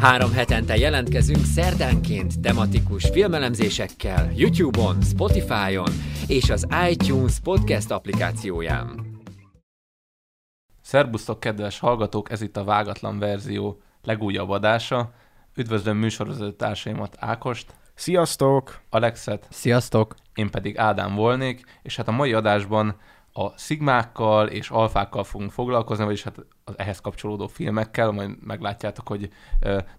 Három hetente jelentkezünk szerdánként tematikus filmelemzésekkel YouTube-on, Spotify-on és az iTunes podcast applikációján. Szerbusztok, kedves hallgatók, ez itt a Vágatlan Verzió legújabb adása. Üdvözlöm műsorozó társaimat Ákost, Sziasztok! Alexet, Sziasztok! én pedig Ádám volnék, és hát a mai adásban a szigmákkal és alfákkal fogunk foglalkozni, vagyis hát az ehhez kapcsolódó filmekkel, majd meglátjátok, hogy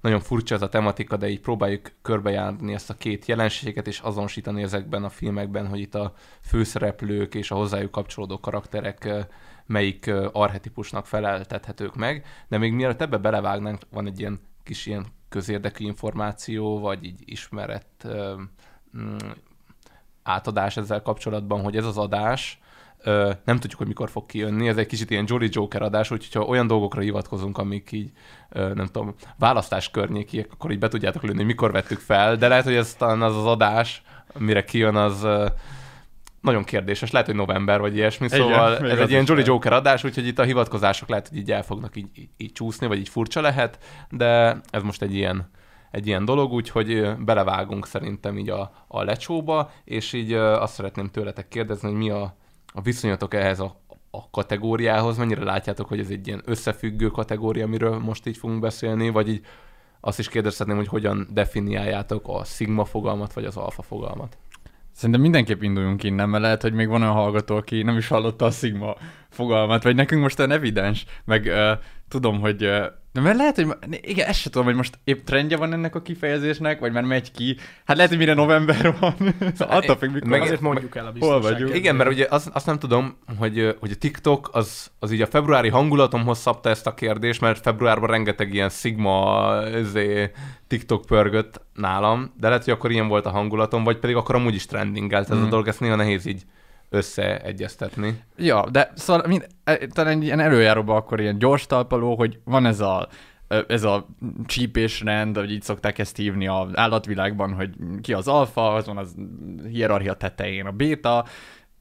nagyon furcsa ez a tematika, de így próbáljuk körbejárni ezt a két jelenséget, és azonosítani ezekben a filmekben, hogy itt a főszereplők és a hozzájuk kapcsolódó karakterek melyik arhetipusnak feleltethetők meg, de még mielőtt ebbe belevágnánk, van egy ilyen kis ilyen közérdekű információ, vagy így ismeret mm, átadás ezzel kapcsolatban, hogy ez az adás, nem tudjuk, hogy mikor fog kijönni, ez egy kicsit ilyen Jolly Joker adás, úgyhogy ha olyan dolgokra hivatkozunk, amik így, nem tudom, választás környékiek, akkor így be tudjátok lőni, mikor vettük fel, de lehet, hogy ez talán az az adás, mire kijön, az nagyon kérdéses, lehet, hogy november vagy ilyesmi, Igen, szóval ez egy ilyen Jolly. Joker adás, úgyhogy itt a hivatkozások lehet, hogy így el fognak így, így, így csúszni, vagy így furcsa lehet, de ez most egy ilyen, egy ilyen dolog, úgyhogy belevágunk szerintem így a, a lecsóba, és így azt szeretném tőletek kérdezni, hogy mi a, a viszonyatok ehhez a, a kategóriához, mennyire látjátok, hogy ez egy ilyen összefüggő kategória, amiről most így fogunk beszélni, vagy így azt is kérdezhetném, hogy hogyan definiáljátok a szigma fogalmat, vagy az alfa fogalmat. Szerintem mindenképp induljunk innen, mert lehet, hogy még van olyan hallgató, aki nem is hallotta a Sigma fogalmat, vagy nekünk most olyan evidens, meg uh, tudom, hogy uh, de mert lehet, hogy ma- igen, ezt sem tudom, hogy most épp trendje van ennek a kifejezésnek, vagy már megy ki. Hát lehet, hogy mire november van. szóval attól függ, mikor. Meg- Azért mondjuk el a Hol vagyunk? Igen, mert ugye azt, azt nem tudom, hogy, hogy a TikTok az, az így a februári hangulatomhoz szabta ezt a kérdést, mert februárban rengeteg ilyen Sigma izé, TikTok pörgött nálam, de lehet, hogy akkor ilyen volt a hangulatom, vagy pedig akkor amúgy is trendingelt ez Mhm. a dolog, ezt néha nehéz így összeegyeztetni. Ja, de szóval mind, e, talán ilyen előjáróban akkor ilyen gyors talpaló, hogy van ez a ö, ez a csípés rend, hogy így szokták ezt hívni az állatvilágban, hogy ki az alfa, az van az hierarchia tetején a béta,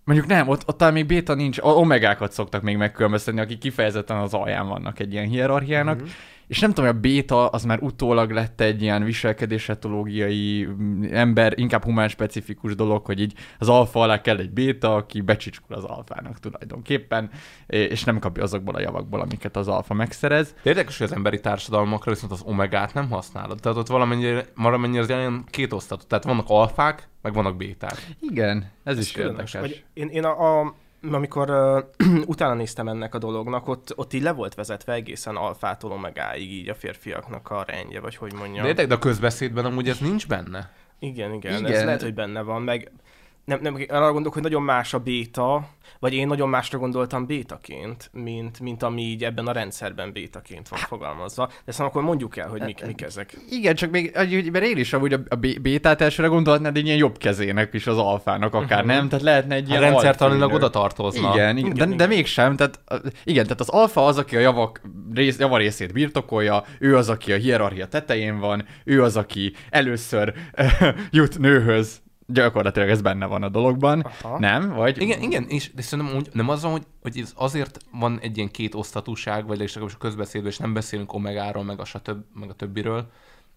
Mondjuk nem, ott, ott talán még béta nincs, o- omegákat szoktak még megkülönböztetni, akik kifejezetten az alján vannak egy ilyen hierarchiának, Mhm. mm-hmm. És nem tudom, hogy a béta az már utólag lett egy ilyen viselkedésetológiai mm, ember, inkább humán specifikus dolog, hogy így az alfa alá kell egy béta, aki becsicskul az alfának tulajdonképpen, és nem kapja azokból a javakból, amiket az alfa megszerez. De érdekes, hogy az emberi társadalmakra viszont az omegát nem használod. Tehát ott valamennyire, valamennyire az ilyen két osztatú. Tehát vannak alfák, meg vannak béták. Igen, ez, Ez is különös. érdekes. Vagy én, én a, a amikor uh, utána néztem ennek a dolognak, ott, ott így le volt vezetve egészen alfától omegáig így a férfiaknak a rendje, vagy hogy mondjam. De érdekes, de a közbeszédben amúgy ez nincs benne. Igen, igen, igen, Igen. ez lehet, hogy benne van, meg nem, nem, arra gondolok, hogy nagyon más a béta, vagy én nagyon másra gondoltam bétaként, mint, mint ami így ebben a rendszerben bétaként van fogalmazva. De szóval akkor mondjuk el, hogy mik, mik ezek. Igen, csak még, mert én is amúgy a, a bé- bétát elsőre gondolhatnád egy ilyen jobb kezének is az alfának akár, Mhm. nem? Tehát lehetne egy A ilyen rendszertanilag oda tartozna. Igen, igen, de, Igen, de mégsem, tehát igen, tehát az alfa az, aki a javak rész, javarészét birtokolja, ő az, aki a hierarchia tetején van, ő az, aki először jut nőhöz, gyakorlatilag ez benne van a dologban, Aha. nem? Vagy Igen, igen, és de szerintem úgy, nem az van, hogy, hogy ez azért van egy ilyen két osztatúság, vagy legalábbis a közbeszédben, és nem beszélünk omegáról, meg a, satöbb, meg a többiről,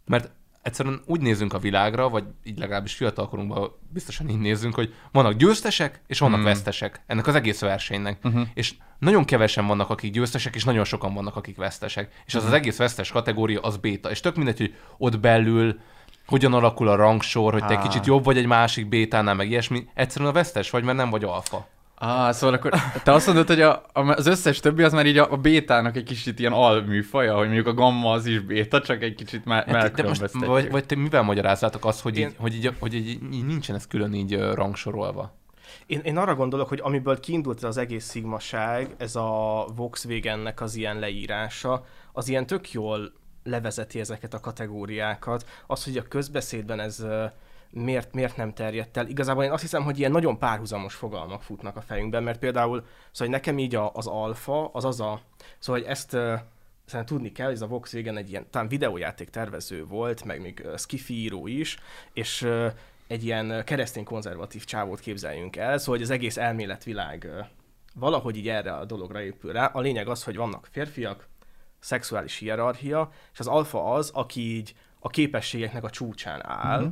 mert egyszerűen úgy nézünk a világra, vagy így legalábbis fiatalkorunkban biztosan így nézünk, hogy vannak győztesek, és vannak Hmm. vesztesek ennek az egész versenynek. Uh-huh. És nagyon kevesen vannak, akik győztesek, és nagyon sokan vannak, akik vesztesek. És az az egész vesztes kategória az béta. És tök mindegy, hogy ott belül hogyan alakul a rangsor, hogy te egy Á. kicsit jobb vagy egy másik bétánál, meg ilyesmi. Egyszerűen a vesztes vagy, mert nem vagy alfa. Ah, szóval akkor te azt mondod, hogy a, a, az összes többi az már így a, a bétának egy kicsit ilyen alműfaja, hogy mondjuk a gamma az is béta, csak egy kicsit már Hát, de most, vagy, vagy te mivel magyarázzátok azt, hogy, Én- így, hogy, így, hogy így, így nincsen ez külön így ö, rangsorolva? Én, én arra gondolok, hogy amiből kiindult ez az egész szigmaság, ez a Volkswagennek az ilyen leírása, az ilyen tök jól levezeti ezeket a kategóriákat. Az, hogy a közbeszédben ez miért, miért nem terjedt el. Igazából én azt hiszem, hogy ilyen nagyon párhuzamos fogalmak futnak a fejünkben, mert például, szóval nekem így a, az alfa, az az a, szóval hogy ezt szerintem tudni kell, ez a Vox régen egy ilyen, talán videójáték tervező volt, meg még skifi író is, és egy ilyen keresztény konzervatív csávót képzeljünk el, szóval hogy az egész elméletvilág valahogy így erre a dologra épül rá. A lényeg az, hogy vannak férfiak, szexuális hierarchia, és az alfa az, aki így a képességeknek a csúcsán áll, mm-hmm.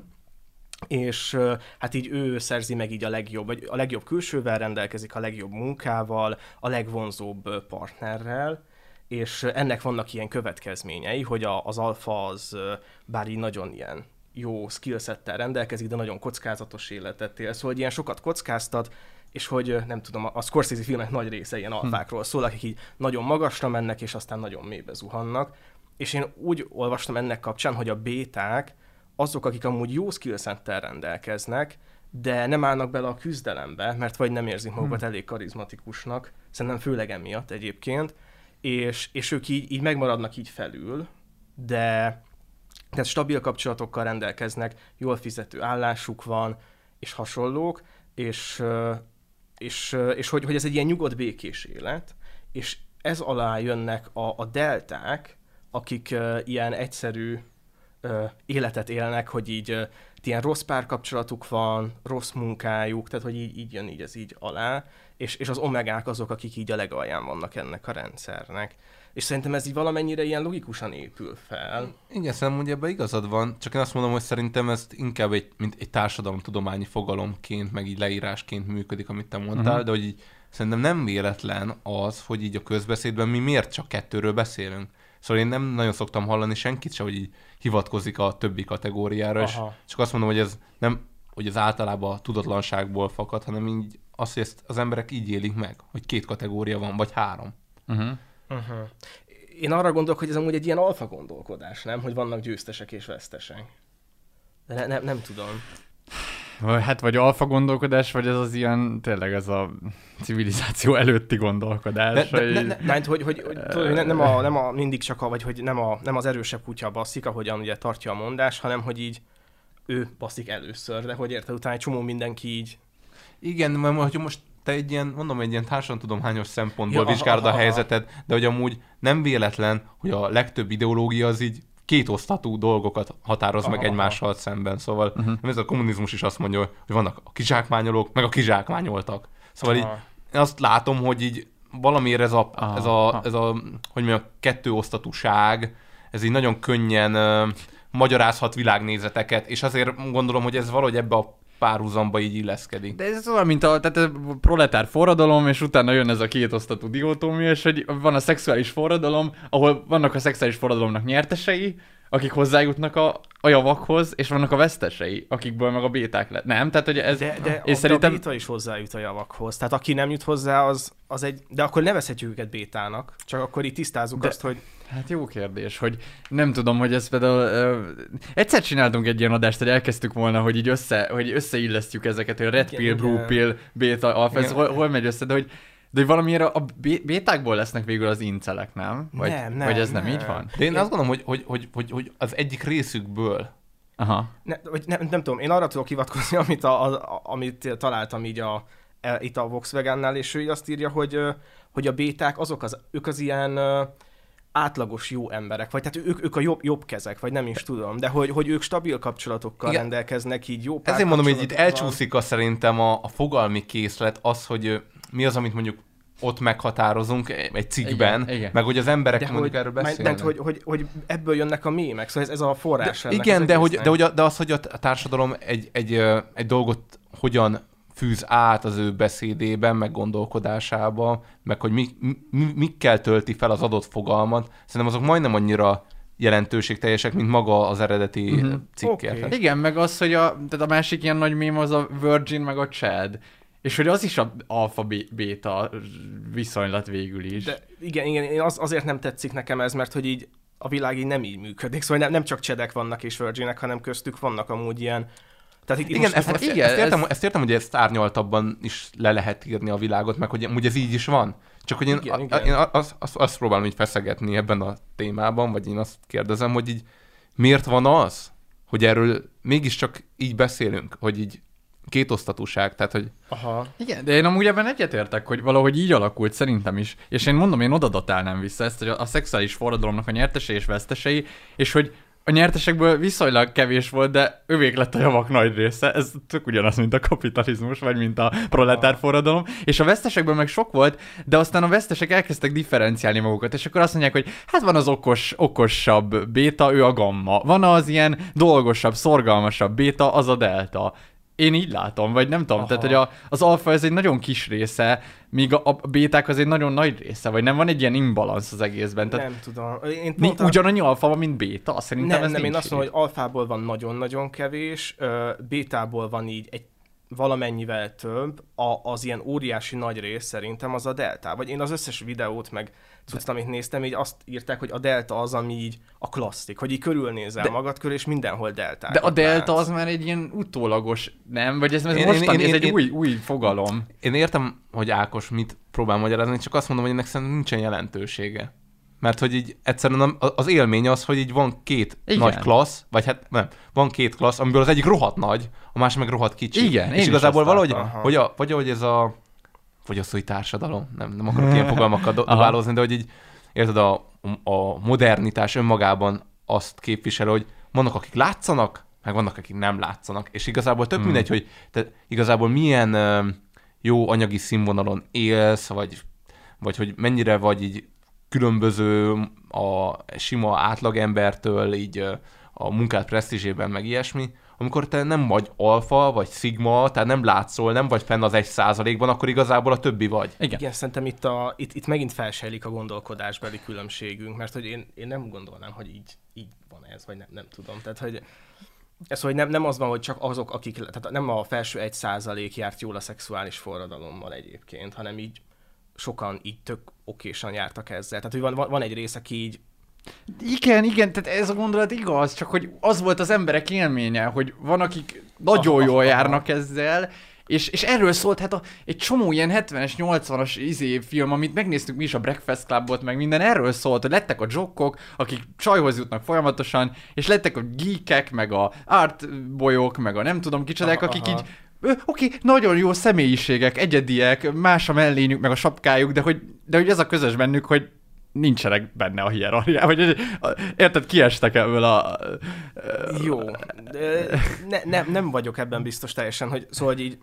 és hát így ő szerzi meg így a legjobb, vagy a legjobb külsővel rendelkezik, a legjobb munkával, a legvonzóbb partnerrel, és ennek vannak ilyen következményei, hogy a, az alfa az bár így nagyon ilyen jó skillsettel rendelkezik, de nagyon kockázatos életet él, szóval hogy ilyen sokat kockáztat, és hogy nem tudom, a Scorsese filmek nagy része ilyen alfákról szól, akik így nagyon magasra mennek, és aztán nagyon mélybe zuhannak. És én úgy olvastam ennek kapcsán, hogy a béták azok, akik amúgy jó skillsettel rendelkeznek, de nem állnak bele a küzdelembe, mert vagy nem érzik magukat hmm. elég karizmatikusnak, szerintem főleg emiatt egyébként, és, és ők így, így megmaradnak így felül, de tehát stabil kapcsolatokkal rendelkeznek, jól fizető állásuk van, és hasonlók, és, és, és hogy, hogy ez egy ilyen nyugodt, békés élet, és ez alá jönnek a, a delták, akik uh, ilyen egyszerű uh, életet élnek, hogy így uh, ilyen rossz párkapcsolatuk van, rossz munkájuk, tehát hogy így, így jön így ez így alá, és, és az omegák azok, akik így a legalján vannak ennek a rendszernek. És szerintem ez így valamennyire ilyen logikusan épül fel. Igen, szerintem ugye ebben igazad van, csak én azt mondom, hogy szerintem ez inkább egy, mint egy társadalomtudományi fogalomként, meg így leírásként működik, amit te mondtál, uh-huh. de hogy így szerintem nem véletlen az, hogy így a közbeszédben mi miért csak kettőről beszélünk. Szóval én nem nagyon szoktam hallani senkit se, hogy így hivatkozik a többi kategóriára, Aha. és csak azt mondom, hogy ez nem hogy az általában a tudatlanságból fakad, hanem így azt, hogy ezt az emberek így élik meg, hogy két kategória van, vagy három. Uh-huh. Uh-huh. Én arra gondolok, hogy ez amúgy egy ilyen alfa gondolkodás, nem? Hogy vannak győztesek és vesztesek. De ne, ne, nem tudom. Hát vagy alfa gondolkodás, vagy ez az ilyen, tényleg ez a civilizáció előtti gondolkodás. De, de, ne, ne, hogy, hogy, hogy, hogy nem, a, nem a mindig csak a, vagy hogy nem, a, nem az erősebb kutya basszik, ahogyan ugye tartja a mondás, hanem hogy így ő basszik először, de hogy érted, utána egy csomó mindenki így igen, mert hogy most te egy ilyen, mondom, egy ilyen társadalomtudományos szempontból ja, vizsgálod aha, a helyzeted, de hogy amúgy nem véletlen, hogy a legtöbb ideológia az így kétosztatú dolgokat határoz aha, meg egymással aha. szemben. Szóval uh-huh. ez a kommunizmus is azt mondja, hogy vannak a kizsákmányolók, meg a kizsákmányoltak. Szóval aha. így én azt látom, hogy így valamiért ez a, aha, ez a, aha. ez a hogy mondjam, kettőosztatúság, ez így nagyon könnyen uh, magyarázhat világnézeteket, és azért gondolom, hogy ez valahogy ebbe a párhuzamba így illeszkedik. De ez olyan, mint a, tehát a proletár forradalom, és utána jön ez a kétosztatú diótómia, és hogy van a szexuális forradalom, ahol vannak a szexuális forradalomnak nyertesei, akik hozzájutnak a, a javakhoz, és vannak a vesztesei, akikből meg a béták lett. Nem? Tehát, hogy ez... De, de és szerintem... a béta is hozzájut a javakhoz. Tehát aki nem jut hozzá, az, az egy... De akkor nevezhetjük őket bétának. Csak akkor itt tisztázunk de... azt, hogy Hát jó kérdés, hogy nem tudom, hogy ez például... Uh, egyszer csináltunk egy ilyen adást, hogy elkezdtük volna, hogy így össze, hogy összeillesztjük ezeket, hogy a red pill, blue pill, beta, alfa, ez hol, hol megy össze, de hogy de valamiért a bétákból lesznek végül az incelek, nem? Vagy, nem, nem, vagy ez nem, nem így van? De én, én azt gondolom, hogy, hogy, hogy, hogy, hogy az egyik részükből Aha. Ne, vagy nem, nem tudom, én arra tudok hivatkozni, amit, a, a, amit találtam így a, e, itt a Volkswagen-nál, és ő azt írja, hogy, hogy a béták azok az, ők az ilyen átlagos jó emberek, vagy tehát ők, ők a jobb, jobb kezek, vagy nem is tudom, de hogy, hogy ők stabil kapcsolatokkal Igen. rendelkeznek, így jó Ezért mondom, hogy itt elcsúszik a szerintem a, a fogalmi készlet, az, hogy mi az, amit mondjuk ott meghatározunk egy cikkben, igen, igen. meg hogy az emberek de mondjuk hogy, erről beszélnek. De hogy, hogy, hogy ebből jönnek a mémek, szóval ez, ez a forrás. De, igen, de hogy, de, hogy a, de az, hogy a társadalom egy, egy, egy dolgot hogyan fűz át az ő beszédében, meg gondolkodásába, meg hogy mi, mi, mikkel tölti fel az adott fogalmat, szerintem azok majdnem annyira jelentőségteljesek, mint maga az eredeti mm-hmm. cikk. Okay. Igen, meg az, hogy a, tehát a másik ilyen nagy mém az a Virgin, meg a Chad. És hogy az is a alfa beta viszonylat végül is. De igen, igen, az, azért nem tetszik nekem ez, mert hogy így a világ így nem így működik. Szóval nem, nem csak csedek vannak és virginek, hanem köztük vannak amúgy ilyen tehát itt igen, most, ezt, ezt, igen ezt, értem, ez... ezt értem, hogy ezt árnyaltabban is le lehet írni a világot, meg hogy ugye ez így is van. Csak hogy én, igen, a, igen. én azt, azt, azt próbálom így feszegetni ebben a témában, vagy én azt kérdezem, hogy így miért van az, hogy erről mégiscsak így beszélünk, hogy így kétosztatúság, tehát hogy Aha. Igen, de én amúgy ebben egyetértek, hogy valahogy így alakult szerintem is. És én mondom, én oda datálnám vissza ezt, hogy a, a szexuális forradalomnak a nyertesei és vesztesei, és hogy a nyertesekből viszonylag kevés volt, de övék lett a javak nagy része. Ez tök ugyanaz, mint a kapitalizmus, vagy mint a proletár forradalom. És a vesztesekből meg sok volt, de aztán a vesztesek elkezdtek differenciálni magukat, és akkor azt mondják, hogy hát van az okos, okosabb béta, ő a gamma. Van az ilyen dolgosabb, szorgalmasabb béta, az a delta. Én így látom, vagy nem tudom, Aha. tehát hogy a, az alfa ez egy nagyon kis része, míg a, a béták az egy nagyon nagy része, vagy nem van egy ilyen imbalansz az egészben. Tehát Nem tudom. Én a- ugyanannyi alfa van, mint béta? Szerintem nem, ez nem, én azt mondom, hogy alfából van nagyon-nagyon kevés, bétából van így egy valamennyivel több, a, az ilyen óriási nagy rész szerintem az a delta. Vagy én az összes videót meg cucc, amit néztem, így azt írták, hogy a delta az, ami így a klasszik, hogy így körülnézel de, magad körül, és mindenhol delta. De a delta az már egy ilyen utólagos, nem? Vagy ez, ez Én- mostani, én- én- ez egy én- új, új fogalom. Én értem, hogy Ákos mit próbál magyarázni, csak azt mondom, hogy ennek szerintem nincsen jelentősége. Mert hogy így egyszerűen az élmény az, hogy így van két Igen. Nagy klassz, vagy hát nem, van két klassz, amiből az egyik rohadt nagy, a másik meg rohadt kicsi. Igen, én és is igazából azt valahogy, hogy a, vagy ahogy ez a fogyasztói társadalom, nem, nem akarok ilyen Aha. dobálózni, de hogy így, érted, a, a modernitás önmagában azt képvisel, hogy vannak, akik látszanak, meg vannak, akik nem látszanak. És igazából tök Hmm. mindegy, hogy te igazából milyen jó anyagi színvonalon élsz, vagy, vagy hogy mennyire vagy így különböző a sima átlagembertől, így a munkát presztízsében, meg ilyesmi, amikor te nem vagy alfa, vagy szigma, tehát nem látszol, nem vagy fenn az egy százalékban, akkor igazából a többi vagy. Igen. Igen, szerintem itt, a, itt, itt megint felsejlik a gondolkodásbeli különbségünk, mert hogy én, én nem gondolnám, hogy így, így van ez, vagy nem, nem tudom. Tehát, hogy ez, hogy nem, nem az van, hogy csak azok, akik, tehát nem a felső egy százalék járt jól a szexuális forradalommal egyébként, hanem így sokan így tök okésan jártak ezzel. Tehát, hogy van, van, van egy rész, aki így Igen, igen, tehát ez a gondolat igaz, csak hogy az volt az emberek élménye, hogy van, akik nagyon jól járnak ezzel, és, és erről szólt hát a, egy csomó ilyen 70-es, 80-as izé film, amit megnéztük mi is a Breakfast Clubot, meg minden, erről szólt, hogy lettek a jokkok, akik csajhoz jutnak folyamatosan, és lettek a geekek, meg a art bolyok, meg a nem tudom kicsodák, akik aha. így Oké, nagyon jó személyiségek, egyediek, más a mellényük, meg a sapkájuk, de hogy, de hogy ez a közös bennük, hogy nincsenek benne a hierarchia, vagy érted, kiestek ebből a... Jó. De ne, nem, nem vagyok ebben biztos teljesen, hogy szóval hogy így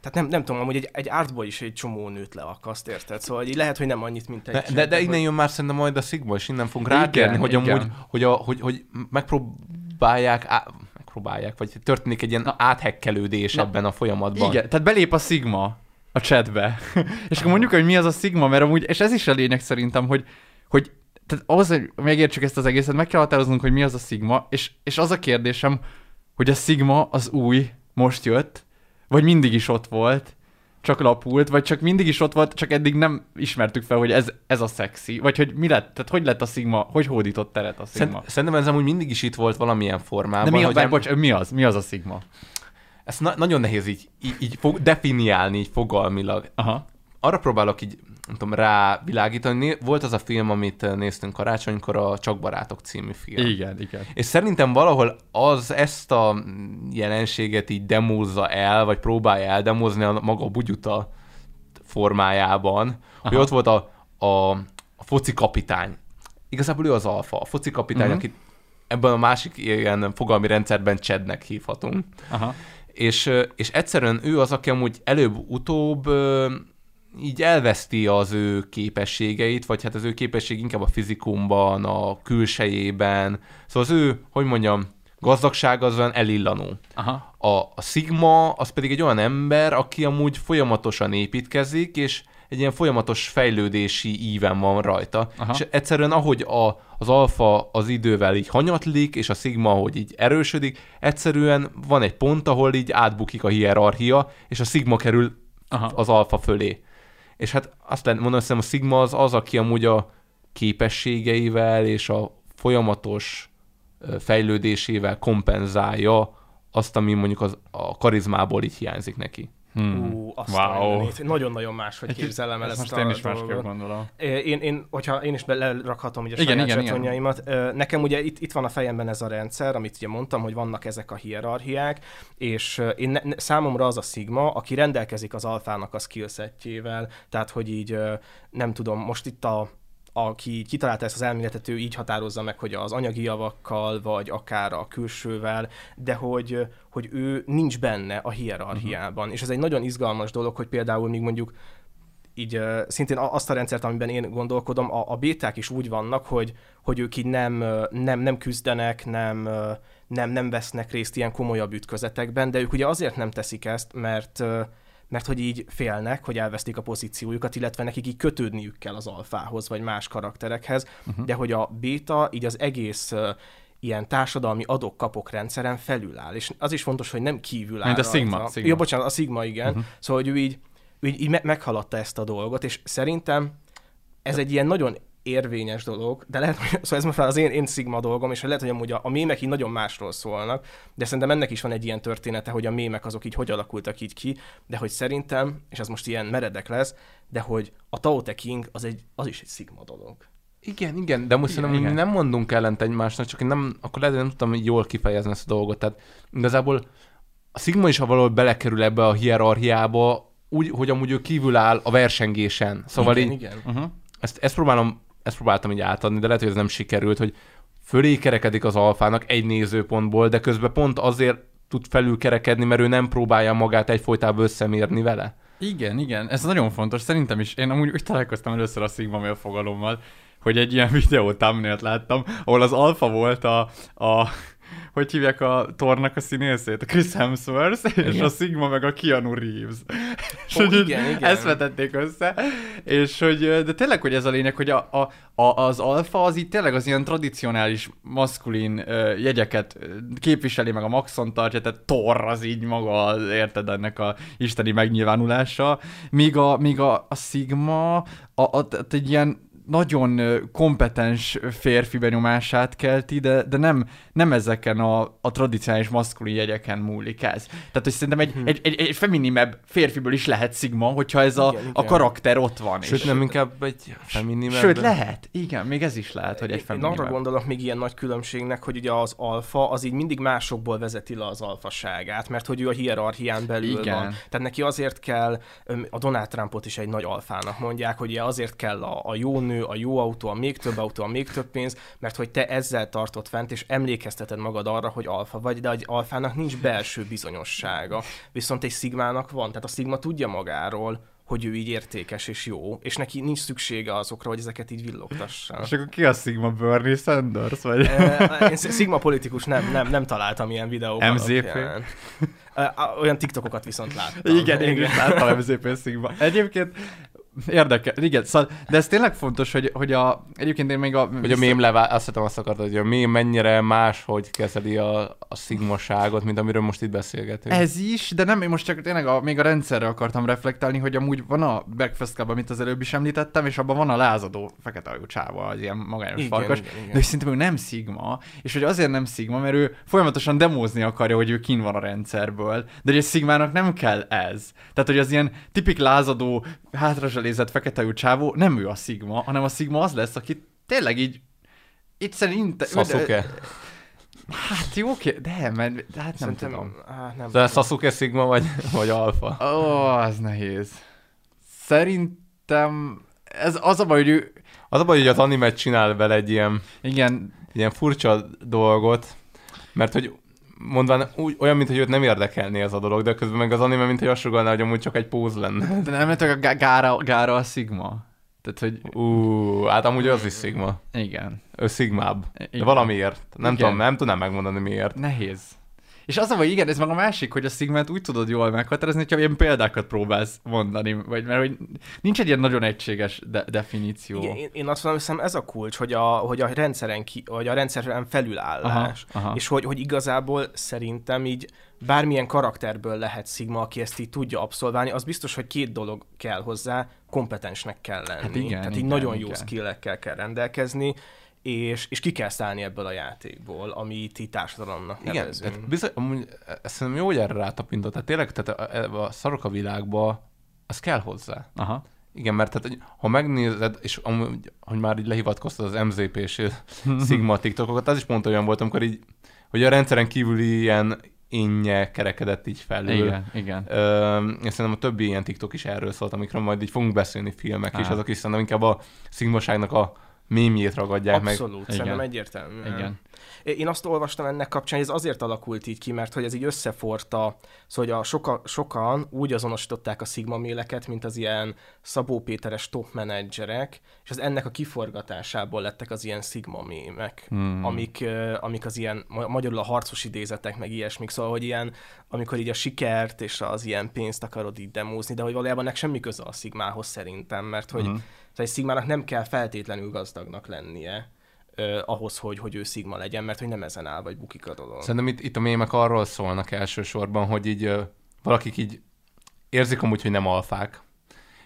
tehát nem, nem tudom, hogy egy, egy artból is egy csomó nőt leakaszt, érted? Szóval így lehet, hogy nem annyit, mint egy De, de, de innen jön már szerintem majd a Sigma, és innen fogunk rátérni, hogy igen. amúgy, hogy, a, hogy, hogy megpróbálják, á, megpróbálják, vagy történik egy ilyen Na. áthekkelődés Na. ebben a folyamatban. Igen, tehát belép a Sigma a chatbe. és akkor mondjuk, hogy mi az a Sigma, mert amúgy, és ez is a lényeg szerintem, hogy, hogy tehát ahhoz, hogy megértsük ezt az egészet, meg kell határoznunk, hogy mi az a Sigma, és, és az a kérdésem, hogy a Sigma az új, most jött, vagy mindig is ott volt, csak lapult, vagy csak mindig is ott volt, csak eddig nem ismertük fel, hogy ez, ez a szexi, vagy hogy mi lett, tehát hogy lett a Sigma, hogy hódított teret a Sigma. Szerint, szerintem ez amúgy mindig is itt volt valamilyen formában. De mi, a, hogy várj, em- bocs, mi az? Mi az a Sigma? Ezt na- nagyon nehéz így, így, így fog, definiálni, így fogalmilag. Aha. Arra próbálok így, nem tudom, rávilágítani. Volt az a film, amit eh, néztünk karácsonykor, a Csak Barátok című film. Igen, igen. És szerintem valahol az ezt a jelenséget így demózza el, vagy próbálja eldemózni a maga bugyuta formájában, Aha. hogy ott volt a, a, a foci kapitány. Igazából ő az alfa. A foci kapitány, uh-huh. akit ebben a másik ilyen fogalmi rendszerben Chadnek hívhatunk. Aha. És, és egyszerűen ő az, aki amúgy előbb-utóbb így elveszti az ő képességeit, vagy hát az ő képesség inkább a fizikumban, a külsejében. Szóval az ő, hogy mondjam, gazdagság az olyan elillanó. Aha. A, a Sigma az pedig egy olyan ember, aki amúgy folyamatosan építkezik, és egy ilyen folyamatos fejlődési íven van rajta. Aha. És egyszerűen ahogy a, az alfa az idővel így hanyatlik, és a Sigma, ahogy így erősödik, egyszerűen van egy pont, ahol így átbukik a hierarchia, és a Sigma kerül Aha. az alfa fölé. És hát azt lehet mondani, hogy a Sigma az az, aki amúgy a képességeivel és a folyamatos fejlődésével kompenzálja azt, ami mondjuk az, a karizmából így hiányzik neki. Hmm. Ú, azt Wow. Nagyon-nagyon máshogy képzelem el ezt ezt most a én is másképp gondolom. Én, én, hogyha én is lerakhatom ugye Igen, saját igen, igen. nekem ugye itt, itt van a fejemben ez a rendszer, amit ugye mondtam, hogy vannak ezek a hierarchiák, és én ne, számomra az a Sigma, aki rendelkezik az alfának a skillsetjével, tehát hogy így nem tudom, most itt a aki kitalálta ezt az elméletet, ő így határozza meg, hogy az anyagi javakkal, vagy akár a külsővel, de hogy, hogy ő nincs benne a hierarchiában. Uh-huh. És ez egy nagyon izgalmas dolog, hogy például még mondjuk így szintén azt a rendszert, amiben én gondolkodom, a, a béták is úgy vannak, hogy, hogy ők így nem, nem, nem küzdenek, nem, nem, nem vesznek részt ilyen komolyabb ütközetekben, de ők ugye azért nem teszik ezt, mert mert hogy így félnek, hogy elvesztik a pozíciójukat, illetve nekik így kötődniük kell az alfához, vagy más karakterekhez, uh-huh. de hogy a béta így az egész ilyen társadalmi adok-kapok rendszeren felül áll. És az is fontos, hogy nem kívül áll Mint a Sigma, rajta. Sigma. Ja, bocsánat, a Sigma, igen. Uh-huh. Szóval, hogy ő így, ő így, így me- meghaladta ezt a dolgot, és szerintem ez egy ilyen nagyon érvényes dolog, de lehet, hogy szóval ez most már az én, én Sigma dolgom, és lehet, hogy amúgy a, a mémek így nagyon másról szólnak, de szerintem ennek is van egy ilyen története, hogy a mémek azok így hogy alakultak így ki, de hogy szerintem, és ez most ilyen meredek lesz, de hogy a Tao Te King az, egy, az is egy Sigma dolog. Igen, igen, de most szerintem igen. mi nem mondunk ellent egymásnak, csak én nem, akkor lehet, hogy nem tudtam jól kifejezni ezt a dolgot. Tehát igazából a Sigma is, ha valahol belekerül ebbe a hierarchiába, úgy, hogy amúgy ő kívül áll a versengésen. Szóval igen, így, igen. Uh-huh. ezt, ezt, próbálom, ezt próbáltam így átadni, de lehet, hogy ez nem sikerült, hogy fölé kerekedik az alfának egy nézőpontból, de közben pont azért tud felülkerekedni, mert ő nem próbálja magát egyfolytában összemérni vele. Igen, igen, ez nagyon fontos. Szerintem is. Én amúgy úgy találkoztam először a Sigma mail fogalommal, hogy egy ilyen videó thumbnailt láttam, ahol az alfa volt a, a hogy hívják a tornak a színészét? A Chris Hemsworth, és a Sigma meg a Keanu Reeves. és hogy igen, igen. ezt vetették össze, és hogy, de tényleg, hogy ez a lényeg, hogy a, a, a, az alfa az így tényleg az ilyen tradicionális maszkulin ö, jegyeket képviseli, meg a maxon tartja, tehát Thor az így maga, érted, ennek a isteni megnyilvánulása, míg a, míg a, a Sigma a, a, tehát egy ilyen nagyon kompetens férfi benyomását kelti, de, de nem, nem ezeken a, a tradicionális maszkulin jegyeken múlik ez. Tehát, hogy szerintem egy, egy, egy, egy feminimebb férfiből is lehet Sigma, hogyha ez a, Igen, a karakter ott van. Sőt, és- nem inkább egy feminim Sőt, lehet. Igen, még ez is lehet, hogy egy Én feminimebb. arra gondolok még ilyen nagy különbségnek, hogy ugye az alfa az így mindig másokból vezeti le az alfaságát, mert hogy ő a hierarchián belül Igen. van. Tehát neki azért kell, a Donald Trumpot is egy nagy alfának mondják, hogy ugye azért kell a, a jó nő, a jó autó, a még több autó, a még több pénz, mert hogy te ezzel tartod fent, és emlékezteted magad arra, hogy alfa vagy, de egy alfának nincs belső bizonyossága. Viszont egy szigmának van, tehát a szigma tudja magáról, hogy ő így értékes és jó, és neki nincs szüksége azokra, hogy ezeket így villogtassa. És akkor ki a Sigma Bernie Sanders? Vagy? Én Sigma politikus nem, nem, nem találtam ilyen videókat. MZP? Olyan TikTokokat viszont láttam. Igen, én is láttam MZP Sigma. Egyébként érdekel, igen, szóval, de ez tényleg fontos, hogy, hogy a, egyébként én még a... Hogy a mém levá... azt hittem azt akartad, hogy a mém mennyire más, hogy kezeli a, a szigmaságot, mint amiről most itt beszélgetünk. Ez is, de nem, én most csak tényleg a, még a rendszerre akartam reflektálni, hogy amúgy van a Breakfast Club, amit az előbb is említettem, és abban van a lázadó fekete ajú csáva, az ilyen magányos Igen, farkas, igen, igen. de hogy szerintem ő nem Sigma, és hogy azért nem Sigma, mert ő folyamatosan demózni akarja, hogy ő kin van a rendszerből, de hogy egy Sigmának nem kell ez. Tehát, hogy az ilyen tipik lázadó, hátrazselézett fekete ajú csávó, nem ő a Sigma, hanem a Sigma az lesz, aki tényleg így itt szerint... Sasuke. Hát jó, oké, de, mert, de hát nem Szerintem, tudom. Á, nem De Sasuke Sigma vagy, vagy Alfa? Ó, az nehéz. Szerintem ez az a baj, hogy ő, Az a baj, hogy az animet csinál vele egy ilyen, igen, ilyen furcsa dolgot, mert hogy mondván úgy, olyan, mintha őt nem érdekelné ez a dolog, de közben meg az anime, mintha azt sugalná, hogy amúgy csak egy póz lenne. de nem lehet, a Gá- Gára, Gára a Sigma. Tehát, hogy Ú, hát amúgy az is Sigma. igen, Ő Sigmább. De Igen. valamiért. Nem Igen. tudom, nem tudnám megmondani miért. nehéz. És az a baj, igen, ez meg a másik, hogy a Sigmát úgy tudod jól meghatározni, hogyha ilyen példákat próbálsz mondani, vagy mert hogy nincs egy ilyen nagyon egységes de- definíció. Igen, én, azt mondom, hiszem ez a kulcs, hogy a, hogy a rendszeren, ki, hogy a rendszeren felülállás, Aha, aha. és hogy, hogy igazából szerintem így bármilyen karakterből lehet Sigma, aki ezt így tudja abszolválni, az biztos, hogy két dolog kell hozzá, kompetensnek kell lenni. Hát igen, Tehát így igen, nagyon jó igen. skillekkel kell rendelkezni, és, és ki kell szállni ebből a játékból, amit ti társadalomnak Igen, nevezünk. tehát bizony, amúgy, ezt szerintem jó, hogy erre rátapintott. Tehát tényleg, tehát a, a szarok a világba, az kell hozzá. Aha. Igen, mert tehát, ha megnézed, és amúgy, hogy már így lehivatkoztad az MZP és Sigma TikTokokat, az is pont olyan volt, amikor így, hogy a rendszeren kívüli ilyen énje kerekedett így felül. Igen, igen. Ö, és szerintem a többi ilyen TikTok is erről szólt, amikről majd így fogunk beszélni filmek, és Aha. azok is szerintem inkább a szigmaságnak a mémjét ragadják meg. Abszolút, Igen. szerintem egyértelmű. Igen. Én azt olvastam ennek kapcsán, hogy ez azért alakult így ki, mert hogy ez így összeforta, szóval hogy a soka, sokan úgy azonosították a Sigma méleket, mint az ilyen Szabó Péteres top menedzserek, és az ennek a kiforgatásából lettek az ilyen Sigma mémek, hmm. amik, amik az ilyen, ma- magyarul a harcos idézetek, meg ilyesmik, szóval, hogy ilyen, amikor így a sikert és az ilyen pénzt akarod így demózni, de hogy valójában ennek semmi köze a Sigmához szerintem, mert hogy, hmm. Szóval egy Sigmának nem kell feltétlenül gazdagnak lennie, ö, ahhoz, hogy, hogy ő Sigma legyen, mert hogy nem ezen áll, vagy bukik a dolog. Szerintem itt, itt a mémek arról szólnak elsősorban, hogy így ö, valakik így érzik amúgy, hogy nem alfák,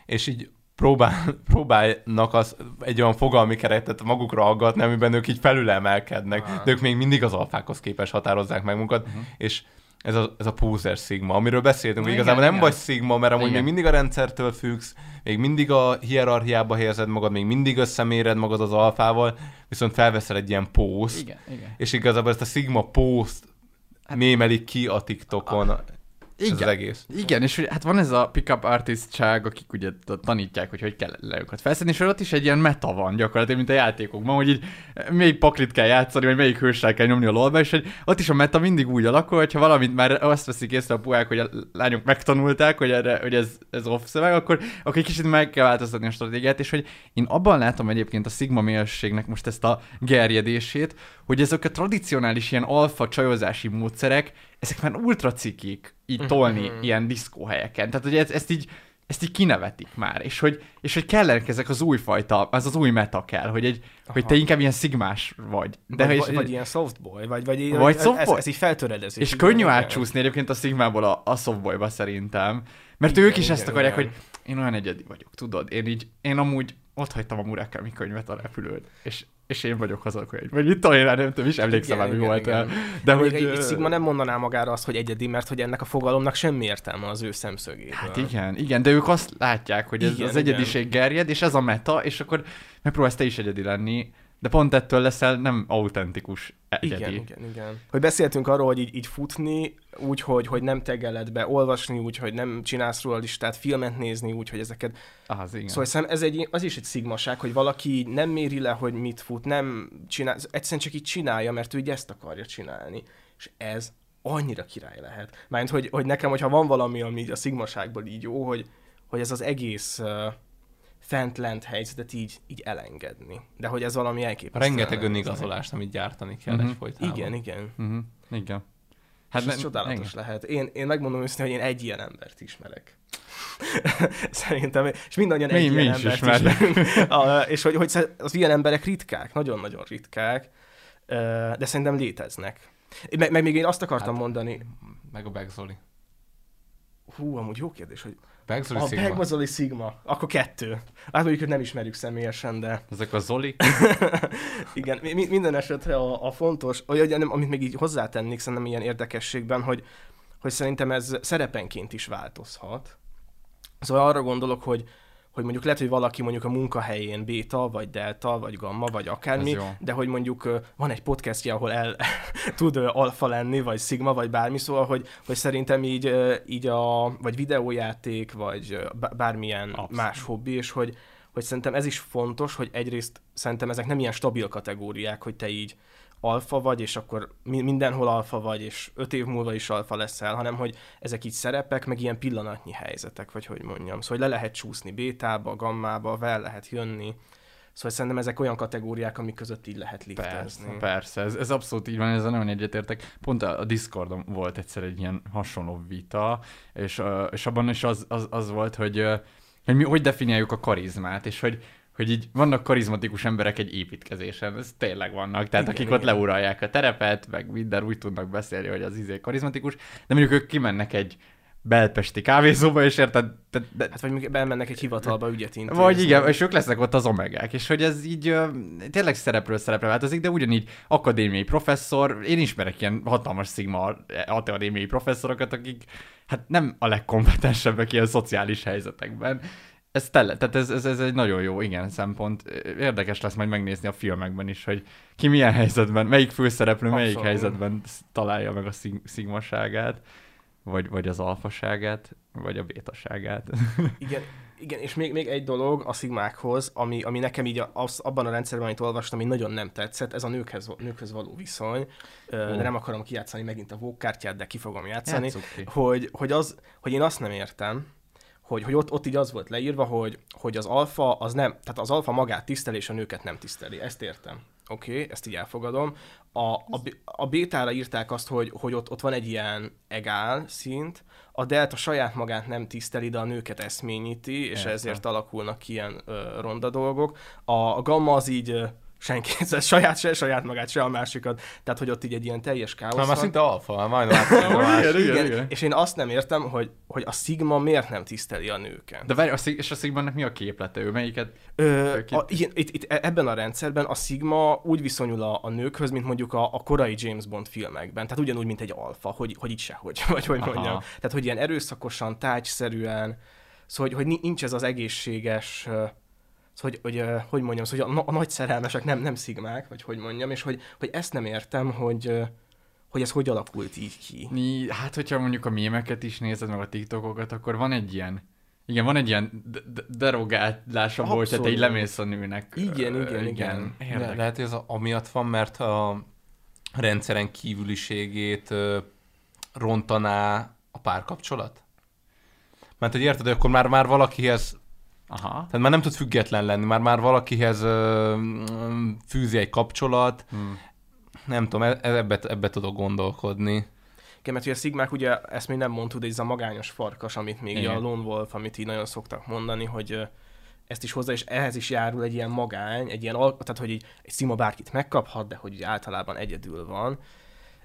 és így próbál, próbálnak az, egy olyan fogalmi keretet magukra aggatni, amiben ők így felülemelkednek, de ők még mindig az alfákhoz képes határozzák meg magukat, uh-huh. és ez a, ez a poser szigma, amiről beszéltünk, hogy igazából nem igen. vagy szigma, mert amúgy Igen. még mindig a rendszertől függsz, még mindig a hierarchiába helyezed magad, még mindig összeméred magad az alfával, viszont felveszel egy ilyen pószt, Igen, igen. és igazából ezt a Sigma post mémelik ki a TikTokon. Ez az Igen. egész. Igen, és hát van ez a pick-up artistság, akik ugye tanítják, hogy hogy kell le őket felszedni, és ott is egy ilyen meta van gyakorlatilag, mint a játékokban, hogy így melyik paklit kell játszani, vagy melyik hőssel kell nyomni a lolba, és hogy ott is a meta mindig úgy alakul, hogyha valamit már azt veszik észre a puhák, hogy a lányok megtanulták, hogy, erre, hogy ez, ez off szöveg, akkor, akkor egy kicsit meg kell változtatni a stratégiát, és hogy én abban látom egyébként a Sigma mélségnek most ezt a gerjedését, hogy ezek a tradicionális ilyen alfa csajozási módszerek, ezek már ultra cikik így tolni ilyen diszkóhelyeken. Tehát, hogy ez, ezt így ezt így kinevetik már, és hogy, és hogy kellenek ezek az újfajta, az az új meta kell, hogy, egy, hogy te inkább ilyen szigmás vagy. De hogy, vagy, vagy ilyen softboy, vagy, vagy, Vagy ez, softboy. Ez, így feltöredezés. és így könnyű igen. átcsúszni egyébként a Sigmából a, a softboyba szerintem. Mert ők is igen, ezt akarják, igen. hogy én olyan egyedi vagyok, tudod? Én így, én amúgy ott hagytam a Murakami könyvet a repülőn, és, és én vagyok az a könyv. Vagy mit tudom én, nem tudom, is emlékszem már, mi Igen, volt igen, el. igen. De Még hogy... egy, Sigma nem mondaná magára azt, hogy egyedi, mert hogy ennek a fogalomnak semmi értelme az ő szemszögéből. Hát igen, igen, de ők azt látják, hogy ez Igen, az igen. egyediség gerjed, és ez a meta, és akkor megpróbálsz te is egyedi lenni, de pont ettől leszel nem autentikus egyedi. Igen, igen, igen. Hogy beszéltünk arról, hogy így, így futni, úgy, hogy, hogy nem tegeled be, olvasni úgy, hogy nem csinálsz róla listát, filmet nézni úgy, hogy ezeket... Az, igen. Szóval hiszem, ez egy, az is egy szigmaság, hogy valaki nem méri le, hogy mit fut, nem csinál, egyszerűen csak így csinálja, mert ő így ezt akarja csinálni. És ez annyira király lehet. Mert hogy, hogy nekem, hogyha van valami, ami így a szigmaságból így jó, hogy, hogy ez az egész fent-lent helyzetet így, így elengedni. De hogy ez valami elképesztő. Rengeteg önigazolást, amit gyártani kell Mhm. egyfolytában. Igen, igen. Uh-huh. Igen. Hát ez csodálatos igen. lehet. Én, én megmondom őszintén, hogy én egy ilyen embert ismerek. Szerintem, és mindannyian Mi- egy mi ilyen is embert ismerünk. És hogy, hogy az ilyen emberek ritkák, nagyon-nagyon ritkák, de szerintem léteznek. Meg, meg még én azt akartam Hát- mondani, Meg a Begzoli. hú, amúgy jó kérdés, hogy Begzoli a Sigma. Begmazoli Sigma, akkor kettő. Hát mondjuk, hogy nem ismerjük személyesen, de Ezek a Zoli. Igen, mi- mi- minden esetre a, a fontos, nem, amit még így hozzátennék szerintem ilyen érdekességben, hogy, hogy szerintem ez szerepenként is változhat. Szóval arra gondolok, hogy, hogy mondjuk lehet, hogy valaki mondjuk a munkahelyén béta, vagy delta, vagy gamma, vagy akármi, de hogy mondjuk van egy podcastja, ahol el tud alfa lenni, vagy szigma, vagy bármi, szóval, hogy, hogy szerintem így, így a, vagy videójáték, vagy bármilyen Abszolút. más hobbi, és hogy, hogy szerintem ez is fontos, hogy egyrészt szerintem ezek nem ilyen stabil kategóriák, hogy te így alfa vagy, és akkor mi- mindenhol alfa vagy, és öt év múlva is alfa leszel, hanem hogy ezek így szerepek, meg ilyen pillanatnyi helyzetek, vagy hogy mondjam. Szóval le lehet csúszni bétába, gammába, fel lehet jönni. Szóval szerintem ezek olyan kategóriák, amik között így lehet Persze, liftezni. persze, ez, ez abszolút így van, ezzel nagyon egyetértek. Pont a, a Discordon volt egyszer egy ilyen hasonló vita, és, és abban is az, az, az volt, hogy, hogy mi hogy definiáljuk a karizmát, és hogy, hogy így vannak karizmatikus emberek egy építkezésen, ez tényleg vannak, tehát Igen, akik ott igen. leuralják a terepet, meg minden úgy tudnak beszélni, hogy az izé karizmatikus, de mondjuk ők kimennek egy belpesti kávézóba, és érted? De, de, Hát vagy bemennek egy hivatalba ügyet intézni. vagy igen, és ők lesznek ott az omegák, és hogy ez így ö, tényleg szerepről szerepre változik, de ugyanígy akadémiai professzor, én ismerek ilyen hatalmas szigma akadémiai professzorokat, akik hát nem a legkompetensebbek ilyen szociális helyzetekben. Ez, tele, tehát ez, ez, ez, egy nagyon jó, igen, szempont. Érdekes lesz majd megnézni a filmekben is, hogy ki milyen helyzetben, melyik főszereplő, melyik Abszolút. helyzetben találja meg a szig- szigmaságát, vagy, vagy az alfaságát, vagy a bétaságát. Igen, igen, és még, még egy dolog a szigmákhoz, ami, ami nekem így az, abban a rendszerben, amit olvastam, ami nagyon nem tetszett, ez a nőkhez, nőkhez való viszony. Ö, nem akarom kijátszani megint a vókkártyát, de ki fogom játszani. Ki. Hogy, hogy, az, hogy én azt nem értem, hogy, hogy ott, ott így az volt leírva, hogy, hogy az alfa az nem, tehát az alfa magát tiszteli, és a nőket nem tiszteli. Ezt értem. Oké, okay, ezt így elfogadom. A, a, a bétára írták azt, hogy, hogy ott, ott van egy ilyen egál szint, a delta saját magát nem tiszteli, de a nőket eszményíti, és Értem. ezért alakulnak ki ilyen ö, ronda dolgok. A, a gamma az így senki, ez saját, se saját magát, se a másikat, tehát hogy ott így egy ilyen teljes káosz Már, már van. szinte alfa, már a másik. igen, Igen, igen. és én azt nem értem, hogy, hogy a Sigma miért nem tiszteli a nőket. De várj, a szig- és a Sigmannek mi a képlete? Ő melyiket? Ö, a, igen, itt, itt, ebben a rendszerben a Sigma úgy viszonyul a, a nőkhöz, mint mondjuk a, a korai James Bond filmekben. Tehát ugyanúgy, mint egy alfa, hogy, hogy itt sehogy, vagy hogy Aha. mondjam. Tehát, hogy ilyen erőszakosan, tájszerűen, szóval, hogy, hogy ni- nincs ez az egészséges, szóval, hogy, hogy, hogy mondjam, szóval, hogy a, na- a nagy szerelmesek nem, nem szigmák, vagy hogy mondjam, és hogy, hogy ezt nem értem, hogy, hogy ez hogy alakult így ki. Hát, hogyha mondjuk a mémeket is nézed, meg a TikTokokat, akkor van egy ilyen, igen, van egy ilyen de- de- derogálása volt, tehát egy lemész a nőnek. Igen, Ö, igen, igen. Le, lehet, hogy ez a- amiatt van, mert a rendszeren kívüliségét ö, rontaná a párkapcsolat? Mert hogy érted, hogy akkor már, már valakihez, Aha. tehát már nem tud független lenni, már, már valakihez ö, fűzi egy kapcsolat, Hmm. nem tudom, e- ebbe, ebbe tudok gondolkodni. Igen, mert ugye a szigmák, ugye ezt még nem mondtuk, de ez a magányos farkas, amit még Igen. A Lone Wolf, amit így nagyon szoktak mondani, hogy ezt is hozzá, és ehhez is járul egy ilyen magány, egy ilyen, tehát hogy így, egy szima bárkit megkaphat, de hogy így általában egyedül van.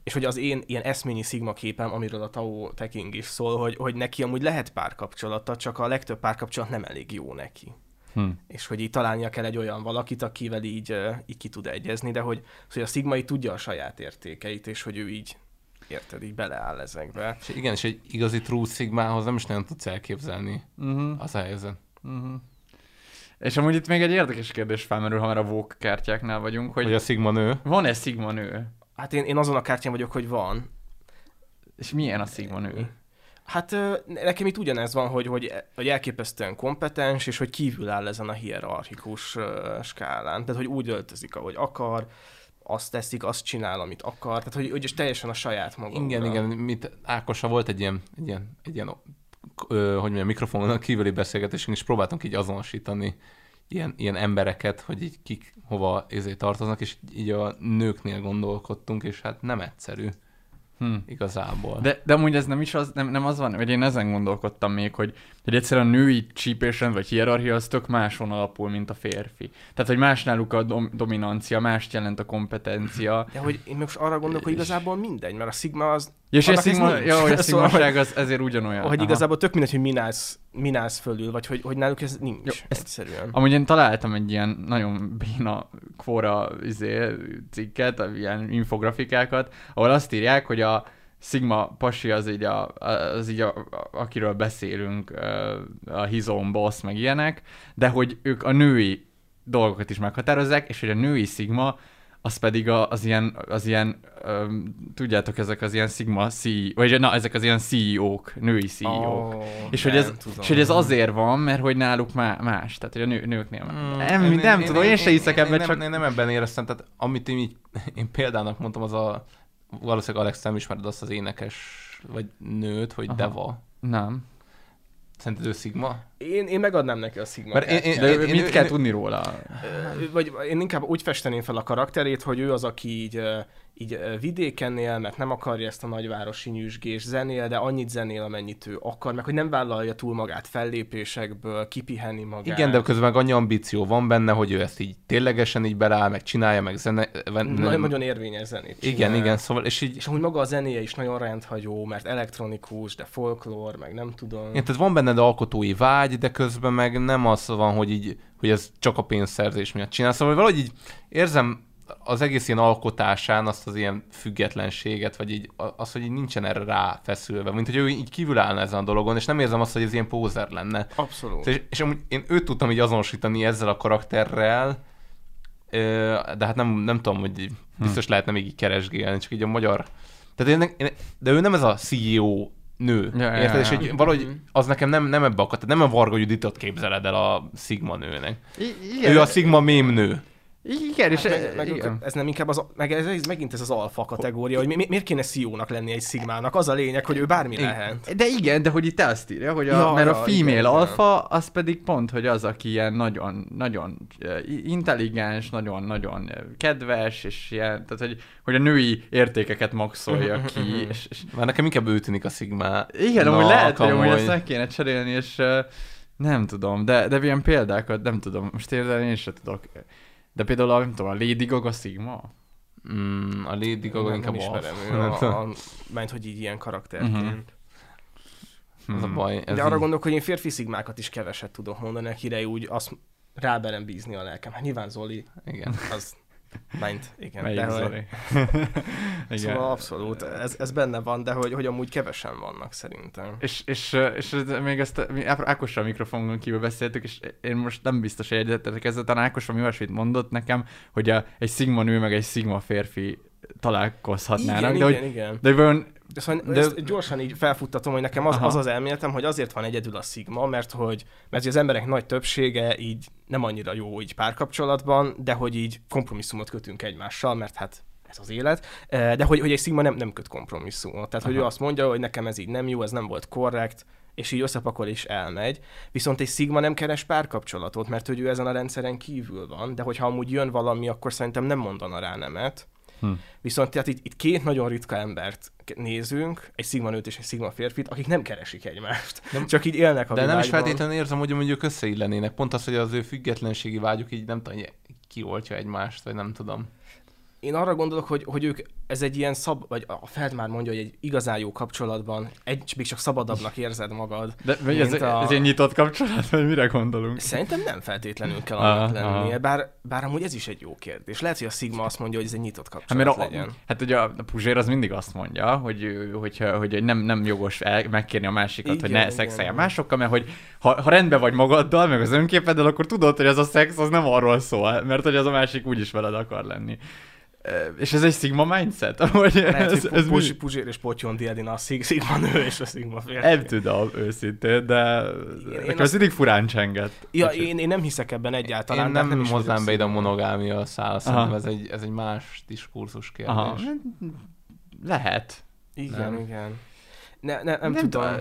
És hogy az én ilyen eszményi szigma képem, amiről a Tao Teking is szól, hogy, hogy neki amúgy lehet párkapcsolata, csak a legtöbb párkapcsolat nem elég jó neki. Hm. És hogy így találnia kell egy olyan valakit, akivel így, így ki tud egyezni, de hogy, hogy a szigma így tudja a saját értékeit, és hogy ő így, érted, így beleáll ezekbe. És igen, és egy igazi true szigmához nem is nagyon tudsz elképzelni Uh-huh. az a helyzet. Uh-huh. És amúgy itt még egy érdekes kérdés felmerül, ha már a Vogue kártyáknál vagyunk, hogy, Hogy a szigma nő. van-e Sigma nő? Hát én, én azon a kártyán vagyok, hogy van. És milyen a Sigma nő? Hát nekem itt ugyanez van, hogy, hogy, hogy elképesztően kompetens, és hogy kívül áll ezen a hierarchikus skálán. Tehát, hogy úgy öltözik, ahogy akar, azt teszik, azt csinál, amit akar. Tehát, hogy, hogy teljesen a saját maga. Igen, igen, mit Ákosa volt egy ilyen, egy ilyen, egy ilyen ö, hogy mondjam, mikrofonon kívüli beszélgetésünk, és próbáltunk így azonosítani ilyen, ilyen embereket, hogy így kik hova ezért tartoznak, és így a nőknél gondolkodtunk, és hát nem egyszerű Hm. igazából. De, de amúgy ez nem is az, nem, nem az van, vagy én ezen gondolkodtam még, hogy, hogy egyszerűen a női csípésrend vagy hierarchia az tök máson alapul, mint a férfi. Tehát, hogy más náluk a dom- dominancia, mást jelent a kompetencia. De hogy én most arra gondolok, hogy igazából mindegy, mert a Sigma az... És a szigma, ja, hogy a Szóval, hogy- szigmaság az ezért ugyanolyan. hogy Aha. igazából tök mindegy, hogy minálsz, minálsz fölül, vagy hogy, hogy náluk ez nincs Jó, ezt- egyszerűen. Amúgy én találtam egy ilyen nagyon béna kvóra izé, cikket, ilyen infografikákat, ahol azt írják, hogy a Sigma pasi az így, a, az így a, a, akiről beszélünk, a Hizon boss, meg ilyenek, de hogy ők a női dolgokat is meghatározzák, és hogy a női Sigma az pedig a, az ilyen, az ilyen tudjátok, ezek az ilyen Sigma CEO, vagy na, ezek az ilyen CEO-k, női CEO-k. Ó, És hogy, ez, tudom. és hogy ez azért van, mert hogy náluk má, más, tehát hogy a nő, nőknél más. Mm, nem, nem, nem tudom, én, se hiszek ebben, én, csak... Nem, én nem ebben éreztem, tehát amit én, így, én példának mondtam, az a valószínűleg Alex nem ismered azt az énekes vagy nőt, hogy Aha. Deva. Nem. Szerinted ő Sigma? Én, én megadnám neki a Sigma Mert én- kártyát. De Én- én- mit én- kell én- tudni róla? Vagy én inkább úgy festeném fel a karakterét, hogy ő az, aki így, így vidéken él, mert nem akarja ezt a nagyvárosi nyüzsgés, zenél, de annyit zenél, amennyit ő akar, meg hogy nem vállalja túl magát fellépésekből, kipiheni magát. Igen, de közben meg annyi ambíció van benne, hogy ő ezt így ténylegesen így beláll, meg csinálja, meg zene... nagyon, nagyon érvényes zenét Igen, csinál. igen, szóval, és így... És amúgy maga a zenéje is nagyon rendhagyó, mert elektronikus, de folklór, meg nem tudom. Igen, tehát van benned alkotói vágy, de közben meg nem az van, hogy, így, hogy ez csak a pénzszerzés miatt csinál. Szóval valahogy így érzem az egész ilyen alkotásán azt az ilyen függetlenséget, vagy így az, hogy így nincsen erre ráfeszülve, mint hogy ő így kívül állna ezen a dologon, és nem érzem azt, hogy ez ilyen pózer lenne. Abszolút. És, és amúgy én őt tudtam így azonosítani ezzel a karakterrel, de hát nem, nem tudom, hogy így biztos lehetne még így keresgélni, csak így a magyar... Tehát én, én, de ő nem ez a CEO nő, Ja, ja, érted? És ja. hogy valahogy az nekem nem, nem ebbe akad, tehát nem a Varga Juditot képzeled el a Sigma nőnek. I- Ő a Sigma mém nő. Igen, és meg, meg, igen. ez nem inkább az, meg ez, ez megint ez az alfa kategória, hogy mi, mi- miért kéne CEO-nak lenni egy szigmának? Az a lényeg, hogy ő bármi lehet. De igen, de hogy itt azt írja, hogy a, Ja, mert a ja, female igen, alfa, az pedig pont, hogy az, aki ilyen nagyon, nagyon eh, intelligens, nagyon, nagyon eh, kedves, és ilyen, tehát hogy, hogy a női értékeket maxolja ki, és, és Már nekem inkább ő tűnik a Sigma. igen, amúgy lehet, hogy amúgy ezt meg kéne cserélni, és nem tudom, de, de ilyen példákat nem tudom, most érzelni én sem tudok. De például a, nem tudom, a Lady Gaga Sigma? Mm, a Lady Gaga nem, inkább nem ismerem, a, a, mert hogy így ilyen karakterként. Mhm. Ez a baj. Ez De arra így- gondolok, hogy én férfi szigmákat is keveset tudok mondani, akire úgy azt ráberem bízni a lelkem. Hát nyilván Zoli, Igen. az Mind, igen. Melyik de hogy- Zoli? igen. Szóval abszolút, ez, ez benne van, de hogy, hogy amúgy kevesen vannak szerintem. És, és, és még ezt mi Ákossal a mikrofonon kívül beszéltük, és én most nem biztos, hogy egyetetek ezzel, talán Ákos valami olyasmit mondott nekem, hogy a, egy szigma nő meg egy szigma férfi találkozhatnának. igen, de, igen, hogy, igen. de vajon De szóval De- ezt gyorsan így felfuttatom, hogy nekem az, Aha. az az elméletem, hogy azért van egyedül a szigma, mert hogy mert hogy az emberek nagy többsége így nem annyira jó így párkapcsolatban, de hogy így kompromisszumot kötünk egymással, mert hát ez az élet, Eh, de hogy, hogy egy szigma nem, nem köt kompromisszumot. Tehát, hogy ő azt mondja, hogy nekem ez így nem jó, ez nem volt korrekt, és így összepakol és elmegy. Viszont egy szigma nem keres párkapcsolatot, mert hogy ő ezen a rendszeren kívül van, de hogyha amúgy jön valami, akkor szerintem nem mondana rá nemet. Hm. Viszont tehát itt, itt két nagyon ritka embert nézünk, egy szigma nőt és egy szigma férfit, akik nem keresik egymást. Nem, csak így élnek a De nem is világban. feltétlenül érzem, hogy mondjuk összeillenének. Pont az, hogy az ő függetlenségi vágyuk így nem tudom, kioltja egymást, vagy nem tudom. Én arra gondolok, hogy, hogy ők, ez egy ilyen szab, vagy a Feld már mondja, hogy egy igazán jó kapcsolatban, egy, még csak szabadabbnak érzed magad. de, vagy ez, a- ez egy nyitott kapcsolat, vagy mire gondolunk? Szerintem nem feltétlenül kell annak lennie, bár, bár amúgy ez is egy jó kérdés. Lehet, hogy a Sigma azt mondja, hogy ez egy nyitott Hát, kapcsolat a, legyen. hát ugye a, Puzsér az mindig azt mondja, hogy, ő- hogyha, hogy nem, nem jogos el, megkérni a másikat, Igen, hogy ne szexeljen másokkal, mert hogy ha, ha rendben vagy magaddal, meg az önképeddel, akkor tudod, hogy ez a szex az nem arról szól, mert hogy az a másik úgyis veled akar lenni. És ez egy Sigma mindset? Vagy Lehet, ez, hogy ez Puzsi? Puzsér és Potyon Diadina a Sig- Sigma nő és a Sigma férfi. Nem tudom őszintén, de én azt- az mindig furán csengett. Ja, én, én nem hiszek ebben egyáltalán. Én hát nem, is vagyok hoznám be ide a Sigma. monogámia szál, Aha. szerintem ez egy, ez egy más diskurzus kérdés. Aha, lehet. Igen, Nem. igen. Ne, ne, nem, tudom. tudom.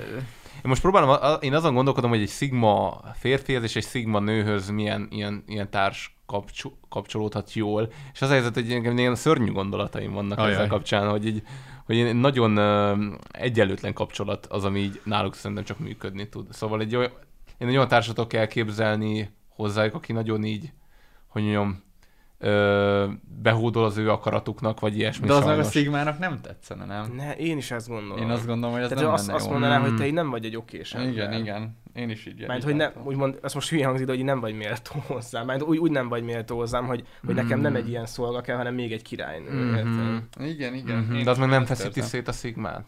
Én most próbálom, én azon gondolkodom, hogy egy szigma férfihez és egy szigma nőhöz milyen ilyen, ilyen társ kapcsol, kapcsolódhat jól. És az a helyzet, hogy nekem ilyen szörnyű gondolataim vannak Ajaj. ezzel kapcsán, hogy így hogy egy nagyon ö, egyenlőtlen kapcsolat az, ami így náluk szerintem csak működni tud. Szóval egy olyan, én egy olyan társat tudok elképzelni hozzájuk, aki nagyon így, hogy mondjam, ö, behódol az ő akaratuknak, vagy ilyesmi De az meg a. Szigmának nem tetszene, nem? Ne, én is ezt gondolom. Én azt gondolom, hogy ez Tehát nem azt, azt jó. mondaná, hogy Mm. te így nem vagy egy okés ember. Igen, igen. Én is így Mert hogy nem, úgymond, azt most hülye hangzik, de hogy nem vagy méltó hozzám. Mert úgy, úgy nem vagy méltó hozzám, hogy, hogy nekem nem egy ilyen szolga kell, hanem még egy királynő. Mhm. érted? Igen, igen. Mhm, Én De az meg nem feszíti szét a szigmát.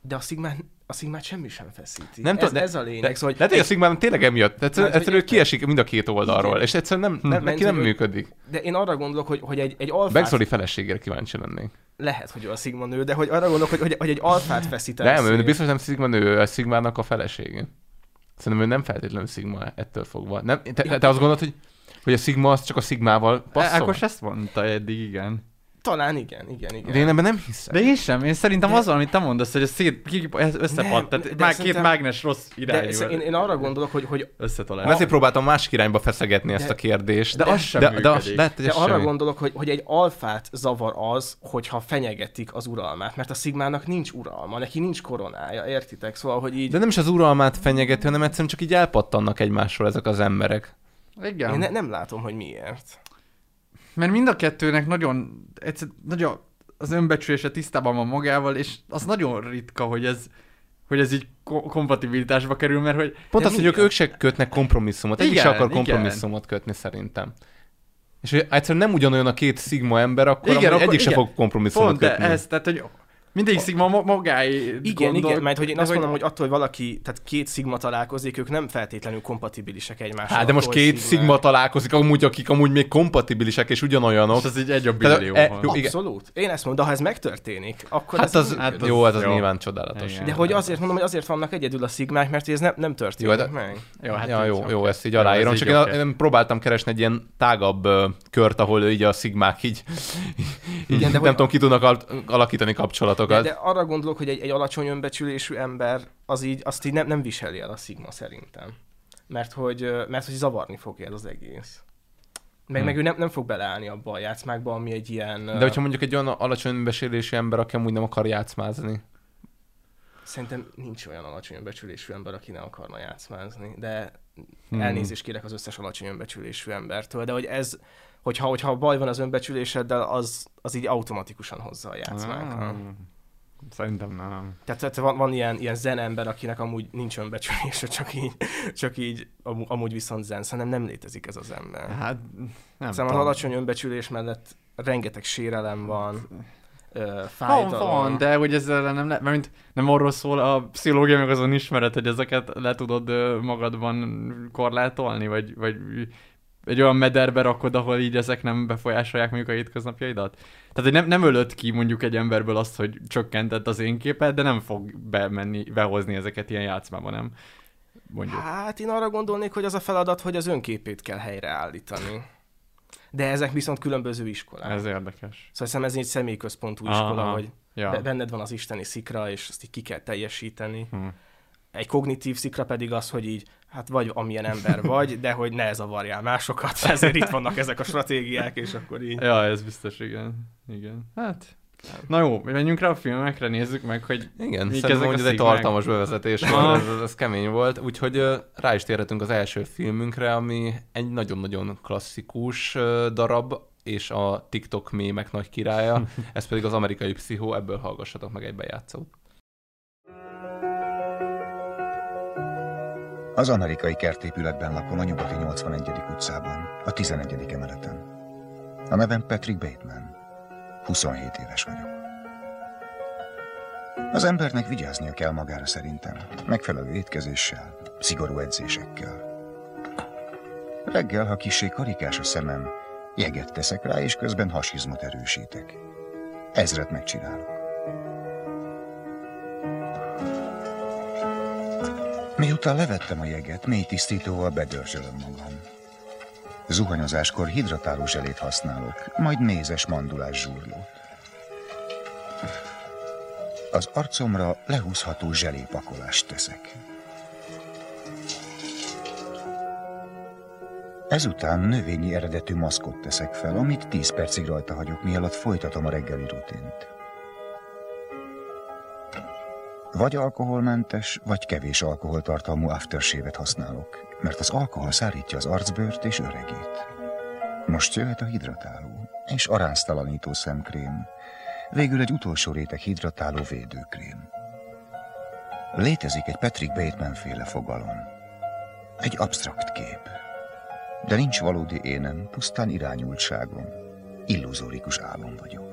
De a szigmát, a szigmát semmi sem feszíti. Nem ez, tudom, de- ez a lényeg. De, Szóval, lehet, hogy a Sigma tényleg emiatt. Egyszerűen, Mert, egyszerűen kiesik mind a két oldalról, Igen. és egyszerűen nem, Hm. nem, neki nem működik. de én arra gondolok, hogy, hogy egy, egy alfát... Begzoli feleségére kíváncsi lennék. Lehet, hogy ő a szigma nő, de hogy arra gondolok, hogy, hogy, hogy egy alfát feszíteni. Nem, ő biztos nem Sigma nő, ő a Sigmának a felesége. Szerintem ő nem feltétlenül Sigma ettől fogva. Nem, te, te azt gondolod, hogy, hogy a Sigma az csak a Sigmával passzol? Ákos ezt mondta eddig, igen. Talán igen, igen, igen. De én ebben nem hiszem. De én sem, én szerintem De- az van, amit te mondasz, hogy a szét, összepadt, tehát de már szerintem- két mágnes rossz de irányú sz- én, én arra gondolok, hogy, hogy összetalál. Ezért próbáltam másik irányba feszegetni ezt De- a kérdést. de az sem de, de az, működik. lehet, de ez arra semmi. gondolok, hogy, hogy egy alfát zavar az, hogyha fenyegetik az uralmát, mert a szigmának nincs uralma, neki nincs koronája, értitek? Szóval, hogy így... De nem is az uralmát fenyegeti, hanem egyszerűen csak így elpattannak egymásról ezek az emberek. Igen. Én ne, nem látom, hogy miért. Mert mind a kettőnek nagyon, egyszer, nagyon az önbecsülése tisztában van magával, és az nagyon ritka, hogy ez, hogy ez így ko- kompatibilitásba kerül, mert hogy Pont De az, hogy ők, se kötnek kompromisszumot. Egyik se Igen, akar igen. kompromisszumot kötni szerintem. És hogy egyszerűen nem ugyanolyan a két szigma ember, akkor, Igen, igen, akkor egyik se igen. fog kompromisszumot pont de kötni. ez, tehát hogy mindegyik szigma ma- magáé Igen, gondol, igen, mert hogy én azt mondom, hogy attól, hogy valaki, tehát két szigma találkozik, ők nem feltétlenül kompatibilisek egymással. Hát, de most két hogy szigma találkozik, amúgy, akik amúgy még kompatibilisek és ugyanolyanok. Most az így egy a billió e, van. jó, igen. Abszolút. Én ezt mondom, de ha ez megtörténik, akkor Hát ez az, hát jó, az hát az jó. nyilván csodálatos. Igen. De hogy azért mondom, hogy azért vannak egyedül a szigmák, mert ez nem, nem történik Jó, de- meg. Jó, hát ja, jó, jó, ezt így ez aláírom. így Csak én, én próbáltam keresni egy ilyen tágabb kört, ahol így a szigmák így, nem tudom, ki tudnak al- alakítani De, kapcsolatokat. de arra gondolok, hogy egy, egy alacsony önbecsülésű ember az így, azt így nem, nem viseli el a szigma szerintem. Mert hogy, mert hogy zavarni fogja ez az egész. Meg, meg ő nem, nem fog beleállni abba a játszmákba, ami egy ilyen... De hogyha mondjuk egy olyan alacsony önbesérésű ember, aki amúgy nem akar játszmázni. Szerintem nincs olyan alacsony önbecsülésű ember, aki ne akarna játszmázni, de Hmm. hmm. elnézést kérek az összes alacsony önbecsülésű embertől, de hogy ez, hogyha, hogyha baj van az önbecsüléseddel, az, az így automatikusan hozza a játszmákra. Ah, Szerintem nem. Tehát, tehát van, van ilyen, ilyen zen ember, akinek amúgy nincs önbecsülése, csak így, csak így amú- amúgy viszont zen, szerintem nem létezik ez az ember. Hát nem Szerintem az tudom. alacsony önbecsülés mellett rengeteg sérelem van, ö, Van, fájdalom. van, de hogy ezzel nem le, mert nem arról szól a pszichológia, meg azon ismeret, hogy ezeket le tudod magadban korlátolni, vagy, vagy egy olyan mederbe rakod, ahol így ezek nem befolyásolják mondjuk a hétköznapjaidat? Tehát, nem, nem ölött ki mondjuk egy emberből azt, hogy csökkentett az én képet, de nem fog bemenni, behozni ezeket ilyen játszmába, nem? Mondjuk. Hát én arra gondolnék, hogy az a feladat, hogy az önképét kell helyreállítani. De ezek viszont különböző iskolák. Ez érdekes. Szóval hiszem ez egy személyközpontú Aha, iskola, hogy ja. be- benned van az isteni szikra, és azt így ki kell teljesíteni. Hm. Egy kognitív szikra pedig az, hogy így, hát vagy amilyen ember vagy, de hogy ne zavarjál másokat, ezért itt vannak ezek a stratégiák, és akkor így. Ja, ez biztos, igen. Igen. Hát, na jó, menjünk rá a filmekre, nézzük meg, hogy Igen, Mik szerintem, ezek hogy a ez egy tartalmas bevezetés volt, ez, ez, kemény volt, úgyhogy rá is térhetünk az első filmünkre, ami egy nagyon-nagyon klasszikus darab, és a TikTok mémek nagy királya, ez pedig az amerikai pszichó, ebből hallgassatok meg egy bejátszót. Az amerikai kertépületben lakom a nyugati 81. utcában, a 11. emeleten. A nevem Patrick Bateman. 27 éves vagyok. Az embernek vigyáznia kell magára szerintem. Megfelelő étkezéssel, szigorú edzésekkel. Reggel, ha kisé karikás a szemem, jeget teszek rá, és közben hasizmot erősítek. Ezret megcsinálok. Miután levettem a jeget, mély tisztítóval bedörzsölöm magam. Zuhanyozáskor hidratáló zselét használok, majd mézes mandulás zsúrlót. Az arcomra lehúzható zselépakolást teszek. Ezután növényi eredetű maszkot teszek fel, amit 10 percig rajta hagyok, mielőtt folytatom a reggeli rutint. Vagy alkoholmentes, vagy kevés alkoholtartalmú aftershave-et használok, mert az alkohol szárítja az arcbőrt és öregít. Most jöhet a hidratáló és aránytalanító szemkrém, végül egy utolsó réteg hidratáló védőkrém. Létezik egy Patrick Bateman féle fogalom. Egy absztrakt kép. De nincs valódi énem, pusztán irányultságom. Illuzórikus álom vagyok.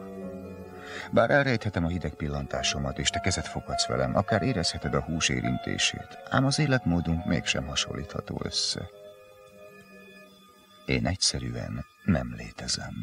Bár elrejthetem a hideg pillantásomat, és te kezet foghatsz velem, akár érezheted a hús érintését, ám az életmódunk mégsem hasonlítható össze. Én egyszerűen nem létezem.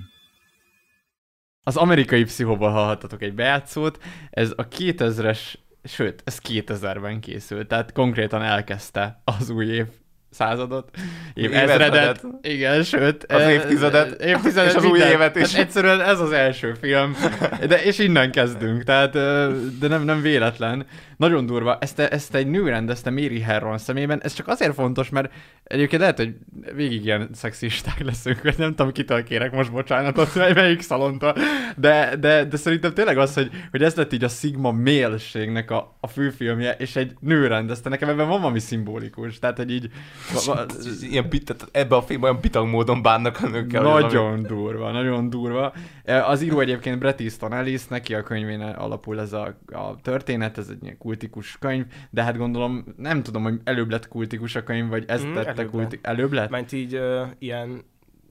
az amerikai pszichóból hallhattatok egy bejátszót, ez a 2000-es, sőt, ez 2000-ben készült, tehát konkrétan elkezdte az új év századot, év ezredet, igen, sőt. Az eh, évtizedet, évtizedet és az új minden. évet is. Hát egyszerűen ez az első film, de, és innen kezdünk, tehát, eh, de nem, nem véletlen. Nagyon durva, ezt, ezt egy nő rendezte Mary Herron szemében, ez csak azért fontos, mert egyébként lehet, hogy végig ilyen szexisták leszünk, vagy nem tudom, kitől kérek most bocsánatot, mely- melyik szalonta, de, de, de szerintem tényleg az, hogy, hogy ez lett így a Sigma mélségnek a, a főfilmje, és egy nő rendezte, nekem ebben van valami szimbolikus, tehát, hogy így va- va- Ilyen, tehát ebben a filmben olyan bitag módon bánnak a nőkkel. nagyon durva, nagyon durva. Az író egyébként Bret Easton Ellis, neki a könyvén alapul ez a, a történet, ez egy ilyen kultikus könyv, de hát gondolom, nem tudom, hogy előbb lett kultikus a könyv, vagy ez Mm, tette előbb kulti... lett. Előbb lett? Mert így uh, ilyen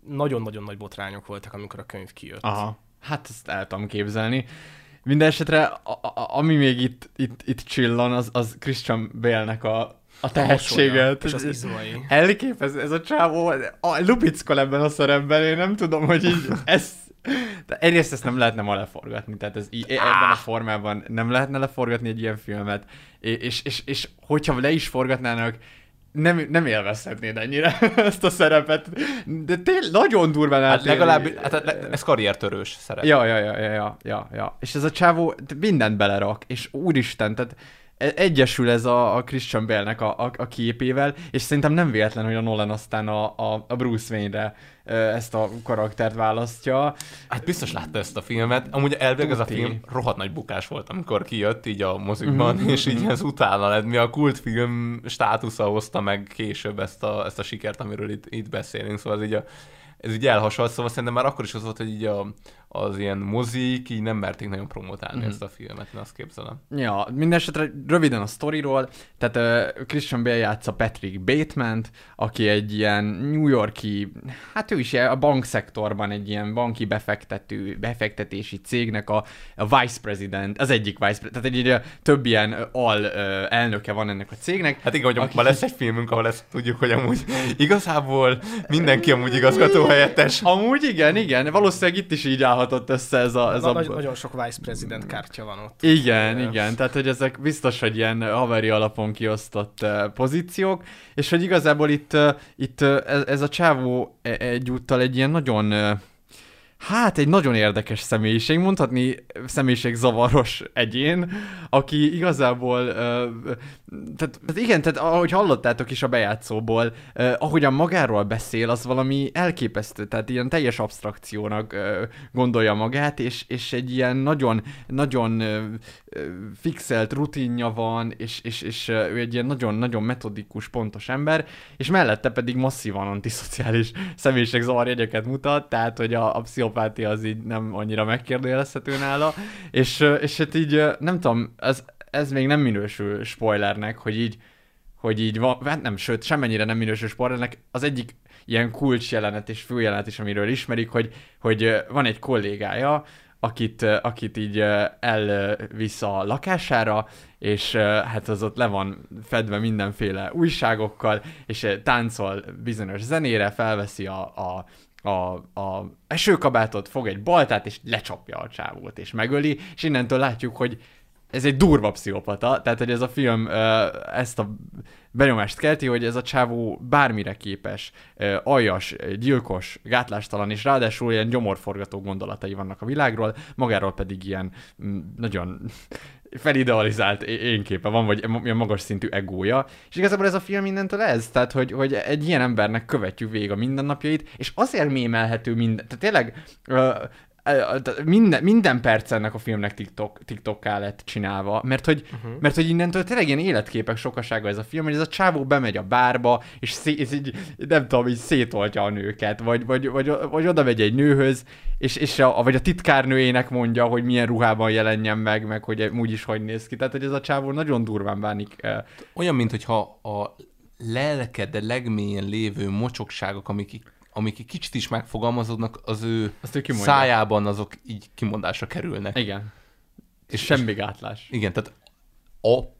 nagyon-nagyon nagy botrányok voltak, amikor a könyv kijött. Aha, hát ezt el tudom képzelni. Minden esetre, a, a, ami még itt, itt, itt csillan, az, az Christian Bale-nek a, a tehetséget. és az izmai. Elképesztő, ez a csávó, a lubickol ebben a szerepben, én nem tudom, hogy így ez... De egyrészt ezt nem lehetne ma leforgatni, tehát ez í- ebben a formában nem lehetne leforgatni egy ilyen filmet, és, és, és, és hogyha le is forgatnának, nem, nem élvezhetnéd ennyire ezt a szerepet, de tényleg nagyon durván Hát átélni. legalább, hát le- ez karriertörős szerep. Ja, ja, ja, ja, ja, ja, ja. És ez a csávó mindent belerak, és úristen, tehát egyesül ez a, a Christian Bale-nek a, a, a képével, és szerintem nem véletlen, hogy a Nolan aztán a, a, a Bruce Wayne-re ezt a karaktert választja. Hát biztos látta ezt a filmet. Amúgy elvileg ez a film rohadt nagy bukás volt, amikor kijött így a mozikban, mm-hmm. és így ez utána lett. Mi a kultfilm státusza hozta meg később ezt a, ezt a sikert, amiről itt, itt beszélünk. Szóval ez így a, ez így elhasonlt, szóval szerintem már akkor is az volt, hogy így a, az ilyen mozik így nem merték nagyon promotálni mm. ezt a filmet, én azt képzelem. Ja, mindenesetre röviden a sztoriról, tehát uh, Christian Bale játsza Patrick bateman aki egy ilyen New Yorki, hát ő is a bankszektorban egy ilyen banki befektető, befektetési cégnek a, a vice president, az egyik vice president, tehát egy, egy több ilyen al ö, elnöke van ennek a cégnek. Hát igen, hogy Aki- ma lesz egy filmünk, ahol ezt tudjuk, hogy amúgy igazából mindenki amúgy igazgató helyettes. Amúgy igen, igen, valószínűleg itt is így állhatott össze ez a... Ez Na, a... nagy, nagyon sok vice president kártya van ott. Igen, Ö, igen, tehát hogy ezek biztos, hogy ilyen haveri alapon kiosztott pozíciók, és hogy igazából itt, itt ez, ez a csávó e- egyúttal egy ilyen nagyon, hát egy nagyon érdekes személyiség, mondhatni személyiségzavaros egyén, aki igazából, uh, tehát, igen, tehát ahogy hallottátok is a bejátszóból, uh, ahogyan magáról beszél, az valami elképesztő, tehát ilyen teljes abstrakciónak uh, gondolja magát, és, és egy ilyen nagyon, nagyon fixelt rutinja van, és, és, és ő egy ilyen nagyon-nagyon metodikus, pontos ember, és mellette pedig masszívan antiszociális személyiségzavarjegyeket mutat, tehát hogy a, a pszichopátia az így nem annyira megkérdőjelezhető nála, és, és hát így nem tudom, ez, ez még nem minősül spoilernek, hogy így hogy így van, hát nem, sőt, semmennyire nem minősül spoilernek, az egyik ilyen kulcs jelenet és főjelenet is, amiről ismerik, hogy, hogy van egy kollégája, akit, akit így elvisz a lakására, és hát az ott le van fedve mindenféle újságokkal, és táncol bizonyos zenére, felveszi a, a a, a esőkabátot, fog egy baltát, és lecsapja a csávót, és megöli, és innentől látjuk, hogy ez egy durva pszichopata, tehát hogy ez a film ezt a benyomást kelti, hogy ez a csávó bármire képes, aljas, gyilkos, gátlástalan, és ráadásul ilyen gyomorforgató gondolatai vannak a világról, magáról pedig ilyen mm, nagyon felidealizált énképe van, vagy ilyen magas szintű egója, és igazából ez a film mindentől ez, tehát hogy, hogy egy ilyen embernek követjük végig a mindennapjait, és azért mémelhető minden, tehát tényleg minden, minden perc ennek a filmnek TikTok, TikTokká lett csinálva, mert hogy, uh-huh. mert hogy innentől tényleg ilyen életképek sokasága ez a film, hogy ez a csávó bemegy a bárba, és szé, és így, nem tudom, így szétoltja a nőket, vagy, vagy, vagy, vagy oda megy egy nőhöz, és, és a, vagy a titkárnőjének mondja, hogy milyen ruhában jelenjen meg, meg hogy úgy is hogy néz ki. Tehát, hogy ez a csávó nagyon durván bánik. Olyan, mintha a lelked legmélyen lévő mocsokságok, amik, amik egy kicsit is megfogalmazódnak, az ő, szájában azok így kimondásra kerülnek. Igen. És semmi gátlás. Igen, tehát a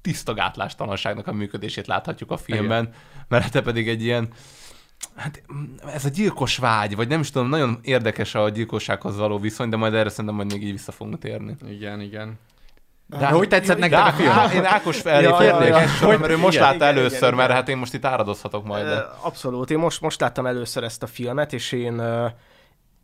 tiszta gátlástalanságnak a működését láthatjuk a filmben, Igen. mert te pedig egy ilyen, hát ez a gyilkos vágy, vagy nem is tudom, nagyon érdekes a gyilkossághoz való viszony, de majd erre szerintem majd még így vissza fogunk térni. Igen, igen. De hogy tetszett nektek a film? Á, én Ákos felé Ja, fordulnék mert ő most Igen, látta igen, először, igen, mert igen. hát én most itt áradozhatok majd. De. Abszolút. Én most, most láttam először ezt a filmet, és én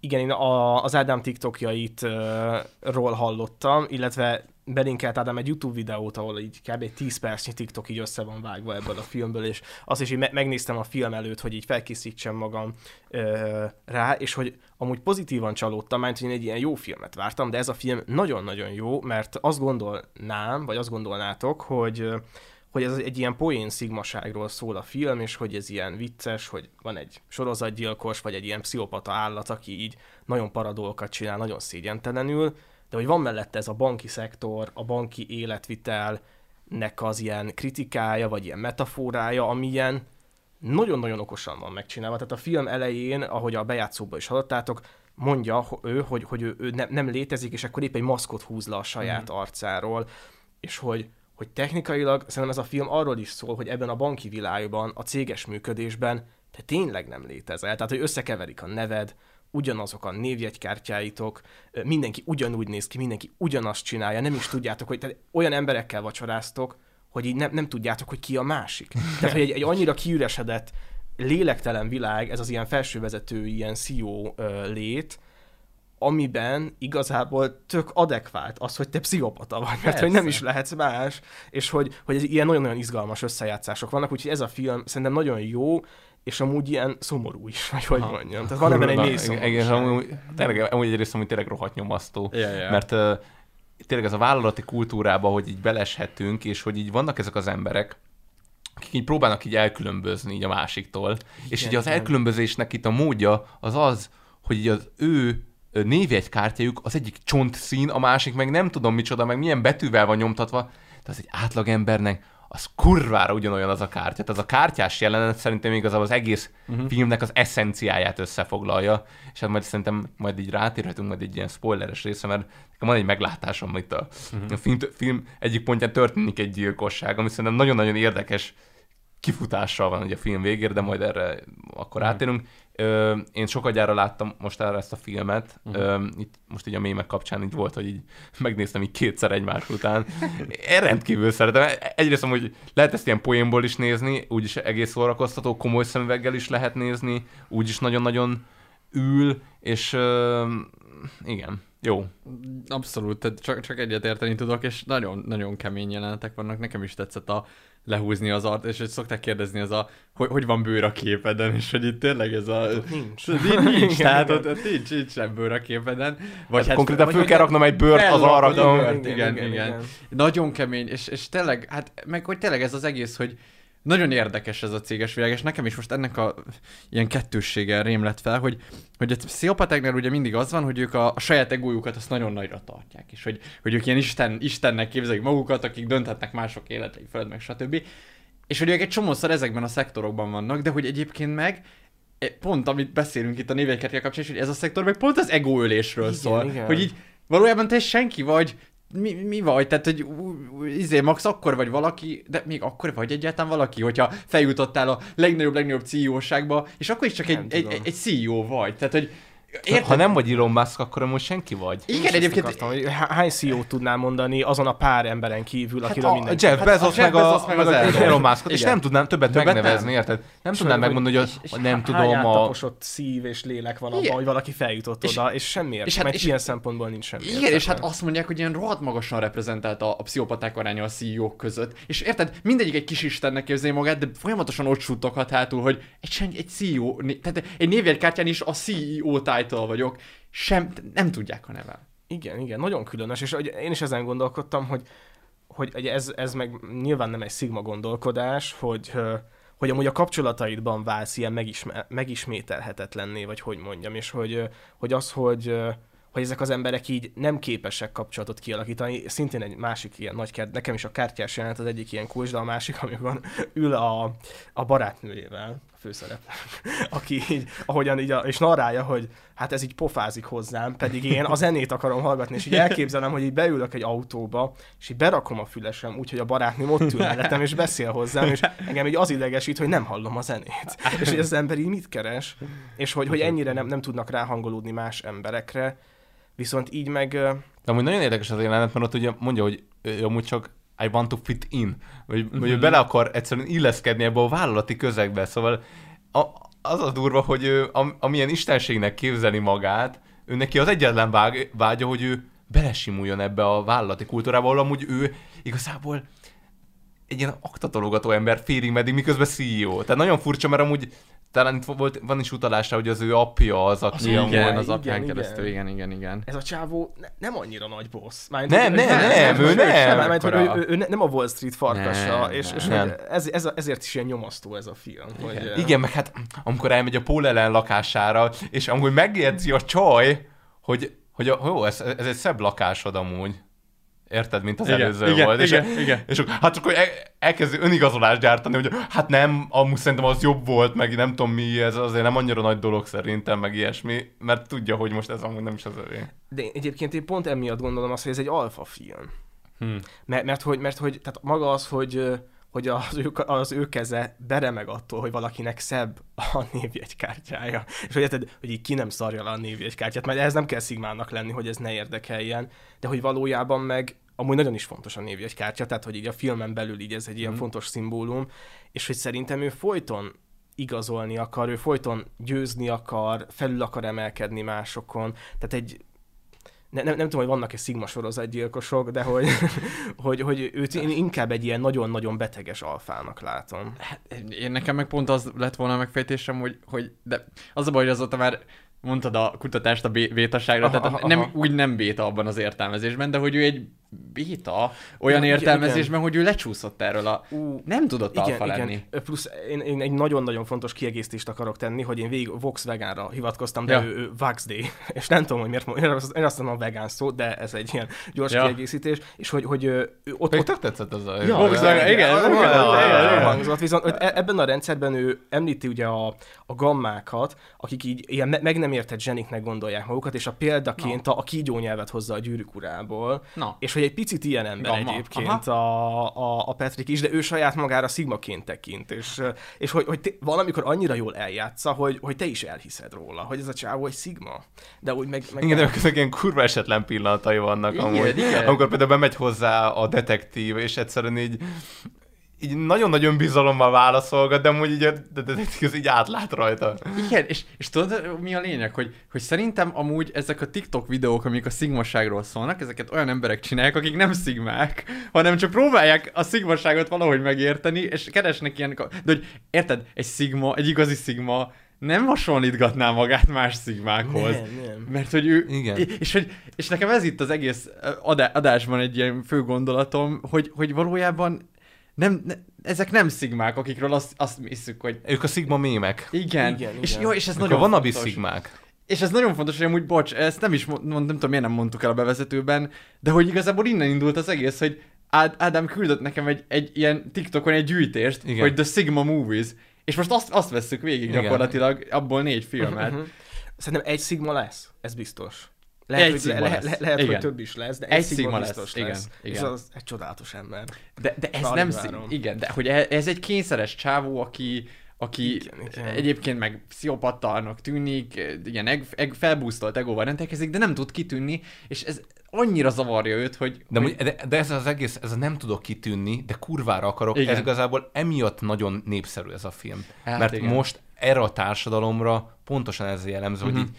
igen, én a, az Ádám TikTokjait ö, ról hallottam, illetve belinkelt Ádám egy YouTube videót, ahol így kb. 10 percnyi TikTok így össze van vágva ebből a filmből, és azt is így me- megnéztem a film előtt, hogy így felkészítsem magam ö, rá, és hogy amúgy pozitívan csalódtam, mert hogy én egy ilyen jó filmet vártam, de ez a film nagyon-nagyon jó, mert azt gondolnám, vagy azt gondolnátok, hogy hogy ez egy ilyen poén szigmaságról szól a film, és hogy ez ilyen vicces, hogy van egy sorozatgyilkos, vagy egy ilyen pszichopata állat, aki így nagyon paradolgokat csinál, nagyon szégyentelenül, de hogy van mellette ez a banki szektor, a banki életvitelnek az ilyen kritikája, vagy ilyen metaforája, ami ilyen nagyon-nagyon okosan van megcsinálva. Tehát a film elején, ahogy a bejátszóban is hallottátok, mondja ő, hogy, hogy ő, ő ne, nem létezik, és akkor épp egy maszkot húz le a saját mm. arcáról, és hogy, hogy technikailag szerintem ez a film arról is szól, hogy ebben a banki világban, a céges működésben te tényleg nem létezel. Tehát, hogy összekeverik a neved, ugyanazok a névjegykártyáitok, mindenki ugyanúgy néz ki, mindenki ugyanazt csinálja, nem is tudjátok, hogy tehát olyan emberekkel vacsoráztok, hogy így nem, nem tudjátok, hogy ki a másik. Tehát, hogy egy, egy annyira kiüresedett, lélektelen világ, ez az ilyen felsővezető, ilyen CEO lét, amiben igazából tök adekvált az, hogy te pszichopata vagy, mert hogy nem is lehetsz más, és hogy, hogy ilyen nagyon-nagyon izgalmas összejátszások vannak, úgyhogy ez a film szerintem nagyon jó, és amúgy ilyen szomorú is, vagy hogy mondjam. Tehát van ebben egy mély igen, igen, amúgy, tényleg, amúgy egyrészt amúgy tényleg rohadt nyomasztó. Mert uh, tényleg ez a vállalati kultúrába, hogy így beleshetünk, és hogy így vannak ezek az emberek, akik így próbálnak így elkülönbözni így a másiktól. és így az igen. elkülönbözésnek itt a módja az az, hogy így az ő névjegykártyájuk az egyik csontszín, a másik meg nem tudom micsoda, meg milyen betűvel van nyomtatva, de az egy átlagembernek az kurvára ugyanolyan az a kártya. Tehát az a kártyás jelenet szerintem igazából az egész uh-huh. filmnek az eszenciáját összefoglalja, és hát majd szerintem majd így rátérhetünk majd egy ilyen spoileres része, mert nekem van egy meglátásom itt a, uh-huh. a film, film egyik pontján történik egy gyilkosság, ami szerintem nagyon-nagyon érdekes kifutással van ugye a film végére, de majd erre akkor átérünk. Ö, én sokat láttam most erre ezt a filmet. Ö, itt most így a mémek kapcsán így volt, hogy így megnéztem így kétszer egymás után. Én rendkívül szeretem. Egyrészt hogy lehet ezt ilyen poénból is nézni, úgyis egész szórakoztató, komoly szemüveggel is lehet nézni, úgyis nagyon-nagyon ül, és igen, jó. Abszolút, tehát csak, csak egyet érteni tudok, és nagyon, nagyon kemény jelenetek vannak. Nekem is tetszett a lehúzni az art, és hogy szokták kérdezni az a, hogy, hogy van bőr a képeden, és hogy itt tényleg ez a... nincs. Nincs, nincs Igen, tehát igen. ott, ott nincs, nincs sem bőr a képeden. Vagy Hát konkrétan vagy föl kell raknom egy bőrt az arra, bőrt, igen, igen, igen. Nagyon kemény, és, és tényleg, hát meg hogy tényleg ez az egész, hogy nagyon érdekes ez a céges világ, és nekem is most ennek a ilyen kettőssége rém lett fel, hogy, hogy a pszichopatáknál ugye mindig az van, hogy ők a, a saját egójukat azt nagyon nagyra tartják, és hogy, hogy ők ilyen Isten, Istennek képzelik magukat, akik dönthetnek mások életei fölött, meg stb. És hogy ők egy csomószor ezekben a szektorokban vannak, de hogy egyébként meg e, pont amit beszélünk itt a névjegykártya kapcsán, is, hogy ez a szektor meg pont az egóölésről Igen, szól. igen. Hogy így valójában te senki vagy, mi, mi vagy? Tehát, hogy izé, max akkor vagy valaki, de még akkor vagy egyáltalán valaki, hogyha feljutottál a legnagyobb, legnagyobb CEO-ságba, és akkor is csak egy, Nem egy, tudom. egy, egy CEO vagy. Tehát, hogy Érted? Ha nem vagy Elon Musk, akkor amúgy senki vagy. Igen, egyébként akartam, hogy há- hány CEO tudnál mondani azon a pár emberen kívül, Hát akiről a mindenki... Jeff Bezos, a Jeff meg, a, Bezos, meg az az Elon. Muskot, és nem tudnám többet, Többet megnevezni, nem. érted? Nem tudnám megmondani, hogy, és nem tudom, a... áttaposott szív és lélek van abban, hogy valaki feljutott oda, és semmiért. és hát- mert ilyen szempontból nincs semmi. Igen, és hát azt mondják, hogy ilyen rohadt magasan reprezentált a, a pszichopaták aránya a CEO-k között. És érted, mindegyik egy kis istennek képzeli magát, de folyamatosan ott suttoghat hátul, hogy egy, egy CEO, tehát egy névjegykártyán is a CEO title vagyok, sem, nem tudják a nevem. Igen, igen, nagyon különös, és én is ezen gondolkodtam, hogy, hogy ez, ez meg nyilván nem egy szigma gondolkodás, hogy, hogy amúgy a kapcsolataidban válsz ilyen megisme, megismételhetetlenné, vagy hogy mondjam, és hogy, hogy az, hogy, hogy ezek az emberek így nem képesek kapcsolatot kialakítani, szintén egy másik ilyen nagy kert, nekem is a kártyás jelenet az egyik ilyen kulcs, de a másik, amikor ül a, a barátnőjével, főszerep, aki így, ahogyan így, a, és narrálja, hogy hát ez így pofázik hozzám, pedig én a zenét akarom hallgatni, és így elképzelem, hogy így beülök egy autóba, és így berakom a fülesem, úgyhogy a barátnőm ott ül mellettem, és beszél hozzám, és engem így az idegesít, hogy nem hallom a zenét. És hogy az ember így mit keres, és hogy, hogy ennyire nem, nem tudnak ráhangolódni más emberekre, viszont így meg... De amúgy nagyon érdekes az jelenet, mert ott ugye mondja, hogy ő amúgy csak I want to fit in, vagy, vagy ő bele akar egyszerűen illeszkedni ebbe a vállalati közegbe, szóval a, az a durva, hogy ő, am, amilyen istenségnek képzeli magát, ő neki az egyetlen vág, vágya, hogy ő belesimuljon ebbe a vállalati kultúrába, ahol amúgy ő igazából egy ilyen aktatologató ember félig meddig, miközben CEO. Tehát nagyon furcsa, mert amúgy talán itt volt, van is utalásra, hogy az ő apja az, aki Igen, amúgy... az igen, apján igen. keresztül, igen, igen, igen. Ez a csávó ne, nem annyira nagy boss. Mármint, Nem, hogy- nem, nem, ő nem. Mármint, hogy ő, ő, ő, ne- nem a Wall Street farkasa, Nem, és, és nem. hogy ez, ez, ezért is ilyen nyomasztó ez a film. Hogy, eh, Igen, meg hát amikor elmegy a Paul ellen lakására, és amúgy megjegyzi a csaj, hogy, hogy a, jó, ez, ez egy szebb lakásod amúgy. Érted, mint az Igen, előző igen, volt. igen, és, igen. és hát akkor el, elkezdi önigazolást gyártani, hogy hát nem, amúgy szerintem az jobb volt, meg nem tudom mi, ez azért nem annyira nagy dolog szerintem, meg ilyesmi, mert tudja, hogy most ez amúgy nem is az övé. De egyébként én pont emiatt gondolom azt, hogy ez egy alfa film. Hmm. Mert, mert, hogy, mert hogy tehát maga az, hogy, hogy az ő, az ő keze beremeg attól, hogy valakinek szebb a névjegykártyája. És hogy érted, hogy így ki nem szarja le a névjegykártyát, mert ez nem kell szigmának lenni, hogy ez ne érdekeljen, de hogy valójában meg amúgy nagyon is fontos a névjegykártya, tehát hogy így a filmen belül így ez egy ilyen fontos szimbólum, és hogy szerintem ő folyton igazolni akar, ő folyton győzni akar, felül akar emelkedni másokon, tehát egy ne, nem, nem tudom, hogy vannak-e Sigma sorozatgyilkosok, de hogy, hogy, hogy őt én inkább egy ilyen nagyon-nagyon beteges alfának látom. Hát, én nekem meg pont az lett volna a megfejtésem, hogy, hogy de az a baj, hogy azóta már mondtad a kutatást a bé- bétaságra, Aha, tehát aha, nem, aha. úgy nem béta abban az értelmezésben, de hogy ő egy béta olyan Igen, értelmezésben, hogy ő lecsúszott erről a... Ú, Nem tudott igen, alfa igen. lenni. Plusz én, én egy nagyon-nagyon fontos kiegészítést akarok tenni, hogy én végig Volkswagenra hivatkoztam, de Ja. ő, ő Vaxday, és nem tudom, hogy miért mondom, én azt, mondom a vegán szót, de ez egy ilyen gyors Ja. kiegészítés, és hogy, hogy ő, ott, Még ott tetszett ez a... Ja, Volkswagen, igen, hangzott, viszont e- ebben a rendszerben ő említi ugye a, a gammákat, akik így ilyen me- meg nem értett zseniknek gondolják magukat, és a példaként a, a kígyónyelvet hozza a gyűrűk urából, és hogy egy picit ilyen ember Gamma, egyébként a, a, a Patrick is, de ő saját magára szigmaként tekint, és, és hogy, hogy te, valamikor annyira jól eljátsza, hogy, hogy te is elhiszed róla, hogy ez a csávó egy szigma, de úgy meg... meg Igen, de közben ilyen kurva esetlen pillanatai vannak Igen, amúgy. igen. Amikor például bemegy hozzá a detektív, és egyszerűen így így nagyon-nagyon bizalommal válaszolgat, de amúgy így a detektív az így átlát rajta. Igen, és, és tudod, mi a lényeg, hogy, hogy szerintem amúgy ezek a TikTok videók, amik a szigmaságról szólnak, ezeket olyan emberek csinálják, akik nem szigmák, hanem csak próbálják a szigmaságot valahogy megérteni, és keresnek ilyen... De hogy érted, egy szigma, egy igazi szigma nem hasonlítgatná magát más szigmákhoz. Nem, nem. Mert hogy ő... Igen. És, hogy, és nekem ez itt az egész adá- adásban egy ilyen fő gondolatom, hogy, hogy valójában nem, ne, ezek nem szigmák, akikről azt, azt hiszük, hogy Ők a Sigma mémek. igen, Igen, és igen. jó, és ez Ők a nagyon vanabi fontos. Sigmák. És ez nagyon fontos, hogy amúgy, bocs, ezt nem is mond, nem tudom, miért nem mondtuk el a bevezetőben, de hogy igazából innen indult az egész, hogy Ád, Ádám küldött nekem egy, egy ilyen TikTokon egy gyűjtést, Igen. hogy The Sigma Movies, és most azt, azt vesszük végig Igen. gyakorlatilag, abból négy filmet. Szerintem egy szigma lesz, ez biztos. Lehet, Egy hogy, le, le, lehet, hogy Igen. több is lesz, de egy, Egy szigma, biztos lesz. lesz. Igen, És igen. az egy csodálatos ember. De, de ez Alig nem szig, igen, de hogy e- ez egy kényszeres csávó, aki, aki Igen, igen. egyébként meg pszichopatának tűnik, ilyen eg, eg, felbúztolt egóval rendelkezik, de nem tud kitűnni, és ez annyira zavarja őt, hogy... De, hogy de, de ez az egész, ez a nem tudok kitűnni, de kurvára akarok, Igen. ez igazából emiatt nagyon népszerű ez a film. Hát Mert igen. most erre a társadalomra pontosan ez jellemző, Mhm. hogy így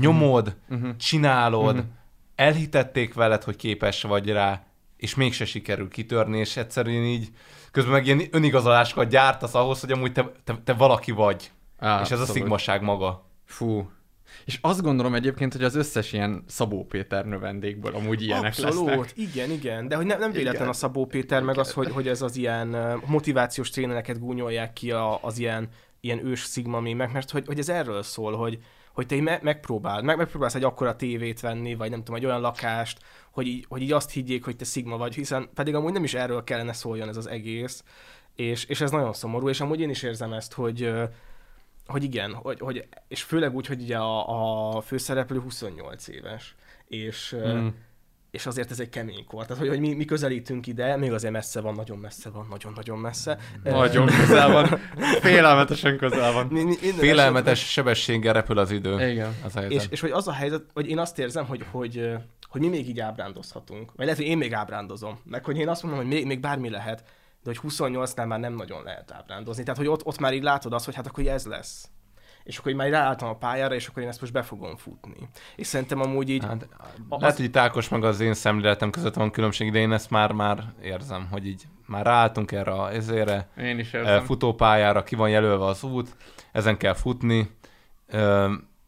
nyomod, csinálod, elhitették veled, hogy képes vagy rá, és mégse sikerül kitörni, és egyszerűen így közben meg ilyen önigazolásokat gyártasz ahhoz, hogy amúgy te, te, te valaki vagy. Á, és ez a abszolút. szigmaság maga. Fú. És azt gondolom egyébként, hogy az összes ilyen Szabó Péter növendékből amúgy ilyenek Abszolút, lesznek. igen, igen. De hogy nem, nem véletlen Igen. a Szabó Péter, meg az, hogy, hogy ez az ilyen motivációs trénereket gúnyolják ki a, az ilyen, ilyen ős szigma mémek, mert hogy, hogy ez erről szól, hogy, hogy te így me- megpróbáld, meg, megpróbálsz egy akkora tévét venni, vagy nem tudom, egy olyan lakást, hogy így, hogy így azt higgyék, hogy te szigma vagy, hiszen pedig amúgy nem is erről kellene szóljon ez az egész, és, és ez nagyon szomorú, és amúgy én is érzem ezt, hogy, hogy igen, hogy, hogy, és főleg úgy, hogy ugye a, a főszereplő 28 éves, és, mm. És azért ez egy kemény kor. Tehát, hogy, hogy mi, mi közelítünk ide, még azért messze van, nagyon messze van, nagyon-nagyon messze. Nagyon közel van. Félelmetesen közel van. Mi- mi- Félelmetes sebességgel repül az idő. Igen. Az. És, és hogy az a helyzet, hogy én azt érzem, hogy, hogy, hogy hogy mi még így ábrándozhatunk. Vagy lehet, hogy én még ábrándozom. Meg hogy én azt mondom, hogy még, még bármi lehet, de hogy 28-nál már nem nagyon lehet ábrándozni. Tehát, hogy ott, ott már így látod azt, hogy hát akkor ez lesz. És akkor így már ráálltam a pályára, és akkor én ezt most be fogom futni. És szerintem amúgy így... Hát, az- lehet, hogy Ákos meg az én szemléletem között van különbség, de én ezt már, már érzem, hogy így már ráálltunk erre a ezére, Én is eh, érzem. futópályára, ki van jelölve az út, ezen kell futni,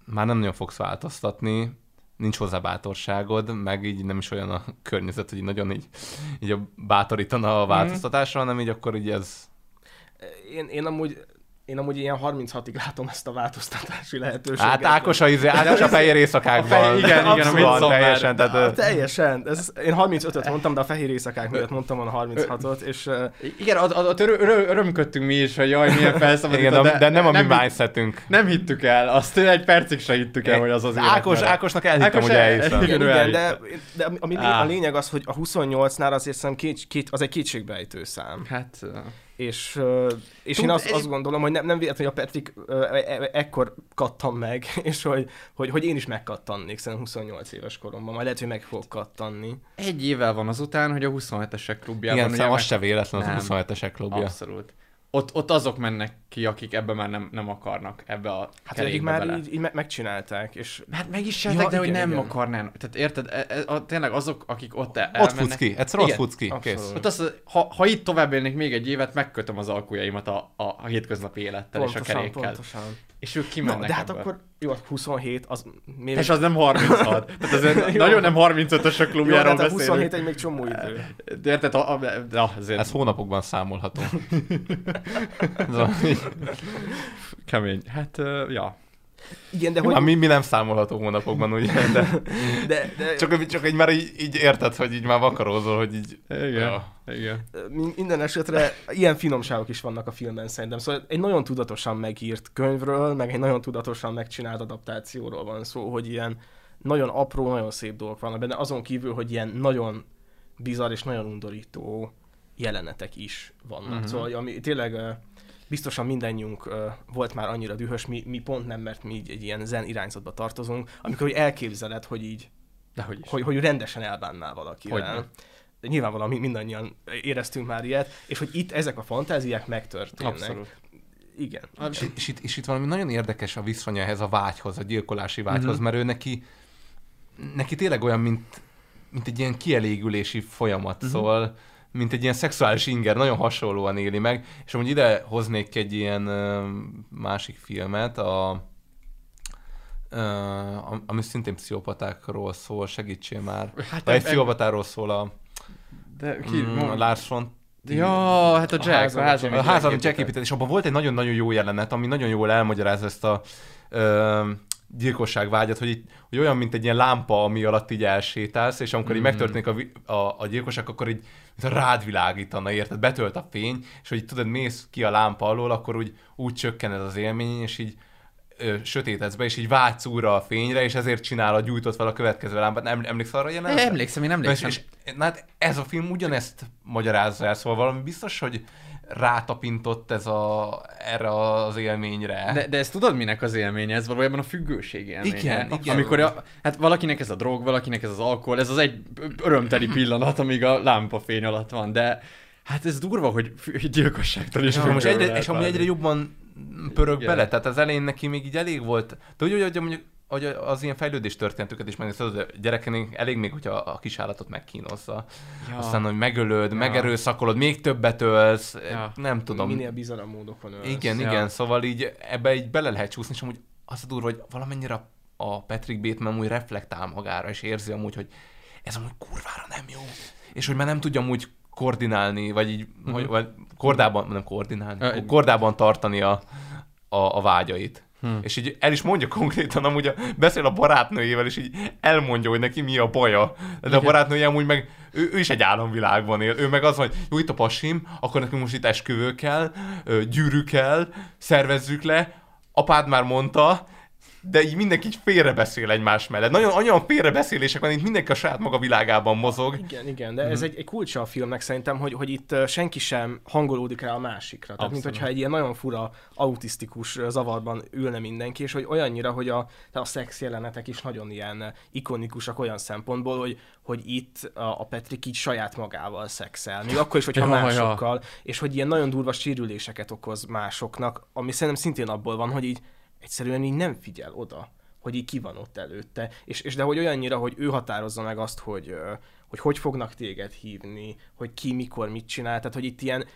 már nem nagyon fogsz változtatni, nincs hozzá bátorságod, meg így nem is olyan a környezet, hogy nagyon így, így a bátorítana a Mhm. változtatásra, hanem így akkor így ez... Én, én amúgy én amúgy ilyen 36-ig látom ezt a változtatási lehetőséget. Hát Ákos a, izé, Ákos a fehér éjszakákban. fehér- igen, igen, a Abszolút, Midsommar. teljesen, tehát, Ah, teljesen. Ez, én 35-öt mondtam, de a fehér éjszakák miatt mondtam volna 36-ot, és Igen, ott, ott örö, örö, örömködtünk mi is, hogy jaj, milyen felszabadító, igen, de, de nem a mi nem, hitt- mindsetünk. nem hittük el, azt egy percig se hittük el, hogy az az Ákos. Ákosnak elhittem, Ákos hogy el- elhiszem. igen, igen, igen de, de ami, a lényeg az, hogy a 28-nál azért szerintem két, két, az egy kétségbejtő szám. Hát, És, és én Tud- azt, azt gondolom, hogy nem, nem véletlenül, hogy a Petrik e- e- ekkor kattan meg, és hogy, hogy, hogy én is megkattannék szerintem 28 éves koromban. Majd lehet, hogy meg fogok kattanni. egy évvel van azután, hogy a 27-esek klubjában... Igen, ugye az meg- se véletlen az Nem. 27-esek klubja. Abszolút. Ott, ott azok mennek ki, akik ebbe már nem, nem akarnak, ebbe a Hát akik kerékbe már bele. így, így me- megcsinálták, és Hát meg is Ja, csinálták, de hogy nem igen. akarnának. Tehát érted, e, e, a, tényleg azok, akik ott el, Ott elmennek... futsz ki, egyszer ott futsz ki, kész. Ott az, ha, ha itt tovább élnék még egy évet, megkötöm az alkujjaimat a, a, a hétköznapi élettel és a pontosan, kerékkel. pontosan. És ők Na, kimennek de hát ebből. akkor jó, 27, az még... És az nem 36. Tehát azért Jó. nagyon nem 35-ösök jó, de klubjáról hát a 27 beszélünk. egy még csomó idő. De érted, a, a, na, azért Ez hónapokban számolható. Kemény. Hát, uh, ja. Igen, de Hogy... hogy... mi, mi nem számolható hónapokban, ugye? De, De, de, csak, csak így már így, így érted, hogy így már vakarózol, hogy így... Igen. Ja. Igen. Min- minden esetre ilyen finomságok is vannak a filmben szerintem. Szóval egy nagyon tudatosan megírt könyvről, meg egy nagyon tudatosan megcsinált adaptációról van szó, hogy ilyen nagyon apró, nagyon szép dolgok vannak benne, azon kívül, hogy ilyen nagyon bizarr és nagyon undorító jelenetek is vannak. Uh-huh. Szóval ami tényleg biztosan mindannyiunk volt már annyira dühös, mi, mi pont nem, mert mi így egy ilyen zen irányzatba tartozunk, amikor hogy elképzeled, hogy így Dehogy is. hogy, hogy rendesen elbánnál valakivel. Hogyne. Nyilvánvalóan mi- mindannyian éreztünk már ilyet, és hogy itt ezek a fantáziák megtörténnek. Abszolút. Igen. És, és, itt, és itt valami nagyon érdekes a viszonya ehhez a vágyhoz, a gyilkolási vágyhoz, Mhm. uh-huh. mert ő neki, neki tényleg olyan, mint, mint egy ilyen kielégülési folyamat, uh-huh. szóval mint egy ilyen szexuális inger, nagyon hasonlóan éli meg, és amúgy ide hoznék egy ilyen másik filmet, a, am- ami szintén pszichopatákról szól, segítsél már. Hát Hát, egy pszichopatáról szól a, De ki? mm, a Lars von Ja, hát a Jack, a házam- a házam Jack épített, és abban volt egy nagyon-nagyon jó jelenet, ami nagyon jól elmagyarázza ezt a ö, gyilkosságvágyat, hogy, így, hogy olyan, mint egy ilyen lámpa, ami alatt így elsétálsz, és amikor mm. így megtörténik a, a, a gyilkosság, akkor így rád világítana, érted? Betölt a fény, és hogy tudod, mész ki a lámpa alól, akkor úgy, úgy csökken ez az élmény, és így ö, sötétedsz be, és így vágysz újra a fényre, és ezért csinálod, gyújtott fel a következő lámpát. Nem, emlékszel arra jelenetre? Emlékszem, én Na, és, emlékszem. és, na hát ez a film ugyanezt magyarázza el, szóval valami biztos, hogy rátapintott ez a, erre az élményre. De, de ezt tudod, minek az élménye? Ez valójában a függőség élménye. Igen, igen. Amikor a, hát valakinek ez a drog, valakinek ez az alkohol, ez az egy örömteli pillanat, amíg a lámpafény alatt van, de hát ez durva, hogy gyilkosságtól is függő most egyre, és válni. egyre jobban pörög Igen. bele, tehát az elején neki még így elég volt, de úgy, hogy mondjuk hogy az ilyen fejlődés történetüket is megnézted, hogy a gyerekenék elég még, hogyha a kisállatot megkínozza. Ja. Aztán, hogy megölöd, Ja. megerőszakolod, még többet ölsz, Ja. nem tudom. Minél bizarabb módokon ölsz. Igen, Ja. igen, szóval így ebbe így bele lehet csúszni, és amúgy az a durva, hogy valamennyire a- Patrick Bateman amúgy reflektál magára, és érzi amúgy, hogy ez amúgy kurvára nem jó. És hogy már nem tudja amúgy koordinálni, vagy így, uh-huh. hogy, vagy kordában, nem koordinálni, Ö, kordában tartani a, a, a vágyait. Hmm. És így el is mondja konkrétan, amúgy a, beszél a barátnőjével, és így elmondja, hogy neki mi a baja. De a barátnője amúgy meg, ő, ő is egy álomvilágban él. Ő meg az, hogy jó, itt a pasim, akkor nekünk most itt esküvő kell, gyűrű kell, szervezzük le, apád már mondta, de így mindenki így félrebeszél egymás mellett. Nagyon olyan félrebeszélések van, itt mindenki a saját maga világában mozog. Igen, igen, de ez egy, egy kulcsa a filmnek szerintem, hogy, hogy itt senki sem hangolódik rá a másikra. Tehát, mint Abszolút. hogyha egy ilyen nagyon fura, autisztikus zavarban ülne mindenki, és hogy olyannyira, hogy a, a szex jelenetek is nagyon ilyen ikonikusak olyan szempontból, hogy, hogy itt a, a Petrik így saját magával szexel. Még akkor is, hogyha Ja, ja. másokkal, és hogy ilyen nagyon durva sérüléseket okoz másoknak, ami szerintem szintén abból van, hogy így egyszerűen így nem figyel oda hogy így ki van ott előtte, és, és de hogy olyannyira, hogy ő határozza meg azt, hogy, hogy hogy fognak téged hívni, hogy ki mikor mit csinál, tehát hogy itt ilyen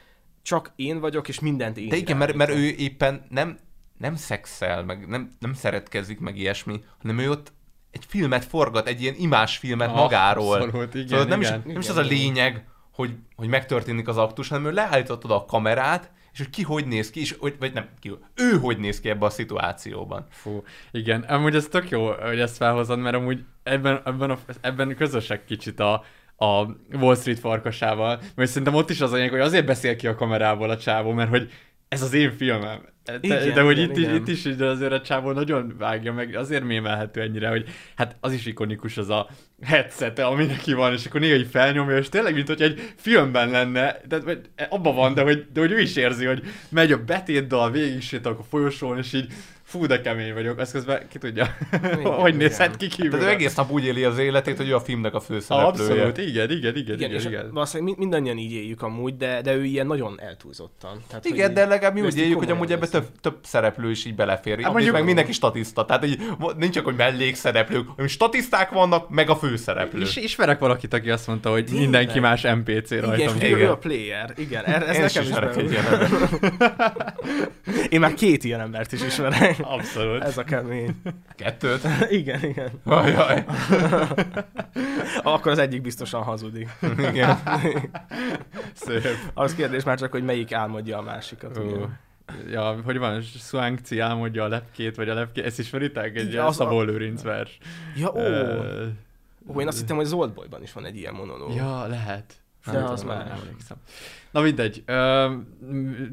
csak én vagyok, és mindent én De igen, mert, mert ő éppen nem, nem szexel, meg nem, nem szeretkezik, meg ilyesmi, hanem ő ott egy filmet forgat, egy ilyen imás filmet Ah, magáról. abszolút, igen, szóval nem, igen. Is, nem is Igen, az a igen. lényeg, hogy, hogy megtörténik az aktus, hanem ő leállítottad a kamerát, és hogy ki hogy néz ki, és, hogy, vagy nem ki, ő hogy néz ki ebbe a szituációban. Fú, igen, amúgy ez tök jó, hogy ezt felhozod, mert amúgy ebben, ebben, a, ebben közösek kicsit a, a Wall Street farkasával, mert szerintem ott is az a lényeg, hogy azért beszél ki a kamerából a csávó, mert hogy ez az én filmem. De, Igen, de hogy igen, itt, igen. Is, itt is így azért a csávó nagyon vágja meg, azért mémelhető ennyire, hogy hát az is ikonikus az a headset, ami neki van, és akkor néha így felnyomja, és tényleg, mint hogy egy filmben lenne, de vagy abban van, de hogy, de hogy ő is érzi, hogy megy a betétdal, végig sétálok a folyosón, és így fú, de kemény vagyok, azt közben ki tudja, hogy nézhet ki kívül. Tehát ő egész nap úgy éli az életét, hogy ő a filmnek a főszereplője. Abszolút, igen, igen, igen, igen, igen, igen. valószínűleg mi- mindannyian így éljük amúgy, de, de ő ilyen nagyon eltúlzottan. Tehát, Igen, de legalább mi úgy ezt éljük, hogy amúgy ebbe több, több szereplő is így belefér. Hát mondjuk- meg mindenki statiszta, tehát így, nincs csak, hogy mellékszereplők, hanem statiszták vannak, meg a főszereplő. És ismerek valakit, aki azt mondta, hogy mindenki más NPC rajta. Igen, ő a player. Igen, ez nekem is. Én már két ilyen embert is ismerek. Abszolút. Ez a kemény. Kettőt. Igen, igen. Ajaj. Akkor az egyik biztosan hazudik. Igen. Szép. Az kérdés már csak, hogy melyik álmodja a másikat. Ó. ugye? Ja, hogy van, Swankci álmodja a lepkét, vagy a lepkét, ezt ismeritek? Egy Ja, az a- Szabó Lőrinc vers. Ja, ó. Ö, Ó, én azt hittem, hogy Zoltboyban is van egy ilyen monológ. Ja, lehet. De Nem az tudom, más. nem emlékszem. Na mindegy, ö,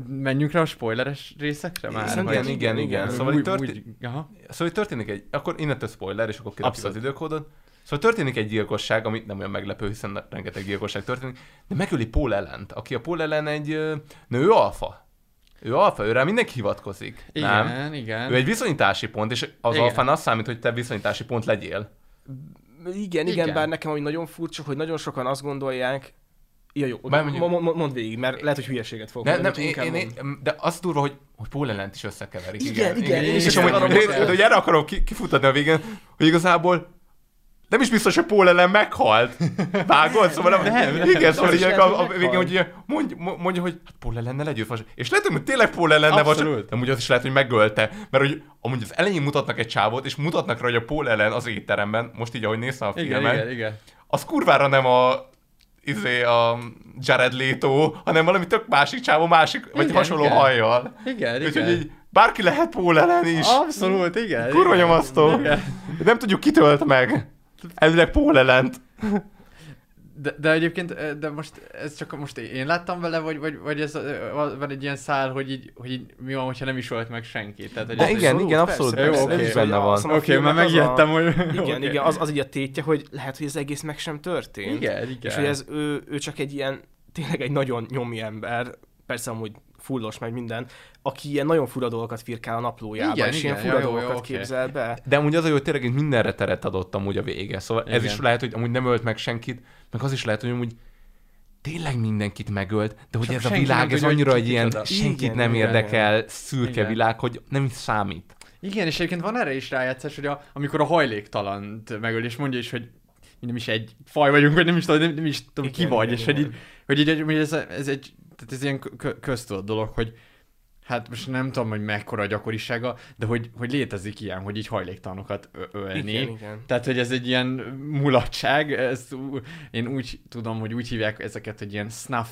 menjünk rá a spoileres részekre már? Szerintem Igen, igen, igen. Úgy- Szóval itt történt- úgy- aha. Szóval itt történik egy, akkor innentől spoiler, és akkor kirakjuk az Abszolút. időkódot. Szóval történik egy gyilkosság, ami nem olyan meglepő, hiszen rengeteg gyilkosság történik, de megöli Paul Ellent, aki a Paul Ellen egy nő alfa. Ő alfa, őre mindenki hivatkozik. Igen, nem? igen. Ő egy viszonyítási pont, és az Igen. alfán azt számít, hogy te viszonyítási pont legyél. Igen, igen, Igen. bár nekem ami nagyon furcsa, hogy nagyon sokan azt gondolják, Ja, jó, Bár mondjuk- mo- mo- mondd végig, mert lehet, hogy hülyeséget fogok Ne, nem, én, én, én, de az durva, hogy, hogy Paul Ellent is összekeverik. Igen, igen, én is és ezt amúgy, mondani. de, hogy erre akarom ki, kifutatni a végén, hogy igazából nem is biztos, hogy Paul Ellen meghalt. Vágod? Szóval nem, Nem, nem. igen, szóval így a, a végén, hogy ugye mondja, mondja, hogy hát Paul Ellennel együtt. És lehet, hogy tényleg Abszolút. csak- de amúgy az is lehet, hogy megölte. Mert hogy amúgy az elején mutatnak egy csávot, és mutatnak rá, hogy a Paul Ellen az étteremben, most így, ahogy néztem a Igen, filmet, igen, igen. az kurvára nem a izé, a Jared Leto, hanem valami tök másik csávó, másik, vagy Igen, hasonló igen. hajjal. Igen, Úgyhogy igen. így bárki lehet Paul Ellen is. Abszolút, igen. Kurva nyomasztó. Nem tudjuk, ki tölt meg. Elvileg Paul Ellent. De, de egyébként, de most ez csak most én láttam vele, vagy, vagy, vagy ez ö, van egy ilyen szál, hogy így, hogy így mi van, hogyha nem is ölt meg senki. Tehát, hogy De ez- igen, igen, abszolút, Jó, persze, oké. ez is benne van. Oké, okay, az megijedtem, a- hogy... Igen, oké. igen, az, az így a tétje, hogy lehet, hogy ez egész meg sem történt. Igen, igen. És hogy ez ő, ő csak egy ilyen, tényleg egy nagyon nyomi ember, persze amúgy fullos meg minden, aki ilyen nagyon fura dolgokat firkál a naplójában, Igen, és ilyen igen, fura ja, jó, jó, dolgokat oké. képzel be. De amúgy az a jó, hogy tényleg így mindenre teret adott amúgy a vége. Szóval ez Igen. is lehet, hogy amúgy nem ölt meg senkit, meg az is lehet, hogy amúgy tényleg mindenkit megölt, de hogy Csak ez a világ, ez hogy annyira ki egy ilyen kicsoda. senkit Igen, nem igen, érdekel, szürke Igen. világ, hogy nem is számít. Igen, és egyébként van erre is rájátszás, hogy a, amikor a hajléktalant megöl, és mondja is, hogy mi nem is egy faj vagyunk, vagy nem is tudom, nem, nem is tudom ki Igen, vagy, igen, és hogy igen. így, hogy így, hogy ez, ez egy, tehát ez ilyen kö- köztudott dolog, hogy hát most nem tudom, hogy mekkora a gyakorisága, de hogy, hogy létezik ilyen, hogy így hajléktalanokat ölni. Igen, igen. Tehát, hogy ez egy ilyen mulatság, ezt én úgy tudom, hogy úgy hívják ezeket, hogy ilyen snuff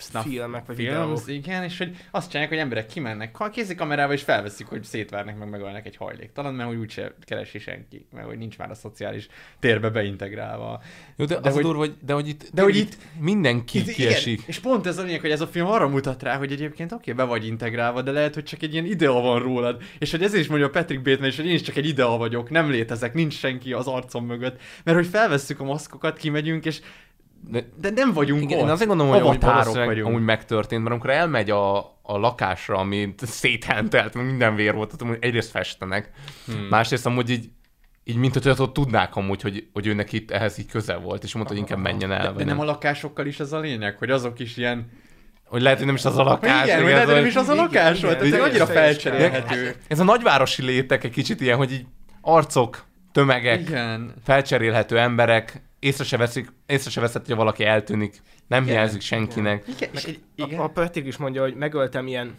snuff filmek, vagy films, videók. igen, és hogy azt csinálják, hogy emberek kimennek ha kézi kamerával, és felveszik, hogy szétvernek, meg megölnek egy hajléktalan, mert hogy úgyse keresi senki, mert hogy nincs már a szociális térbe beintegrálva. Jó, de, De az hogy- durva, hogy, de hogy itt, de hogy itt- mindenki Itt- kiesik. Igen, és pont ez a lényeg, hogy ez a film arra mutat rá, hogy egyébként oké, be vagy integrálva, de lehet, hogy csak egy ilyen idea van rólad. És hogy ezért is mondja Patrick Bateman is, hogy én is csak egy idea vagyok, nem létezek, nincs senki az arcom mögött. Mert hogy felvesszük a maszkokat, kimegyünk, és De, de nem vagyunk igen, ott. én azért gondolom, hogy, Avatárok valószínűleg vagyunk. amúgy megtörtént, mert amikor elmegy a, a lakásra, ami széthentelt, minden vér volt, tehát amúgy egyrészt festenek, hmm. másrészt amúgy így, így mint hogy ott tudnák amúgy, hogy, hogy őnek itt ehhez így közel volt, és mondta, hogy inkább menjen el. de, de nem a lakásokkal is ez a lényeg, hogy azok is ilyen... Hogy lehet, hogy nem is az a lakás. igen, hogy lehet, hogy nem is az a lakás volt, ez igen, annyira felcserélhető. Ez a nagyvárosi létek egy kicsit ilyen, hogy így arcok, tömegek, Igen. felcserélhető emberek, észre se veszik, észre se veszed, hogy valaki eltűnik, nem Igen, hiányzik senkinek. Igen, egy, igen. A, a Patrick is mondja, hogy megöltem ilyen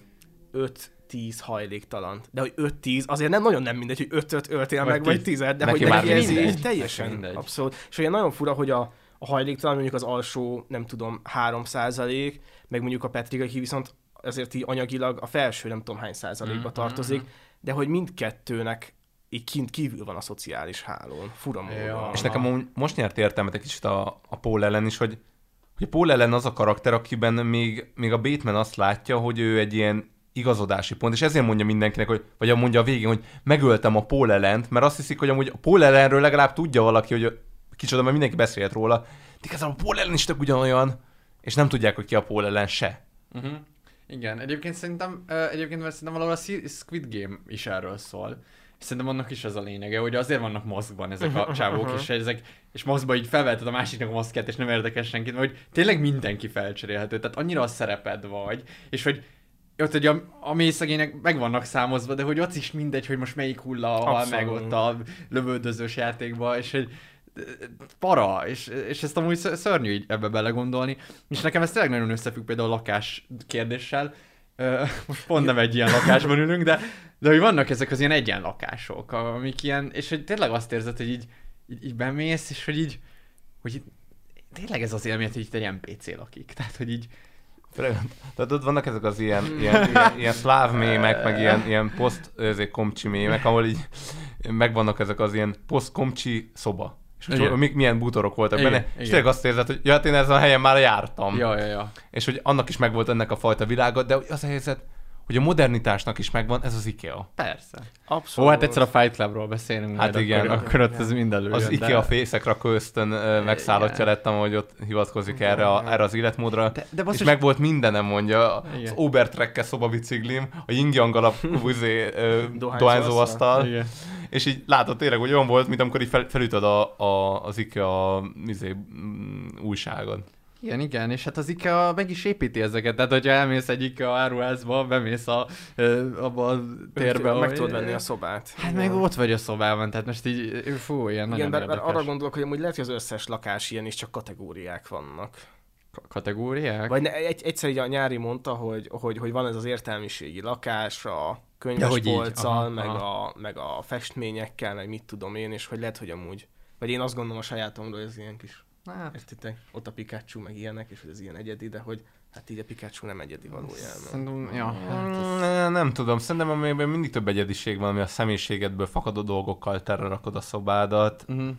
5-10 hajléktalant. De hogy 5-10, azért nem nagyon nem mindegy, hogy 5-5 öltél Vagy meg, vagy 10. 10 de Neki hogy neki ez így teljesen mindegy. abszolút. És olyan nagyon fura, hogy a, a hajléktalan mondjuk az alsó, nem tudom, 3 százalék, meg mondjuk a Patrick, aki viszont azért így anyagilag a felső nem tudom hány százalékba Mm, tartozik, de hogy mindkettőnek így kint kívül van a szociális hálón. Fura módon. Ja. És nekem most nyert értelmet egy kicsit a, a Paul ellen is, hogy, hogy Paul ellen az a karakter, akiben még, még a Bateman azt látja, hogy ő egy ilyen igazodási pont, és ezért mondja mindenkinek, hogy, vagy mondja a végén, hogy megöltem a Paul ellent, mert azt hiszik, hogy amúgy a Paul ellenről legalább tudja valaki, hogy kicsoda, mert mindenki beszélt róla. De igazából a Paul ellen is tök ugyanolyan, és nem tudják, hogy ki a Paul ellen se. Uh-huh. Igen, egyébként szerintem, uh, egyébként szerintem valahol a Squid Game is erről szól. Szerintem annak is az a lényege, hogy azért vannak maszkban ezek a csávók, és, ezek, és maszkban így felveheted a másiknak a maszkját, és nem érdekes senkit, mert hogy tényleg mindenki felcserélhető, tehát annyira a szereped vagy, és hogy ott hogy a, a mély szegények meg vannak számozva, de hogy ott is mindegy, hogy most melyik hulla hal meg ott a lövöldözős játékba, és hogy para, és, és ezt amúgy ször- szörnyű így ebbe belegondolni. És nekem ez tényleg nagyon összefügg például a lakás kérdéssel. Most pont nem egy ilyen lakásban ülünk, de, de hogy vannak ezek az ilyen egyenlakások, amik ilyen, és hogy tényleg azt érzed, hogy így, így, így bemész, és hogy így, hogy így, tényleg ez az élmény, hogy itt egy NPC lakik. Tehát, hogy így, Tehát ott vannak ezek az ilyen, ilyen, ilyen, ilyen szláv mémek, meg ilyen, ilyen poszt komcsi mémek, ahol így megvannak ezek az ilyen poszt komcsi szoba. És hogy Igen. mi, milyen bútorok voltak Igen, benne. igen. És tényleg azt érzed, hogy ja, hát én ezen a helyen már jártam. ja, ja, ja. És hogy annak is megvolt ennek a fajta világa, de az a helyzet, hogy a modernitásnak is megvan, ez az IKEA. Persze. Abszolút. Ó, hát egyszer a Fight Clubról beszélünk Hát majd, igen, akkor, akkor ott ez mind előjön. Az de- IKEA fészekra köztön megszállottja Igen. lettem, hogy ott hivatkozik erre, a, erre az életmódra. De- de és meg volt mindenem, mondja. Az Igen. Obertrekke szobabiciklim, a Yingyang alapú izé, ö, Dohányzóasztal. Igen. És így látod tényleg, hogy olyan volt, mint amikor így fel, felütöd a, a, az IKEA izé, mm, újságon. Igen, igen, és hát az IKEA meg is építi ezeket, tehát hogyha elmész egy IKEA áruházba, bemész a, abba a térbe, meg ahol- tudod venni a szobát. Hát meg ott vagy a szobában, tehát most így, fú, ilyen nagyon Igen, mert, arra gondolok, hogy amúgy lehet, hogy az összes lakás ilyen is csak kategóriák vannak. Ka- kategóriák. Vagy ne, egy, egyszer így a nyári mondta, hogy, hogy, hogy van ez az értelmiségi lakás, a. könyvespolccal, meg, aha. a, meg a festményekkel, meg mit tudom én, és hogy lehet, hogy amúgy, vagy én azt gondolom a sajátomról, hogy ez ilyen kis, Hát, értitek, ott a Pikachu, meg ilyenek, és hogy ez ilyen egyedi, de hogy hát így a Pikachu nem egyedi valójában. szerintem, ja, hát ez... Mm, Nem tudom, szerintem amiben mindig több egyediség van, ami a személyiségedből fakadó dolgokkal terrakod a szobádat. Mhm.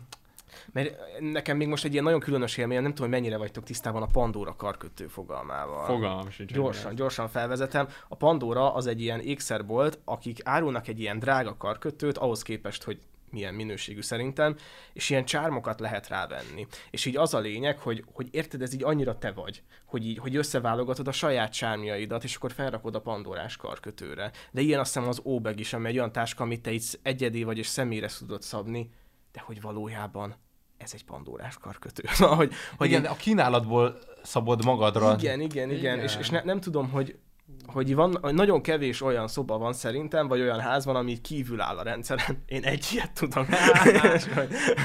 Mert nekem még most egy ilyen nagyon különös élmény, nem tudom, hogy mennyire vagytok tisztában a Pandora karkötő fogalmával. Fogalmam sincs. Gyorsan, gyorsan felvezetem. A Pandora az egy ilyen ékszerbolt, akik árulnak egy ilyen drága karkötőt, ahhoz képest, hogy milyen minőségű szerintem, és ilyen csármokat lehet rávenni. És így az a lényeg, hogy, hogy érted, ez így annyira te vagy, hogy így, hogy összeválogatod a saját csármjaidat, és akkor felrakod a pandorás karkötőre. De ilyen azt hiszem az óbeg is, ami egy olyan táska, amit te így egyedi vagy és személyre tudod szabni, de hogy valójában ez egy pandorás karkötő. Szóval, hogy, hogy Igen, így- a kínálatból szabod magadra. igen, igen, igen, és, Igen. és ne, nem tudom, hogy hogy van, nagyon kevés olyan szoba van szerintem, vagy olyan ház van, ami kívül áll a rendszeren. Én egy ilyet tudom. És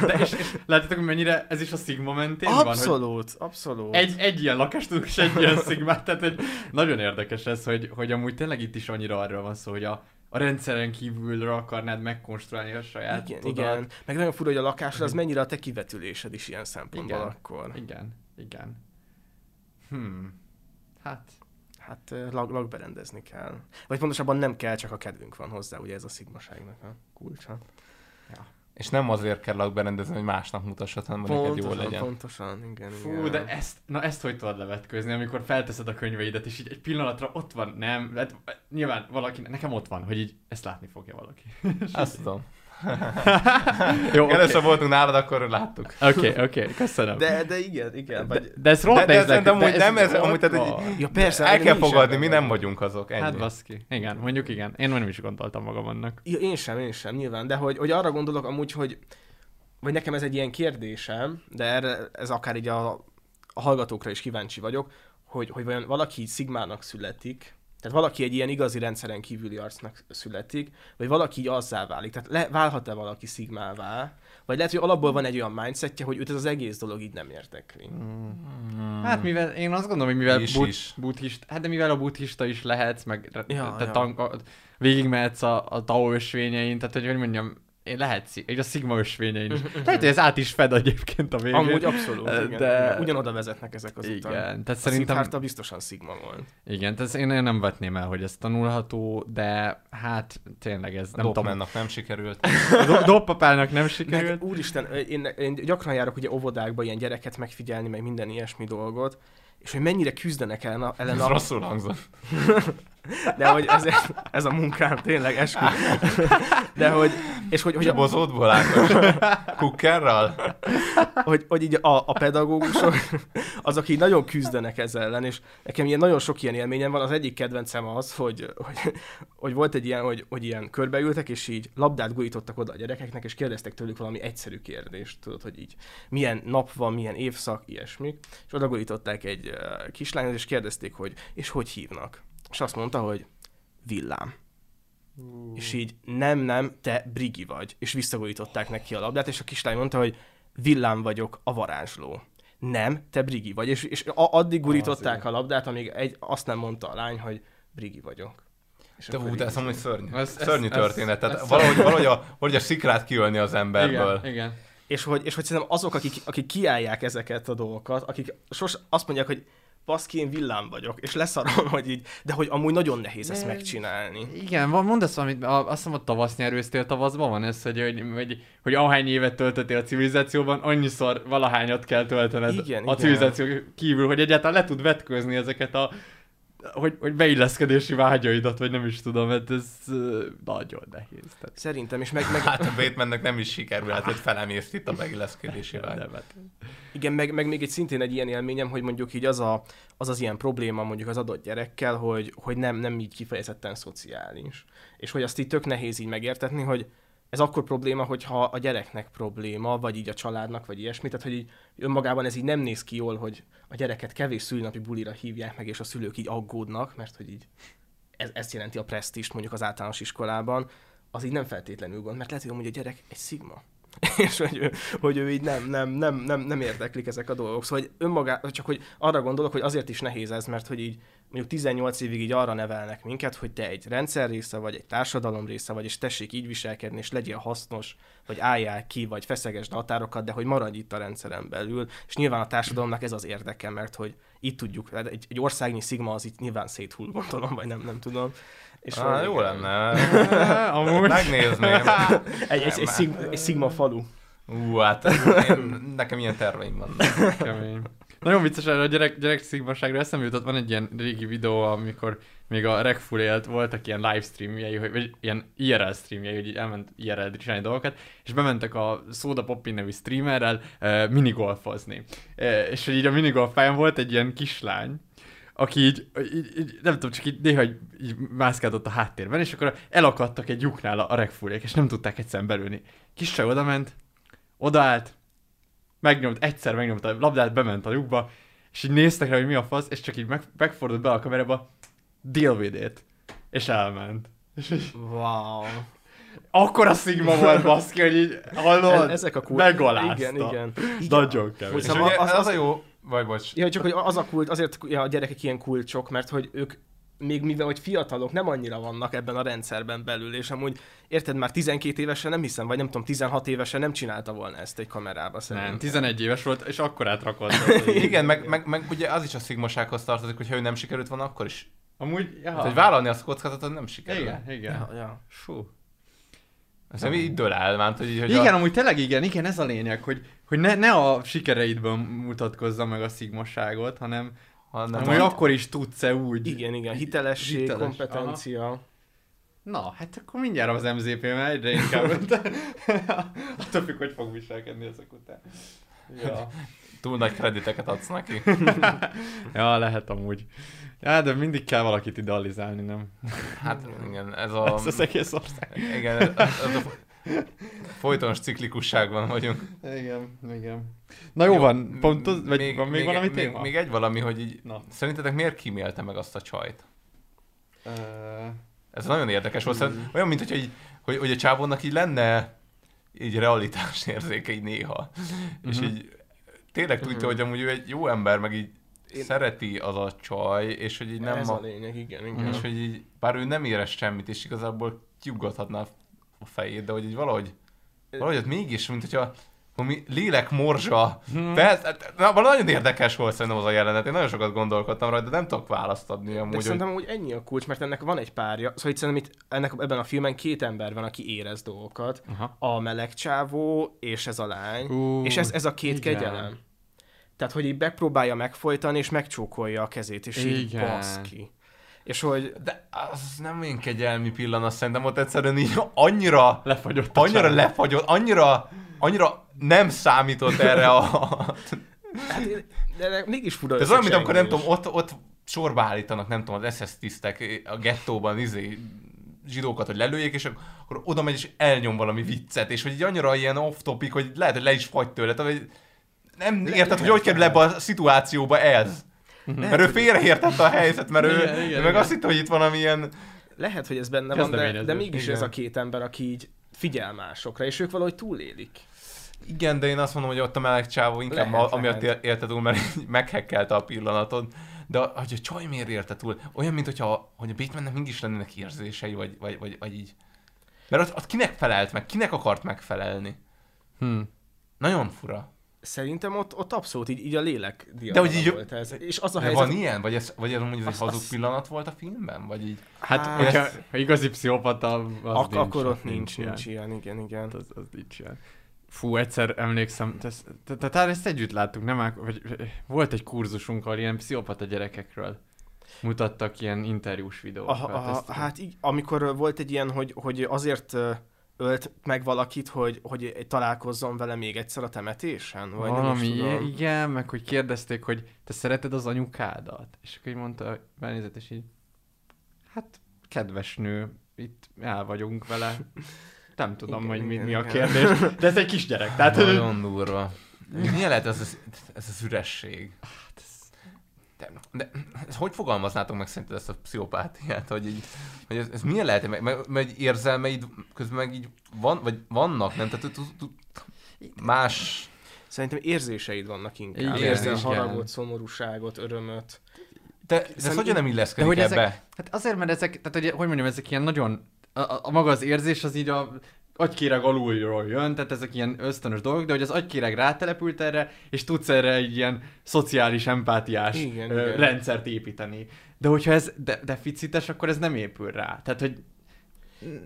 De és, és látjátok, mennyire ez is a Sigma mentén van? hogy abszolút, abszolút. Egy, egy ilyen lakást tudunk, és egy ilyen szigmát, tehát hogy nagyon érdekes ez, hogy, hogy amúgy tényleg itt is annyira arról van szó, hogy a, a rendszeren kívülről akarnád megkonstruálni a saját igen, tudat. igen. Meg nagyon fura, hogy a lakásod az mennyire a te kivetülésed is ilyen szempontból Igen. akkor. Igen, igen. Hmm. Hát, Hát lag, lakberendezni kell. Vagy pontosabban nem kell, csak a kedvünk van hozzá, ugye ez a szigmaságnak a kulcsa. És nem azért kell lakberendezni, hogy másnak mutassad, hanem hogy neked jó Pontosan, legyen. pontosan, igen, Fú, igen. de ezt, na ezt hogy tudod levetközni, amikor felteszed a könyveidet, és így egy pillanatra ott van, nem, hát, nyilván valaki, nekem ott van, hogy így ezt látni fogja valaki. Azt tudom. Jó, Okay. Először voltunk nálad, akkor láttuk. oké, oké, köszönöm. De, de igen, igen. Vagy... de, de ez De, rohadt de nehéz ez nem, nekünk, úgy, nem ez, amúgy, tehát, hogy Ja persze, el de kell fogadni, mi nem vagyunk. azok, ennyi. Hát baszki. Igen, mondjuk igen. Én nem is gondoltam magam annak. Ja, én sem, én sem, nyilván. De hogy, hogy arra gondolok amúgy, hogy vagy nekem ez egy ilyen kérdésem, de erre, ez akár így a, a hallgatókra is kíváncsi vagyok, hogy, hogy vajon valaki szigmának születik, tehát valaki egy ilyen igazi rendszeren kívüli arcnak születik, vagy valaki így azzá válik. Tehát le, válhat-e valaki szigmává, vagy lehet, hogy alapból van egy olyan mindsetje, hogy őt ez az egész dolog így nem értekli. Hát mivel, én azt gondolom, hogy mivel Is but, is. buddhist, hát de mivel a buddhista is lehetsz, meg Ja, te ja. tank, végigmehetsz a, a Tao ösvényein, tehát hogy, hogy mondjam, én lehet, egy a Sigma ösvényein is. Lehet, hogy ez át is fed egyébként a végén. Amúgy abszolút, De- igen, igen. Ugyanoda vezetnek ezek az utak. Igen, tehát A szerintem... Siddhartha biztosan szigma volt. Igen, tehát én, én nem vetném el, hogy ez tanulható, de hát tényleg ez nem tudom. Nem sikerült. A do- Doppapának nem Meg, sikerült. úristen, én, én gyakran járok ugye óvodákba ilyen gyereket megfigyelni, meg minden ilyesmi dolgot, és hogy mennyire küzdenek ellen a, ellen Ez a rosszul hangzott. de hogy ez, ez a munkám, tényleg, eskü. De hogy, és hogy, hogy, a bozótból Ákos? Kukkerral? hogy, hogy így a, a pedagógusok, azok így nagyon küzdenek ezzel ellen, és nekem ilyen nagyon sok ilyen élményem van. Az egyik kedvencem az, hogy, hogy, hogy volt egy ilyen, hogy, hogy ilyen körbeültek, és így labdát gurítottak oda a gyerekeknek, és kérdeztek tőlük valami egyszerű kérdést, tudod, hogy így milyen nap van, milyen évszak, ilyesmi. És oda gurították egy uh, kislányot, és kérdezték, hogy és hogy hívnak. És azt mondta, hogy villám. És így nem, nem, te Brigi vagy. És visszagurították neki a labdát, és a kislány mondta, hogy villám vagyok, a varázsló. Nem, te Brigi vagy. És, és a, addig gurították a labdát, amíg egy, azt nem mondta a lány, hogy Brigi vagyok. És De akkor ú, de ez amúgy szörnyű. Ez- ez- szörnyű ez- történet. Tehát ez- valahogy, valahogy, a, valahogy a szikrát kiölni az emberből. Igen, igen. És hogy, és hogy szerintem azok, akik, akik kiállják ezeket a dolgokat, akik sos azt mondják, hogy baszki, én villám vagyok, és leszarom, hogy így, de hogy amúgy nagyon nehéz ezt megcsinálni. Igen, van, mondasz valamit, azt hiszem a tavasz nyerőztél, tavaszban van ez, hogy, hogy, hogy, hogy ahány évet töltöttél a civilizációban, annyiszor valahányat kell töltened Igen, a igen. civilizáció kívül, hogy egyáltalán le tud vetközni ezeket a hogy, hogy beilleszkedési vágyaidat, vagy nem is tudom, mert ez ö, nagyon nehéz. Tehát, Szerintem, és meg, meg Hát a Batemannek nem is sikerül, hát hogy felemészt itt a megilleszkedési vágy. hát- Igen, meg, meg még egy szintén egy ilyen élményem, hogy mondjuk így az, a, az az ilyen probléma mondjuk az adott gyerekkel, hogy, hogy nem, nem így kifejezetten szociális. És hogy azt így tök nehéz így megértetni, hogy ez akkor probléma, hogyha a gyereknek probléma, vagy így a családnak, vagy ilyesmi. Tehát, hogy így önmagában ez így nem néz ki jól, hogy a gyereket kevés szülinapi bulira hívják meg, és a szülők így aggódnak, mert hogy így ez, ez jelenti a presztist mondjuk az általános iskolában, az így nem feltétlenül gond, mert lehet, hogy amúgy a gyerek egy szigma. és hogy ő, hogy ő így nem, nem, nem, nem, nem érdeklik ezek a dolgok. Szóval hogy önmagá, csak hogy arra gondolok, hogy azért is nehéz ez, mert hogy így mondjuk 18 évig így arra nevelnek minket, hogy te egy rendszer része vagy, egy társadalom része vagy, és tessék így viselkedni, és legyél hasznos, vagy álljál ki, vagy feszegesd a határokat, de hogy maradj itt a rendszeren belül. És nyilván a társadalomnak ez az érdeke, mert hogy itt tudjuk, egy, egy országnyi szigma az itt nyilván széthull, gondolom, vagy nem, nem tudom. És Ah, hogy- jó lenne. Amúgy. Megnézném. Egy, egy, egy, szig, egy szigma falu. Ú, hát én, nekem ilyen terveim vannak. Kemény. Nagyon vicces erre a gyerek, gyerek szigmaságra eszembe jutott, van egy ilyen régi videó, amikor még a Regful élt, voltak ilyen livestreamjei, hogy- vagy ilyen IRL streamjei, hogy elment IRL csinálni dolgokat, és bementek a Soda Poppin nevű streamerrel uh, minigolfozni. Uh, és hogy így a minigolf pályán volt egy ilyen kislány, aki így, így, így, nem tudom, csak így néha így, így mászkáltott a háttérben, és akkor elakadtak egy lyuknál a, regfulék, és nem tudták egyszerűen belülni. Kis csaj oda ment, odaállt, megnyomt, egyszer megnyomta a labdát, bement a lyukba, és így néztek rá, hogy mi a fasz, és csak így meg, megfordult be a kamerába, deal with it. És elment. És így, Wow. akkor a szigma volt baszki, hogy így, hallod, E- Ezek a kult... megalázta. Igen, igen. igen. Nagyon kemény. Az, az- az a jó, vagy bocs, Ja, csak hogy az a kult, azért ja, a gyerekek ilyen kulcsok, mert hogy ők még mivel, hogy fiatalok nem annyira vannak ebben a rendszerben belül, és amúgy, érted, már 12 évesen nem hiszem, vagy nem tudom, 16 évesen nem csinálta volna ezt egy kamerába szerintem. Nem, 11 éves volt, és akkor átrakott. Igen, meg, meg, meg, ugye az is a szigmasághoz tartozik, hogy ha ő nem sikerült volna, akkor is. Amúgy, ja. Hát, hogy vállalni azt a kockázatot nem sikerül. Igen, igen. Ja, ja. Fú. Ez nem így dől el, mert hogy, hogy Igen, a... amúgy tényleg igen, igen, ez a lényeg, hogy, hogy ne, ne a sikereidben mutatkozza meg a szigmaságot, hanem, hanem hanem hogy akkor is tudsz-e úgy. Igen, igen, hitelesség, Hiteles, kompetencia. Na, hát akkor mindjárt az MZP, mert egyre inkább attól függ, hogy fog viselkedni ezek után. Ja. Túl nagy krediteket adsz neki. ja, lehet amúgy. Ja, de mindig kell valakit idealizálni, nem? Hát igen, ez a... Ez az egész ország. Igen, ez, ez a folytonos ciklikusságban vagyunk. Igen, igen. Na jó, jó van, pontos, vagy még, van még, még valami még, téma? Még egy valami, hogy így, Na. szerintetek miért kímélte meg azt a csajt? Uh, Ez nagyon érdekes volt. Szerintem Olyan, mint hogy, így, hogy, hogy a csávónak így lenne így realitás érzéke így néha. És így tényleg tudja, hogy amúgy ő egy jó ember, meg így szereti az a csaj, és hogy így nem Ez ma- a lényeg, igen, igen. és hogy így, bár ő nem érez semmit, és igazából kiugathatná a fejét, de hogy így valahogy, valahogy ott mégis, mint hogyha valami lélek morzsa. Hmm. Persze, hát, na, valami nagyon érdekes volt szerintem az a jelenet. Én nagyon sokat gondolkodtam rajta, de nem tudok választ adni De amúgy. hogy- szerintem úgy ennyi a kulcs, mert ennek van egy párja, szóval itt szerintem itt ennek, ebben a filmben két ember van, aki érez dolgokat. Aha. A meleg csávó és ez a lány. Ú, és ez, ez a két igen. kegyelem. Tehát, hogy így megpróbálja megfojtani, és megcsókolja a kezét, és így Igen. basz ki. És hogy De az nem én kegyelmi pillanat, szerintem ott egyszerűen így annyira, Lefagyott annyira csávó. lefagyott, annyira, annyira nem számított erre a... hát, de, de mégis fura Ez olyan, mint amikor nem tudom, ott, ott sorba állítanak, nem tudom, az SS tisztek a gettóban, izé, zsidókat, hogy lelőjék, és akkor oda megy és elnyom valami viccet, és hogy így annyira ilyen off-topic, hogy lehet, hogy le is fagy tőle, tehát, hogy nem érted, hogy hogy kerül ebbe a szituációba ez. Mert ő félreértette a helyzet, mert ő, Igen, igen, ő meg igen. azt hitte, hogy itt valami ilyen... Lehet, hogy ez benne van, de, de mégis igen. ez a két ember, aki így figyel másokra, és ők valahogy túlélik. Igen, de én azt mondom, hogy ott a meleg csávó inkább Lehet, amiatt lehet. élte túl, mert meghekkelte a pillanatot. De hogy a csaj miért élte túl? Olyan, mint hogyha hogy a Batemannek mégis lennének érzései, vagy, vagy, vagy, vagy így. Mert ott, ott kinek felelt meg? Kinek akart megfelelni? Hm. Nagyon fura. Szerintem ott, ott abszolút így, így a lélek De hogy így- volt ez. És az a De helyzet, van ilyen? Vagy ez, vagy ez mondjuk ez egy hazug azt- pillanat volt a filmben? Vagy így? Hát, Hát- hogyha ha igazi pszichopata, az ak- nincs, akkor az ott nincs, nincs, ilyen. ilyen, igen, igen. Az, az nincs ilyen. Fú, egyszer emlékszem, te- te- te- talán ezt együtt láttuk, nem? Vagy, volt egy kurzusunk, ahol ilyen pszichopata gyerekekről mutattak ilyen interjús videókat. Aha, hát így, amikor volt egy ilyen, hogy, hogy azért ölt meg valakit, hogy, hogy találkozzon vele még egyszer a temetésen? Vagy nem Valami, is tudom. igen, meg hogy kérdezték, hogy te szereted az anyukádat? És akkor így mondta, benézett, és így, hát kedves nő, itt el vagyunk vele. Nem tudom, Igen, hogy mi, igen, mi a kérdés, de ez egy kisgyerek, tehát... Nagyon durva. Milyen lehet ez az, ez az üresség? De, de ez hogy fogalmaznátok meg szerinted ezt a pszichopátiát, hogy, így, hogy ez, ez milyen lehet, meg, meg, meg érzelmeid közben meg így van, vagy vannak, nem? Tehát más... Szerintem érzéseid vannak inkább. Igen, Érzel igen. haragot, szomorúságot, örömöt. De, de ez hogyan nem illeszkedik hogy ebbe? ezek, hát azért, mert ezek, tehát hogy, hogy mondjam, ezek ilyen nagyon, a, a, a maga az érzés az így a agykéreg alulról jön, tehát ezek ilyen ösztönös dolgok, de hogy az agykéreg rátelepült erre, és tudsz erre egy ilyen szociális, empátiás Igen, ö, igen. rendszert építeni. De hogyha ez de, deficites, akkor ez nem épül rá. Tehát, hogy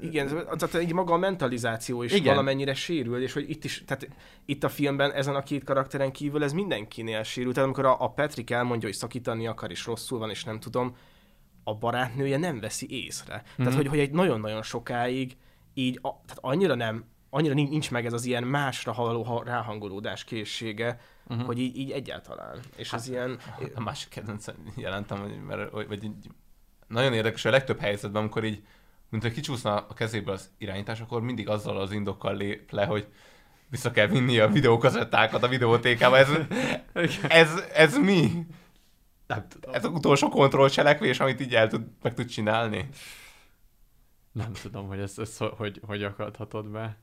Igen, tehát így maga a mentalizáció is Igen. Igen. valamennyire sérül, és hogy itt is, tehát itt a filmben ezen a két karakteren kívül ez mindenkinél sérül. Tehát amikor a, a Patrick elmondja, hogy szakítani akar, és rosszul van, és nem tudom, a barátnője nem veszi észre. Mm-hmm. Tehát, hogy, hogy egy nagyon-nagyon sokáig így, a, tehát annyira nem, annyira nin- nincs meg ez az ilyen másra haló ha- ráhangolódás készsége, uh-huh. hogy így, így egyáltalán. És hát, ez ilyen... A másik kedvencem jelentem, hogy, mert, vagy, így, nagyon érdekes, hogy a legtöbb helyzetben, amikor így, mint hogy kicsúszna a kezéből az irányítás, akkor mindig azzal az indokkal lép le, hogy vissza kell vinni a videókazettákat a videótékába. Ez, ez, ez mi? nem tudom. Ez az utolsó kontrollcselekvés, amit így el tud, meg tud csinálni? Nem tudom, hogy ezt, ezt ho- hogy, hogy akadhatod be.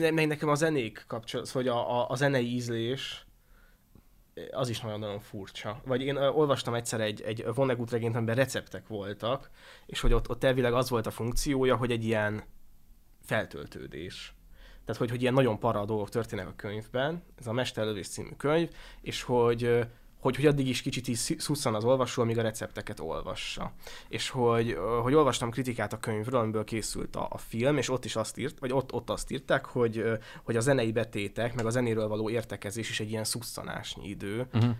Meg nekem a zenék kapcsolat, hogy a, a, a zenei ízlés az is nagyon-nagyon furcsa. Vagy én olvastam egyszer egy, egy Vonnegut regényt, amiben receptek voltak, és hogy ott, ott elvileg az volt a funkciója, hogy egy ilyen feltöltődés. Tehát, hogy, hogy ilyen nagyon para dolgok történnek a könyvben, ez a Mesterlövés című könyv, és hogy, hogy, hogy addig is kicsit így szusszan az olvasó, amíg a recepteket olvassa. És hogy, hogy olvastam kritikát a könyvről, amiből készült a, a film, és ott is azt írt, vagy ott, ott azt írták, hogy, hogy a zenei betétek, meg a zenéről való értekezés is egy ilyen szusszanásnyi idő. Uh-huh.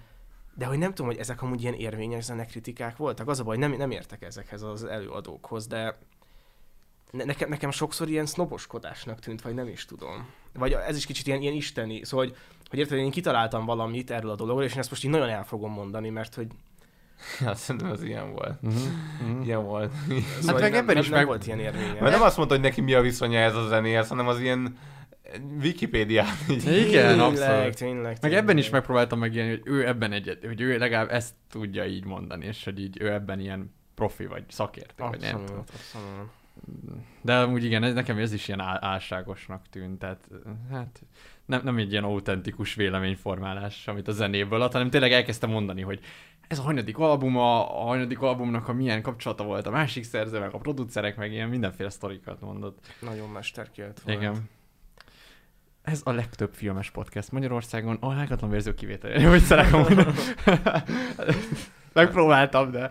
De hogy nem tudom, hogy ezek amúgy ilyen érvényes zenekritikák voltak. Az a baj, nem, nem értek ezekhez az előadókhoz, de ne, nekem, nekem sokszor ilyen sznoboskodásnak tűnt, vagy nem is tudom. Vagy ez is kicsit ilyen, ilyen isteni. Szóval, hogy, hogy érted, én kitaláltam valamit erről a dologról, és én ezt most így nagyon el fogom mondani, mert hogy Hát szerintem az ilyen volt. Ilyen volt. szóval meg nem, ebben is nem meg- volt ilyen érvényes. Mert nem azt mondta, hogy neki mi a viszonya ez a zenéhez, hanem az ilyen Wikipédiát így. Igen, tényleg, abszolút. tényleg, Meg tényleg. ebben is megpróbáltam megélni, hogy ő ebben egyet, hogy ő legalább ezt tudja így mondani, és hogy így ő ebben ilyen profi vagy szakértő, vagy nem tudom. Abszolút, abszolút. De amúgy igen, ez, nekem ez is ilyen álságosnak tűnt, tehát hát nem, nem egy ilyen autentikus véleményformálás, amit a zenéből ad, hanem tényleg elkezdtem mondani, hogy ez a hanyadik albuma, a hanyadik albumnak a milyen kapcsolata volt a másik szerző, meg a producerek, meg ilyen mindenféle sztorikat mondott. Nagyon mesterkélt volt. Igen. Ez a legtöbb filmes podcast Magyarországon, a hágatlan verzió kivétel. Hogy szeretem mondani. Megpróbáltam, de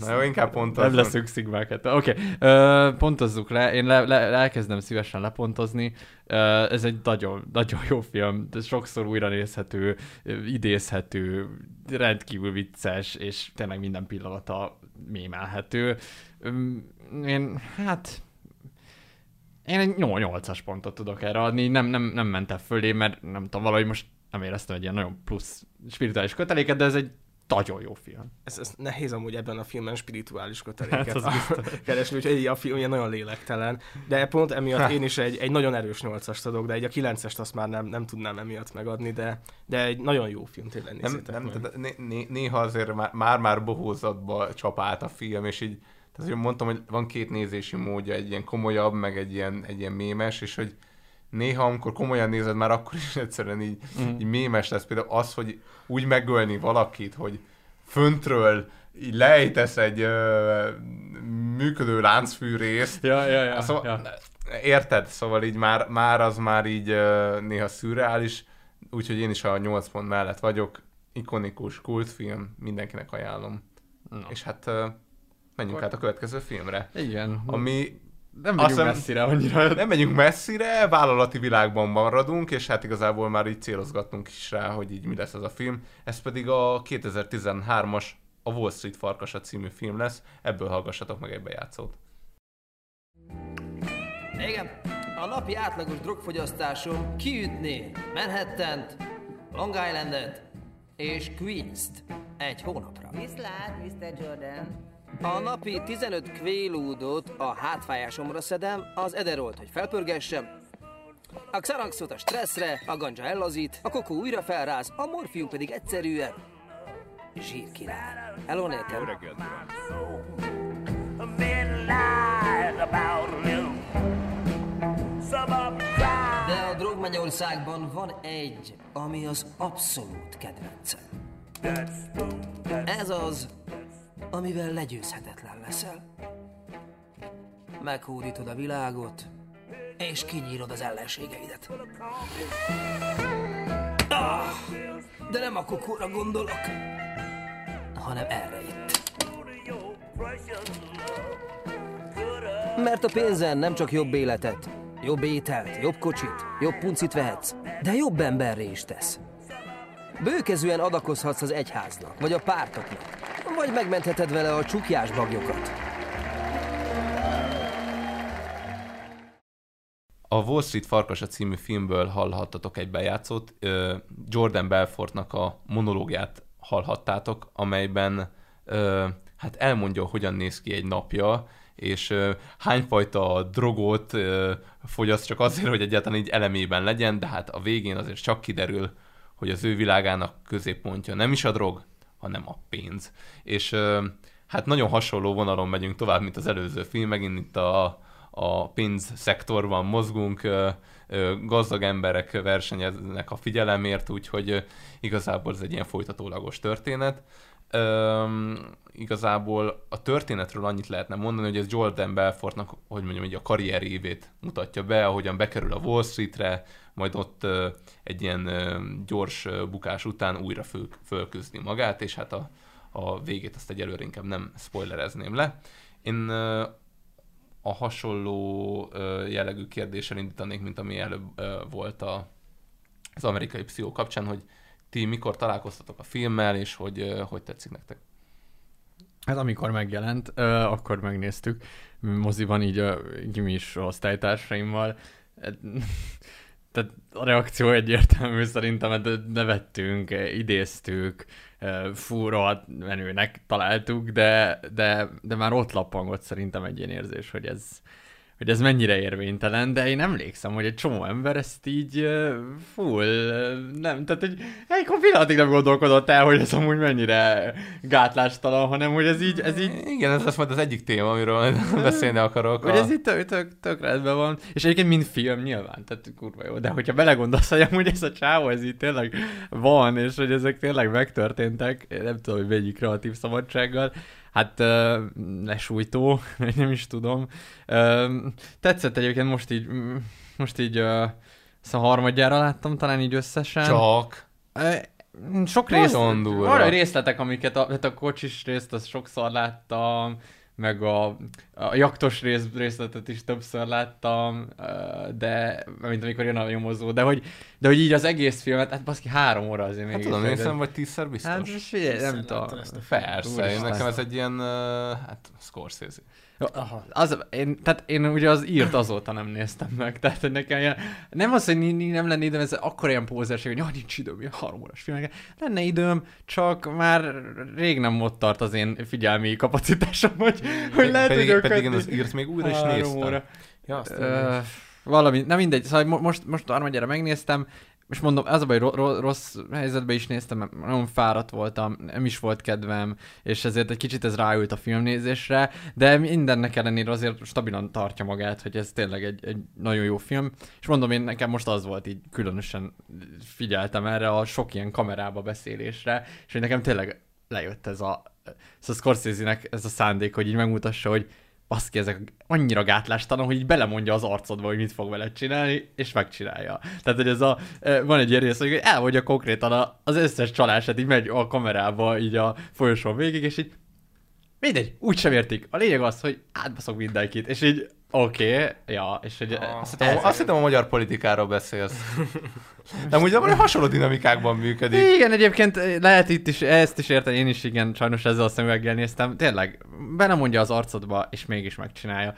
Na jó, inkább pont nem leszünk szigmáket. Oké, okay. pontozzuk le. Én le, le, elkezdem szívesen lepontozni. Ö, ez egy nagyon, nagyon jó film, de sokszor újra nézhető, idézhető, rendkívül vicces, és tényleg minden pillanata mémelhető. Öm, Én, hát, én egy 8-as pontot tudok erre adni, nem, nem, nem mentem fölé, mert nem tudom, valahogy most nem éreztem egy ilyen nagyon plusz spirituális köteléket, de ez egy nagyon jó film. Ez, ez nehéz amúgy ebben a filmben spirituális Hát köteléket biztos. keresni, úgyhogy a film ilyen nagyon lélektelen. De pont emiatt én is egy, egy nagyon erős nyolcast adok, de egy a kilencest azt már nem, nem tudnám emiatt megadni, de, de egy nagyon jó film, tényleg Nem, nem, tehát né, né, néha azért már- már-már bohózatba csap át a film, és így, tehát hogy mondtam, hogy van két nézési módja, egy ilyen komolyabb, meg egy ilyen, egy ilyen mémes, és hogy néha, amikor komolyan nézed, már akkor is egyszerűen így, mm. így mémes lesz. Például az, hogy úgy megölni valakit, hogy föntről így lejtesz egy ö, működő láncfűrészt, Ja, ja, ja. Szóval, ja. Érted? Szóval így már, már az már így uh, néha szürreális, úgyhogy én is a 8 pont mellett vagyok. Ikonikus kultfilm, mindenkinek ajánlom. Na. És hát uh, menjünk át a következő filmre, Igen. ami nem megyünk hiszem- messzire annyira. nem megyünk messzire, vállalati világban maradunk, és hát igazából már így célozgattunk is rá, hogy így mi lesz ez a film. Ez pedig a 2013-as a Wall Street Farkasa című film lesz, ebből hallgassatok meg egy bejátszót. Igen, a napi átlagos drogfogyasztásom kiütné Manhattan-t, Long Islandet és Queens-t egy hónapra. Viszlát, Mr. Jordan. A napi 15 kvélúdot a hátfájásomra szedem, az ederolt, hogy felpörgessem, a Xanaxot a stresszre, a ganja ellazít, a kokó újra felráz, a morfium pedig egyszerűen zsírkirály. Hello, nekem. De a drogmennyországban van egy, ami az abszolút kedvencem. Ez az, amivel legyőzhetetlen leszel. Meghódítod a világot, és kinyírod az ellenségeidet. Ah, de nem a kokóra gondolok, hanem erre itt. Mert a pénzen nem csak jobb életet, jobb ételt, jobb kocsit, jobb puncit vehetsz, de jobb emberré is tesz. Bőkezően adakozhatsz az egyháznak, vagy a pártoknak, vagy megmentheted vele a csukjás bagyokat. A Wall Street Farkasa című filmből hallhattatok egy bejátszót. Jordan Belfortnak a monológiát hallhattátok, amelyben hát elmondja, hogyan néz ki egy napja, és hányfajta drogot fogyaszt csak azért, hogy egyáltalán így elemében legyen, de hát a végén azért csak kiderül, hogy az ő világának középpontja nem is a drog, hanem a pénz. És hát nagyon hasonló vonalon megyünk tovább, mint az előző film, megint itt a, a pénz szektorban mozgunk, gazdag emberek versenyeznek a figyelemért, úgyhogy igazából ez egy ilyen folytatólagos történet. Üm, igazából a történetről annyit lehetne mondani, hogy ez Jordan Belfortnak, hogy mondjam, így a karrier évét mutatja be, ahogyan bekerül a Wall Streetre, majd ott egy ilyen gyors bukás után újra föl, fölküzdi magát, és hát a, a végét azt egyelőre inkább nem spoilerezném le. Én a hasonló jellegű kérdéssel indítanék, mint ami előbb volt a, az amerikai pszichó kapcsán, hogy ti mikor találkoztatok a filmmel, és hogy, hogy tetszik nektek? Hát amikor megjelent, akkor megnéztük moziban így a gimis osztálytársaimmal. Hát, Tehát a reakció egyértelmű szerintem, mert nevettünk, idéztük, fú, rohadt menőnek találtuk, de, de, de már ott lappangott szerintem egy ilyen érzés, hogy ez, hogy ez mennyire érvénytelen, de én emlékszem, hogy egy csomó ember ezt így full, nem, tehát egy, egy pillanatig nem gondolkodott el, hogy ez amúgy mennyire gátlástalan, hanem hogy ez így, ez így Igen, ez lesz majd az egyik téma, amiről beszélni akarok. hogy ez itt tök, tök, tök rendben van. És egyébként mind film nyilván, tehát kurva jó. De hogyha belegondolsz, hogy amúgy ez a csávó, ez itt tényleg van, és hogy ezek tényleg megtörténtek, én nem tudom, hogy melyik kreatív szabadsággal, hát lesújtó, nem is tudom. Tetszett egyébként most így, most így szóval harmadjára láttam talán így összesen. Csak. Sok rész, Nagyon durva. arra részletek, amiket a, hát a kocsis részt, azt sokszor láttam, meg a, a jaktos rész, részletet is többször láttam, de, mint amikor jön a nyomozó, de hogy, de hogy így az egész filmet, hát baszki három óra azért Hát még. tudom, én szerintem vagy tízszer biztos. Hát figyelj, nem tudom. Persze, Úristen. nekem ez egy ilyen, hát Scorsese. Aha. Az, én, tehát én ugye az írt azóta nem néztem meg, tehát hogy nekem ilyen, nem az, hogy ni- nem lenne időm, ez akkor ilyen pózerség, hogy ja, nincs időm, ilyen három órás filmeket. Lenne időm, csak már rég nem ott tart az én figyelmi kapacitásom, hogy, hogy lehet, pedig, hogy pedig én az írt még újra is néztem. óra. Ja, azt Ö, valami, na mindegy, szóval mo- most, most harmadjára megnéztem, és mondom, az a baj, ro- ro- rossz helyzetben is néztem, mert nagyon fáradt voltam, nem is volt kedvem, és ezért egy kicsit ez ráült a filmnézésre, de mindennek ellenére azért stabilan tartja magát, hogy ez tényleg egy, egy nagyon jó film, és mondom, én nekem most az volt így különösen figyeltem erre a sok ilyen kamerába beszélésre, és hogy nekem tényleg lejött ez a, ez a Scorsese-nek ez a szándék, hogy így megmutassa, hogy baszki, ezek annyira gátlástalan, hogy így belemondja az arcodba, hogy mit fog veled csinálni, és megcsinálja. Tehát, hogy ez a, eh, van egy ilyen rész, hogy elmondja konkrétan az összes csalását, így megy a kamerába, így a folyosón végig, és így mindegy, úgy sem értik. A lényeg az, hogy átbaszok mindenkit, és így oké, okay, ja, és hogy Azt hittem, azt hittem a magyar politikáról beszélsz. De amúgy valami hasonló dinamikákban működik. Igen, egyébként eh, lehet itt is, ezt is érteni, én is igen, sajnos ezzel a szemüveggel néztem. Tényleg, belemondja az arcodba, és mégis megcsinálja.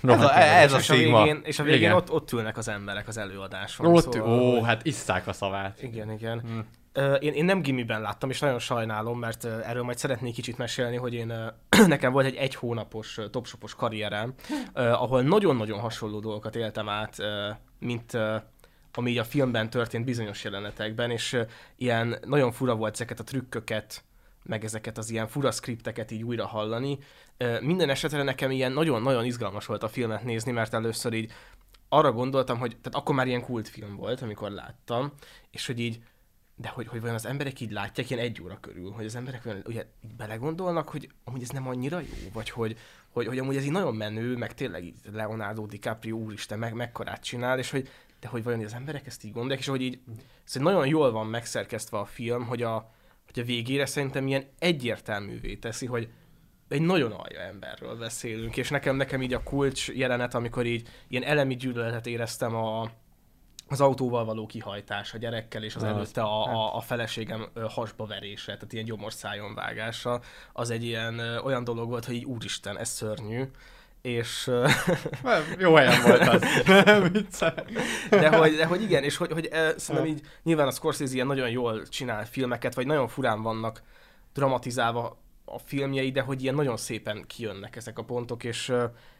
Rohadt ez a és a szigma. végén, és a végén Igen. ott, ott ülnek az emberek az előadáson. Ott, szóval, ó, hát isszák a szavát. Igen, igen. Hm. Én, én nem gimiben láttam, és nagyon sajnálom, mert erről majd szeretnék kicsit mesélni, hogy én nekem volt egy egy hónapos ö, topshopos karrierem, ahol nagyon-nagyon hasonló dolgokat éltem át, mint ami így a filmben történt bizonyos jelenetekben, és ilyen nagyon fura volt ezeket a trükköket, meg ezeket az ilyen fura skripteket így újra hallani. Minden esetre nekem ilyen nagyon-nagyon izgalmas volt a filmet nézni, mert először így arra gondoltam, hogy tehát akkor már ilyen kultfilm volt, amikor láttam, és hogy így de hogy, hogy vajon az emberek így látják ilyen egy óra körül, hogy az emberek olyan, ugye belegondolnak, hogy amúgy ez nem annyira jó, vagy hogy, hogy, hogy amúgy ez így nagyon menő, meg tényleg így Leonardo DiCaprio úristen, meg mekkorát csinál, és hogy de hogy vajon az emberek ezt így gondolják, és hogy így szóval nagyon jól van megszerkesztve a film, hogy a, hogy a végére szerintem ilyen egyértelművé teszi, hogy egy nagyon alja emberről beszélünk, és nekem, nekem így a kulcs jelenet, amikor így ilyen elemi gyűlöletet éreztem a, az autóval való kihajtás a gyerekkel, és az előtte a, a, a feleségem hasba verése, tehát ilyen gyomorszájon vágása, az egy ilyen olyan dolog volt, hogy így úristen, ez szörnyű, és... Jó helyen volt az. De hogy, de hogy igen, és hogy, hogy szerintem így nyilván a Scorsese ilyen nagyon jól csinál filmeket, vagy nagyon furán vannak dramatizálva a filmjei, de hogy ilyen nagyon szépen kijönnek ezek a pontok, és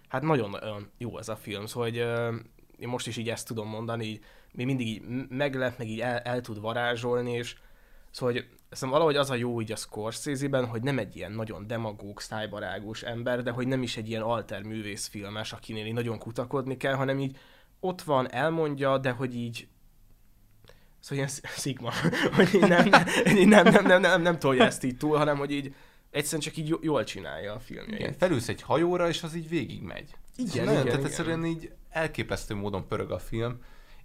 hát nagyon, jó ez a film, szóval hogy én most is így ezt tudom mondani, így, még mindig így meglep, meg így el, el tud varázsolni, és szóval hogy Aztán valahogy az a jó így a Scorsese-ben, hogy nem egy ilyen nagyon demagóg, szájbarágos ember, de hogy nem is egy ilyen alter művészfilmes, akinél így nagyon kutakodni kell, hanem így ott van, elmondja, de hogy így Szóval ilyen szigma, hogy így nem, nem, nem, nem, nem, nem, nem tolja ezt így túl, hanem hogy így egyszerűen csak így jó- jól csinálja a filmjeit. Igen, felülsz egy hajóra, és az így végigmegy. Igen, Szóval nagyon, igen, tehát igen. egyszerűen így elképesztő módon pörög a film.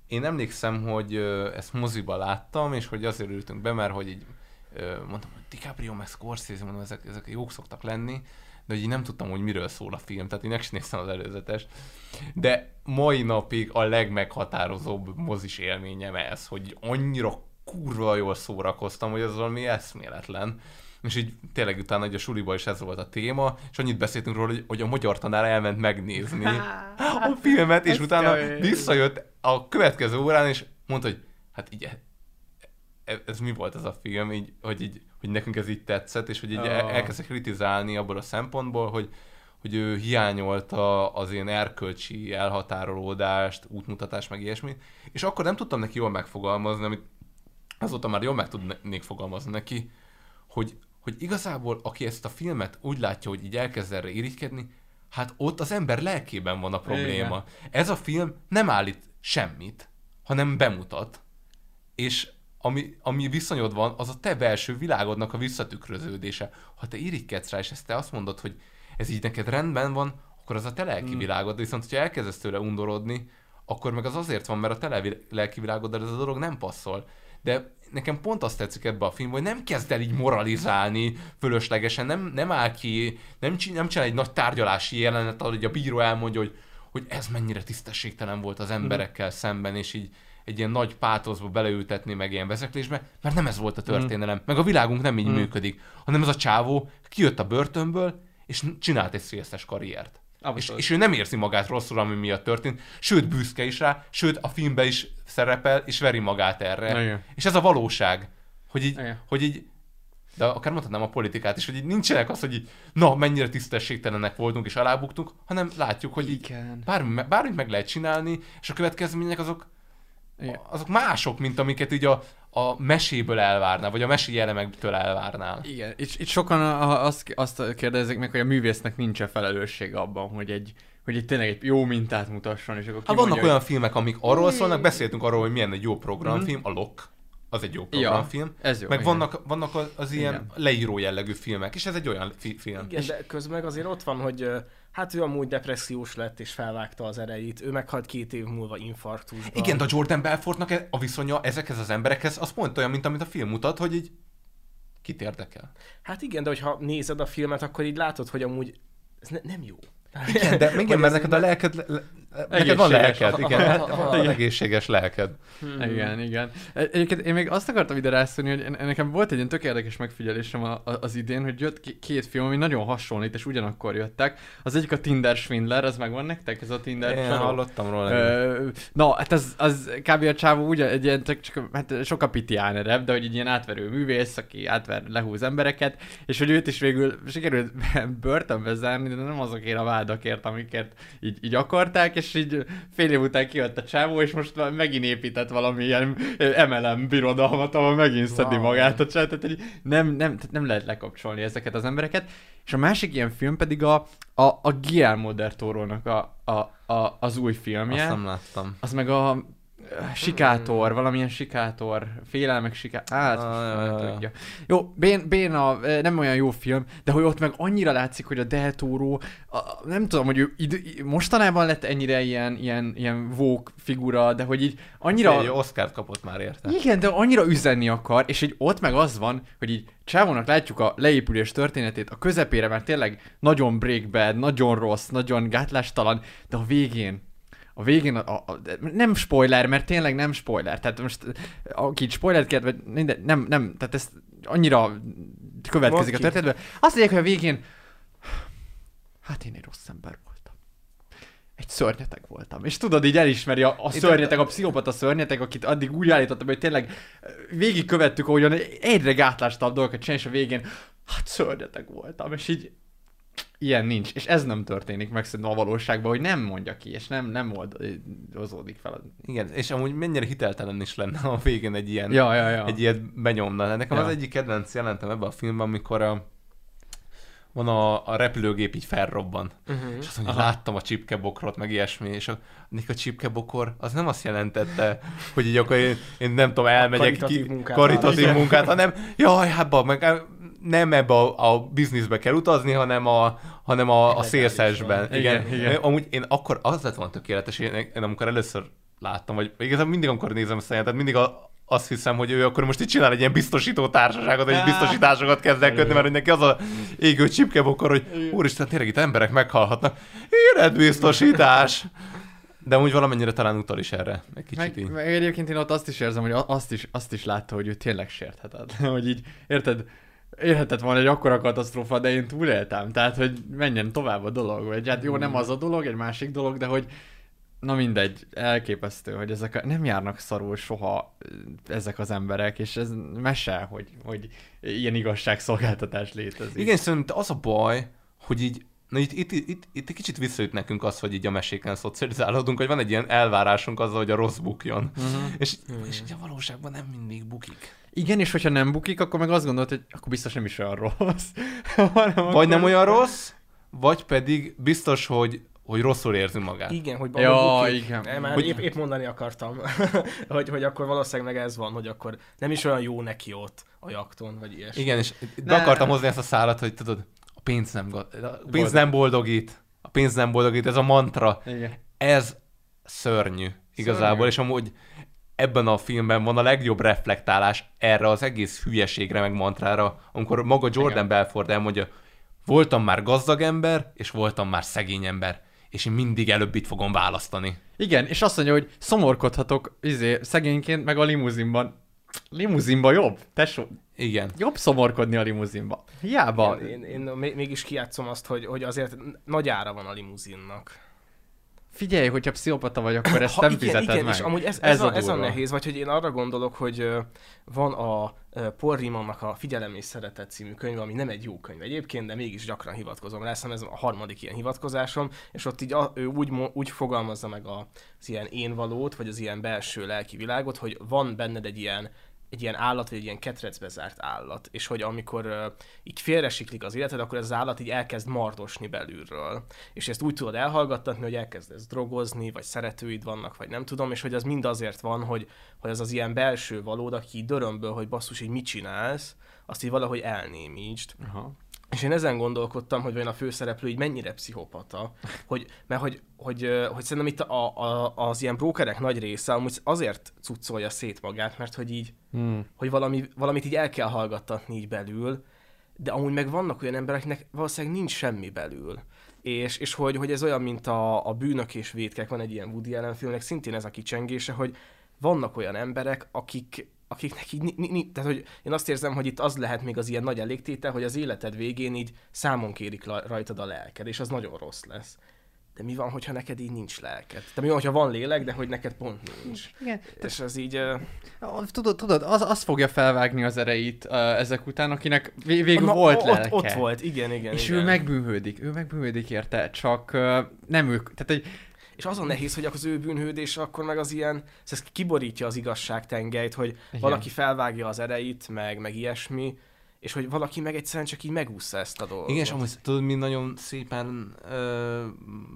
Én emlékszem, hogy ezt moziba láttam, és hogy azért ültünk be, mert hogy így mondtam, hogy DiCaprio meg Scorsese, mondom, ezek, ezek jók szoktak lenni, de hogy így nem tudtam, hogy miről szól a film, tehát én meg néztem az előzetes. De mai napig a legmeghatározóbb mozis élményem ez, hogy annyira kurva jól szórakoztam, hogy ez valami eszméletlen. És így tényleg utána egy a suliba is ez volt a téma, és annyit beszéltünk róla, hogy, hogy a magyar tanár elment megnézni a filmet, és utána visszajött a következő órán, és mondta, hogy hát így e- ez mi volt ez a film, így, hogy, így, hogy nekünk ez így tetszett, és hogy így Ah. elkezdte kritizálni abból a szempontból, hogy, hogy ő hiányolta az ilyen erkölcsi elhatárolódást, útmutatást, meg ilyesmi, és akkor nem tudtam neki jól megfogalmazni, amit azóta már jól meg tudnék fogalmazni neki, hogy, hogy igazából aki ezt a filmet úgy látja, hogy így elkezd erre irigykedni, hát ott az ember lelkében van a probléma. Ez a film nem állít semmit, hanem bemutat. És ami, ami viszonyod van, az a te belső világodnak a visszatükröződése. Ha te irigykedsz rá, és ezt te azt mondod, hogy ez így neked rendben van, akkor az a te lelki Mm. világod, viszont hogyha elkezdesz tőle undorodni, akkor meg az azért van, mert a te le- lelki világoddal ez a dolog nem passzol. De nekem pont azt tetszik ebbe a filmben, hogy nem kezd el így moralizálni fölöslegesen, nem, nem áll ki, nem, csin- nem csinál egy nagy tárgyalási jelenet, ahol így a bíró elmondja, hogy, hogy ez mennyire tisztességtelen volt az emberekkel szemben, és így egy ilyen nagy pátoszba beleültetni, meg ilyen vezeklésbe, mert nem ez volt a történelem. Meg a világunk nem így Mm. működik, hanem ez a csávó kijött a börtönből, és csinált egy szélszes karriert. És, és ő nem érzi magát rosszul, ami miatt történt, sőt büszke is rá, sőt a filmben is szerepel, és veri magát erre. Igen. És ez a valóság, hogy így, Igen. hogy így de akár mondhatnám a politikát is, hogy így nincsenek az, hogy így, na, mennyire tisztességtelenek voltunk és alábuktunk, hanem látjuk, hogy így Igen. bármi, bármit meg lehet csinálni, és a következmények azok, Igen. azok mások, mint amiket így a, a meséből elvárnál, vagy a meséi elemektől elvárnál. Igen, és itt sokan azt, azt kérdezik meg, hogy a művésznek nincs felelősség abban, hogy egy, hogy egy tényleg egy jó mintát mutasson, és akkor Hát vannak olyan hogy- filmek, amik arról szólnak, beszéltünk arról, hogy milyen egy jó programfilm, a Lock, az egy jó programfilm. ez jó, Meg igen. vannak, vannak az, az ilyen Igen. leíró jellegű filmek, és ez egy olyan fi- film. Igen, de közben meg azért ott van, hogy hát ő amúgy depressziós lett és felvágta az erejét. Ő meghalt két év múlva infarktusban. Igen, de a Jordan Belfortnak e- a viszonya ezekhez az emberekhez, az pont olyan, mint amit a film mutat, hogy így kit érdekel. Hát igen, de hogyha nézed a filmet, akkor így látod, hogy amúgy ez ne, nem jó. Igen, de igen, mert neked a lelked, le, le, neked van lelked, igen, van egészséges lelked. Igen, igen. E- Egyébként én még azt akartam ide rászólni, hogy nekem volt egy ilyen tök érdekes megfigyelésem a, a, az idén, hogy jött két film, ami nagyon hasonlít, és ugyanakkor jöttek. Az egyik a Tinder Swindler, az megvan nektek, ez a Tinder Én sorozat? hallottam róla. Ö, Na, hát az, az kb. a csávó ugye egy ilyen, csak, csak hát sok a pitiánerebb, de hogy egy ilyen átverő művész, aki átver, lehúz embereket, és hogy őt is végül sikerült börtönbe zárni, de nem azokért a vádakért, amikért így, így akarták, és így fél év után kijött a csávó, és most megint épített valami ilyen MLM birodalmat, ahol megint szedi Wow. magát a csávó, tehát nem, nem, tehát nem lehet lekapcsolni ezeket az embereket. És a másik ilyen film pedig a, a, a Guillermo del Toro-nak a, a, a, az új filmje. Azt nem láttam. Az meg a sikátor, valamilyen sikátor, félelmek sikátor, hát, Ah, tudja. Jó, Bén, Béna nem olyan jó film, de hogy ott meg annyira látszik, hogy a Del Toro, a, nem tudom, hogy ő id, mostanában lett ennyire ilyen, ilyen, ilyen vók figura, de hogy így annyira... Egy Oscar kapott már érte. Igen, de annyira üzenni akar, és így ott meg az van, hogy így Csávónak látjuk a leépülés történetét, a közepére már tényleg nagyon break bad, nagyon rossz, nagyon gátlástalan, de a végén, a végén, a, a, a, nem spoiler, mert tényleg nem spoiler, tehát most aki spoilert kért, vagy minden, nem, nem, tehát ez annyira következik a Mondd ki. történetben. Azt mondják, hogy a végén, hát én egy rossz ember voltam. Egy szörnyeteg voltam. És tudod, így elismeri a, a szörnyeteg, a pszichopata szörnyeteg, akit addig úgy állítottam, hogy tényleg végigkövettük, ahogyan egyre gátlástabb dolgokat csinál, és a végén, hát szörnyeteg voltam. És így ilyen nincs, és ez nem történik meg szerintem a valóságban, hogy nem mondja ki, és nem, nem oldozódik fel. Igen, és amúgy mennyire hiteltelen is lenne a végén egy ilyen, Ja, ja, ja. egy ilyet benyomna. Nekem Ja. az egyik kedvenc jelentem ebben a filmben, amikor a, van a, a repülőgép így felrobban, Mhm. és azt mondja, Aha. láttam a csipkebokrot, meg ilyesmi, és a, a csipkebokor az nem azt jelentette, hogy így akkor én, én nem tudom, elmegyek karitatív ki, munkát karitatív vállal. munkát, hanem jaj, hát ba, meg nem ebbe a, a bizniszbe kell utazni, hanem a, hanem a, a szélszesben. Igen, Igen, igen. Amúgy én akkor az lett volna tökéletes, én, én amikor először láttam, vagy igazából mindig, amikor nézem a jelentet, mindig a, azt hiszem, hogy ő akkor most itt csinál egy ilyen biztosító társaságot, vagy biztosításokat kezd el kötni, mert hogy neki az a égő csipkebokor, hogy úristen, tényleg itt emberek meghalhatnak. Életbiztosítás! De úgy valamennyire talán utal is erre egy kicsit Meg, így. meg egyébként én ott azt is érzem, hogy azt is, azt is látta, hogy ő tényleg sérthetetlen. hogy így, érted, érhetett volna egy akkora katasztrófa, de én túléltem. Tehát, hogy menjen tovább a dolog. Vagy hát jó, nem az a dolog, egy másik dolog, de hogy na mindegy, elképesztő, hogy ezek a, nem járnak szarul soha ezek az emberek, és ez mese, hogy, hogy ilyen igazságszolgáltatás létezik. Igen, szerintem az a baj, hogy így Na itt, itt, itt, itt egy kicsit visszaüt nekünk az, hogy így a meséken szocializálódunk, hogy van egy ilyen elvárásunk azzal, hogy a rossz bukjon. Mhm. És, és így a valóságban nem mindig bukik. Igen, és hogyha nem bukik, akkor meg azt gondolod, hogy akkor biztos nem is olyan rossz. Hanem Vagy akkor- nem olyan rossz, vagy pedig biztos, hogy, hogy rosszul érzi magát. Igen, hogy Ja, bukik. igen. Nem, már Hogy- épp, épp, mondani akartam, hogy, hogy akkor valószínűleg meg ez van, hogy akkor nem is olyan jó neki ott a jakton, vagy ilyesmi. Igen, és Ne. akartam hozni ezt a szállat, hogy tudod, a pénz nem, a pénz Boldog. nem boldogít. A pénz nem boldogít, ez a mantra. Igen. Ez szörnyű igazából, Szörnyű. és amúgy ebben a filmben van a legjobb reflektálás erre az egész hülyeségre, meg mantrára, amikor maga Jordan Igen. Belfort elmondja, voltam már gazdag ember, és voltam már szegény ember, és én mindig előbbit fogom választani. Igen, és azt mondja, hogy szomorkodhatok izé, szegényként, meg a limuzinban. Limuzinban jobb, tesó. Igen. Jobb szomorkodni a limuzinba. Hiába. Én, én, én még- mégis kijátszom azt, hogy, hogy azért nagy ára van a limuzinnak. Figyelj, hogyha pszichopata vagy, akkor ezt Ha, nem igen, fizeted igen, meg. és amúgy ez, ez, a, ez a nehéz, vagy hogy én arra gondolok, hogy van a Paul Rimonnak a Figyelem és Szeretet című könyv, ami nem egy jó könyv egyébként, de mégis gyakran hivatkozom rá, hiszen ez a harmadik ilyen hivatkozásom, és ott így a, ő úgy, úgy fogalmazza meg a, az ilyen én valót, vagy az ilyen belső lelki világot, hogy van benned egy ilyen egy ilyen állat, vagy egy ilyen ketrecbe zárt állat, és hogy amikor uh, így félresiklik az életed, akkor ez az állat így elkezd mardosni belülről. És ezt úgy tudod elhallgattatni, hogy elkezdesz drogozni, vagy szeretőid vannak, vagy nem tudom, és hogy az mind azért van, hogy, hogy az az ilyen belső valód, aki így dörömből, hogy basszus, így mit csinálsz, azt így valahogy elnémítsd. Aha. És én ezen gondolkodtam, hogy vajon a főszereplő így mennyire pszichopata, hogy, mert hogy, hogy, hogy szerintem itt a, a, az ilyen brókerek nagy része amúgy azért cuccolja szét magát, mert hogy így, Hmm. hogy valami, valamit így el kell hallgattatni így belül, de amúgy meg vannak olyan embereknek valószínűleg nincs semmi belül. És, és hogy, hogy ez olyan, mint a, a bűnök és vétkek, van egy ilyen Woody Allen filmnek, szintén ez a kicsengése, hogy vannak olyan emberek, akik, akiknek így, ni, ni, tehát hogy én azt érzem, hogy itt az lehet még az ilyen nagy elégtétel, hogy az életed végén így számon kérik la- rajtad a lelked, és az nagyon rossz lesz. De mi van, hogyha neked így nincs lelked? De mi van, hogyha van lélek, de hogy neked pont nincs? Igen. És az így... Uh, Tudod, tudod az, az fogja felvágni az erejét uh, ezek után, akinek vé- végül Na, volt ott- lelke. ott volt, igen, igen, És igen. ő megbűnhődik, ő megbűnhődik érte, csak uh, nem ők, tehát egy, És az a nehéz, hogy az ő bűnhődése akkor meg az ilyen, ez kiborítja az igazság tengelyt, hogy Igen. valaki felvágja az ereit, meg, meg ilyesmi, és hogy valaki meg egyszerűen csak így megúszza ezt a dolgot. Igen, és amúgy tudod, mi nagyon szépen ö,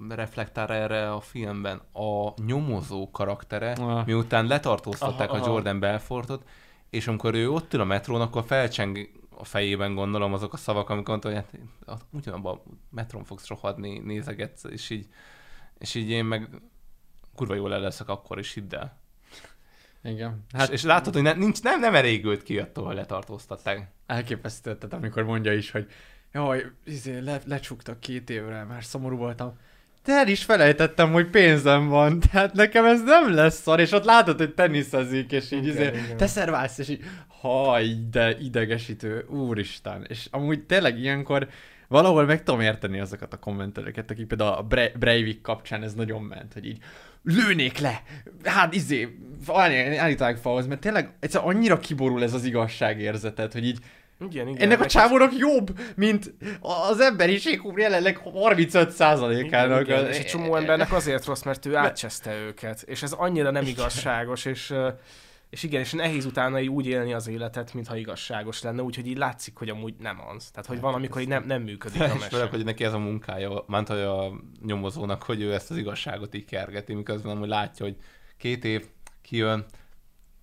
reflektál erre a filmben a nyomozó karaktere, Ah. miután letartóztatták Aha, a aha. Jordan Belfortot, és amikor ő ott ül a metrón, akkor felcseng a fejében gondolom azok a szavak, amikor mondta, hogy hát a- ugyanabban a metrón fogsz rohadni, nézegetsz, és így, és így én meg kurva jól el leszek akkor is, hidd el. igen. Hát, és, és látod, hogy ne, nincs, nem, nem elégült ki attól, hogy letartóztatták. elképesztő, tehát amikor mondja is, hogy jaj, izé, le, lecsuktak két évre, már szomorú voltam. De el is felejtettem, hogy pénzem van, tehát nekem ez nem lesz szar, és ott látod, hogy teniszezik, és így Igen, izé, igen. te szerválsz, és így, haj, de idegesítő, úristen. És amúgy tényleg ilyenkor valahol meg tudom érteni azokat a kommentelőket, akik például a Bre- Breivik kapcsán ez nagyon ment, hogy így lőnék le, hát izé, állítanak falhoz, mert tényleg egyszer annyira kiborul ez az igazságérzetet, hogy így Igen, igen. Ennek a csávónak jobb, mint az emberiség jelenleg 35%-ának. Igen, és egy csomó embernek azért rossz, mert ő átcseszte őket. És ez annyira nem igazságos, és, és igen, és nehéz utána így úgy élni az életet, mintha igazságos lenne, úgyhogy így látszik, hogy amúgy nem az. Tehát, hogy van, amikor így nem, nem működik a mese. főleg, hogy neki ez a munkája, ment hogy a nyomozónak, hogy ő ezt az igazságot így kergeti, miközben amúgy látja, hogy két év kijön,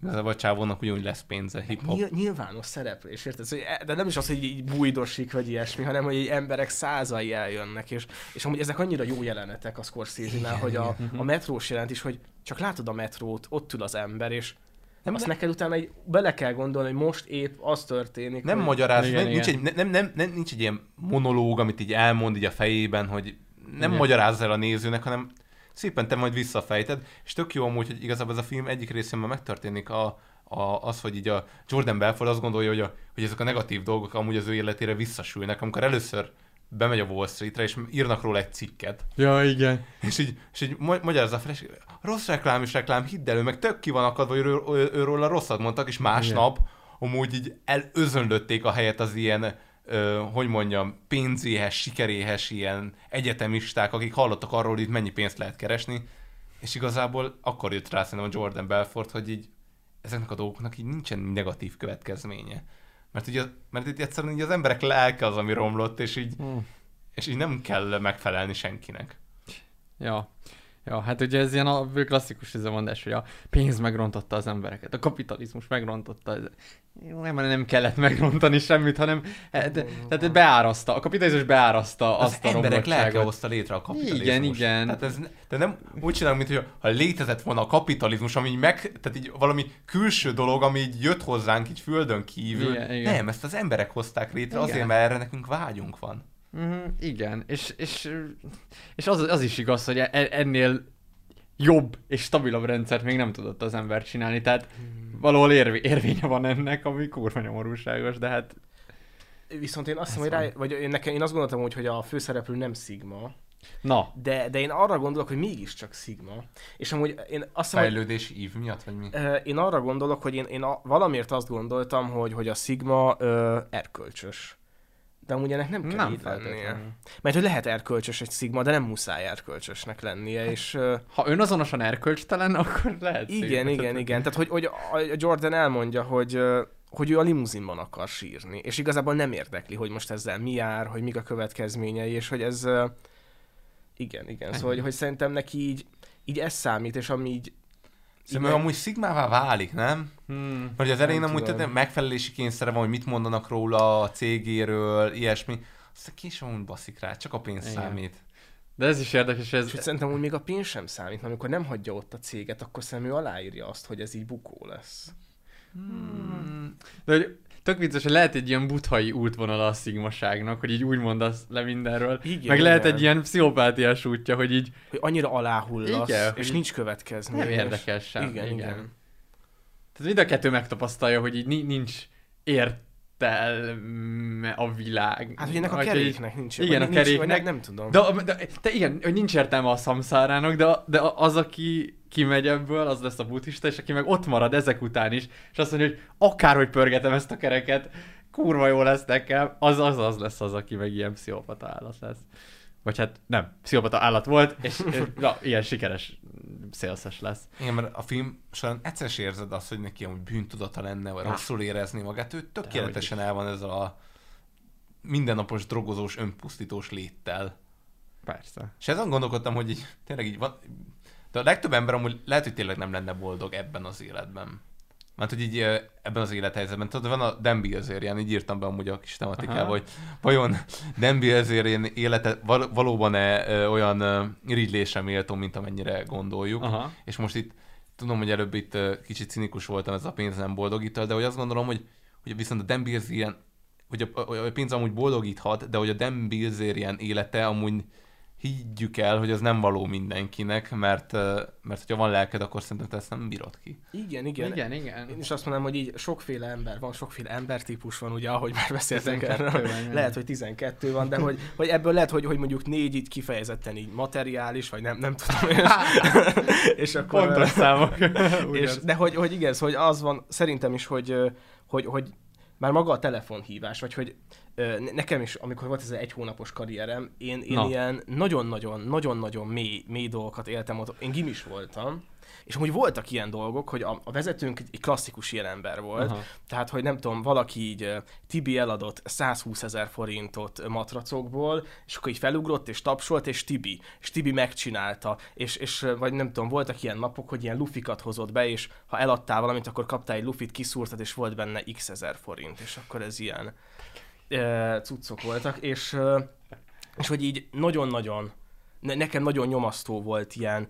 igazából a csávónak ugyanúgy lesz pénze, hip-hop. Nyil- nyilvános szereplés, érted? E- De nem is az, hogy így bújdosik, vagy ilyesmi, hanem hogy így emberek százai eljönnek, és, és amúgy ezek annyira jó jelenetek a Scorsese-nál, hogy a, a metrós jelent is, hogy csak látod a metrót, ott ül az ember, és nem, azt neked utána így bele kell gondolni, hogy most épp az történik. Nem hogy... magyaráz, Igen, nem, nincs, igen. egy, nem, nem, nem, nincs egy ilyen monológ, amit így elmond így a fejében, hogy nem Igen. magyarázz el a nézőnek, hanem szépen te majd visszafejted, és tök jó amúgy, hogy igazából ez a film egyik részében megtörténik a, a, az, hogy így a Jordan Belfort azt gondolja, hogy, a, hogy ezek a negatív dolgok amúgy az ő életére visszasülnek, amikor először bemegy a Wall Streetre, és írnak róla egy cikket, Ja, igen. és így, és így ma- magyarázza fel, és rossz reklám is reklám, hidd el, ő meg tök ki van akadva, hogy ő, ő, őről a rosszat mondtak, és másnap amúgy így elözönlötték a helyet az ilyen, ö, hogy mondjam, pénzéhes, sikeréhes ilyen egyetemisták, akik hallottak arról, hogy itt mennyi pénzt lehet keresni, és igazából akkor jött rá szerintem a Jordan Belfort, hogy így ezeknek a dolgoknak így nincsen negatív következménye. Mert, ugye, mert itt egyszerűen így az emberek lelke az, ami romlott, és így, Hmm. és így nem kell megfelelni senkinek. Ja. Ja, hát ugye ez ilyen a klasszikus ez a mondás, hogy a pénz megrontotta az embereket, a kapitalizmus megrontotta. Ez... Nem, nem kellett megrontani semmit, hanem de, tehát beáraszta, a kapitalizmus beáraszta az azt a emberek lelke hozta létre a kapitalizmus. Igen, igen. Tehát ez, de nem úgy csinálunk, mint hogy ha létezett volna a kapitalizmus, ami így meg, tehát így valami külső dolog, ami így jött hozzánk így földön kívül. Igen, igen. Nem, ezt az emberek hozták létre Igen. azért, mert erre nekünk vágyunk van. Uh-huh, igen, és, és, és az, az is igaz, hogy e- ennél jobb és stabilabb rendszert még nem tudott az ember csinálni, tehát valahol érvé, érvénye van ennek, ami kurva nyomorúságos, de hát Viszont én azt hiszem, hogy rá, vagy én, nekem, én azt gondoltam, hogy, hogy a főszereplő nem Sigma, na, de, de én arra gondolok, hogy mégiscsak Sigma. És amúgy én azt hiszem, hogy Fejlődési ív miatt, vagy mi? Én arra gondolok, hogy én, én a, valamiért azt gondoltam, hogy, hogy a Sigma ö, erkölcsös. De amúgy ennek nem kell Nem így lennie. Mert hogy lehet erkölcsös egy Sigma, de nem muszáj erkölcsösnek lennie, és ö, ha önazonosan erkölcstelen, akkor lehet igen, szép. igen, igen. Tehát, hogy, hogy a Jordan elmondja, hogy, hogy ő a limuzinban akar sírni, és igazából nem érdekli, hogy most ezzel mi jár, hogy mik a következményei, és hogy ez... Igen, igen. Szóval, hogy, hogy szerintem neki így, így ez számít, és ami így... Szerintem amúgy szigmává válik, nem? Hmm. Mert az elején Nem amúgy tudom. tehát megfelelési kényszere van, hogy mit mondanak róla a cégéről, ilyesmi. Aztán később amúgy baszik rá, csak a pénz Igen. számít. De ez is érdekes, ez... És hogy szerintem úgy még a pénz sem számít, mert amikor nem hagyja ott a céget, akkor szerintem ő aláírja azt, hogy ez így bukó lesz. De hogy tök vicces, hogy lehet egy ilyen buthai útvonala a szigmaságnak, hogy így úgy mondasz le mindenről. Igen, meg lehet igen. egy ilyen pszichopátiás útja, hogy így Hogy annyira aláhullasz, Igen, és nincs következmény. nem érdekes sem. Igen, igen. igen. Tehát mind a kettő megtapasztalja, hogy így ni- nincs értelme a világ. Hát, hogy ennek a keréknek nincs. Igen, a nincs, keréknek. nem, nem tudom. De, de, de, igen, hogy nincs értelme a szamszárának, de, de az, aki kimegy ebből, az lesz a buddhista, és aki meg ott marad ezek után is, és azt mondja, hogy akárhogy pörgetem ezt a kereket, kurva jó lesz nekem, az az, az lesz az, aki meg ilyen pszichopata állat lesz. Vagy hát nem, pszichopata állat volt, és, na, ilyen sikeres szélszes lesz. Igen, mert a film során egyszer érzed azt, hogy neki amúgy bűntudata lenne, vagy rosszul érezni magát. Ő tökéletesen el van ezzel a mindennapos drogozós, önpusztítós léttel. Persze. És ezen gondolkodtam, hogy így, tényleg így van, de a legtöbb ember amúgy lehet, hogy tényleg nem lenne boldog ebben az életben. Mert hogy így ebben az élethelyzetben, tudod, van a Dan Bilzerian, így írtam be amúgy a kis tematikába, Aha. hogy vajon Dan Bilzerian élete val- valóban-e ö, olyan ö, irigylésre méltó, mint amennyire gondoljuk. Aha. És most itt tudom, hogy előbb itt ö, kicsit cinikus voltam ez a pénz nem boldogítál, de hogy azt gondolom, hogy, hogy viszont a Dan Bilzerian, hogy a, a, pénz amúgy boldogíthat, de hogy a Dan Bilzerian élete amúgy higgyük el, hogy az nem való mindenkinek, mert, mert hogyha van lelked, akkor szerintem te ezt nem bírod ki. Igen, igen. Igen, igen. Én is azt mondom, hogy így sokféle ember van, sokféle embertípus van, ugye, ahogy már beszéltünk 12 erről. Lehet, hogy 12 van, de hogy, hogy ebből lehet, hogy, hogy mondjuk négy így kifejezetten így materiális, vagy nem, nem tudom. És, és akkor... Pontos számok. és, de hogy, hogy igen, szóval, hogy az van, szerintem is, hogy, hogy, hogy már maga a telefonhívás, vagy hogy nekem is, amikor volt ez egy hónapos karrierem, én, én Na. ilyen nagyon-nagyon, nagyon-nagyon mély, mély dolgokat éltem ott. Én gimis voltam, és amúgy voltak ilyen dolgok, hogy a, a vezetőnk egy klasszikus ilyen ember volt, Aha. tehát, hogy nem tudom, valaki így, Tibi eladott 120 ezer forintot matracokból, és akkor így felugrott, és tapsolt, és Tibi, és Tibi megcsinálta, és, és vagy nem tudom, voltak ilyen napok, hogy ilyen lufikat hozott be, és ha eladtál valamit, akkor kaptál egy lufit, kiszúrtad, és volt benne x ezer forint, és akkor ez ilyen ö, cuccok voltak, és, és hogy így nagyon-nagyon, ne, nekem nagyon nyomasztó volt ilyen,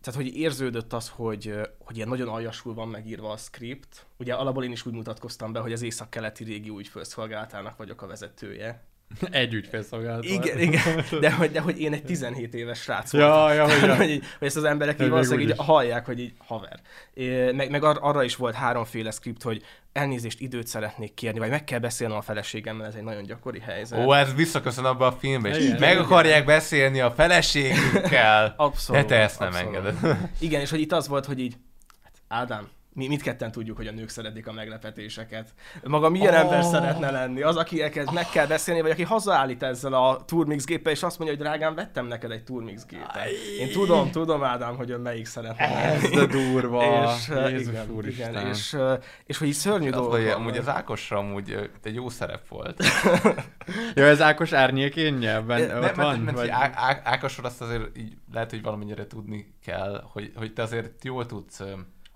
tehát hogy érződött az, hogy, hogy ilyen nagyon aljasul van megírva a script. Ugye alapból én is úgy mutatkoztam be, hogy az észak-keleti régió ügyfőszolgálatának vagyok a vezetője. Egy ügyfélszolgálat. Igen, igen, de hogy, de hogy én egy 17 éves srác Ja, voltam. ja, hogy- Tehát, hogy, így, hogy ezt az emberek így valószínűleg így hallják, hogy így haver. É, Meg, meg ar- arra is volt háromféle script, hogy elnézést, időt szeretnék kérni, vagy meg kell beszélnem a feleségemmel, ez egy nagyon gyakori helyzet. Ó, ez visszaköszön abba a filmbe, és Igen. meg Igen. akarják beszélni a feleségükkel. Abszolút. De te ezt nem abszolút. engeded. Igen, és hogy itt az volt, hogy így, hát Ádám, mi mindketten tudjuk, hogy a nők szeretik a meglepetéseket. Maga milyen Oh. ember szeretne lenni? Az, aki elkezd, meg kell beszélni, vagy aki hazaállít ezzel a Turmix géppel, és azt mondja, hogy drágám, vettem neked egy Turmix gépet. Én tudom, tudom, Ádám, hogy ön melyik szeretne Ez lenni. de durva. és, Jézus igen, úristen. igen, és, és hogy így szörnyű dolgok amúgy az Ákosra amúgy egy jó szerep volt. Ja, ez Ákos Nem, ott mert, van? mert, vagy... mert Á- Á- Ákosról azt azért így lehet, hogy valamennyire tudni kell, hogy, hogy te azért jól tudsz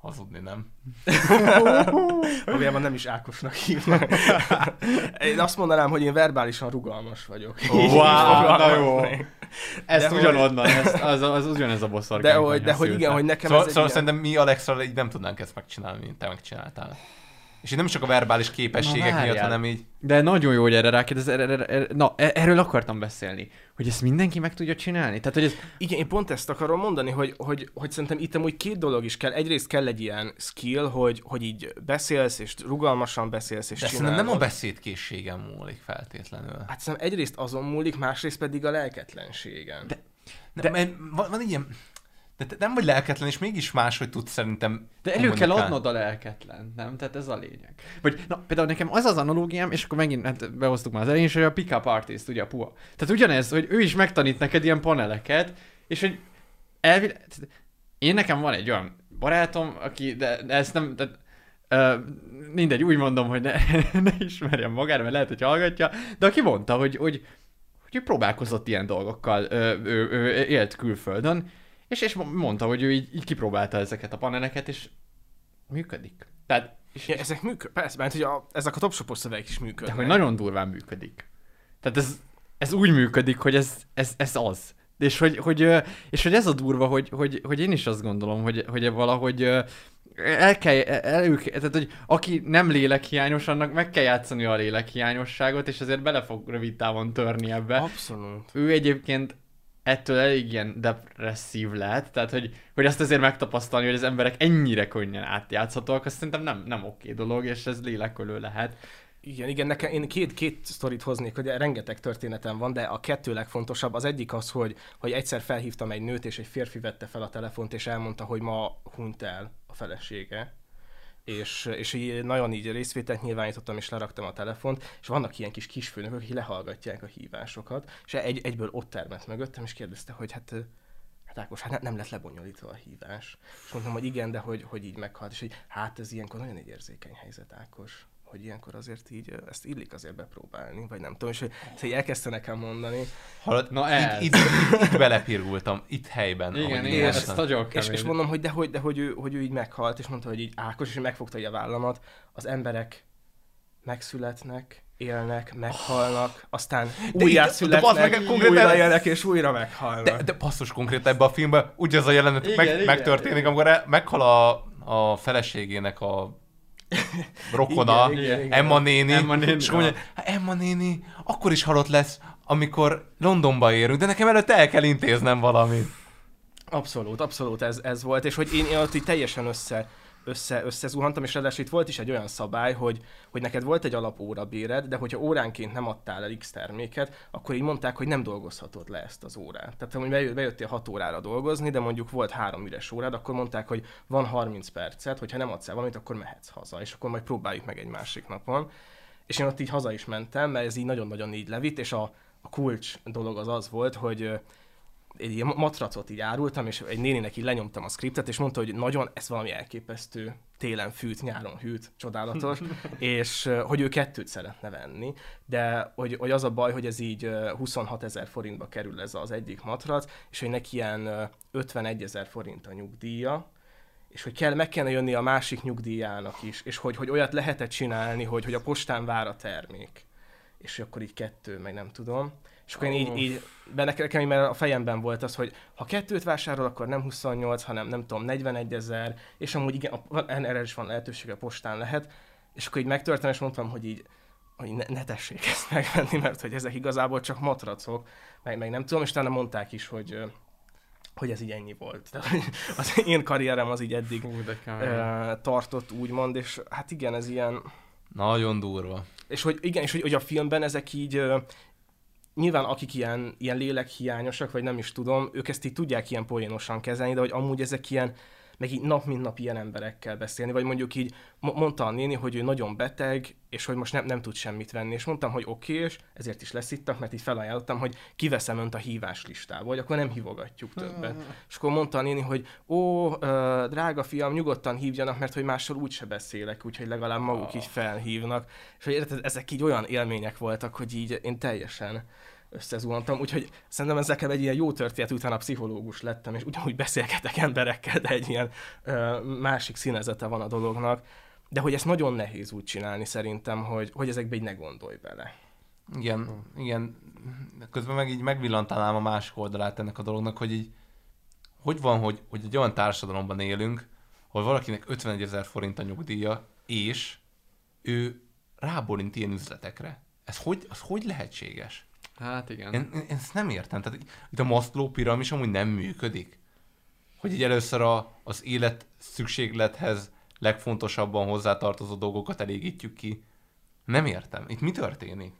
hazudni, nem? Valójában nem is Ákosnak hívnak. Én azt mondanám, hogy én verbálisan rugalmas vagyok. Wow, na fogalmaznék. jó. Ezt De ugyanonnan, ezt, az, az ugyanez a boszorkány. De hogy, de hogy igen, hogy nekem Szóval, ez szóval ilyen... szerintem mi Alexra így nem tudnánk ezt megcsinálni, mint te megcsináltál. És nem csak a verbális képességek Na, miatt, hanem így... De nagyon jó, hogy erre rákérdez, erre, erre, erre, na, e- erről akartam beszélni. Hogy ezt mindenki meg tudja csinálni? Tehát, hogy ez... Igen, én pont ezt akarom mondani, hogy, hogy, hogy szerintem itt amúgy két dolog is kell. Egyrészt kell egy ilyen skill, hogy, hogy így beszélsz, és rugalmasan beszélsz, és De csinálod. szerintem nem a beszédkészségem múlik feltétlenül. Hát szerintem egyrészt azon múlik, másrészt pedig a lelketlenségen. De, De, mert van, van egy ilyen... De te nem vagy lelketlen, és mégis máshogy tudsz szerintem De elő kell adnod a lelketlen, nem? Tehát ez a lényeg. Vagy, na, például nekem az az analógiám, és akkor megint hát behoztuk már az elején, hogy a pick-up artist, ugye a puha. Tehát ugyanez, hogy ő is megtanít neked ilyen paneleket, és hogy elvi... Én nekem van egy olyan barátom, aki, de, de ezt nem, tehát, Uh, mindegy, úgy mondom, hogy ne, ne ismerjem magára, mert lehet, hogy hallgatja, de aki mondta, hogy, hogy, hogy próbálkozott ilyen dolgokkal, ő, ő, ő élt külföldön, és, és mondta, hogy ő így, így kipróbálta ezeket a paneleket, és működik. Tehát, és, ja, ezek működnek, persze, mert hogy a, ezek a topshopos szövegek is de működnek. hogy nagyon durván működik. Tehát ez, ez úgy működik, hogy ez, ez, ez az. És hogy, hogy, és hogy ez a durva, hogy, hogy, hogy én is azt gondolom, hogy, hogy valahogy el kell, el, tehát hogy aki nem lélekhiányos, annak meg kell játszani a lélekhiányosságot, és ezért bele fog rövid távon törni ebbe. Abszolút. Ő egyébként ettől elég ilyen depresszív lehet, tehát hogy, hogy azt azért megtapasztalni, hogy az emberek ennyire könnyen átjátszhatóak, azt szerintem nem, nem oké dolog, és ez lélekölő lehet. Igen, igen, nekem én két, két sztorit hoznék, hogy rengeteg történetem van, de a kettő legfontosabb. Az egyik az, hogy, hogy egyszer felhívtam egy nőt, és egy férfi vette fel a telefont, és elmondta, hogy ma hunyt el a felesége. És, és így nagyon így részvételt nyilvánítottam, és leraktam a telefont, és vannak ilyen kis kisfőnökök, akik lehallgatják a hívásokat, és egy, egyből ott termett mögöttem, és kérdezte, hogy hát hát Ákos, hát ne- nem lett lebonyolítva a hívás. És mondtam, hogy igen, de hogy, hogy így meghalt, és hogy hát ez ilyenkor nagyon egy érzékeny helyzet, Ákos hogy ilyenkor azért így, ezt illik azért bepróbálni, vagy nem tudom, és hogy ezt így elkezdte nekem mondani. Hallod, Na ez. itt, itt, itt, itt belepirgultam, itt helyben. Igen, igen, ez nagyon És, és mondom, hogy de, hogy, de hogy, ő, hogy ő így meghalt, és mondta, hogy így Ákos, és megfogta így a vállamat, az emberek megszületnek, élnek, meghalnak, aztán újjá születnek, újra élnek, és újra meghalnak. De, de basszus konkrét ebben a filmben ugyanaz a jelenet Igen, meg, igen. megtörténik, amikor el- meghal a, a feleségének a rokona, Igen, igen, igen. Emma néni, Emma néni, és akkor mondja, "Hát Emma néni, akkor is halott lesz, amikor Londonba érünk, de nekem előtte el kell intéznem valamit. Abszolút, abszolút ez, ez volt, és hogy én, én ott így teljesen össze össze, összezuhantam, és ráadásul itt volt is egy olyan szabály, hogy, hogy neked volt egy alapóra béred, de hogyha óránként nem adtál el X terméket, akkor így mondták, hogy nem dolgozhatod le ezt az órát. Tehát hogy bejö- bejöttél 6 órára dolgozni, de mondjuk volt három üres órád, akkor mondták, hogy van 30 percet, hogyha nem adsz el valamit, akkor mehetsz haza, és akkor majd próbáljuk meg egy másik napon. És én ott így haza is mentem, mert ez így nagyon-nagyon így levitt, és a, a kulcs dolog az az volt, hogy egy ilyen matracot így árultam, és egy néninek így lenyomtam a skriptet, és mondta, hogy nagyon, ez valami elképesztő, télen fűt, nyáron hűt, csodálatos, és hogy ő kettőt szeretne venni, de hogy, hogy az a baj, hogy ez így ö, 26 ezer forintba kerül ez az egyik matrac, és hogy neki ilyen ö, 51 ezer forint a nyugdíja, és hogy kell, meg kellene jönni a másik nyugdíjának is, és hogy, hogy olyat lehetett csinálni, hogy, hogy a postán vár a termék. És akkor így kettő, meg nem tudom. És akkor én így, így benne nekem, mert a fejemben volt az, hogy ha kettőt vásárol, akkor nem 28, hanem nem tudom, 41 ezer, és amúgy igen, a- erre is van lehetőség, a postán lehet. És akkor így megtörtem, és mondtam, hogy így, hogy ne, ne tessék ezt megvenni, mert hogy ezek igazából csak matracok, meg, meg nem tudom, és utána mondták is, hogy hogy ez így ennyi volt. Hogy az én karrierem az így eddig Hú, de tartott, úgymond, és hát igen, ez ilyen... Nagyon durva. És hogy igen, és hogy, hogy a filmben ezek így... Nyilván akik ilyen, ilyen lélekhiányosak, vagy nem is tudom, ők ezt így tudják ilyen poénosan kezelni, de hogy amúgy ezek ilyen, meg így nap mint nap ilyen emberekkel beszélni, vagy mondjuk így mo- mondta a néni, hogy ő nagyon beteg, és hogy most nem, nem tud semmit venni, és mondtam, hogy oké, és ezért is leszittak, mert így felajánlottam, hogy kiveszem önt a hívás listából, vagy akkor nem hívogatjuk többet. És akkor mondta a néni, hogy ó, drága fiam, nyugodtan hívjanak, mert hogy mással úgyse beszélek, úgyhogy legalább maguk így felhívnak. És hogy érted, ezek így olyan élmények voltak, hogy így én teljesen összezuhantam, úgyhogy szerintem ez nekem egy ilyen jó történet, utána pszichológus lettem, és ugyanúgy beszélgetek emberekkel, de egy ilyen ö, másik színezete van a dolognak. De hogy ezt nagyon nehéz úgy csinálni szerintem, hogy, hogy ezekbe így ne gondolj bele. Igen, igen. Közben meg így megvillantanám a másik oldalát ennek a dolognak, hogy így hogy van, hogy, hogy egy olyan társadalomban élünk, ahol valakinek 51 ezer forint a nyugdíja, és ő rábólint ilyen üzletekre. Ez hogy, az hogy lehetséges? Hát igen. Én, én, ezt nem értem. Tehát itt a Maslow piramis amúgy nem működik. Hogy így először a, az élet szükséglethez legfontosabban hozzátartozó dolgokat elégítjük ki. Nem értem. Itt mi történik?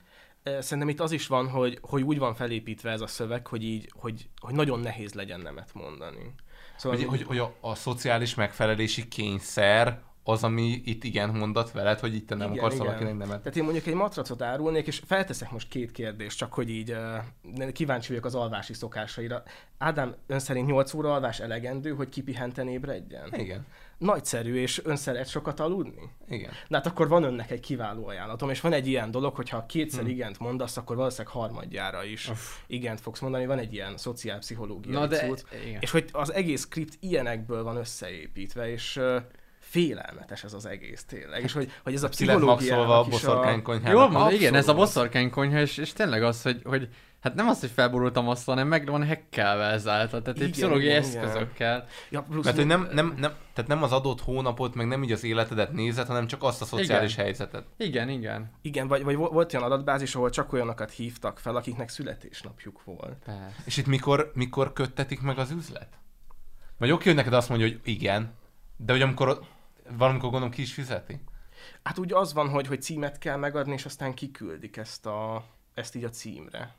Szerintem itt az is van, hogy, hogy úgy van felépítve ez a szöveg, hogy így, hogy, hogy nagyon nehéz legyen nemet mondani. Szóval Hogy, hogy, hogy a, a szociális megfelelési kényszer az, ami itt igen mondat veled, hogy itt nem akarsz valakinek nemet. Tehát én mondjuk egy matracot árulnék, és felteszek most két kérdést, csak hogy így uh, kíváncsi vagyok az alvási szokásaira. Ádám, ön szerint 8 óra alvás elegendő, hogy kipihenten ébredjen? Igen. Nagyszerű, és ön szeret sokat aludni? Igen. Na hát akkor van önnek egy kiváló ajánlatom, és van egy ilyen dolog, hogy ha kétszer Hm. igent mondasz, akkor valószínűleg harmadjára is igent fogsz mondani. Van egy ilyen szociálpszichológiai Na de- cucc. igen. És hogy az egész skript ilyenekből van összeépítve, és uh, félelmetes ez az egész tényleg. És hogy, hogy ez a Maxolva a pszichológiának is boszorkánykonyhának. Jó, mondod, igen, ez a boszorkánykonyha, és, és tényleg az, hogy, hogy hát nem az, hogy felborultam azt, hanem meg van hekkelve ezáltal, tehát egy pszichológiai igen, eszközökkel. Ja, plusz Mert hogy nem, nem, nem, tehát nem az adott hónapot, meg nem így az életedet nézed, hanem csak azt a szociális Igen. helyzetet. Igen, igen. Igen, vagy, vagy vo- volt olyan adatbázis, ahol csak olyanokat hívtak fel, akiknek születésnapjuk volt. Persze. És itt mikor, mikor köttetik meg az üzlet? Vagy oké, hogy neked azt mondja, hogy igen, de hogy amikor valamikor gondolom ki is fizeti? Hát úgy az van, hogy, hogy címet kell megadni, és aztán kiküldik ezt, a, ezt így a címre.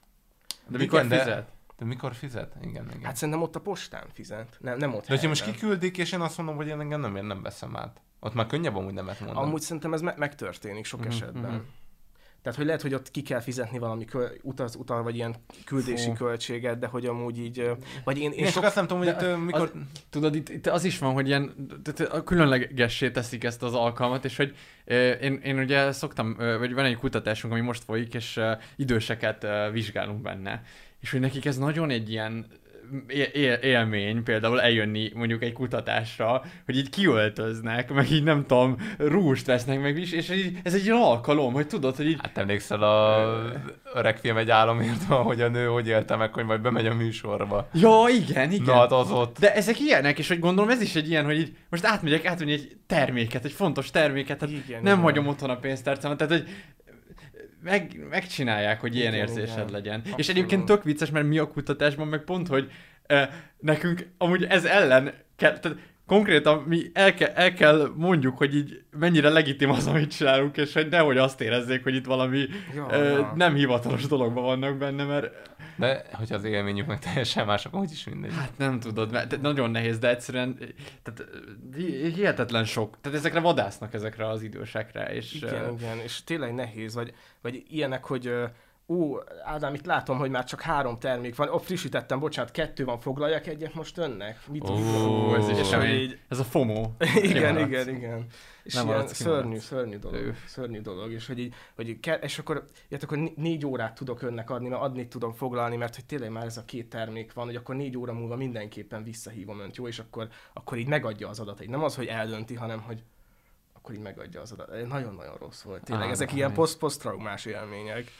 De mikor Igen, de- fizet? De mikor fizet? Igen, igen. Hát szerintem ott a postán fizet, nem, nem ott de hogyha most kiküldik, és én azt mondom, hogy én engem nem, én nem veszem át. Ott már könnyebb amúgy nemet mondani. Amúgy szerintem ez me- megtörténik sok Mhm, esetben. mhm. Tehát, hogy lehet, hogy ott ki kell fizetni valami köl- utaz, utal, vagy ilyen küldési Fú. költséget, de hogy amúgy így, vagy én, én Én csak azt nem tudom, hogy itt mikor... Az, tudod, itt, itt, az is van, hogy ilyen tehát a különlegessé teszik ezt az alkalmat, és hogy én, én ugye szoktam, vagy van egy kutatásunk, ami most folyik, és időseket vizsgálunk benne. És hogy nekik ez nagyon egy ilyen él, él- élmény például eljönni mondjuk egy kutatásra, hogy így kiöltöznek, meg így nem tudom, rúst vesznek meg is, és így, ez egy ilyen alkalom, hogy tudod, hogy így... Hát emlékszel a öreg film egy álomért hogy a nő hogy élte meg, hogy majd bemegy a műsorba. Ja, igen, igen. Na, hát az ott. De ezek ilyenek, és hogy gondolom ez is egy ilyen, hogy így most átmegyek átvenni egy terméket, egy fontos terméket, tehát Igen, nem igen. hagyom otthon a pénztárcámat, tehát hogy meg, megcsinálják, hogy ilyen érzésed legyen. És Abszolút. egyébként tök vicces, mert mi a kutatásban meg pont, hogy eh, nekünk amúgy ez ellen kell, tehát konkrétan mi el, ke, el kell mondjuk, hogy így mennyire legitim az, amit csinálunk, és hogy nehogy azt érezzék, hogy itt valami Ja, ö, ja. nem hivatalos dologban vannak benne, mert De hogyha az élményük meg teljesen más, akkor úgyis mindegy. Hát nem tudod, mert nagyon nehéz, de egyszerűen tehát, hi- hihetetlen sok. Tehát ezekre vadásznak ezekre az idősekre, és Igen, ö, igen, és tényleg nehéz, vagy, vagy ilyenek, hogy ú, Ádám, itt látom, hogy már csak három termék van, ó, frissítettem, bocsánat, kettő van, foglaljak egyet most önnek? Mit Ó, tudok? ez is és így, Ez a FOMO. igen, igen, igen. És Nem ilyen szörnyű, szörnyű dolog, Ő. szörnyű dolog, és hogy így, hogy így kell, és akkor, jött, akkor né- négy órát tudok önnek adni, mert adni tudom foglalni, mert hogy tényleg már ez a két termék van, hogy akkor négy óra múlva mindenképpen visszahívom önt, jó, és akkor, akkor így megadja az adatait. Nem az, hogy eldönti, hanem hogy akkor így megadja az adatait. Nagyon-nagyon rossz volt. Tényleg Á, ezek ilyen hány. poszt posztraumás élmények.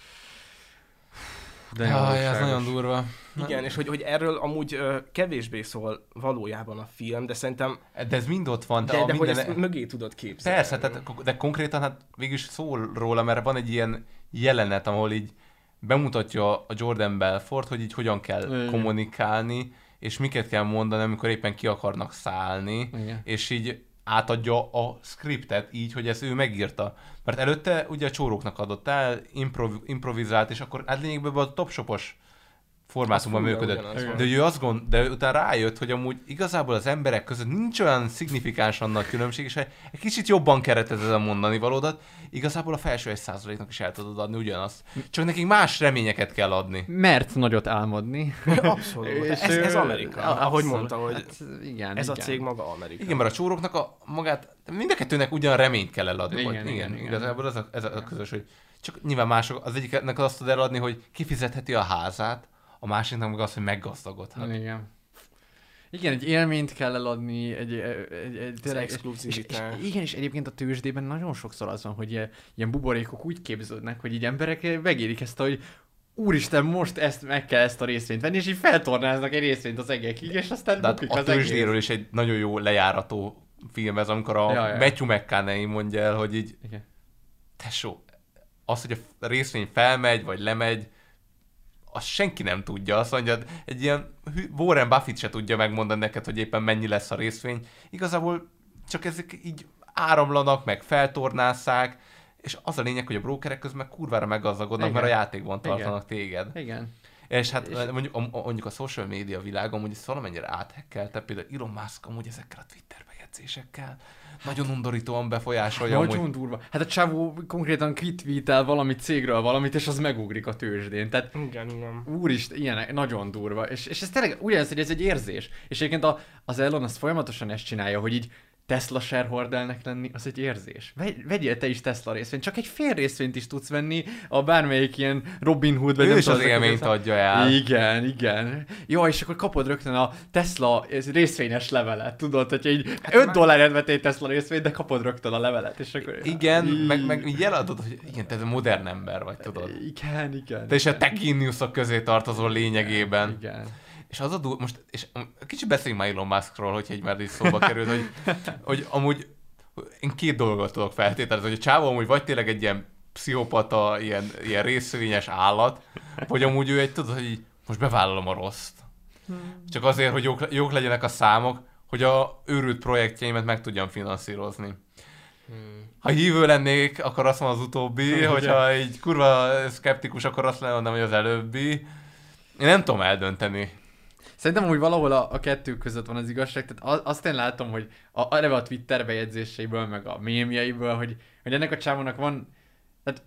De Jaj, ez nagyon durva. Igen, és hogy, hogy erről amúgy ö, kevésbé szól valójában a film, de szerintem... De ez mind ott van. De, de hogy minden- ezt mögé tudod képzelni. Persze, tehát, de konkrétan hát végülis szól róla, mert van egy ilyen jelenet, ahol így bemutatja a Jordan Belfort, hogy így hogyan kell Igen. kommunikálni, és miket kell mondani, amikor éppen ki akarnak szállni, Igen. és így átadja a scriptet így, hogy ezt ő megírta. Mert előtte ugye a csóróknak adott el, improv- improvizált, és akkor hát lényegben a topshopos formátumban működött. De ő azt gond, de utána rájött, hogy amúgy igazából az emberek között nincs olyan szignifikánsan nagy különbség, és ha egy kicsit jobban keretezed a mondani valódat, igazából a felső egy százaléknak is el tudod adni ugyanazt. Csak nekik más reményeket kell adni. Mert nagyot álmodni. Abszolút. És ez, ez Amerika. a- ahogy abszolút. mondta, hogy Hát, igen, ez a igen. cég maga Amerika. Igen, mert a csóroknak a magát, mind a kettőnek ugyan reményt kell eladni. Igen, igen, igen, igen. Igazából ez a, ez a közös, hogy csak nyilván mások, az egyiknek azt tud eladni, hogy kifizetheti a házát, a másiknak meg az, hogy meggazdagodhat. Igen. Igen, egy élményt kell eladni, egy, egy, egy, egy tényleg- és, és, exkluzivitás. és, igen, és egyébként a tőzsdében nagyon sokszor az van, hogy ilyen, ilyen buborékok úgy képződnek, hogy így emberek megérik ezt, hogy úristen, most ezt meg kell ezt a részvényt venni, és így feltornáznak egy részvényt az egekig, és aztán De hát bukik a az egész. tőzsdéről is egy nagyon jó lejárató film ez, amikor a Ja, ja. Matthew McConaughey mondja el, hogy így, Igen. tesó, az, hogy a részvény felmegy, vagy lemegy, azt senki nem tudja. Azt mondja, egy ilyen Warren Buffett se tudja megmondani neked, hogy éppen mennyi lesz a részvény. Igazából csak ezek így áramlanak, meg feltornásszák, és az a lényeg, hogy a brókerek közben meg kurvára meggazdagodnak, Igen. mert a játékban Igen. tartanak téged. Igen. És hát és... Mondjuk, a, mondjuk a social media világon, hogy ezt valamennyire áthekkelte, például Elon Musk amúgy ezekkel a Twitter bejegyzésekkel nagyon undorítóan befolyásolja Nagyon amúgy. durva. Hát a csávó konkrétan kitvítel valami cégről valamit, és az megugrik a tőzsdén. Tehát Igen, igen. Úristen, ilyenek, nagyon durva. És, és ez tényleg ugyanaz, hogy ez egy érzés. És egyébként a, az Elon az folyamatosan ezt csinálja, hogy így Tesla shareholdernek lenni, az egy érzés. Vegy, vegyél te is Tesla részvényt, csak egy fél részvényt is tudsz venni a bármelyik ilyen Robin Hood, vagy Ő nem is tudom, az ezek élményt adja el. Igen, igen. Jó, és akkor kapod rögtön a Tesla részvényes levelet, tudod, hogy így Hát 5 dollárért vettél Tesla részvényt, de kapod rögtön a levelet, és akkor... Igen, meg, meg így eladod, hogy igen, te egy modern ember vagy, tudod. Igen, igen. Te is a tech közé tartozol lényegében. Igen. És az a dur... most, és kicsit beszéljünk már Elon Muskról, hogyha egy már is szóba került, hogy, hogy amúgy én két dolgot tudok feltételezni, hogy a csávó amúgy vagy tényleg egy ilyen pszichopata, ilyen, ilyen részvényes állat, vagy amúgy ő egy, tudod, hogy így, most bevállalom a rosszt. Csak azért, hogy jók, jók legyenek a számok, hogy a őrült projektjeimet meg tudjam finanszírozni. Ha hívő lennék, akkor azt mondom az utóbbi, Ugye? hogyha így kurva szkeptikus, akkor azt mondom, hogy az előbbi. Én nem tudom eldönteni. Szerintem úgy valahol a, a kettő között van az igazság, tehát azt én látom, hogy a, a, eleve a Twitter bejegyzéseiből, meg a mémjeiből, hogy, hogy ennek a csávónak van, tehát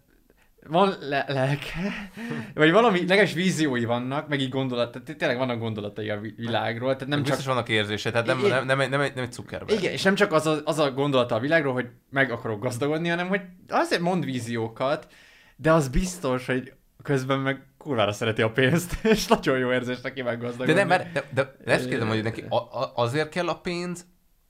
van le- lelke, vagy valami, legalábbis víziói vannak, meg így gondolat, tehát tényleg vannak gondolatai a vi- világról, tehát nem Nem csak... Biztos vannak érzése, tehát nem, nem, nem, nem, egy, nem egy Zuckerberg. Igen, és nem csak az a, az a gondolata a világról, hogy meg akarok gazdagodni, hanem hogy azért mond víziókat, de az biztos, hogy közben meg kurvára szereti a pénzt, és nagyon jó érzés neki De, meggazdagodni. nem, mert, de, de, de ezt kérdem, hogy neki a, a, azért kell a pénz,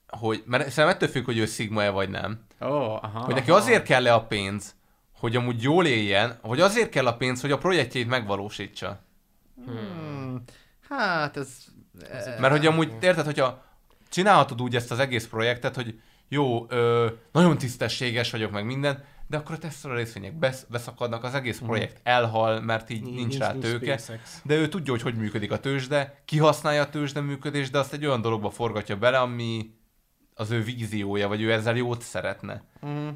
hogy, mert szerintem ettől függ, hogy ő szigma vagy nem. Ó, aha, hogy neki aha. azért kell-e a pénz, hogy amúgy jól éljen, vagy azért kell a pénz, hogy a projektjét megvalósítsa. Hmm. Hát ez... Mert hogy amúgy, érted, hogyha csinálhatod úgy ezt az egész projektet, hogy jó, ö, nagyon tisztességes vagyok, meg minden, de akkor a Tesla részvények besz, beszakadnak, az egész projekt elhal, mert így nincs, Nincs- rá tőke, SpaceX. de ő tudja, hogy hogy működik a tőzsde, kihasználja a tőzsde működést, de azt egy olyan dologba forgatja bele, ami az ő víziója, vagy ő ezzel jót szeretne. Mhm.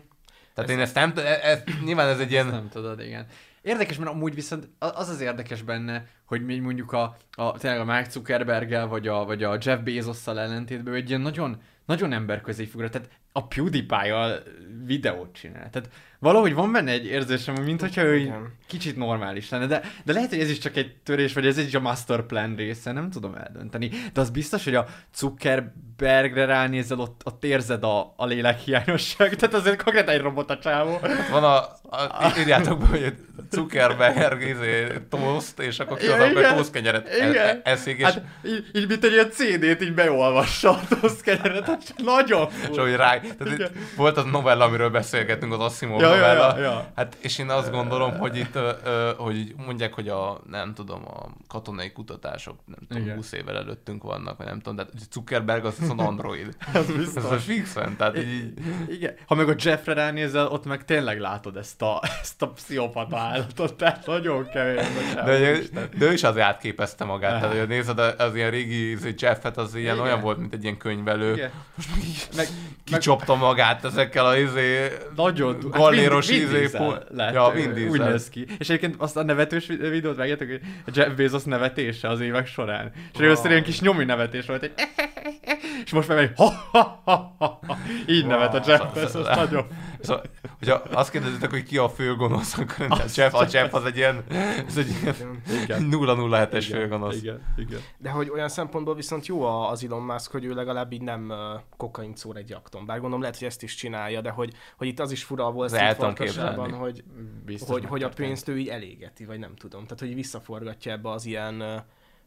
Tehát én ezt nem, e- ez, nyilván ez egy ilyen... Nem tudod, igen. Érdekes, mert amúgy viszont az az érdekes benne, hogy mi mondjuk a, a tényleg a Mark Zuckerberggel, vagy a, vagy a Jeff Bezosszal ellentétben, egy ilyen nagyon, nagyon emberközé figura, tehát a PewDiePie-jal videót csinál. Tehát valahogy van benne egy érzésem, hogy mintha ő Igen. kicsit normális lenne, de, de lehet, hogy ez is csak egy törés, vagy ez is a master plan része, nem tudom eldönteni. De az biztos, hogy a Zuckerbergre ránézel, ott, ott érzed a, a lélekhiányosság, tehát azért konkrétan egy robot a csávó. Van a, a írjátok be, hogy Zuckerberg, izé, toast, és akkor ki az, Igen, amikor igen. toastkenyeret e- e- eszik, és, Hát így, így mint egy ilyen CD-t így beolvassa a toszkenyeret, hát nagyon és ahogy rá, tehát itt volt az novella, amiről beszélgettünk, az Asimov Ja, ja, ja, ja. Hát, és én azt gondolom, hogy itt, ö, ö, hogy így mondják, hogy a, nem tudom, a katonai kutatások, nem tudom, Igen. 20 évvel előttünk vannak, vagy nem tudom, de Zuckerberg az viszont android. Ez biztos. Ez a fixen, tehát így, Igen. Ha meg a Jeffre ránézel, ott meg tényleg látod ezt a, ezt a pszichopata állatot, tehát nagyon kevés. De, de, de ő is azért átképezte magát, tehát hogy nézed az, ilyen régi izé, Jeffet, az ilyen Igen. olyan volt, mint egy ilyen könyvelő. Igen. Most meg így Meg, kicsopta magát ezekkel a izé, nagyon du- Vin izé, lett, ja, Vin Úgy néz ki. És egyébként azt a nevetős vi- videót vágjátok, hogy a Jeff Bezos nevetése az évek során. És először ilyen kis nyomi nevetés volt, egy és most meg egy ha, ha, ha, ha, ha. Így nevet a Jeff Bezos, nagyon. Szóval, hogyha azt kérdezitek, hogy ki a főgonosz, akkor a Jeff, a Jeff az egy ilyen, ez egy ilyen Igen. 007-es főgonosz. Igen, igen. De hogy olyan szempontból viszont jó a- az Elon Musk, hogy ő legalább így nem kokain szór egy jakton. Bár gondolom lehet, hogy ezt is csinálja, de hogy, hogy itt az is fura a Street tudom farkasában, hogy, Biztos hogy, hogy a pénzt ő így elégeti, vagy nem tudom. Tehát, hogy visszaforgatja ebbe az ilyen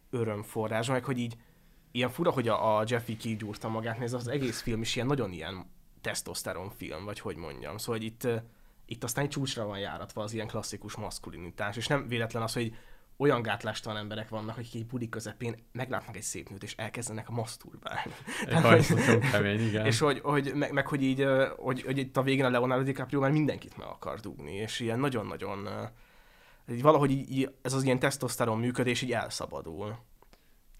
örömforrásba, meg hogy így ilyen fura, hogy a, a Jeffy kigyúrta magát, mert ez az egész film is ilyen nagyon ilyen tesztoszteron film, vagy hogy mondjam. Szóval hogy itt, itt aztán egy csúcsra van járatva az ilyen klasszikus maszkulinitás, és nem véletlen az, hogy olyan gátlástalan emberek vannak, akik egy budi közepén meglátnak egy szép nőt, és elkezdenek masturbálni. Nagyon kemény, igen. és hogy, hogy meg, meg, hogy így, hogy, hogy itt a végén a Leonardo DiCaprio már mindenkit meg akar dugni, és ilyen nagyon-nagyon, így valahogy így, így, ez az ilyen tesztoszteron működés így elszabadul.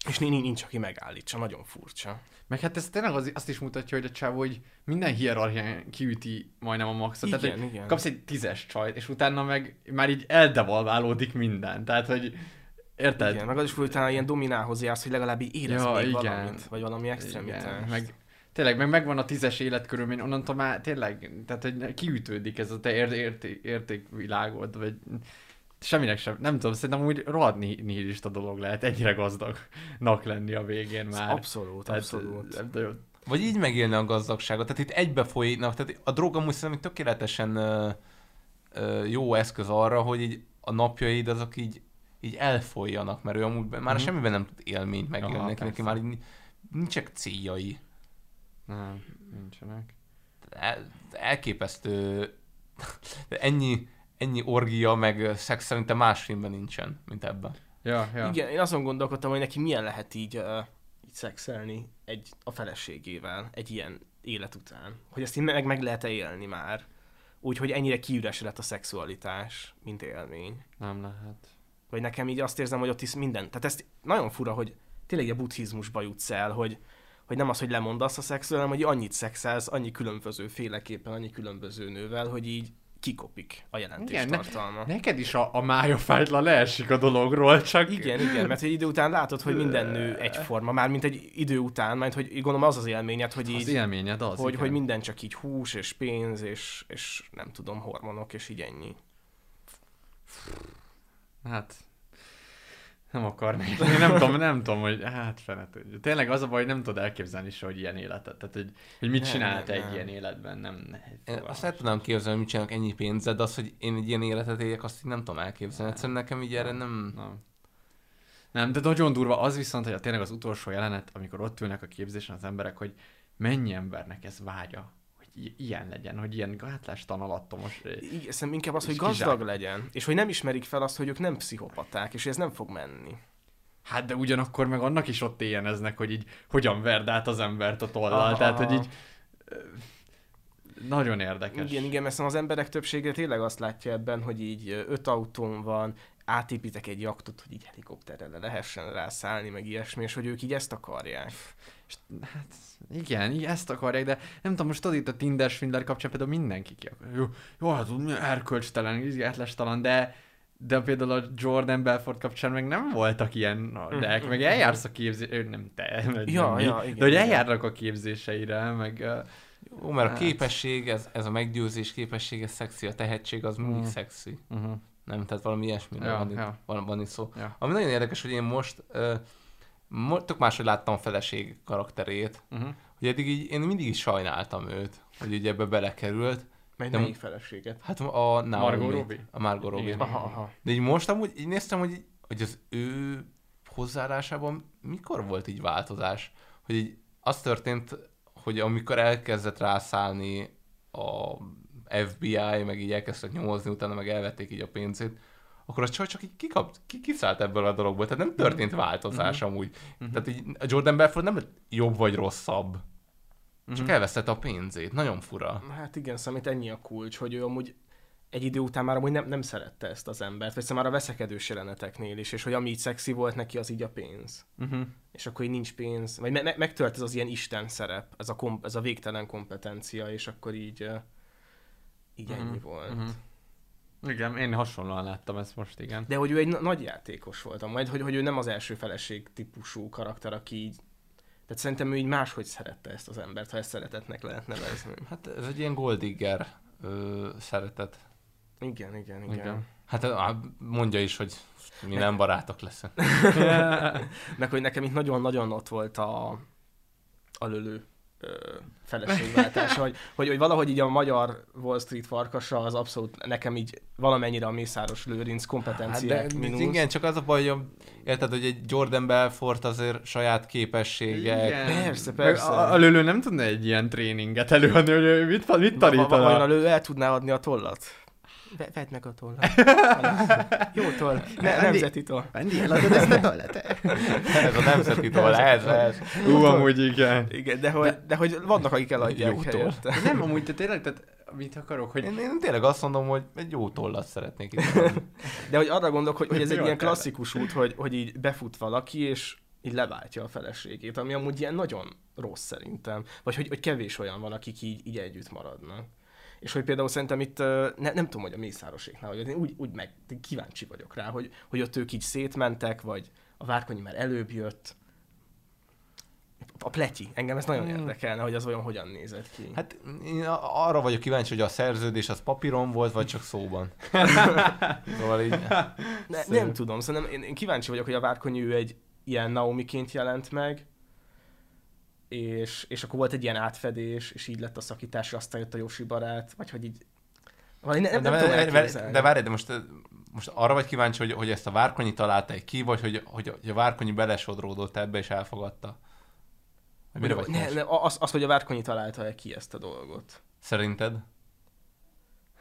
És nincs, nincs, aki megállítsa, nagyon furcsa. Meg hát ez tényleg az, azt is mutatja, hogy a csávó, hogy minden hierarchián kiüti majdnem a maxot. Igen, Tehát, igen. kapsz egy tízes csajt, és utána meg már így eldevalválódik minden. Tehát, hogy érted? Igen, meg az is, hogy utána ilyen dominához jársz, hogy legalább így érez ja, még igen. valamit, vagy valami extremitás. Igen, meg tényleg, meg megvan a tízes életkörülmény, onnantól már tényleg, tehát hogy kiütődik ez a te ér- érték, értékvilágod, vagy semminek sem, nem tudom, szerintem úgy rohadt ni- nihilista dolog lehet ennyire gazdagnak lenni a végén már. abszolút, abszolút. Nem tudom, Vagy így megélni a gazdagságot. Tehát itt egybe folynak, tehát a drog amúgy szerintem tökéletesen ö, ö, jó eszköz arra, hogy így a napjaid azok így, így elfolyjanak, mert ő amúgy már Mhm. semmiben nem tud élményt megélni, neki, neki már így nincsenek céljai. nem, nincsenek. El, elképesztő. Ennyi, ennyi orgia, meg szex szerintem más filmben nincsen, mint ebben. Ja, ja. Igen, én azon gondolkodtam, hogy neki milyen lehet így, uh, így szexelni egy, a feleségével egy ilyen élet után. Hogy ezt így meg, meg lehet-e élni már. Úgyhogy ennyire kiüresedett a szexualitás, mint élmény. Nem lehet. Vagy nekem így azt érzem, hogy ott is minden. Tehát ez nagyon fura, hogy tényleg a buddhizmusba jutsz el, hogy, hogy nem az, hogy lemondasz a szexről, hanem hogy annyit szexelsz, annyi különböző féleképpen, annyi különböző nővel, hogy így kikopik a jelentés Igen, ne- tartalma. Neked is a, a mája fájtla leesik a dologról, csak... Igen, igen, mert egy idő után látod, hogy minden nő egyforma, már mint egy idő után, mert hogy gondolom az az élményed, hogy így, Az élményed az, hogy, igen. hogy minden csak így hús és pénz és, és nem tudom, hormonok és így ennyi. Hát... Nem akarnék. Én nem tudom, nem tudom, hogy hát fene tudja. Tényleg az a baj, hogy nem tudod elképzelni se, hogy ilyen életet. Tehát, hogy, hogy mit Nem, nem, egy nem. ilyen életben, nem nehéz. Én azt el tudnám képzelni, hogy mit csinálok ennyi pénzed, de az, hogy én egy ilyen életet éljek, azt így nem tudom elképzelni. Egyszerűen nekem így erre nem... Nem. Nem, de nagyon durva az viszont, hogy a tényleg az utolsó jelenet, amikor ott ülnek a képzésen az emberek, hogy mennyi embernek ez vágya, ilyen legyen, hogy ilyen gátlástalan alattomos. Igen, szerintem inkább az, hogy gazdag kizsák. legyen, és hogy nem ismerik fel azt, hogy ők nem pszichopaták, és hogy ez nem fog menni. Hát de ugyanakkor meg annak is ott éjjeneznek, hogy így hogyan verd át az embert a tollal, Aha, tehát hogy így ö, nagyon érdekes. Igen, igen, mert az emberek többsége tényleg azt látja ebben, hogy így ö, öt autón van, átépítek egy jaktot, hogy így helikopterre le lehessen rászállni, meg ilyesmi, és hogy ők így ezt akarják. Hát igen, így ezt akarják, de nem tudom, most tudod itt a Tinder Swindler kapcsán például mindenki ki akar. Jó, jó hát mi erkölcstelen, izgátlestalan, de de például a Jordan Belfort kapcsán meg nem voltak ilyen de meg eljársz a képzésre, nem te, vagy Ja, nem mi, ja, igen, de hogy igen. eljárnak a képzéseire, meg Jó, mert a Hát. képesség, ez, ez a meggyőzés képesség, ez szexi, a tehetség az mindig Mhm. szexi. uh-huh. Nem, tehát valami ilyesmi Ja, van, itt, ja. van, van itt szó. Ja. Ami nagyon érdekes, hogy én most, uh, mo- tök máshogy láttam a feleség karakterét, Uh-huh. hogy eddig így, én mindig is sajnáltam őt, hogy ugye ebbe belekerült. Mely De- melyik feleséget? Hát a Naomi. Margot Robbie? A Margot Robbie. Igen. Aha, aha. De így most amúgy így néztem, hogy, így- hogy az ő hozzáállásában mikor volt így változás? Hogy így az történt, hogy amikor elkezdett rászállni a FBI, meg így elkezdtek nyomozni, utána meg elvették így a pénzét, akkor a csaj csak így kikap, ki, kiszállt ebből a dologból. Tehát nem történt változás amúgy. Tehát így a Jordan Belfort nem lett jobb vagy rosszabb. Csak elvesztette a pénzét. Nagyon fura. Hát igen, számít ennyi a kulcs, hogy ő amúgy egy idő után már amúgy nem, nem szerette ezt az embert, vagy szóval már a veszekedős jeleneteknél is, és hogy ami így szexi volt neki, az így a pénz. Uh-huh. És akkor így nincs pénz, vagy me- me- megtört ez az ilyen isten szerep, ez a, kom- ez a végtelen kompetencia, és akkor így, uh, így ennyi Mhm, volt. mhm. Igen, én hasonlóan láttam ezt most, igen. De hogy ő egy na- nagy játékos volt, majd hogy, hogy ő nem az első feleség típusú karakter, aki így tehát szerintem ő így máshogy szerette ezt az embert, ha ezt szeretetnek lehet nevezni. Hát ez egy ilyen Goldigger ö, szeretet. Igen, igen, igen. Igen. Hát mondja is, hogy mi nem barátok leszünk. Meg hogy nekem itt nagyon-nagyon ott volt a, a lölő ö, feleségváltása, hogy, hogy, hogy, valahogy így a magyar Wall Street farkasa az abszolút nekem így valamennyire a Mészáros Lőrinc Hát kompetenciák de, mínusz. igen, csak az a baj, hogy érted, hogy egy Jordan Belfort azért saját képességek. Igen. Persze, persze. A, a lölő nem tudna egy ilyen tréninget előadni, hogy mit, mit va- Vajon tanítana. a lő el tudná adni a tollat? Ve- vedd meg a tollat. Jó toll. Ne, nemzeti toll. Vendi, eladod ezt a tollat? Ez a nemzeti toll, ez, ez. Ú, amúgy igen. Igen, de hogy, de hogy vannak, akik eladják Jó toll. Nem, amúgy te tényleg, tehát mit akarok, hogy... Én, én tényleg azt mondom, hogy egy jó tollat szeretnék itt. De hogy arra gondolok, hogy, hogy ez egy ilyen klasszikus út, hogy, hogy így befut valaki, és így leváltja a feleségét, ami amúgy ilyen nagyon rossz szerintem. Vagy hogy, hogy kevés olyan van, akik így, így együtt maradnak. És hogy például szerintem itt, ne, nem tudom, hogy a Mészároséknál, hogy én úgy, úgy meg kíváncsi vagyok rá, hogy, hogy ott ők így szétmentek, vagy a Várkonyi már előbb jött. A pleti, engem ez nagyon érdekelne, hogy az olyan hogyan nézett ki. Hát én arra vagyok kíváncsi, hogy a szerződés az papíron volt, vagy csak szóban. szóval így... Ne, nem tudom, szerintem én, én kíváncsi vagyok, hogy a Várkonyi ő egy ilyen Naomiként jelent meg, és, és akkor volt egy ilyen átfedés, és így lett a szakítás, aztán jött a Josi barát, vagy hogy így... Nem, de, nem tudom de, de, elképzelni. de várj, de most, most arra vagy kíváncsi, hogy, hogy ezt a Várkonyi találta egy ki, vagy hogy, hogy, hogy a Várkonyi belesodródott ebbe és elfogadta? Vagy mire vagy ne, kíváncsi? ne, az, az, hogy a Várkonyi találta-e ki ezt a dolgot. Szerinted?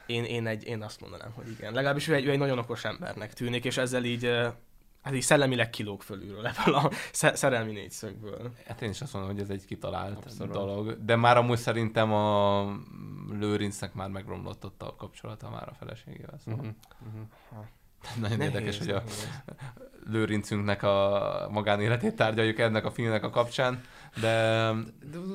Én, én, egy, én azt mondanám, hogy igen. Legalábbis ő egy, ő egy nagyon okos embernek tűnik, és ezzel így, hát így szellemileg kilóg fölülről ebből a sze- szerelmi négyszögből. Hát én is azt mondom, hogy ez egy kitalált Abszolút. dolog. De már amúgy szerintem a Lőrincnek már megromlott ott a kapcsolata már a feleségével. Szóval. Mhm, Nagyon Nehéz, érdekes, hogy a nehéz. Lőrincünknek a magánéletét tárgyaljuk ennek a filmnek a kapcsán, de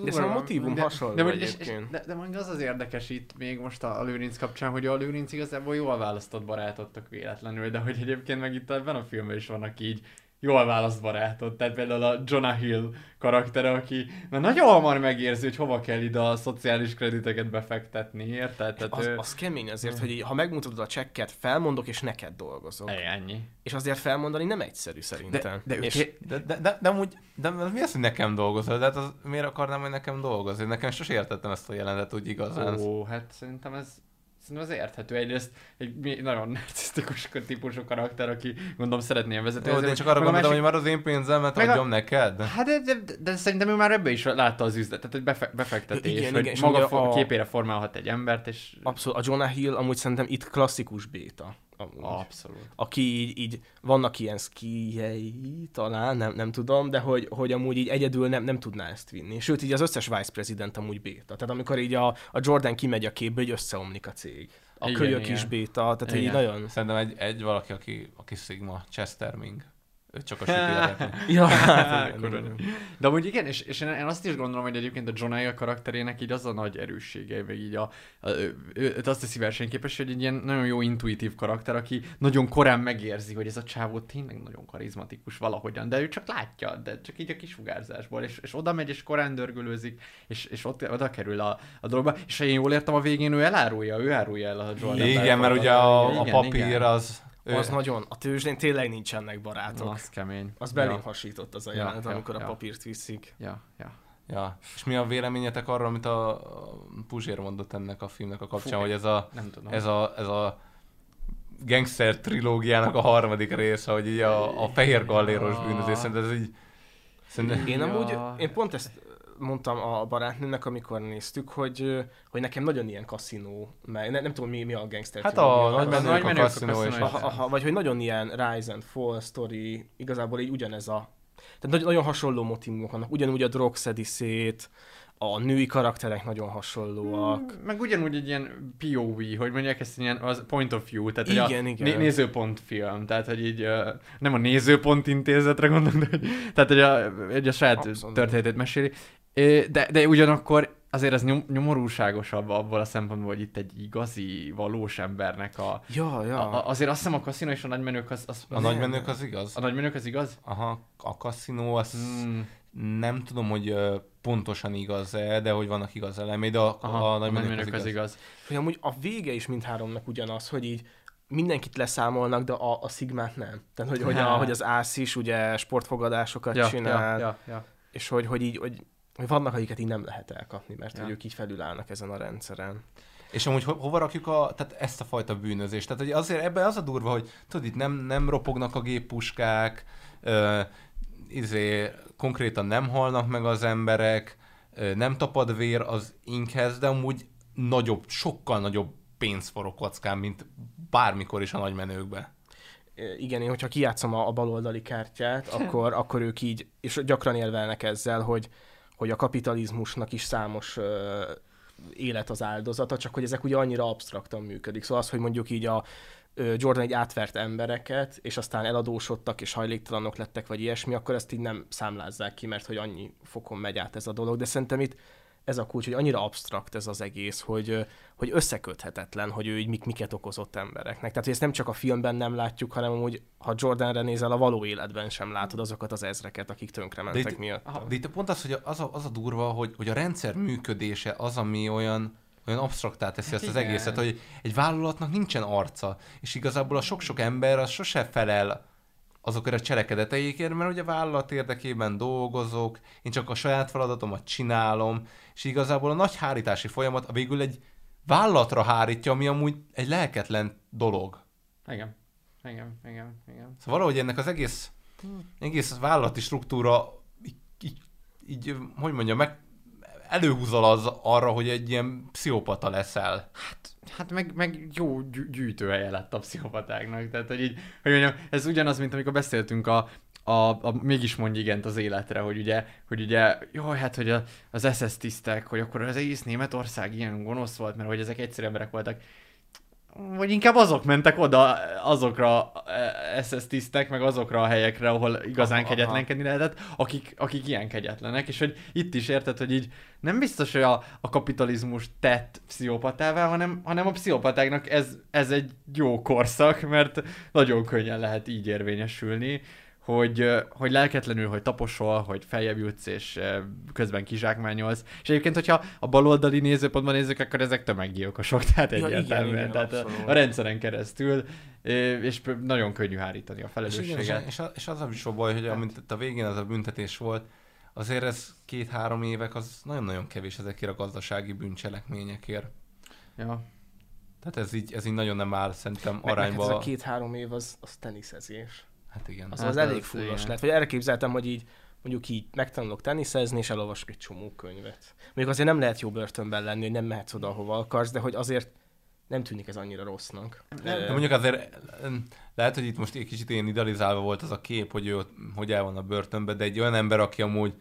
De szerintem a motivum hasonló de, és, és, egyébként. de, de mondjuk az az érdekes itt még most a, a Lőrinc kapcsán, hogy a Lőrinc igazából jól választott barátottak véletlenül, de hogy egyébként meg itt ebben a filmben is vannak így jól választ barátot. Tehát például a Jonah Hill karaktere, aki már nagyon hamar megérzi, hogy hova kell ide a szociális krediteket befektetni, érted? Tehát Az, ő... az kemény azért, hogy így, ha megmutatod a csekket, felmondok, és neked dolgozok. Ej, ennyi. És azért felmondani nem egyszerű szerintem. De, de és, té- De, de, de, de, amúgy, de mi az, hogy nekem dolgozol? De hát az, miért akarnám, hogy nekem dolgozni? Nekem sose értettem ezt a jelenetet úgy igazán. Ó, hát szerintem ez Szerintem az érthető. Egyrészt egy nagyon narcisztikus típusú karakter, aki gondolom szeretné vezetni. Jó, de én csak arra gondoltam, hogy már az én pénzemet Meg a- adjam neked. Hát de, de, de, de, szerintem ő már ebbe is látta az üzletet, hogy befe, befektetés, Igen, hogy igen, maga a- képére formálhat egy embert, és Abszolút, a Jonah Hill amúgy szerintem itt klasszikus béta. Amúgy. abszolút. Aki így, így, vannak ilyen skijei, talán, nem, nem tudom, de hogy, hogy amúgy így egyedül nem, nem tudná ezt vinni. Sőt, így az összes vice president amúgy béta. Tehát amikor így a, a Jordan kimegy a képből, hogy összeomlik a cég. a Igen, kölyök igen. is béta, tehát hogy így Igen. nagyon... Szerintem egy, egy valaki, aki, aki Sigma, Chester Ming. Ő csak a sütőre. Ja, hát igen. De amúgy igen, és, és én, én azt is gondolom, hogy egyébként a John Eyre karakterének így az a nagy erőssége, meg így a, a ő, őt azt teszi versenyképes, hogy egy ilyen nagyon jó intuitív karakter, aki nagyon korán megérzi, hogy ez a csávó tényleg nagyon karizmatikus valahogyan, de ő csak látja, de csak így a kisugárzásból, és, és oda megy, és korán dörgölőzik, és, és ott, oda kerül a, a dologba, és ha én jól értem a végén, ő elárulja, ő árulja el a Jordan Igen, mert ugye a, a Igen, papír igen. az... ő- Az nagyon, a tőzsdén tényleg nincsenek barátok. Az kemény. Az belém Ja. hasított az a jelenet, ja, amikor ja. a papírt viszik. Ja, ja. Ja. És mi a véleményetek arra, amit a a Puzsér mondott ennek a filmnek a kapcsán, Fú, hogy ez a, nem tudom. ez a, ez a gangster trilógiának a harmadik része, hogy így a, a fehér galléros Ja. bűnözés, szerintem ez így... Szerintem... Én amúgy, én pont ezt mondtam a barátnőnek, amikor néztük, hogy, hogy nekem nagyon ilyen kaszinó, meg nem, nem tudom mi, mi a gangster Hát a menők, a Menők, a kaszinó. Casino Aha, aha, vagy hogy nagyon ilyen Rise and Fall story, igazából így ugyanez a... Tehát nagyon, nagyon hasonló motivumok vannak, ugyanúgy a drog szedi szét, a női karakterek nagyon hasonlóak. Meg ugyanúgy egy ilyen POV, hogy mondják ezt ilyen az point of view, tehát hogy a Igen, igen. Né- nézőpont film, tehát hogy így uh, nem a nézőpont intézetre gondolom, de hogy, tehát hogy a, egy a saját Abszolút. történetét meséli. De, de ugyanakkor azért ez nyom, nyomorúságosabb abból a szempontból, hogy itt egy igazi, valós embernek a... Ja, ja. a, a azért azt hiszem a kaszinó és a nagymenők az... az A nagymenők az igaz? A nagymenők az igaz? Aha, a kaszinó az Mm. nem tudom, hogy pontosan igaz-e, de hogy vannak igaz elemei, de a, Aha, a nagymenők az, igaz. igaz. Hogy amúgy a vége is mindháromnak ugyanaz, hogy így mindenkit leszámolnak, de a, a Szigmát nem. Tehát, hogy, hogy, a, hogy az ász is ugye sportfogadásokat Ja, csinál, ja, ja, ja. és hogy, hogy így, hogy, hogy vannak, akiket így nem lehet elkapni, mert Ja. hogy ők így felülállnak ezen a rendszeren. És amúgy ho- hova rakjuk a, tehát ezt a fajta bűnözést? Tehát hogy azért ebben az a durva, hogy tudod, itt nem, nem ropognak a géppuskák, ö, izé, konkrétan nem halnak meg az emberek, ö, nem tapad vér az inkhez, de amúgy nagyobb, sokkal nagyobb pénz forog kockán, mint bármikor is a nagymenőkbe. Ö, Igen, én hogyha kijátszom a, a baloldali kártyát, akkor, akkor ők így, és gyakran élvelnek ezzel, hogy, hogy a kapitalizmusnak is számos ö, élet az áldozata, csak hogy ezek ugye annyira absztraktan működik. Szóval az, hogy mondjuk így a ö, Jordan egy átvert embereket, és aztán eladósodtak, és hajléktalanok lettek, vagy ilyesmi, akkor ezt így nem számlázzák ki, mert hogy annyi fokon megy át ez a dolog. De szerintem itt ez a kulcs, hogy annyira absztrakt ez az egész, hogy, hogy összeköthetetlen, hogy ő így mik, miket okozott embereknek. Tehát, hogy ezt nem csak a filmben nem látjuk, hanem amúgy, ha Jordanre nézel, a való életben sem látod azokat az ezreket, akik tönkre De mentek itt, miatt. de itt pont az, hogy az a, az a durva, hogy, hogy a rendszer működése az, ami olyan, olyan absztraktá teszi Hát ezt az egészet, hogy egy vállalatnak nincsen arca, és igazából a sok-sok ember az sose felel azokért a cselekedeteikért, mert ugye vállalat érdekében dolgozok, én csak a saját feladatomat csinálom, és igazából a nagy hárítási folyamat a végül egy vállalatra hárítja, ami amúgy egy lelketlen dolog. Igen. Igen, igen, igen. Szóval valahogy ennek az egész, egész vállalati struktúra így, így, így hogy mondjam, meg előhúzol az arra, hogy egy ilyen pszichopata leszel. Hát meg, meg jó gyű- gyűjtőhelye lett a pszichopatáknak. Tehát, hogy így, hogy mondjam, ez ugyanaz, mint amikor beszéltünk a, a, a mégis mondj igent az életre, hogy ugye, hogy ugye, jaj, hát, hogy a, az SS tisztek, hogy akkor az egész Németország ilyen gonosz volt, mert hogy ezek egyszerű emberek voltak. Vagy inkább azok mentek oda, azokra eh, SS tisztek, meg azokra a helyekre, ahol igazán Aha, aha. kegyetlenkedni lehetett, akik, akik ilyen kegyetlenek, és hogy itt is érted, hogy így nem biztos, hogy a, a kapitalizmus tett pszichopatává, hanem, hanem a pszichopatáknak ez, ez egy jó korszak, mert nagyon könnyen lehet így érvényesülni, hogy, hogy lelketlenül, hogy taposol, hogy feljebb jutsz, és közben kizsákmányolsz. És egyébként, hogyha a baloldali nézőpontban nézzük, akkor ezek tömeggyilkosok, tehát Ja, igen, egyértelműen. igen, tehát a, abszolút. a rendszeren keresztül, és nagyon könnyű hárítani a És, igen, és, felelősséget. és, a- és az is a baj, hogy amint itt a végén az a büntetés volt, azért ez két-három évek, az nagyon-nagyon kevés ezekért a gazdasági bűncselekményekért. Ja. Tehát ez így, ez így nagyon nem áll szerintem Meg, meg arányba. ez a két-három év az, az teniszezés. Hát igen. Az, Hát az az elég fullos lett. Vagy erre képzeltem, hogy így mondjuk így megtanulok teniszezni, és elolvasok egy csomó könyvet. Mondjuk azért nem lehet jó börtönben lenni, hogy nem mehetsz oda, ahova akarsz, de hogy azért nem tűnik ez annyira rossznak. De mondjuk azért lehet, hogy itt most egy kicsit ilyen idealizálva volt az a kép, hogy ő hogy el van a börtönben, de egy olyan ember, aki amúgy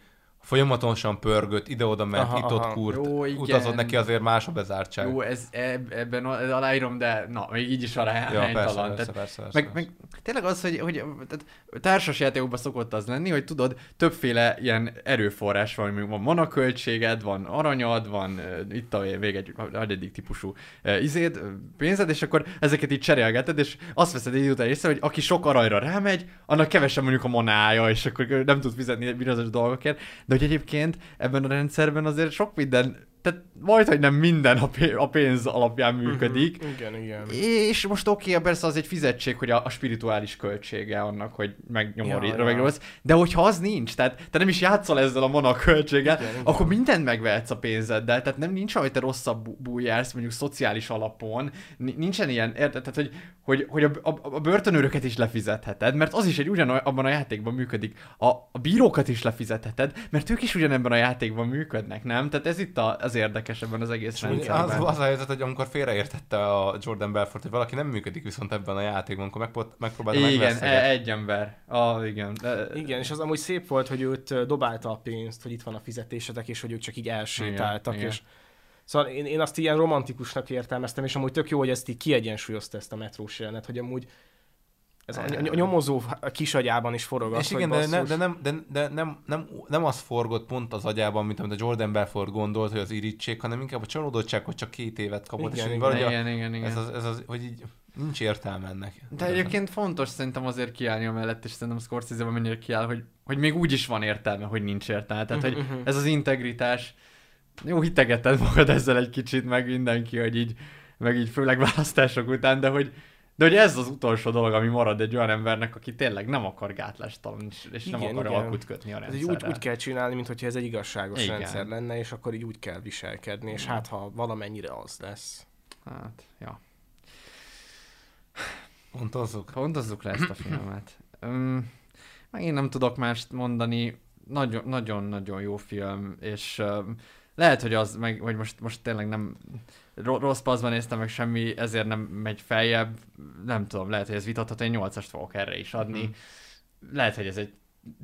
folyamatosan pörgött, ide-oda ment, Aha, itt-ott aha. kurt, Jó, igen. utazott neki azért más a bezártság. Jó, ez eb- ebben aláírom, de na, még így is arra Ja, persze, aránytalan. persze, Tehát- persze, persze, meg, meg tényleg az, hogy, hogy tehát társas játékokban szokott az lenni, hogy tudod, többféle ilyen erőforrás van, mondjuk van manaköltséged, van aranyad, van itt a vég egy egyik típusú izéd, pénzed, és akkor ezeket így cserélgeted, és azt veszed egy után észre, hogy aki sok aranyra rámegy, annak kevesen mondjuk a manája, és akkor nem tud fizetni bizonyos dolgokért. De hogy egyébként ebben a rendszerben azért sok minden tehát majd, hogy nem minden a pé- a pénz alapján működik. Mhm. Igen, igen. És most oké, okay, persze az egy fizetség, hogy a, a spirituális költsége annak, hogy megnyomor, Ja, ja. De hogyha az nincs, tehát te nem is játszol ezzel a mana költséggel, Igen, igen. akkor mindent megvehetsz a pénzeddel. Tehát nem nincs, hogy te rosszabbul jársz, mondjuk szociális alapon. Ni- Nincsen ilyen, érted? Tehát, hogy, hogy, hogy a, a, a börtönőröket is lefizetheted, mert az is egy ugyanabban a játékban működik. A, a bírókat is lefizetheted, mert ők is ugyanebben a játékban működnek, nem? Tehát ez itt a, az érdekes ebben az egész Az, rendszerben. az a helyzet, hogy amikor félreértette a Jordan Belfort, hogy valaki nem működik viszont ebben a játékban, akkor megpróbál- megpróbálta Igen, e- egy ember. Ah, igen. De- Igen, és az amúgy szép volt, hogy őt dobálta a pénzt, hogy itt van a fizetésetek, és hogy ők csak így elsétáltak, Igen, és Szóval én, én azt ilyen romantikusnak értelmeztem, és amúgy tök jó, hogy ezt így kiegyensúlyozta ezt a metrós jelenet, hogy amúgy ez a, a nyomozó kisagyában is forog az, És hogy igen, de, nem, de, nem, de, de nem, nem, nem az forgott pont az agyában, mint amit a Jordan Belfort gondolt, hogy az irítség, hanem inkább a csalódottság, hogy csak két évet kapott. Igen, és igen. valahogy a- Igen, igen, igen. Ez az, ez az, hogy így nincs értelme ennek. De egyébként fontos szerintem azért kiállni a mellett, és szerintem Scorsese-ben mennyire kiáll, hogy, hogy még úgy is van értelme, hogy nincs értelme. Tehát, hogy Mhm, mhm. ez az integritás, jó, hitegeted magad ezzel egy kicsit, meg mindenki, hogy így, meg így főleg választások után, de hogy, de hogy ez az utolsó dolog, ami marad egy olyan embernek, aki tényleg nem akar gátlástalan, és, és nem Igen, akar igen. alkut kötni a Ez így rendszerre. úgy, úgy kell csinálni, mintha ez egy igazságos Igen. rendszer lenne, és akkor így úgy kell viselkedni, és Igen. hát ha valamennyire az lesz. Hát, ja. Pontozzuk. Pontozzuk le ezt a filmet. Um, megint nem tudok mást mondani. Nagyon- Nagyon-nagyon jó film, és um, lehet, hogy az, meg, hogy most, most tényleg nem rossz paszban néztem meg semmi, ezért nem megy feljebb. Nem tudom, lehet, hogy ez vitatható, én 8-ast fogok erre is adni. Mhm. Lehet, hogy ez egy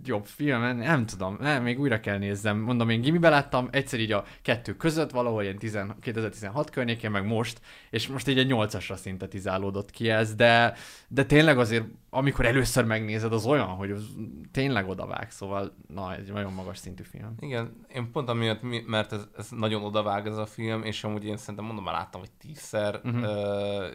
jobb film, nem tudom, nem, még újra kell nézzem. Mondom, én gimibe láttam, egyszer így a kettő között, valahol ilyen 10, 2016 környékén, meg most, és most így egy 8-asra szintetizálódott ki ez, de, de tényleg azért, amikor először megnézed, az olyan, hogy az tényleg odavág, szóval na, egy nagyon magas szintű film. Igen, én pont amiatt, mi- mert ez, ez nagyon odavág ez a film, és amúgy én szerintem mondom, már láttam, hogy tízszer, uh-huh. ö,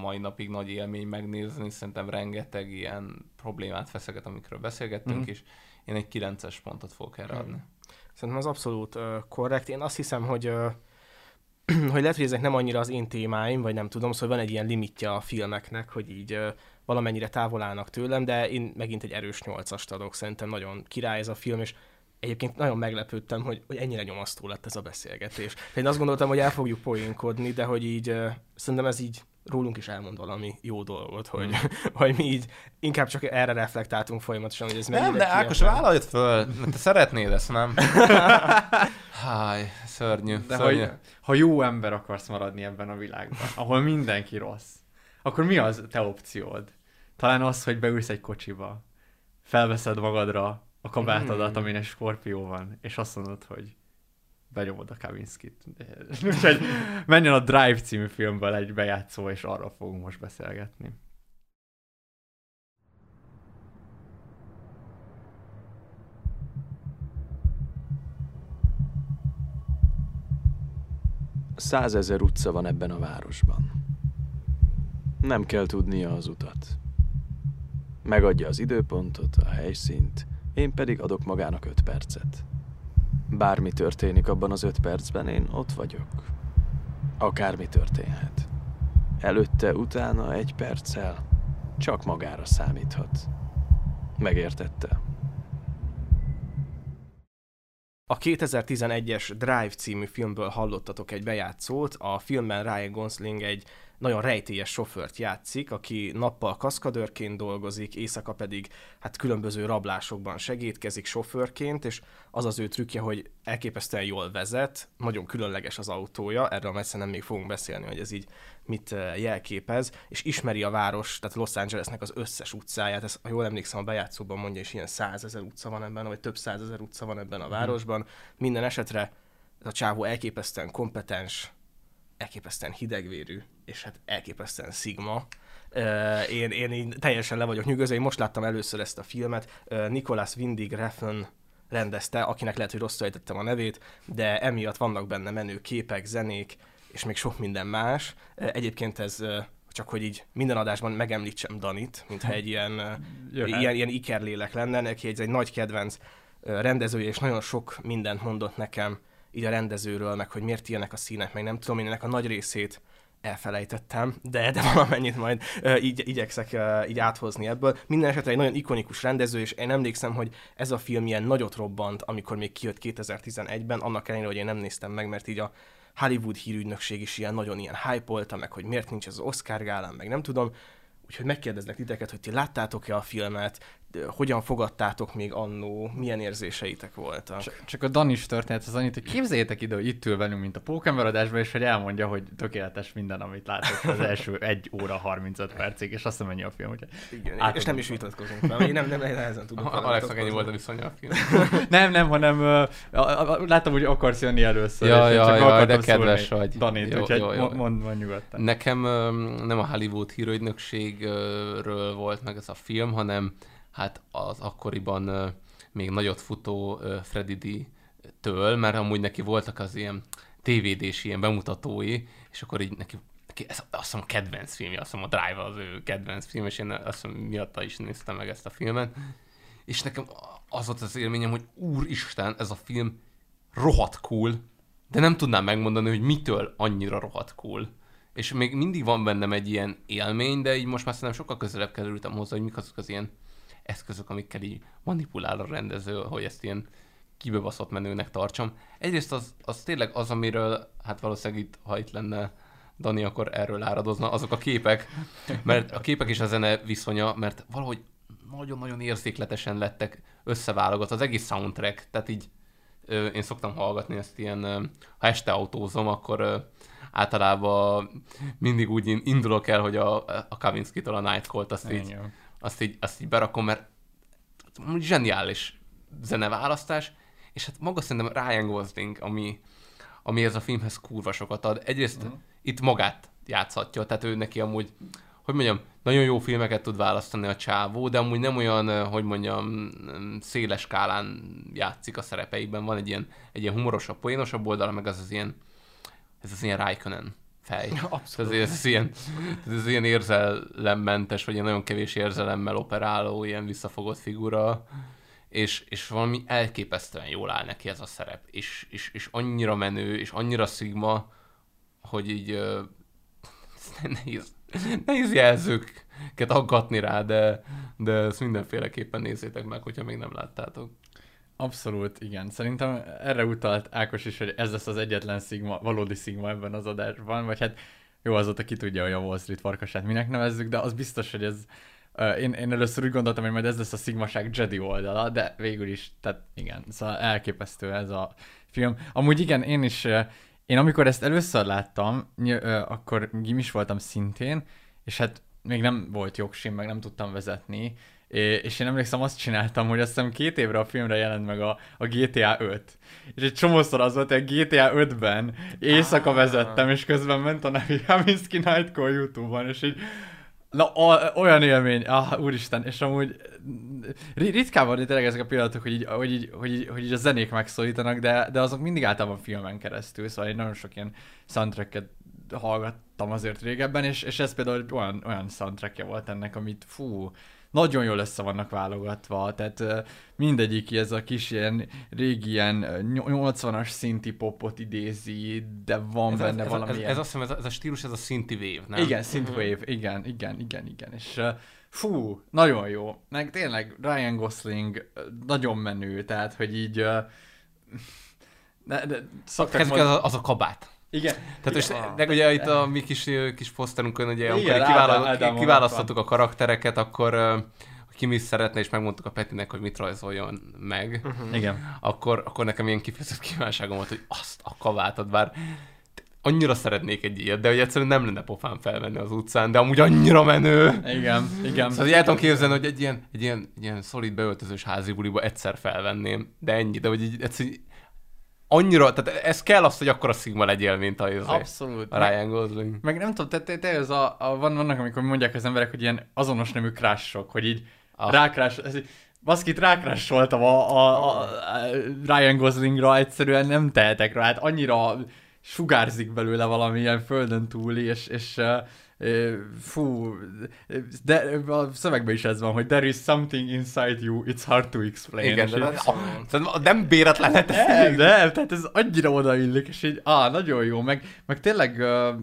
mai napig nagy élmény megnézni, szerintem rengeteg ilyen problémát feszeget, amikről beszélgettünk, uh-huh. és én egy 9-es pontot fogok erre adni. Szerintem az abszolút uh, korrekt. Én azt hiszem, hogy uh, hogy lehet, hogy ezek nem annyira az én témáim, vagy nem tudom, szóval van egy ilyen limitje a filmeknek, hogy így uh, valamennyire távol állnak tőlem, de én megint egy erős nyolcast adok. Szerintem nagyon király ez a film, és egyébként nagyon meglepődtem, hogy, hogy ennyire nyomasztó lett ez a beszélgetés. Én azt gondoltam, hogy el fogjuk poénkodni, de hogy így szerintem ez így rólunk is elmond valami jó dolgot, hogy, hogy mi így inkább csak erre reflektáltunk folyamatosan, hogy ez Nem, mennyire de Ákos, kiesett. vállaljad föl, te szeretnéd ezt, nem? Háj, szörnyű, De szörnyű. hogy, ha jó ember akarsz maradni ebben a világban, ahol mindenki rossz, akkor mi az te opciód? Talán az, hogy beülsz egy kocsiba, felveszed magadra a kabátodat, Hmm. amin egy skorpió van, és azt mondod, hogy benyomod a Kaminskit. Úgyhogy menjen a Drive című filmből egy bejátszó, és arról fogunk most beszélgetni. Százezer utca van ebben a városban. Nem kell tudnia az utat. Megadja az időpontot, a helyszínt, én pedig adok magának öt percet. Bármi történik abban az öt percben, én ott vagyok. Akármi történhet. Előtte, utána egy perccel csak magára számíthat. Megértette? A 2011-es Drive című filmből hallottatok egy bejátszót, a filmben Ryan Gosling egy nagyon rejtélyes sofőrt játszik, aki nappal kaszkadőrként dolgozik, éjszaka pedig hát különböző rablásokban segítkezik sofőrként, és az az ő trükkje, hogy elképesztően jól vezet, nagyon különleges az autója, erről messze nem még fogunk beszélni, hogy ez így mit eh, jelképez, és ismeri a város, tehát Los Angelesnek az összes utcáját, ezt, ha jól emlékszem, a bejátszóban mondja, és ilyen százezer utca van ebben, vagy több százezer utca van ebben a városban. Minden esetre ez a csávó elképesztően kompetens, elképesztően hidegvérű, és hát elképesztően szigma. Én, én így teljesen le vagyok nyugodva, én most láttam először ezt a filmet. Nicholas Windig Refn rendezte, akinek lehet, hogy rosszul ejtettem a nevét, de emiatt vannak benne menő képek, zenék, és még sok minden más. Egyébként ez csak hogy így minden adásban megemlítsem Danit, mintha egy ilyen, ilyen, ilyen ikerlélek lenne, neki egy, egy nagy kedvenc rendezője, és nagyon sok mindent mondott nekem így a rendezőről, meg hogy miért ilyenek a színek, meg nem tudom, én ennek a nagy részét elfelejtettem, de, de valamennyit majd uh, így igyekszek uh, így áthozni ebből. Minden esetre egy nagyon ikonikus rendező, és én emlékszem, hogy ez a film ilyen nagyot robbant, amikor még kijött 2011-ben, annak ellenére, hogy én nem néztem meg, mert így a Hollywood hírügynökség is ilyen nagyon ilyen hype meg hogy miért nincs ez az Oscar gálán, meg nem tudom. Úgyhogy megkérdeznek titeket, hogy ti láttátok-e a filmet, hogyan fogadtátok még annó, milyen érzéseitek voltak? Csak, csak a Danis történet az annyit, hogy képzeljétek ide, hogy itt ül velünk, mint a Pókember adásban, és hogy elmondja, hogy tökéletes minden, amit látott az első 1 óra 35 percig, és azt nem ennyi a film. Hogy Igen, és nem is vitatkozunk fel, én nem, nem nehezen tudom. Alexnak ennyi volt a viszonya a film. nem, nem, hanem uh, láttam, hogy akarsz jönni először. Ja, ja, ja, de kedves vagy. Danit, jó, úgyhogy jó, jó. Mond, mond nyugodtan. Nekem nem a Hollywood hírügynökségről volt meg ez a film, hanem hát az akkoriban még nagyot futó Freddy D-től, mert amúgy neki voltak az ilyen tévédés ilyen bemutatói, és akkor így neki, neki ez azt hiszem a kedvenc filmje, azt hiszem a Drive az ő kedvenc film, és én azt hiszem miatta is néztem meg ezt a filmet, és nekem az volt az élményem, hogy úristen, ez a film rohadt cool, de nem tudnám megmondani, hogy mitől annyira rohadt cool. És még mindig van bennem egy ilyen élmény, de így most már szerintem sokkal közelebb kerültem hozzá, hogy mik azok az ilyen eszközök, amikkel így manipulál a rendező, hogy ezt ilyen kibebaszott menőnek tartsam. Egyrészt az, az tényleg az, amiről, hát valószínűleg itt, ha itt lenne Dani, akkor erről áradozna, azok a képek, mert a képek és a zene viszonya, mert valahogy nagyon-nagyon érzékletesen lettek összeválogatva, az egész soundtrack, tehát így ö, én szoktam hallgatni ezt ilyen, ö, ha este autózom, akkor ö, általában mindig úgy indulok el, hogy a, a Kavinsky-től a Nightcall-t azt így, azt így, azt így berakom, mert zseniális zeneválasztás, és hát maga szerintem Ryan Gosling, ami, ami ez a filmhez kurva sokat ad. Egyrészt uh-huh. itt magát játszhatja, tehát ő neki amúgy, hogy mondjam, nagyon jó filmeket tud választani a csávó, de amúgy nem olyan, hogy mondjam, széles skálán játszik a szerepeikben. Van egy ilyen, egy ilyen humorosabb, poénosabb oldala, meg az az ilyen, ez az ilyen Raikkonen fej. Abszolút. Ez, ez, ilyen, ez ilyen érzelemmentes, vagy ilyen nagyon kevés érzelemmel operáló, ilyen visszafogott figura, és, és valami elképesztően jól áll neki ez a szerep, és, és, és annyira menő, és annyira szigma, hogy így uh, nehéz, nehéz jelzőket aggatni rá, de, de ezt mindenféleképpen nézzétek meg, hogyha még nem láttátok. Abszolút, igen. Szerintem erre utalt Ákos is, hogy ez lesz az egyetlen szigma, valódi szigma ebben az adásban, vagy hát jó, azóta ki tudja, hogy a Wall Street farkasát minek nevezzük, de az biztos, hogy ez uh, én, én először úgy gondoltam, hogy majd ez lesz a szigmaság Jedi oldala, de végül is, tehát igen, szóval elképesztő ez a film. Amúgy igen, én is, uh, én amikor ezt először láttam, uh, akkor gimis voltam szintén, és hát még nem volt jogsim, meg nem tudtam vezetni, és én emlékszem, azt csináltam, hogy azt hiszem két évre a filmre jelent meg a, a GTA 5. És egy csomószor az volt, hogy a GTA 5-ben éjszaka ah. vezettem, és közben ment a Nevi Haminski Nightcall YouTube-on, és így Na, a, olyan élmény, ah, úristen, és amúgy ritkán van tényleg ezek a pillanatok, hogy így, hogy, így, hogy, így, hogy így a zenék megszólítanak, de, de azok mindig általában filmen keresztül, szóval én nagyon sok ilyen soundtracket hallgattam azért régebben, és, és ez például olyan, olyan soundtrackja volt ennek, amit fú, nagyon jól össze vannak válogatva, tehát mindegyik ez a kis ilyen régi ilyen 80-as szinti popot idézi, de van ez benne ez, valami ez, ez, ez, azt hiszem, ez, a, ez a stílus, ez a szinti wave, nem? Igen, synthwave, uh-huh. igen, igen, igen, igen, és fú, nagyon jó, meg tényleg Ryan Gosling nagyon menő, tehát, hogy így de, de szoktak mond... az, a, az a kabát. Igen. Tehát és Ja. de ugye itt a mi kis, kis poszterünkön, ugye, Igen, amikor kivála, Ádám kiválasztottuk a karaktereket, akkor ki mi szeretne, és megmondtuk a Petinek, hogy mit rajzoljon meg. Mhm. Igen. Akkor, akkor nekem ilyen kifejezett kívánságom volt, hogy azt a kavátot, bár annyira szeretnék egy ilyet, de hogy egyszerűen nem lenne pofán felvenni az utcán, de amúgy annyira menő. Igen, igen. Szóval el tudom képzelni, hogy egy ilyen, egy ilyen, egy ilyen szolid beöltözős házi buliba egyszer felvenném, de ennyi, de hogy így egyszerűen annyira, tehát ez kell az, hogy akkor a Sigma legyél, mint a, Abszolút. a Ryan Gosling. Meg nem tudom, te, te, te ez a, a, van, vannak, amikor mondják az emberek, hogy ilyen azonos nemű crushok, hogy így Ah. rákrás, ez, így- baszkit rákrássoltam a, a, a, a, Ryan Goslingra, egyszerűen nem tehetek rá, hát annyira sugárzik belőle valamilyen földön túli, és, és fú, de a szövegben is ez van, hogy there is something inside you, it's hard to explain. Igen, de így- nem, béretlen lett nem, nem, tehát ez annyira odaillik, és így, á, nagyon jó, meg, meg tényleg uh,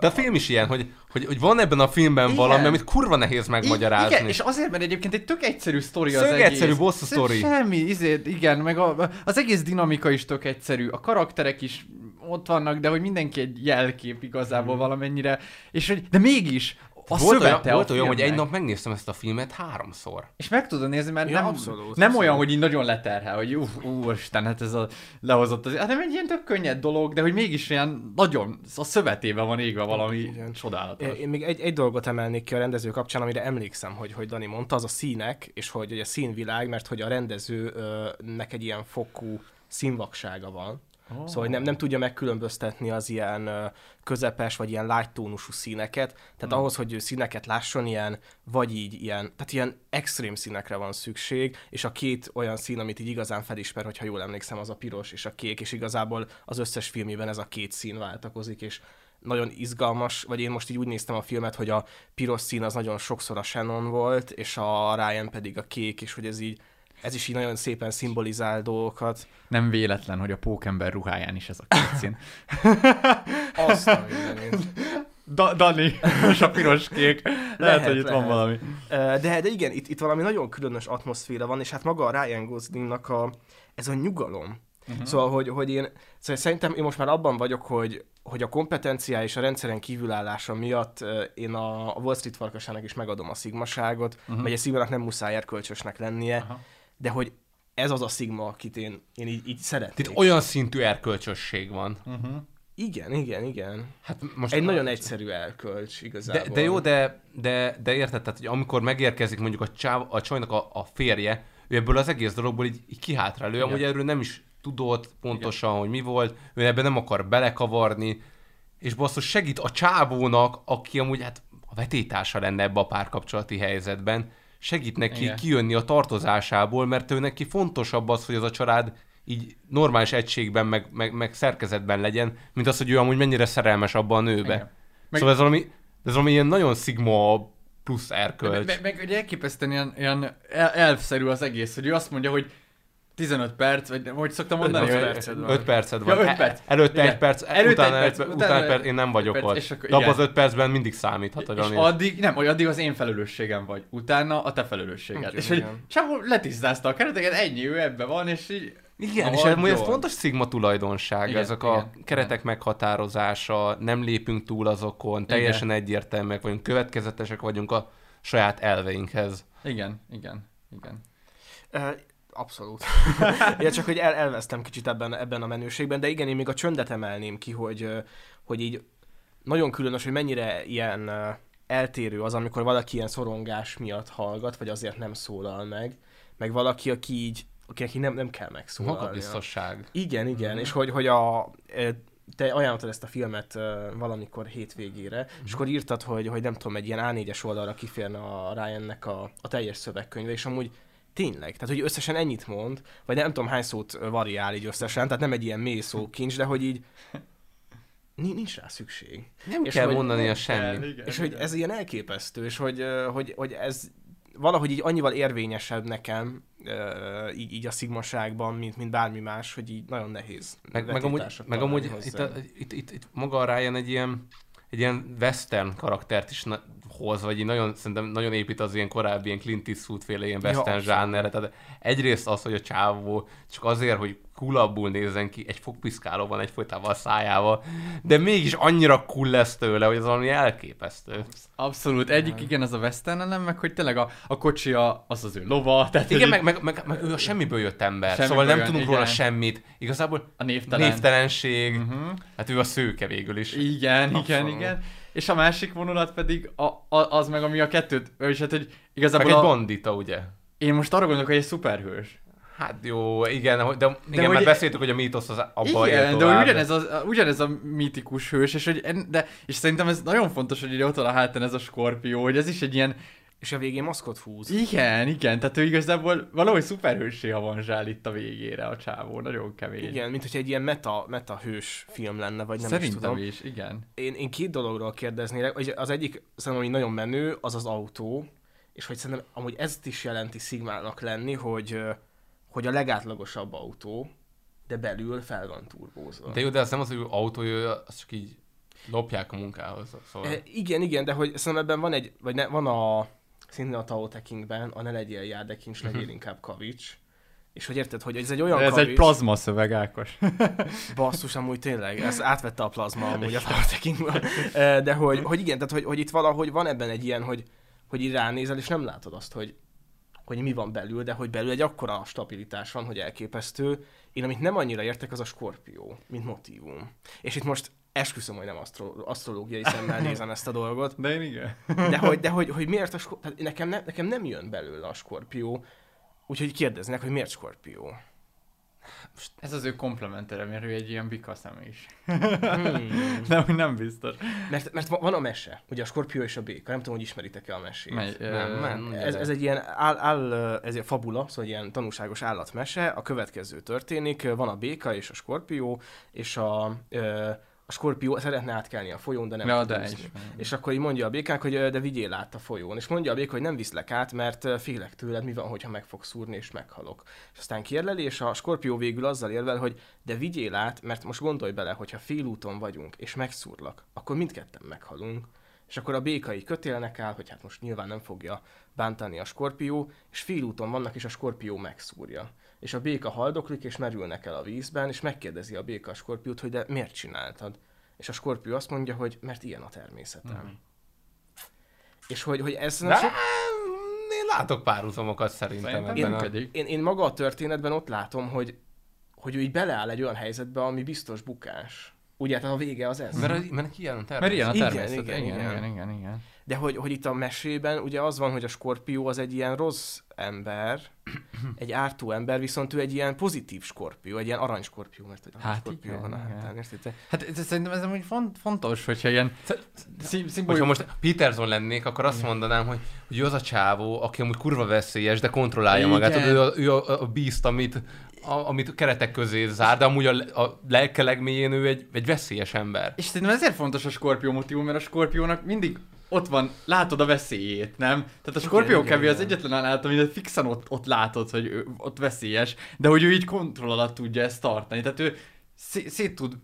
De a film is ilyen, hogy, hogy, hogy van ebben a filmben Igen. valami, amit kurva nehéz megmagyarázni. Igen, és azért, mert egyébként egy tök egyszerű sztori az Szög egész. egyszerű bosszú sztori. Semmi, izé, igen, meg a, az egész dinamika is tök egyszerű, a karakterek is ott vannak, de hogy mindenki egy jelkép igazából valamennyire, és hogy, de mégis a volt olyan, szövete volt a olyan, hogy egy nap megnéztem ezt a filmet háromszor. És meg tudod nézni, mert Ja, nem, abszolút, nem abszolút. olyan, hogy így nagyon leterhel, hogy ú, úristen, hát ez a lehozott az... Hát nem egy ilyen tök könnyed dolog, de hogy mégis ilyen nagyon, a szövetében van égve valami Igen. csodálatos. Én még egy, egy dolgot emelnék ki a rendező kapcsán, amire emlékszem, hogy, hogy Dani mondta, az a színek, és hogy, hogy a színvilág, mert hogy a rendezőnek egy ilyen fokú színvaksága van. Oh. Szóval nem, nem tudja megkülönböztetni az ilyen közepes, vagy ilyen light tónusú színeket. Tehát Mm. ahhoz, hogy ő színeket lásson, ilyen, vagy így ilyen, tehát ilyen extrém színekre van szükség, és a két olyan szín, amit így igazán felismer, hogyha jól emlékszem, az a piros és a kék, és igazából az összes filmében ez a két szín váltakozik, és nagyon izgalmas, vagy én most így úgy néztem a filmet, hogy a piros szín az nagyon sokszor a Shannon volt, és a Ryan pedig a kék, és hogy ez így, ez is így nagyon szépen szimbolizál dolgokat. Nem véletlen, hogy a pókember ruháján is ez a két szín. Azt a. Da- Dani, és a piros kék. Lehet, lehet hogy itt van valami. De, de igen, itt, itt valami nagyon különös atmoszféra van, és hát maga a Ryan Goslingnak a, ez a nyugalom. Uh-huh. Szóval, hogy, hogy én szóval szerintem én most már abban vagyok, hogy, hogy a kompetenciá és a rendszeren kívülállása miatt én a, a Wall Street farkasának is megadom a szigmaságot, uh-huh. vagy a szigmának nem muszáj erkölcsösnek lennie, uh-huh. De hogy ez az a szigma, akit én, én így, így szeretnék. Itt olyan szintű erkölcsösség van. Uh-huh. Igen, igen, igen. Hát most Egy nagyon egyszerű elkölcs igazából. De, de jó, de, de, de érted, tehát, hogy amikor megérkezik mondjuk a, csáv, a csajnak a, a férje, ő ebből az egész dologból így, így kihátrál. Ő amúgy erről nem is tudott pontosan, Igen. hogy mi volt, ő ebben nem akar belekavarni, és basszus segít a csávónak, aki amúgy hát a vetétása lenne ebbe a párkapcsolati helyzetben, segít neki Igen. kijönni a tartozásából, mert ő neki fontosabb az, hogy az a család így normális egységben, meg, meg, meg szerkezetben legyen, mint az, hogy ő amúgy mennyire szerelmes abban a nőbe. Igen. Meg... Meg- Szóval ez valami, ez valami ilyen nagyon szigma plusz erkölcs. Meg, meg ugye elképesztően ilyen, ilyen el- elfszerű az egész, hogy ő azt mondja, hogy 15 perc, vagy hogy szoktam mondani? Öt hogy- perced van. 5 perced Ja, van. öt perc. E- Előtte Igen. egy perc, Előtte utána, egy perc, utána utána perc, én nem vagyok perc, ott. és akkor De abban az igen. 5 percben mindig számíthat, hogy És valami... addig, nem, hogy addig az én felelősségem vagy, utána a te felelősséged. Igen, és hogy igen. sehol letisztázta a kereteket, ennyi, ő ebben van, és így... Igen, Na, és ez, ez fontos szigma tulajdonság, Igen, ezek a igen, keretek meghatározása, nem lépünk túl azokon, teljesen egyértelműek vagyunk, következetesek vagyunk a saját elveinkhez. Igen, igen, igen. Abszolút. ja, csak hogy el, elvesztem kicsit ebben, ebben a menőségben, de igen, én még a csöndet emelném ki, hogy, hogy így nagyon különös, hogy mennyire ilyen eltérő az, amikor valaki ilyen szorongás miatt hallgat, vagy azért nem szólal meg, meg valaki, aki így, aki, nem, nem kell megszólalni. Magabiztosság. Igen, igen, és hogy, hogy a, te ajánlottad ezt a filmet valamikor hétvégére, és akkor írtad, hogy, hogy nem tudom, egy ilyen A4-es oldalra kiférne a Ryannek a, a teljes szövegkönyve, és amúgy tényleg, tehát hogy összesen ennyit mond, vagy nem tudom hány szót variál így összesen, tehát nem egy ilyen mély szókincs, de hogy így ni- nincs rá szükség. Nem És kell hogy- mondania semmit. Igen, És hogy ez ilyen elképesztő, és hogy, hogy, hogy ez valahogy így annyival érvényesebb nekem, így, így a szigmaságban, mint, mint bármi más, hogy így nagyon nehéz. Meg, meg amúgy, meg amúgy itt, a, itt, itt, itt, maga a Ryan egy ilyen, egy ilyen western karaktert is na, hoz, vagy így nagyon, szerintem nagyon épít az ilyen korábbi ilyen Clint Eastwood féle ilyen Ja, western abszolút. zsánerre. Tehát egyrészt az, hogy a csávó csak azért, hogy coolabbul nézzen ki, egy fogpiszkáló van egyfolytában a szájával, de mégis annyira cool lesz tőle, hogy az valami elképesztő. Abszolút. Egyik igen, az a western elem, meg hogy tényleg a, a kocsi a, az az ő lova. Tehát Igen, meg, meg, meg, meg ő a semmiből jött ember, Semmiből szóval nem jön, tudunk igen. róla semmit. Igazából a névtelen. névtelenség, uh-huh. hát ő a szőke végül is. Igen, igen, Abszolút. igen. És a másik vonulat pedig a, a, az meg, ami a kettőt, és hát, hogy igazából Meg egy a, bandita, ugye? Én most arra gondolok, hogy egy szuperhős. Hát jó, igen, de, de igen, hogy- már beszéltük, hogy a mítosz az abban Igen, de hogy ugyanez, az, ugyanez a mítikus hős, és, hogy en, de, és szerintem ez nagyon fontos, hogy ide ott van a hátán ez a skorpió, hogy ez is egy ilyen... És a végén maszkot húz. Igen, igen, tehát ő igazából valahogy szuperhőssé avanzsál itt a végére a csávó, nagyon kemény. Igen, mint hogy egy ilyen meta, meta hős film lenne, vagy nem Szerintem is tudom. is, igen. Én, én két dologról kérdeznélek, hogy az egyik szerintem, ami nagyon menő, az az autó, és hogy szerintem amúgy ezt is jelenti Sigmának lenni, hogy, hogy a legátlagosabb autó, de belül fel van turbózva. De jó, de ez nem az ő autója, az csak így lopják a munkához. Szóval... E, igen, igen, de hogy szerintem ebben van egy, vagy ne, van a, szintén a Tao Te Chingben, a ne legyél Jádekincs, legyél Mhm. inkább kavics. És hogy érted, hogy ez egy olyan Ez kavics, egy plazma szöveg, Ákos. Basszus, amúgy tényleg, ez átvette a plazma amúgy a Tao Te Chingből. E, De hogy, hogy igen, tehát hogy, hogy itt valahogy van ebben egy ilyen, hogy, hogy így ránézel, és nem látod azt, hogy, hogy mi van belül, de hogy belül egy akkora stabilitás van, hogy elképesztő. Én amit nem annyira értek, az a skorpió, mint motívum. És itt most esküszöm, hogy nem asztro- asztrológiai szemmel nézem ezt a dolgot. De én igen. De hogy, de hogy, hogy miért a skor... Tehát nekem, ne, nekem nem jön belőle a skorpió, úgyhogy kérdeznek, hogy miért skorpió. Ez az ő komplementere, mert ő egy ilyen bikaszem is. Hmm. nem, nem biztos. Mert, mert va- van a mese, ugye a skorpió és a béka, nem tudom, hogy ismeritek-e a mesét. Mely, ö, Nem, nem, Ez, ez egy ilyen áll, áll, ez egy fabula, szóval egy ilyen tanulságos állatmese. A következő történik, van a béka és a skorpió, és a, ö, a skorpió szeretne átkelni a folyón, de nem Ja, tud de is. És akkor így mondja a békának, hogy de vigyél át a folyón. És mondja a béka, hogy nem viszlek át, mert félek tőled, mi van, hogyha meg fogsz szúrni és meghalok. És aztán kérleli, és a skorpió végül azzal érvel, hogy de vigyél át, mert most gondolj bele, hogyha félúton vagyunk, és megszúrlak, akkor mindketten meghalunk. És akkor a béka így kötélnek áll, hogy hát most nyilván nem fogja bántani a skorpió, és félúton vannak, és a skorpió megszúrja. És a béka haldoklik, és merülnek el a vízben, és megkérdezi a béka a skorpiót, hogy de miért csináltad? És a skorpió azt mondja, hogy mert ilyen a természetem. Mhm. És hogy, hogy ez... De, én látok párhuzamokat szerintem, Szerintem ebben a... működik. Én, én maga a történetben ott látom, hogy, hogy ő így beleáll egy olyan helyzetbe, ami biztos bukás. Ugye, tehát a vége az ez. Mert, az- mert ilyen a természet. Mert ilyen a természet. Igen, igen, igen. igen, igen, igen. De hogy, hogy itt a mesében ugye az van, hogy a skorpió az egy ilyen rossz ember, egy ártó ember, viszont ő egy ilyen pozitív skorpió, egy ilyen aranyskorpió, mert egy Hát skorpió igen, van a igen. hátán, érted? Hát ez, szerintem ez amúgy font, fontos, hogyha ilyen szim, Hogyha szimbolikus... most Peterson lennék, akkor azt mondanám, hogy, hogy ő az a csávó, aki amúgy kurva veszélyes, de kontrollálja Igen. magát. Tudod, Ő a, ő a, a beast, amit, a, amit keretek közé zár, de amúgy a, a lelke legmélyén ő egy, egy veszélyes ember. És szerintem ezért fontos a skorpió motivum, mert a skorpiónak mindig ott van, látod a veszélyét, nem? Tehát a skorpió igen, kb. az egyetlen állat, amit fixen ott, ott látod, hogy ő, ott veszélyes, de hogy ő így kontroll alatt tudja ezt tartani. Tehát ő szé- szét tud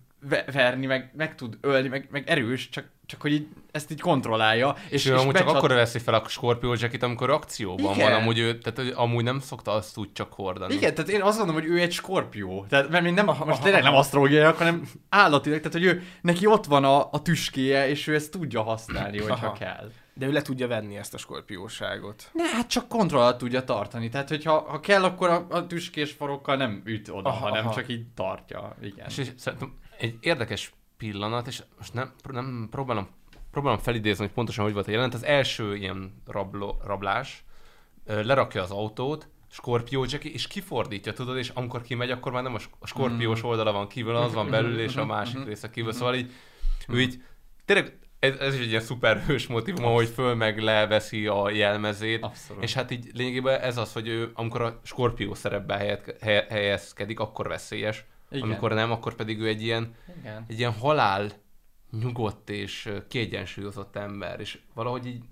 verni, meg, meg tud ölni, meg, meg erős, csak, csak hogy így, ezt így kontrollálja. És, ő amúgy csak becsat- akkor veszi fel a Scorpio Jacket, amikor akcióban Igen. van. Amúgy ő, tehát hogy amúgy nem szokta azt úgy csak hordani. Igen, tehát én azt mondom, hogy ő egy skorpió. Tehát, mert még nem, most tényleg nem asztrológiaiak, hanem állatilag, tehát hogy ő, neki ott van a, a tüskéje, és ő ezt tudja használni, hogyha Aha. kell. De ő le tudja venni ezt a skorpióságot. Ne, hát csak kontroll alatt tudja tartani. Tehát, hogyha ha kell, akkor a, a tüskés farokkal nem üt oda, Aha, hanem aha. csak így tartja. Igen. És, és szerintem egy érdekes pillanat, és most nem, nem próbálom, próbálom felidézni, hogy pontosan hogy volt a jelenet. Az első ilyen rabló, rablás, lerakja az autót, Scorpio Jackie, és kifordítja, tudod, és amikor kimegy, akkor már nem a sk- a skorpiós oldala van kívül, az van belül, és a másik része kívül. Szóval így, ő így, tényleg ez, ez is egy ilyen szuperhős motivum, ahogy föl meg leveszi a jelmezét. Abszolút. És hát így lényegében ez az, hogy ő, amikor a skorpió szerepbe helyezkedik, akkor veszélyes. Igen. Amikor nem, akkor pedig ő egy ilyen, Igen. egy ilyen halál nyugodt és kiegyensúlyozott ember, és valahogy így,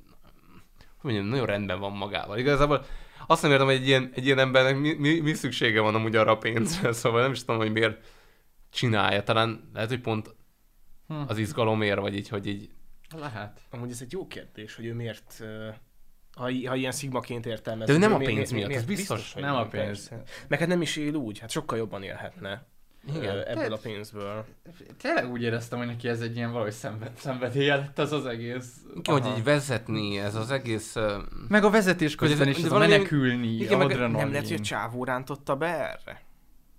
hogy mondjam, nagyon rendben van magával. Igazából azt nem értem, hogy egy ilyen, egy ilyen embernek mi, mi, mi szüksége van amúgy arra a pénzre, szóval nem is tudom, hogy miért csinálja. Talán lehet, hogy pont Hm. az izgalomért, vagy így, hogy így Lehet. Amúgy ez egy jó kérdés, hogy ő miért, ha, ha ilyen szigmaként értelmez. De ő nem a pénz mi- miatt, miért ez biztos, hogy nem a pénz. Meg hát nem is él úgy, hát sokkal jobban élhetne Igen. ebből De- a pénzből. Tényleg úgy éreztem, hogy neki ez egy ilyen valahogy szenved, szenvedélye lett az az egész. Hogy Aha. így vezetni, ez az egész... Meg a vezetés Hogy ez- közben is, ez a valami- menekülni, Igen, meg nem lehet, hogy a csávó rántotta be erre?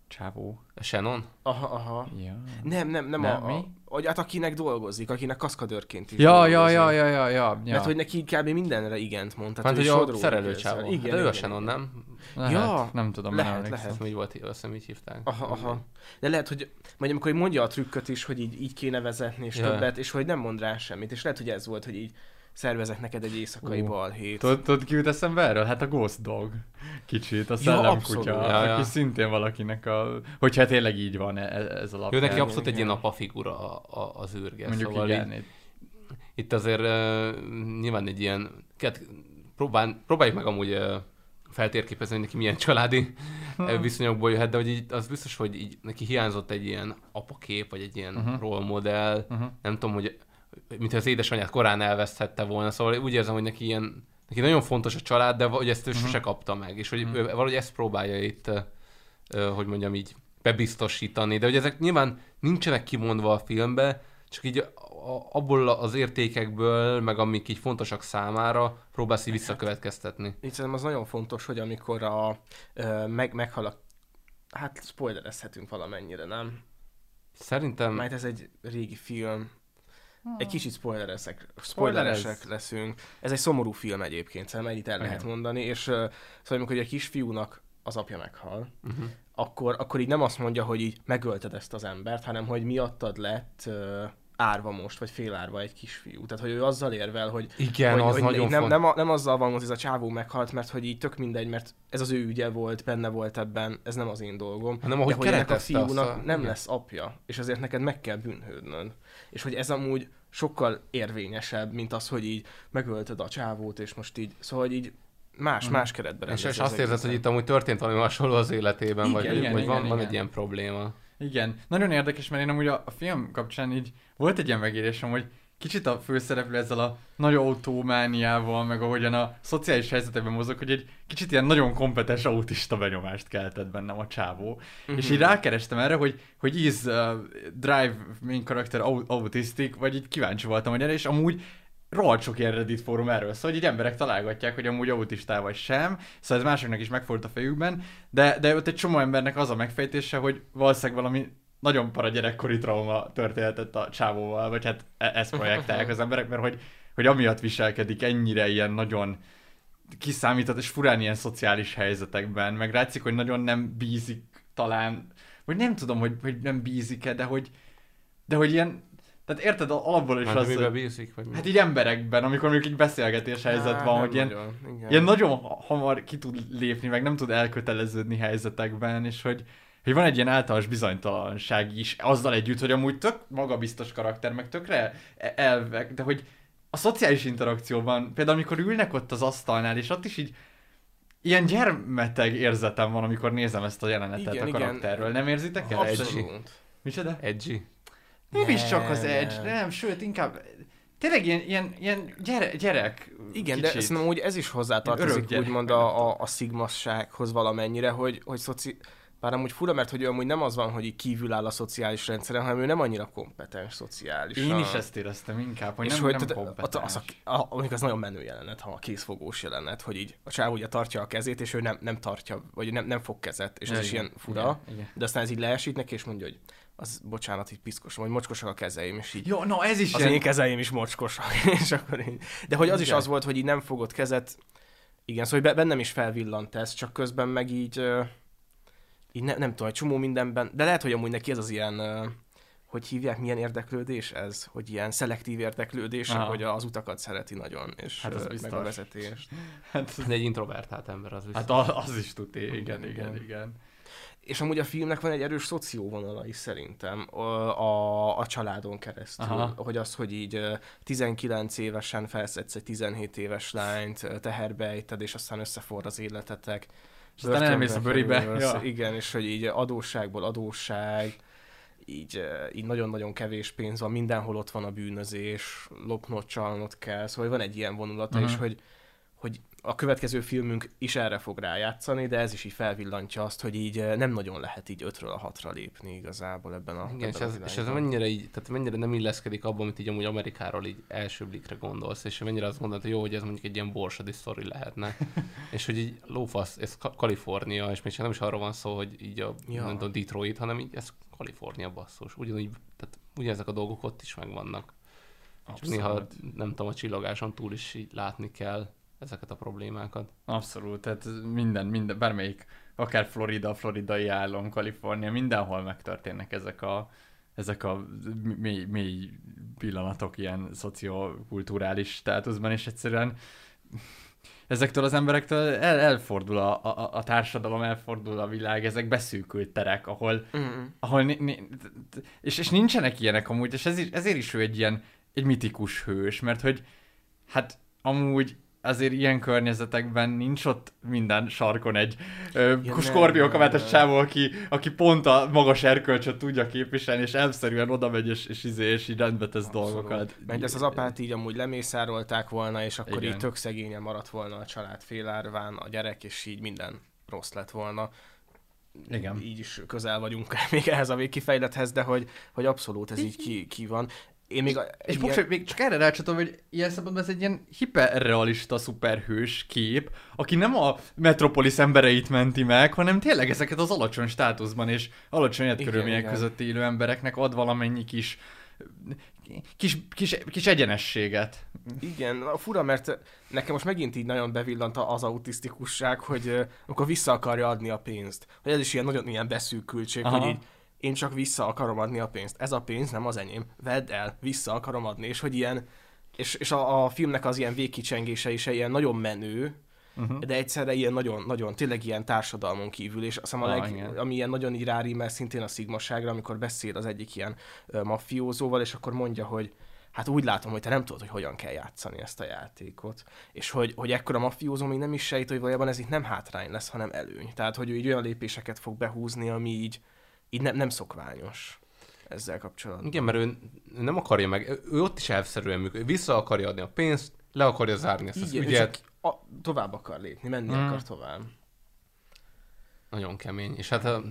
Csávó. Shannon? Aha, aha. Ja. Nem, nem, nem, Nem, a, mi? a, hogy hát akinek dolgozik, akinek kaszkadőrként is Ja, ja, ja, ja, ja, ja. ja. Mert hogy neki kb. mindenre igent mondta. Hát, hogy a szerelő csávó. Igen, Hát igen, ő a igen, Shannon, igen. nem? Lehet, Ja, nem tudom, lehet, nem lehet. így volt, azt hiszem így hívták. Aha, aha. De lehet, hogy majd amikor mondja a trükköt is, hogy így, így kéne vezetni, és Ja. többet, és hogy nem mond rá semmit, és lehet, hogy ez volt, hogy így szervezek neked egy éjszakai Ú. balhét. Tudod, ki jut eszembe erről? Hát a Ghost Dog. Kicsit, a Ja, szellemkutya. Ja, aki ja. szintén valakinek a... Hogyha tényleg így van e- e- ez a lap. Ő neki abszolút egy ilyen apa figura a- a- az űrge. Mondjuk szóval igen. Így, Így, itt azért uh, nyilván egy ilyen, hát próbál, próbáljuk meg amúgy uh, feltérképezni, hogy neki milyen családi uh, viszonyokból jöhet, de hogy így, az biztos, hogy így neki hiányzott egy ilyen apakép, vagy egy ilyen uh-huh. role model, uh-huh. nem tudom, hogy mintha az édesanyját korán elveszthette volna, szóval úgy érzem, hogy neki ilyen, neki nagyon fontos a család, de hogy ezt ő Mhm. sose kapta meg, és hogy ő valahogy ezt próbálja itt, uh, uh, hogy mondjam így, bebiztosítani, de hogy ezek nyilván nincsenek kimondva a filmbe, csak így abból az értékekből, meg amik így fontosak számára próbálsz így visszakövetkeztetni. Így szerintem az nagyon fontos, hogy amikor a, ö, meg, meghal a... Hát spoilerezhetünk valamennyire, nem? Szerintem... Mert ez egy régi film. Egy kicsit spoileresek, spoileresek leszünk. Ez egy szomorú film egyébként, szerintem ennyit el lehet mondani, és uh, szóval amikor egy kisfiúnak az apja meghal, Uh-huh. akkor, akkor így nem azt mondja, hogy így megölted ezt az embert, hanem hogy miattad lett uh, árva most, vagy félárva egy kisfiú. Tehát, hogy ő azzal érvel, hogy, Igen, hogy, az hogy nagyon nem, nem, nem azzal van, hogy ez a csávó meghalt, mert hogy így tök mindegy, mert ez az ő ügye volt, benne volt ebben, ez nem az én dolgom. Hanem ahogy de hogy ennek a fiúnak a- nem igen. lesz apja, és azért neked meg kell bűnhődnöd. És hogy ez amúgy sokkal érvényesebb, mint az, hogy így megölted a csávót, és most így, szóval hogy így más, Mhm. más keretben És, és azt az érzed, hogy itt amúgy történt valami hasonló az életében, Igen, vagy, igen, vagy igen, van, van igen. egy ilyen probléma. Igen, nagyon érdekes, mert én amúgy a, a film kapcsán így volt egy ilyen megérésem, hogy kicsit a főszereplő ezzel a nagy autómániával, meg ahogyan a szociális helyzetekben mozog, hogy egy kicsit ilyen nagyon kompetens autista benyomást keltett bennem a csávó. Mhm. És így rákerestem erre, hogy, hogy is uh, Drive main karakter au- autistic, vagy így kíváncsi voltam, hogy erre, és amúgy rohadt sok ilyen Reddit fórum erről szól, hogy így emberek találgatják, hogy amúgy autistál vagy sem, szóval ez másoknak is megfordult a fejükben, de, de ott egy csomó embernek az a megfejtése, hogy valószínűleg valami nagyon para gyerekkori trauma történhetett a csávóval, vagy hát e- ezt projektálják az emberek, mert hogy, hogy amiatt viselkedik ennyire ilyen nagyon kiszámított és furán ilyen szociális helyzetekben, meg látszik, hogy nagyon nem bízik talán, vagy nem tudom, hogy, hogy nem bízik-e, de hogy, de hogy ilyen, tehát érted, alapból is Már az, hogy- bízik? Vagy mi? Hát így emberekben, amikor mondjuk így beszélgetés helyzet Á, van, hogy ilyen, igen. ilyen nagyon ha- hamar ki tud lépni, meg nem tud elköteleződni helyzetekben, és hogy, hogy van egy ilyen általános bizonytalanság is, azzal együtt, hogy amúgy tök magabiztos karakter, meg tökre e- elvek, de hogy a szociális interakcióban, például amikor ülnek ott az asztalnál, és ott is így ilyen gyermeteg érzetem van, amikor nézem ezt a jelenetet Igen, a igen. karakterről. Nem érzitek el? Abszolút. Micsoda? Edgy. Nem is csak az Nem, edge, nem. nem, sőt, inkább tényleg ilyen, ilyen, ilyen gyere, gyerek Igen, kicsit. de szerintem úgy ez is hozzátartozik úgymond a, a, a szigmassághoz valamennyire, hogy, hogy szoci... Bár amúgy fura, mert hogy ő amúgy nem az van, hogy így kívül áll a szociális rendszeren, hanem ő nem annyira kompetens szociálisan. Én is ezt éreztem inkább, hogy és nem, hogy nem kompetens. az, a, a, mondjuk az nagyon menő jelenet, ha a készfogós jelenet, hogy így a csáv ugye tartja a kezét, és ő nem, nem tartja, vagy nem, nem fog kezet, és ez Ja, is igen, ilyen fura, igen, igen. de aztán ez így leesít neki, és mondja, hogy az bocsánat, így piszkos, vagy mocskosak a kezeim, és így Jó, no, ez is az én kezeim is mocskosak, és akkor így. De hogy az is Igen. az volt, hogy így nem fogott kezet, igen, szóval be- bennem is felvillant ez, csak közben meg így, így ne, nem tudom, egy csomó mindenben, de lehet, hogy amúgy neki ez az ilyen, hogy hívják, milyen érdeklődés ez? Hogy ilyen szelektív érdeklődés, Aha. hogy az utakat szereti nagyon, és Hát az ö, meg biztos. a vezetést. Hát, De egy introvertált ember az hát biztos. a- az is tudé, igen, igen, Igen. igen, igen. És amúgy a filmnek van egy erős szocióvonala is szerintem a, a, a családon keresztül. Aha. Hogy az, hogy így ö, 19 évesen felszedsz egy 17 éves lányt, teherbe ejted, és aztán összeforr az életetek. És aztán elmész a bőribe. Ja. Igen, és hogy így adósságból adósság. így, így nagyon-nagyon kevés pénz van, mindenhol ott van a bűnözés, lopnod, csalnod kell, szóval van egy ilyen vonulata Mhm. is, hogy, hogy a következő filmünk is erre fog rájátszani, de ez is így felvillantja azt, hogy így eh, nem nagyon lehet így ötről a hatra lépni igazából ebben a Igen, és ebben ez, és ez mennyire így, tehát mennyire nem illeszkedik abban, amit így amúgy Amerikáról így első blikre gondolsz, és mennyire azt gondolod, hogy jó, hogy ez mondjuk egy ilyen borsodi sztori lehetne. és hogy így lófasz, ez Ka- Kalifornia, és még nem is arról van szó, hogy így a Ja. nem tudom, Detroit, hanem így ez Kalifornia basszus. Ugyanúgy, tehát ugyanezek a dolgok ott is megvannak. Csak néha nem tudom, a csillagáson túl is így látni kell ezeket a problémákat. Abszolút, tehát minden, minden, bármelyik, akár Florida, floridai állam, Kalifornia, mindenhol megtörténnek ezek a, ezek a mély, mély pillanatok ilyen szociokulturális státuszban, és egyszerűen ezektől az emberektől el, elfordul a, a, a társadalom, elfordul a világ, ezek beszűkült terek, ahol, Mhm. ahol ni, ni, és, és nincsenek ilyenek amúgy, és ez is, ezért is ő egy ilyen, egy mitikus hős, mert hogy hát amúgy azért ilyen környezetekben nincs ott minden sarkon egy ö, Ja, skorpiókametes csávó, aki, aki pont a magas erkölcsöt tudja képviselni, és elszerűen oda megy, és, és, izé, és így rendbe tesz dolgokat. Mert ezt az apát így amúgy lemészárolták volna, és akkor Igen. így tök szegényen maradt volna a család félárván, a gyerek, és így minden rossz lett volna. Igen. Így is közel vagyunk még ehhez a végkifejlethez, de hogy, hogy abszolút ez így ki, ki van. Én még a, És ilyen- bocs, még csak erre rácsatom, hogy ilyen szempontból ez egy ilyen hiperrealista szuperhős kép, aki nem a Metropolis embereit menti meg, hanem tényleg ezeket az alacsony státuszban és alacsony életkörülmények igen. között élő embereknek ad valamennyi kis kis, kis, kis egyenességet. Igen, fura, mert nekem most megint így nagyon bevillant az autisztikusság, hogy ö, amikor vissza akarja adni a pénzt. Hogy ez is ilyen nagyon ilyen beszűkültség, Aha. hogy így én csak vissza akarom adni a pénzt. Ez a pénz nem az enyém. Vedd el, vissza akarom adni. És hogy ilyen, és, és a, a filmnek az ilyen végkicsengése is ilyen nagyon menő, Uh-huh. de egyszerre ilyen nagyon, nagyon, tényleg ilyen társadalmon kívül, és azt hiszem a Ah, leg, igen. ami ilyen nagyon így rárímel szintén a szigmaságra, amikor beszél az egyik ilyen ö, maffiózóval, és akkor mondja, hogy hát úgy látom, hogy te nem tudod, hogy hogyan kell játszani ezt a játékot. És hogy, hogy ekkor a maffiózó még nem is sejt, hogy valójában ez itt nem hátrány lesz, hanem előny. Tehát, hogy ő így olyan lépéseket fog behúzni, ami így, így nem, nem szokványos ezzel kapcsolatban. Igen, mert ő nem akarja meg, ő- ott is elvszerűen működik, vissza akarja adni a pénzt, le akarja zárni ezt az Igen, ő ügyet. a, tovább akar lépni, menni Mm. akar tovább. Nagyon kemény. És hát ha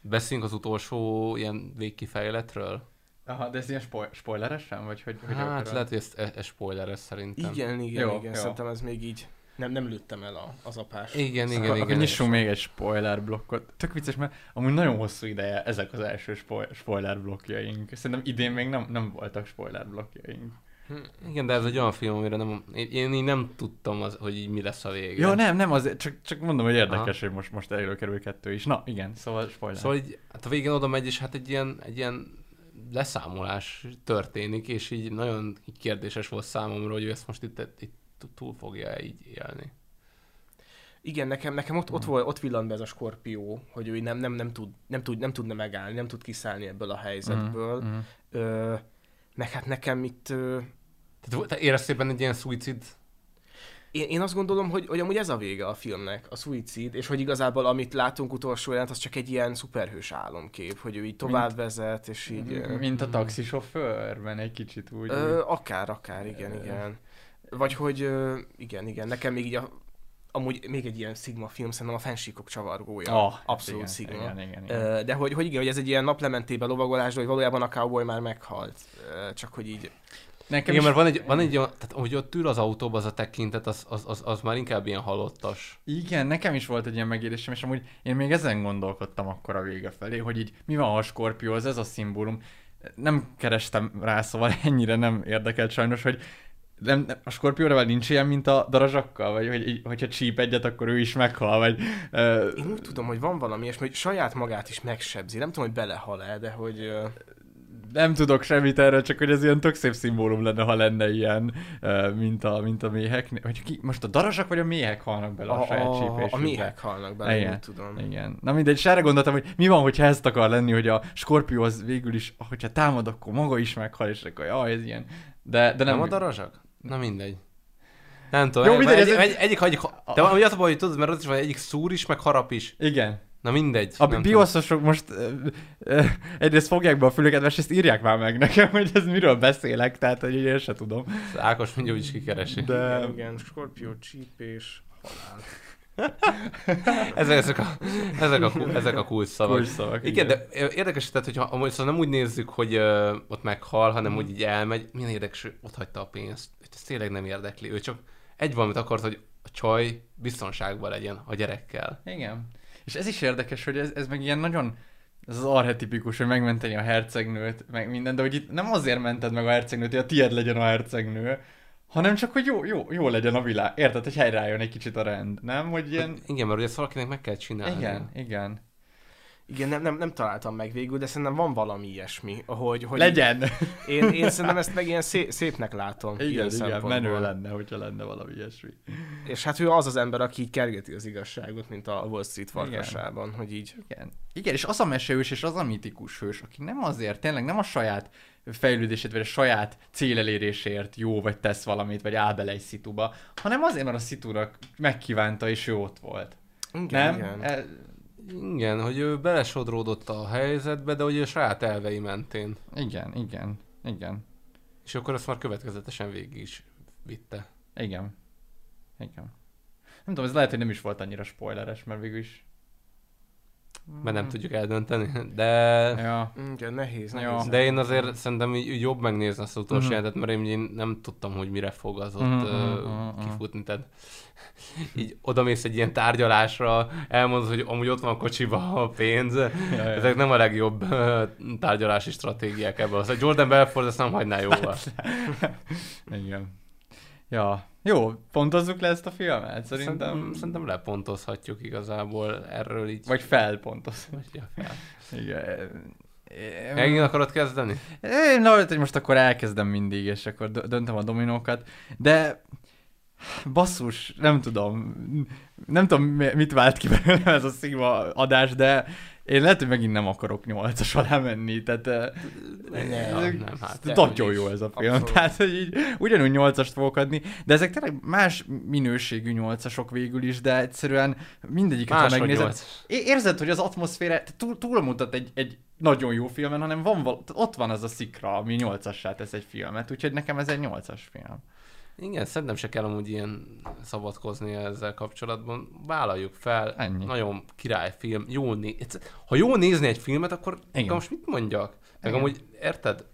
beszéljünk az utolsó ilyen végkifejletről. Aha, de ez ilyen spo- spoileresen, vagy hogy... hogy Hát akarod? lehet, hogy ez, ez, ez spoiler ez szerintem. Igen, igen, Jó, igen. jó. Szerintem ez még így nem, nem lőttem el a, az apás. Igen, igen, igen. nyissunk még egy spoiler blokkot. Tök vicces, mert amúgy nagyon hosszú ideje ezek az első spo- spoiler blokkjaink. Szerintem idén még nem, nem voltak spoiler blokkjaink. Hm, Igen, de ez egy olyan film, amire nem, én, én így nem tudtam, az, hogy így mi lesz a vége. Ja, nem, nem, azért, csak, csak mondom, hogy érdekes, Aha. hogy most, most előkerül kettő is. Na, igen, szóval spoiler. Szóval így, hát a végén oda megy, és hát egy ilyen, egy ilyen leszámolás történik, és így nagyon így kérdéses volt számomra, hogy ő ezt most itt, itt túl fogja így élni. Igen, nekem, nekem ott, ott, volt, ott villant be ez a skorpió, hogy ő nem, nem, nem, tud, nem, tud, nem tudna megállni, nem tud kiszállni ebből a helyzetből. Mhm, mhm. Ö, meg hát nekem itt... Ö, Tehát te éreztél benne egy ilyen szuicid? én, én azt gondolom, hogy, hogy amúgy ez a vége a filmnek, a szuicid, és hogy igazából amit látunk utolsó jelent, az csak egy ilyen szuperhős álomkép, hogy ő így tovább vezet, és így... ö, Mint a taxisofőrben egy kicsit úgy. Ö, akár, akár, igen, igen. Vagy hogy, ö, igen, igen, nekem még így a, amúgy még egy ilyen Sigma film, szerintem a fensíkok csavargója. Ah, Abszolút igen, Sigma. igen, igen, igen. De hogy, hogy igen, hogy ez egy ilyen naplementébe lovagolás, de hogy valójában a cowboy már meghalt. Csak hogy így... Nekem Igen, is- mert van egy, van egy olyan, tehát hogy ott ül az autóban az a tekintet, az, az, az, az már inkább ilyen halottas. Igen, nekem is volt egy ilyen megélésem, és amúgy én még ezen gondolkodtam akkor a vége felé, hogy így mi van, ha a Skorpió, az ez a szimbólum. Nem kerestem rá, szóval ennyire nem érdekelt sajnos, hogy nem, nem, a Skorpióra nincs ilyen, mint a darazsakkal, vagy hogy, így, hogyha csíp egyet, akkor ő is meghal, vagy... Uh, Én úgy tudom, hogy van valami ilyesmi, hogy saját magát is megsebzi. Nem tudom, hogy belehal-e, de hogy... ö, nem tudok semmit erről, csak hogy ez ilyen tök szép szimbólum lenne, ha lenne ilyen, uh, mint, a, mint a méhek. Hogy ki, most a darazsak vagy a méhek halnak bele a, A- saját csípésükbe? a méhek halnak bele, Igen. úgy tudom. Igen. Na mindegy, és erre gondoltam, hogy mi van, hogyha ezt akar lenni, hogy a Skorpió az végül is, hogyha támad, akkor maga is meghal, és akkor jaj, ez ilyen. De, de nem. Nem a darazsak? Na mindegy. Nem tudom, Jó, Jó, mindegy, egy, ez egy, egy- egyik, egyik, de ami az a baj, hogy tudod, mert az is van, egyik szúr is, meg harap is. Igen. Na mindegy. A nem bioszosok most ö, ö, egyrészt fogják be a fülüket, másrészt írják már meg nekem, hogy ez miről beszélek, tehát hogy én se tudom. tudom. Ákos mondja, hogy is kikeresi. De Igen, igen, skorpió, csípés, halál. Ezek, ezek, a, ezek, a, ezek a kulcs szavak. Kulcsszavak, igen, igen. de érdekes, tehát, hogyha amúgy szóval nem úgy nézzük, hogy uh, ott meghal, hanem hogy így elmegy, milyen érdekes, hogy ott hagyta a pénzt. Őt ez tényleg nem érdekli. Ő csak egy valamit akart, hogy a csaj biztonságban legyen a gyerekkel. Igen. És ez is érdekes, hogy ez, ez meg ilyen nagyon, ez az arhetipikus, hogy megmenteni a hercegnőt, meg minden, de hogy itt nem azért mented meg a hercegnőt, hogy a tied legyen a hercegnő, hanem csak, hogy jó, jó, jó legyen a világ. Érted, hogy helyreálljon egy kicsit a rend, nem? Hogy ilyen... Igen, mert ugye ezt valakinek meg kell csinálni. Igen, igen. Igen, nem, nem, nem találtam meg végül, de szerintem van valami ilyesmi, hogy... hogy Legyen! Én, én szerintem ezt meg ilyen szép, szépnek látom. Igen, ilyen igen, menő lenne, hogyha lenne valami ilyesmi. És hát ő az az ember, aki így kergeti az igazságot, mint a Wall Street farkasában, hogy így... Igen. Igen, és az a mesehős, és az a mitikus hős, aki nem azért, tényleg nem a saját fejlődését, vagy a saját célelérésért jó, vagy tesz valamit, vagy áll bele egy szituba, hanem azért, mert a szitunak megkívánta, és ő ott volt. Igen, nem? igen. E, Igen, hogy ő belesodródott a helyzetbe, de ugye a saját elvei mentén. igen, igen, igen, És akkor azt már következetesen végig is vitte. igen, igen. Nem tudom, ez lehet, hogy nem is volt annyira spoileres, mert végül is... Mert nem tudjuk eldönteni, de... Ja, Igen, nehéz, Ja. nehéz. De én azért szerintem így jobb megnézni azt az utolsó jelentet, mert én, én nem tudtam, hogy mire fog az ott Mhm, uh, mhm, mhm. kifutni. Tehát így odamész egy ilyen tárgyalásra, elmondod, hogy amúgy ott van a kocsiba a pénz. ja. Ezek nem a legjobb tárgyalási stratégiák ebből. Az Jordan Belfort ezt nem hagyná jóval. igen. Ja, jó, pontozzuk le ezt a filmet, szerintem. Szerintem, szerintem lepontozhatjuk igazából erről így. Vagy felpontoz. Vagy ja, fel. Igen. Megint akarod kezdeni? Én lehet, hogy most akkor elkezdem mindig, és akkor dö- döntöm a dominókat, de basszus, nem tudom, nem tudom mi- mit vált ki belőlem ez a szíva adás, de én lehet, hogy megint nem akarok nyolcas alá menni, tehát eh, Nem, nem, hát nagyon jó ez a film, Abszolút. tehát hogy így ugyanúgy nyolcast fogok adni, de ezek tényleg más minőségű nyolcasok végül is, de egyszerűen mindegyiket, ha Máshogy megnézed, érzed, hogy az atmoszféra túl, túlmutat egy, egy nagyon jó filmen, hanem van val- ott van az a szikra, ami nyolcassá tesz egy filmet, úgyhogy nekem ez egy nyolcas film. Igen, szerintem se kell amúgy ilyen szabadkozni ezzel kapcsolatban. Vállaljuk fel. Ennyi. Nagyon királyfilm. Jó né- ha jó nézni egy filmet, akkor Igen. Most mit mondjak? Meg Igen. amúgy, érted?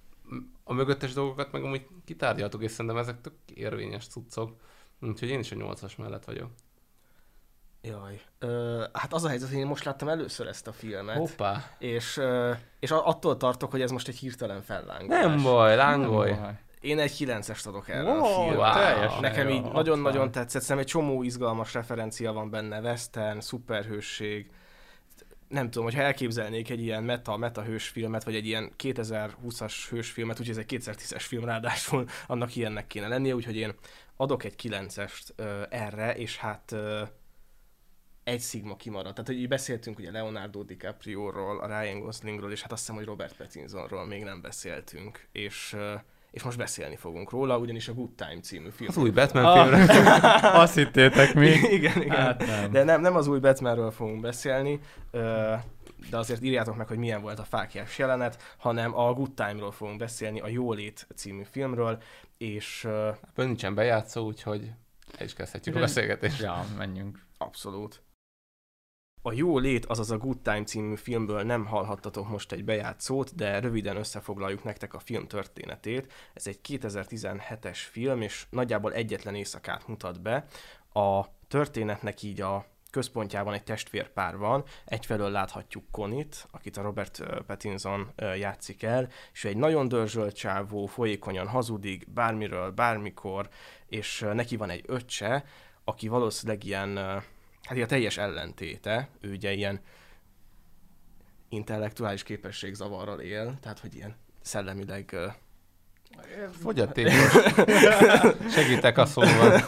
A mögöttes dolgokat meg amúgy kitárgyaltuk, és szerintem ezek tök érvényes cuccok. Úgyhogy én is a nyolcas mellett vagyok. Jaj. Ö, hát az a helyzet, hogy én most láttam először ezt a filmet, Hoppá. és, ö, és attól tartok, hogy ez most egy hirtelen fellángolás. Nem baj, lángolj. Nem baj. Én egy 9-est adok erre a Wow, filmre. teljesen Nekem így nagyon-nagyon tetszett, szerintem egy csomó izgalmas referencia van benne, western, szuperhősség, nem tudom, hogyha elképzelnék egy ilyen meta, meta hősfilmet, vagy egy ilyen 2020-as hősfilmet, úgyhogy ez egy 2010-es film ráadásul, annak ilyennek kéne lennie, úgyhogy én adok egy 9-est ö, erre, és hát ö, egy szigma kimaradt. Tehát, hogy így beszéltünk ugye Leonardo DiCaprio-ról, a Ryan Goslingról, és hát azt hiszem, hogy Robert Pattinsonról még nem beszéltünk, és, ö, és most beszélni fogunk róla, ugyanis a Good Time című film. Az új Batman Ah. filmre. Azt hittétek mi? igen, igen. Hát nem. De nem, nem az új Batmanről fogunk beszélni, de azért írjátok meg, hogy milyen volt a fákjás jelenet, hanem a Good Time-ról fogunk beszélni, a Jólét című filmről, és Ebből nincsen bejátszó, úgyhogy el is kezdhetjük a beszélgetést. Ja, menjünk. abszolút. A Jó Lét, azaz a Good Time című filmből nem hallhattatok most egy bejátszót, de röviden összefoglaljuk nektek a film történetét. Ez egy 2017-es film, és nagyjából egyetlen éjszakát mutat be. A történetnek így a központjában egy testvérpár van. Egyfelől láthatjuk Conit, akit a Robert Pattinson játszik el, és egy nagyon dörzsölt csávó, folyékonyan hazudik, bármiről, bármikor, és neki van egy öccse, aki valószínűleg ilyen, hát ilyen teljes ellentéte, ő ugye ilyen intellektuális képességzavarral él, tehát hogy ilyen szellemileg Fogyatékos. Segítek a szóval.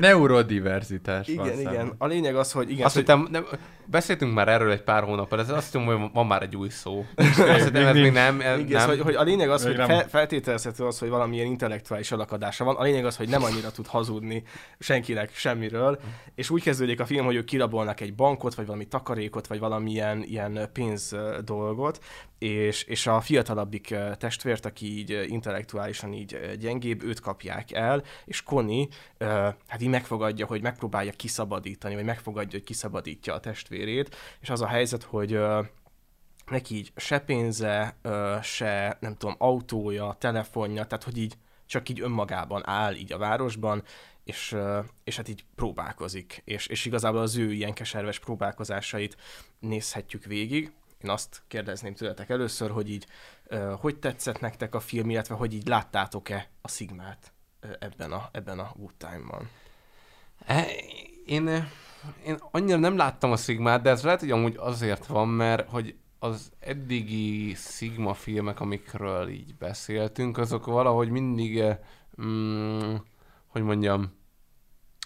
Neurodiverzitás van Igen, szemben. igen. A lényeg az, hogy igen, Azt hogy- hittem, nem, beszéltünk már erről egy pár hónappal, ez azt hiszem, hogy van már egy új szó. Azt hittem, ez még nem, ez Igen, nem. Szóval, hogy a lényeg az, hogy fe, feltételezhető az, hogy valamilyen intellektuális alakadása van. A lényeg az, hogy nem annyira tud hazudni senkinek semmiről, és úgy kezdődik a film, hogy ők kirabolnak egy bankot, vagy valami takarékot, vagy valamilyen ilyen pénz dolgot, és, és a fiatalabbik testvért, aki így ö, intellektuálisan így gyengébb, őt kapják el, és ö, hát így megfogadja, hogy megpróbálja kiszabadítani, vagy megfogadja, hogy kiszabadítja a testvérét, és az a helyzet, hogy neki így se pénze, se nem tudom, autója, telefonja, tehát hogy így csak így önmagában áll így a városban, és, és hát így próbálkozik, és, és igazából az ő ilyen keserves próbálkozásait nézhetjük végig. Én azt kérdezném tőletek először, hogy így hogy tetszett nektek a film, illetve hogy így láttátok-e a Szigmát ebben a, ebben a Good Time-ban? E, Én, én annyira nem láttam a Sigmát, de ez lehet, hogy amúgy azért van, mert hogy az eddigi Sigma filmek, amikről így beszéltünk, azok valahogy mindig, mm, hogy mondjam,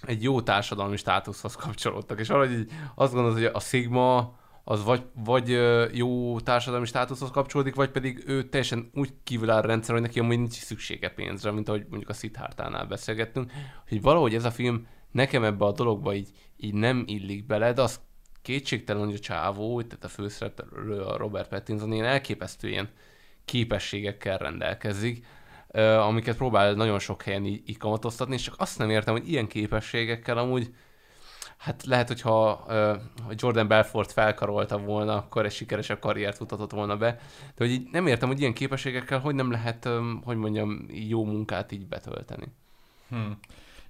egy jó társadalmi státuszhoz kapcsolódtak, és valahogy így azt gondolod, hogy a Sigma az vagy, vagy jó társadalmi státuszhoz kapcsolódik, vagy pedig ő teljesen úgy kívül áll a rendszer, hogy neki amúgy nincs szüksége pénzre, mint ahogy mondjuk a Siddhartánál beszélgettünk, hogy valahogy ez a film nekem ebbe a dologba így, így nem illik bele, de az kétségtelen, hogy a csávó, tehát a főszereplő, a Robert Pattinson ilyen elképesztő ilyen képességekkel rendelkezik, amiket próbál nagyon sok helyen így, így kamatoztatni, és csak azt nem értem, hogy ilyen képességekkel amúgy Hát lehet, hogyha Jordan Belfort felkarolta volna, akkor egy sikeresebb karriert futtatott volna be. De hogy így nem értem, hogy ilyen képességekkel hogy nem lehet, hogy mondjam, jó munkát így betölteni. Hm.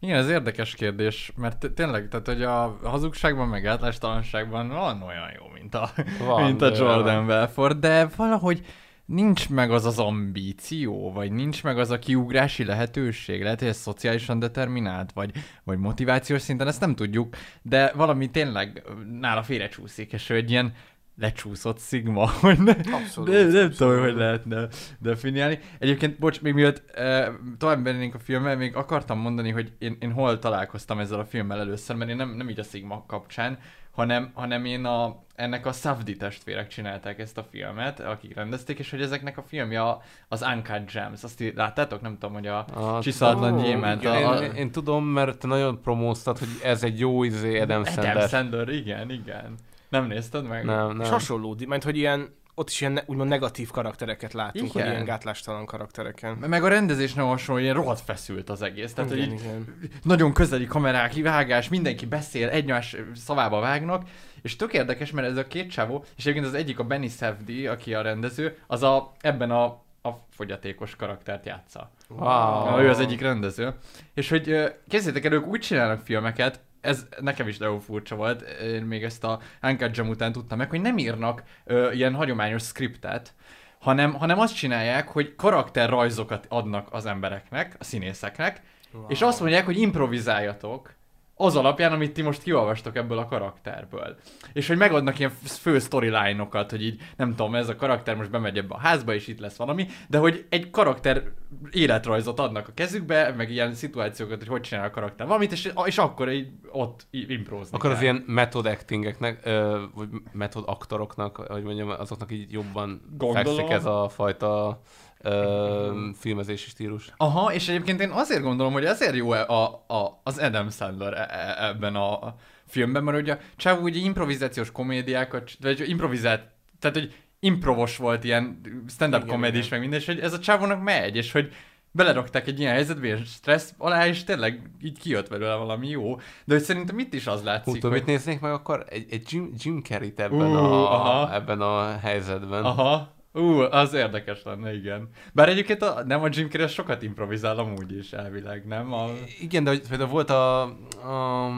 Igen, ez érdekes kérdés, mert tényleg, tehát hogy a hazugságban, meg átlástalanságban van olyan jó, mint a, Van, mint a Jordan Belfort, de valahogy nincs meg az az ambíció, vagy nincs meg az a kiugrási lehetőség. Lehet, hogy ez szociálisan determinált, vagy, vagy motivációs szinten, ezt nem tudjuk, de valami tényleg nála félrecsúszik, és ő egy ilyen lecsúszott szigma, hogy ne, Abszolút, de, nem abszolút. tudom, hogy lehetne definiálni. Egyébként, bocs, még mielőtt e, tovább mennénk a filmmel, még akartam mondani, hogy én, én hol találkoztam ezzel a filmmel először, mert én nem, nem így a Sigma kapcsán, hanem, hanem én a, ennek a Safdie testvérek csinálták ezt a filmet, akik rendezték, és hogy ezeknek a filmje az Uncut Gems. Azt így láttátok? Nem tudom, hogy a, a Csiszatlan ó, gyémánt. A, a, Én, én, tudom, mert te nagyon promóztad, hogy ez egy jó izé Adam Sandler. Adam Sandler, igen, igen. Nem nézted meg? Nem, És nem. hasonló, mert hogy ilyen, ott is ilyen úgymond negatív karaktereket látunk, Igen. hogy ilyen gátlástalan karaktereken. Meg a rendezés nem hasonló, ilyen rohadt feszült az egész. Tehát, Igen, hogy igen. nagyon közeli kamerák, vágás, mindenki beszél, egymás szavába vágnak, és tök érdekes, mert ez a két csávó, és egyébként az egyik a Benny Safdie, aki a rendező, az a, ebben a, a fogyatékos karaktert játsza. Wow. Ő az egyik rendező. És hogy képzeljétek el, ők úgy csinálnak filmeket, ez nekem is nagyon furcsa volt, én még ezt a Uncut Gem után tudtam meg, hogy nem írnak ö, ilyen hagyományos skriptet, hanem, hanem azt csinálják, hogy karakterrajzokat adnak az embereknek, a színészeknek, wow. és azt mondják, hogy improvizáljatok az alapján, amit ti most kiolvastok ebből a karakterből. És hogy megadnak ilyen fő storyline-okat, hogy így, nem tudom, ez a karakter most bemegy ebbe a házba, és itt lesz valami, de hogy egy karakter életrajzot adnak a kezükbe, meg ilyen szituációkat, hogy hogy csinál a karakter valamit, és, és akkor így ott imprózni Akkor az ilyen method actingeknek, vagy method aktoroknak, hogy mondjam, azoknak így jobban Gondolom. fekszik ez a fajta ö, filmezési stílus. Aha, és egyébként én azért gondolom, hogy ezért jó a, a, az Adam Sandler e- e- ebben a filmben, mert ugye a csávó ugye improvizációs komédiákat, vagy improvizált, tehát hogy improvos volt ilyen stand-up igen. meg minden, és hogy ez a csávónak megy, és hogy belerakták egy ilyen helyzetbe, ilyen stressz alá, és tényleg így kijött belőle valami jó. De hogy szerintem itt is az látszik, tudod, hogy... mit néznék meg akkor? Egy, egy Jim, Jim Carrey-t ebben, Ú, a, aha. ebben a helyzetben. Aha. Ú, az érdekes lenne, igen. Bár egyébként a, nem a Jim Carrey sokat improvizál amúgy is elvileg, nem? A... Igen, de hogy például volt a, a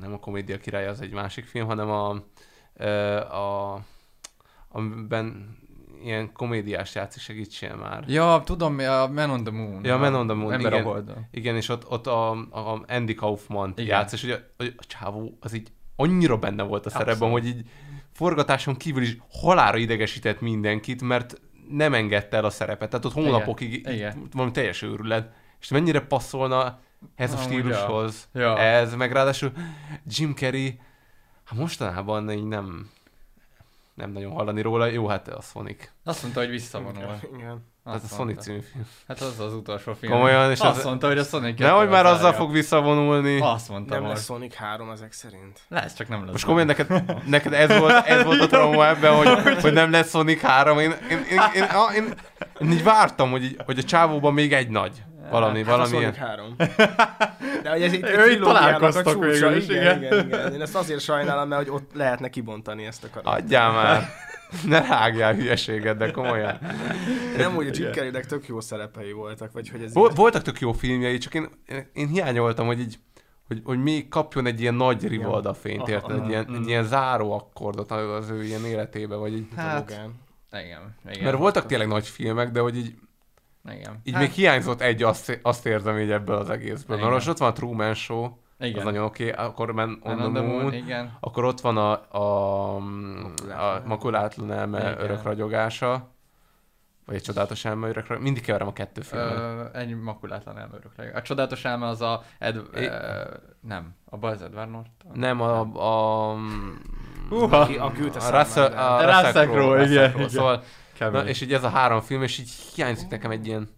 nem a komédia király, az egy másik film, hanem a, a amiben ilyen komédiás játszik, segítsél már. Ja, tudom, a Man on the Moon. Ja, Man on the Moon, Ember igen. a Holdon. Igen, és ott, ott a, a Andy Kaufman Igen. játsz, és ugye a, a csávó az így annyira benne volt a szerepben, Abszolút. hogy így forgatáson kívül is halára idegesített mindenkit, mert nem engedte el a szerepet. Tehát ott hónapokig Igen. valami teljes őrület. És mennyire passzolna ez a Amúgy, stílushoz. ja. Ja. Ez, meg ráadásul Jim Carrey, hát mostanában így nem, nem nagyon hallani róla. Jó, hát a Sonic. Azt mondta, hogy visszavonul. Igen. Tehát a Azt Sonic című film. Hát az az utolsó film. Komolyan, és azt az- mondta, hogy a Sonic Nehogy már kettő azzal fog visszavonulni. Azt mondta Nem most. lesz Sonic 3 ezek szerint. Lesz, csak nem lesz. Most komolyan neked, neked ez, volt, ez volt a trauma ebben, hogy, hogy nem lesz Sonic 3. Én, én, én, én, én, én, én így vártam, hogy, így- hogy a csávóban még egy nagy. Valami, Hát a valamilyen. Sonic 3. De hogy ez Ő itt trilógiának a találkoztak csúcsa. végül is, igen, igen. igen, igen. Én ezt azért sajnálom, mert hogy ott lehetne kibontani ezt a karaktert. Adjál már. Ne rágjál hülyeséget, de komolyan. Nem úgy, a Jim Carreynek tök jó szerepei voltak, vagy hogy ez... Vol- voltak tök jó filmjei, csak én, én, hiányoltam, hogy így hogy, hogy még kapjon egy ilyen nagy rivalda fényt, Aha, érted? Egy ilyen, Mm. egy ilyen záró akkordot az ő ilyen életébe, vagy így. Hát, Logan. igen, igen. Mert voltak tényleg nagy filmek, de hogy így, Igen. így Hát- még hiányzott egy, azt, azt érzem így ebből az egészből. Igen. Mert most ott van a Truman Show, Igen. az nagyon oké, okay. akkor Man on, Man the on the Moon, Moon, igen. akkor ott van a, a, a makulátlan elme örök ragyogása, vagy egy csodálatos elme örök ragyogása. Mindig keverem a kettő filmet. Ö, egy makulátlan elmörök. A csodálatos elme az a... Ed, É- ö, nem, abban az Edward Norton. Nem, a... a. Aki- aki ült a a Russell, A a Russell Crowe, igen. Szóval, na, és így ez a három film, és így hiányzik nekem egy ilyen,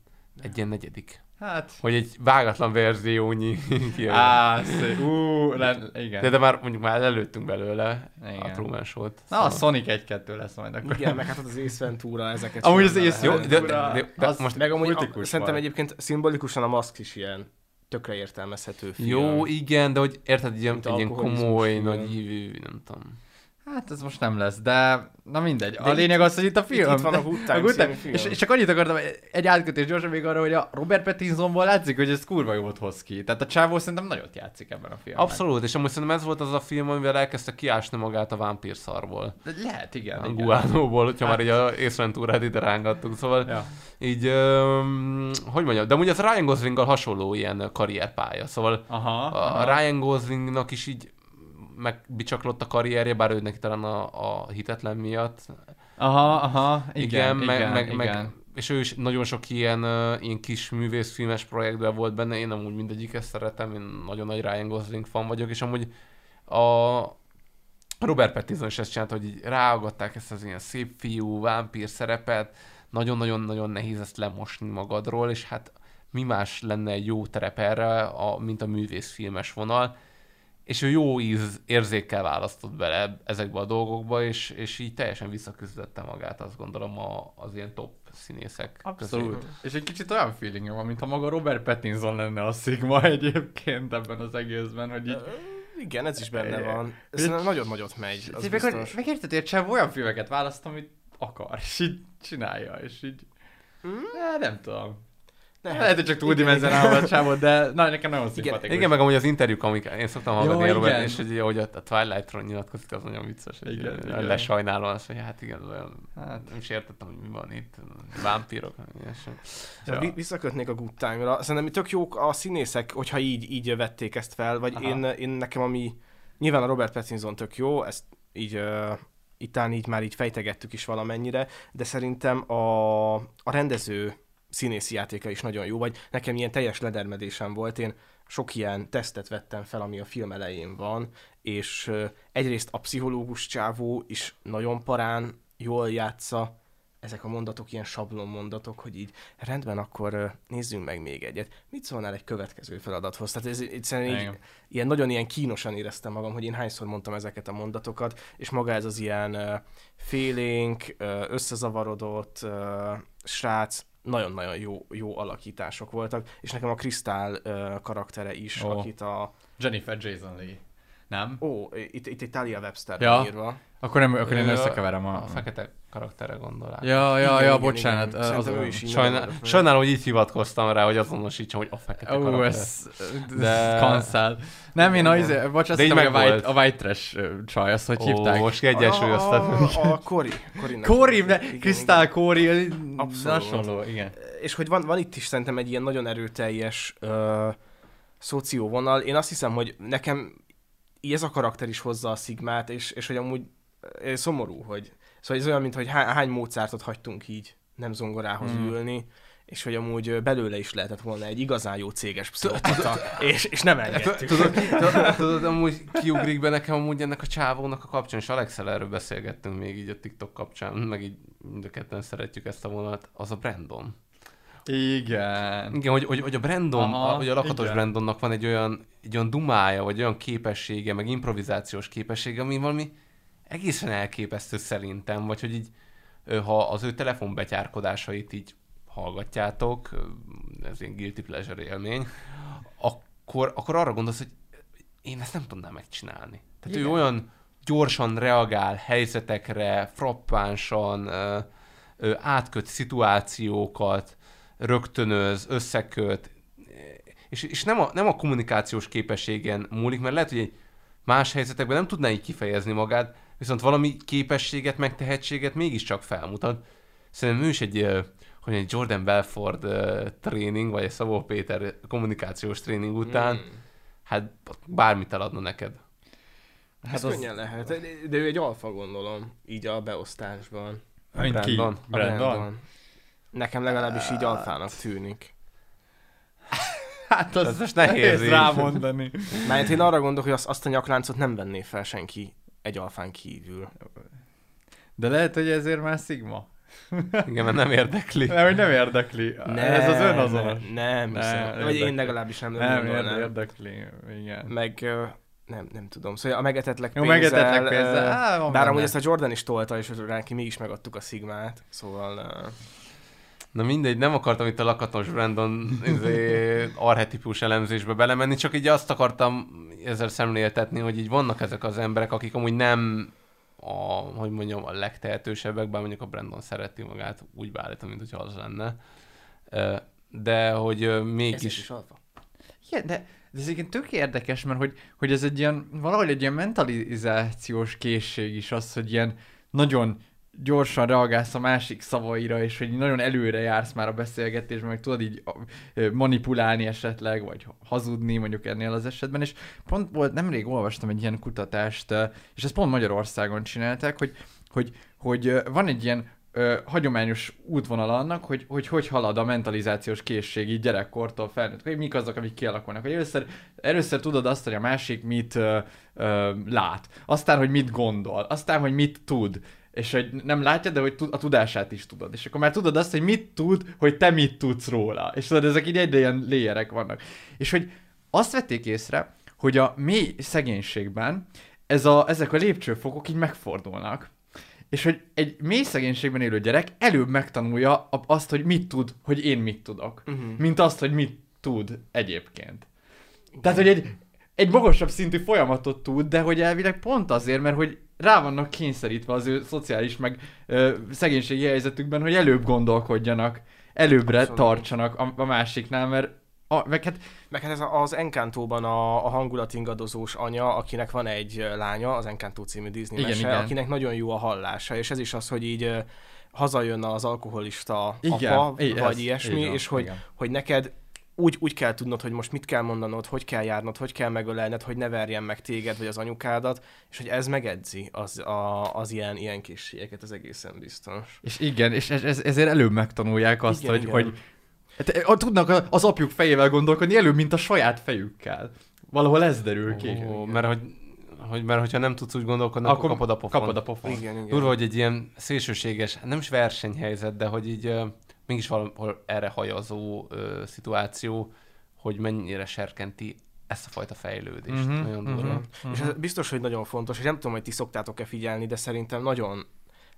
egy ilyen negyedik. Hát... Hogy egy vágatlan verziónyi. Á, szép. Ú, le, igen. De, de már mondjuk már előttünk belőle Igen. a Truman Show-t. Na, a Sonic 1-2 lesz majd akkor. Igen, meg hát az Ace Ventura, ezeket Amúgy az Ace de, de, Ventura, de, az most Meg amúgy a, szerintem egyébként szimbolikusan a maszk is ilyen tökre értelmezhető film. jó, igen, de hogy érted, ilyen, egy ilyen komoly, nagy ívű, nem tudom. Hát ez most nem lesz, de na mindegy. A De lényeg az, hogy itt a itt- film. itt van a Good Times Good című Times. film. És, és, csak annyit akartam, egy átkötés gyorsan még arra, hogy a Robert Pattinsonból látszik, hogy ez kurva jót hoz ki. Tehát a csávó szerintem nagyot játszik ebben a filmben. Abszolút, és amúgy szerintem ez volt az a film, amivel elkezdte kiásni magát a vámpír szarból. De lehet, igen. A. Guánóból, hogyha már így a Ace Venturát ide rángattuk, szóval Ja. így, öm, hogy mondjam, de amúgy ez Ryan Goslinggal hasonló ilyen karrierpálya, szóval Aha, a aha. Ryan Goslingnak is így megbicsaklott a karrierje, bár ő neki talán a, a hitetlen miatt. Aha, aha, igen, igen, meg, igen, meg, igen. meg, és ő is nagyon sok ilyen, ilyen kis művészfilmes projektben volt benne, én amúgy mindegyiket szeretem, én nagyon nagy Ryan Gosling fan vagyok, és amúgy a Robert Pattinson is ezt csinálta, hogy így ráagadták ezt az ilyen szép fiú, vámpír szerepet, nagyon-nagyon-nagyon nehéz ezt lemosni magadról, és hát mi más lenne egy jó terep erre, a, mint a művészfilmes vonal, és ő jó íz érzékkel választott bele ezekbe a dolgokba, és, és így teljesen visszaküzdette magát, azt gondolom, a, az ilyen top színészek Abszolút. közé. És egy kicsit olyan feeling van, mintha maga Robert Pattinson lenne a Sigma egyébként ebben az egészben, hogy így... Igen, ez is benne van. Ez nagyon nagyot megy, az biztos. meg érted, hogy csáv olyan filmeket választ, amit akar, és így csinálja, és így... Hmm? Ne, nem tudom. Lehet. Lehet, hogy csak túldimenzionálva a csávot, de na, nekem nagyon szimpatikus. Igen, meg amúgy az interjúk, amik én szoktam hallgatni, Jó, Robert, igen. és hogy ahogy a Twilight-ról nyilatkozik, az nagyon vicces. hogy Igen, igen. Lesajnálom azt, hogy hát igen, olyan, Hát. nem is értettem, hogy mi van itt. Vámpírok, ilyesmi. Ja. Vi- Visszakötnék a Good Time-ra. Szerintem tök jók a színészek, hogyha így, így vették ezt fel, vagy Aha. én, én, nekem ami... Nyilván a Robert Pattinson tök jó, ezt így... Uh, itán így már így fejtegettük is valamennyire, de szerintem a, a rendező színészi játéka is nagyon jó, vagy nekem ilyen teljes ledermedésem volt, én sok ilyen tesztet vettem fel, ami a film elején van, és egyrészt a pszichológus csávó is nagyon parán jól játsza, ezek a mondatok ilyen sablon mondatok, hogy így rendben, akkor nézzünk meg még egyet. Mit szólnál egy következő feladathoz? Tehát ez egyszerűen így, ilyen nagyon ilyen kínosan éreztem magam, hogy én hányszor mondtam ezeket a mondatokat, és maga ez az ilyen félénk, összezavarodott srác, nagyon-nagyon jó, jó alakítások voltak, és nekem a Krisztál ö, karaktere is, Ó. akit a... Jennifer Jason Lee. Nem? Ó, itt, itt egy Talia Webster Ja. írva. Akkor, nem, akkor én összekeverem a... a fekete karaktere gondolás. Ja, ja, Igen, ja, igen, bocsánat. igen. az ő is Sajnál, sajnálom, hogy így hivatkoztam rá, hogy azonosítsam, hogy a fekete Ó, karakter. ez... De- De... Cancel. Nem, én az, bocs, azt De így hittem, hogy a white, a white trash csaj, azt hogy Ó, hívták. most kiegyensúlyoztad. A, a Kori. De Igen, Krisztál Abszolút. hasonló, igen. És hogy van, van itt is szerintem egy ilyen nagyon erőteljes ö, szocióvonal. Én azt hiszem, hogy nekem így ez a karakter is hozza a szigmát, és, és hogy amúgy szomorú, hogy szóval ez olyan, mint hogy há, hány Mozartot hagytunk így nem zongorához Mm. ülni, és hogy amúgy belőle is lehetett volna egy igazán jó céges pszichopata, és, és nem engedtük. Tudod, tudod, tudod, amúgy kiugrik be nekem amúgy ennek a csávónak a kapcsán, és Alexel erről beszélgettünk még így a TikTok kapcsán, meg így mind a ketten szeretjük ezt a vonalat, az a Brandon. Igen. Igen, hogy, hogy, hogy a Brandon, Aha, a, hogy a lakatos igen. Brandonnak van egy olyan, egy olyan dumája, vagy olyan képessége, meg improvizációs képessége, ami valami egészen elképesztő szerintem, vagy hogy így, ha az ő telefonbetyárkodásait így hallgatjátok, ez ilyen guilty pleasure élmény, akkor, akkor arra gondolsz, hogy én ezt nem tudnám megcsinálni. Tehát Igen. ő olyan gyorsan reagál helyzetekre, frappánsan, ö, ö, átköt szituációkat, rögtönöz, összeköt, és, és nem, a, nem a kommunikációs képességen múlik, mert lehet, hogy egy más helyzetekben nem tudná így kifejezni magát, viszont valami képességet, meg tehetséget mégiscsak felmutat. Szerintem ő is egy, hogy egy Jordan Belford ö, tréning, vagy egy Szabó Péter kommunikációs tréning után, Hmm. hát bármit eladna neked. Hát ez könnyen lehet, de, ő egy alfa gondolom, így a beosztásban. Mint ki? Brandon. A Brandon? Nekem legalábbis így alfának tűnik. Hát az most nehéz így. rámondani. Mert én arra gondolok, hogy azt, azt a nyakláncot nem venné fel senki egy alfán kívül. De lehet, hogy ezért már Sigma. Igen, mert nem érdekli. Nem, hogy nem érdekli. Ez az önazonos. Nem, nem, Nem, hiszem. Vagy én legalábbis nem, nem, Nem, gondolnám. érde- érdekli. Igen. Meg nem, nem tudom. Szóval a megetetlek Jó, pénzzel, megetetlek pénzzel, á, bár amúgy ezt a Jordan is tolta, és rá neki mégis megadtuk a szigmát. Szóval ö, Na mindegy, nem akartam itt a lakatos Brandon izé, arhetipus elemzésbe belemenni, csak így azt akartam ezzel szemléltetni, hogy így vannak ezek az emberek, akik amúgy nem a, hogy mondjam, a legtehetősebbek, bár mondjuk a Brandon szereti magát, úgy beállítom, mint hogyha az lenne. De hogy mégis... is alfa. Igen, de, de ez egyébként tök érdekes, mert hogy, hogy ez egy ilyen, valahogy egy ilyen mentalizációs készség is az, hogy ilyen nagyon gyorsan reagálsz a másik szavaira, és hogy nagyon előre jársz már a beszélgetésben, meg tudod így manipulálni esetleg, vagy hazudni mondjuk ennél az esetben, és pont volt, nemrég olvastam egy ilyen kutatást, és ezt pont Magyarországon csinálták, hogy, hogy, hogy van egy ilyen hagyományos útvonal annak, hogy, hogy hogy halad a mentalizációs készség így gyerekkortól felnőtt, hogy mik azok, amik kialakulnak. Hogy először, először tudod azt, hogy a másik mit ö, ö, lát, aztán, hogy mit gondol, aztán, hogy mit tud, és hogy nem látja, de hogy a tudását is tudod. És akkor már tudod azt, hogy mit tud, hogy te mit tudsz róla. És tudod, ezek így egyre ilyen léjerek vannak. És hogy azt vették észre, hogy a mély szegénységben ez a, ezek a lépcsőfokok így megfordulnak. És hogy egy mély szegénységben élő gyerek előbb megtanulja azt, hogy mit tud, hogy én mit tudok, uh-huh. mint azt, hogy mit tud egyébként. Tehát, hogy egy, egy magasabb szintű folyamatot tud, de hogy elvileg pont azért, mert hogy rá vannak kényszerítve az ő szociális meg ö, szegénységi helyzetükben, hogy előbb gondolkodjanak, előbbre Abszolút. tartsanak a, a másiknál, mert a, meg hát Meg hát ez az Encantóban a, a hangulatingadozós anya, akinek van egy lánya, az Encantó című Disney Igen, mese, igen. akinek nagyon jó a hallása, és ez is az, hogy így hazajön az alkoholista Igen, apa, i- vagy ez, ilyesmi, van, és hogy, igen. hogy neked úgy, úgy kell tudnod, hogy most mit kell mondanod, hogy kell járnod, hogy kell megölelned, hogy ne verjen meg téged, vagy az anyukádat, és hogy ez megedzi az, a, az ilyen, ilyen készségeket, az egészen biztos. És igen, és ez, ez, ezért előbb megtanulják azt, Igen, hogy, igen. hogy hát, a- tudnak az apjuk fejével gondolkodni előbb, mint a saját fejükkel. Valahol ez derül ki. Ó, mert hogy, hogy, mert hogyha nem tudsz úgy gondolkodni, akkor, Akkor kapod a pofon. kapod a pofon. Igen, igen. Durva, hogy egy ilyen szélsőséges, nem is versenyhelyzet, de hogy így mégis valahol erre hajazó ö, szituáció, hogy mennyire serkenti ezt a fajta fejlődést. Mhm, Nagyon mhm. durva. És ez biztos, hogy nagyon fontos, és nem tudom, hogy ti szoktátok-e figyelni, de szerintem nagyon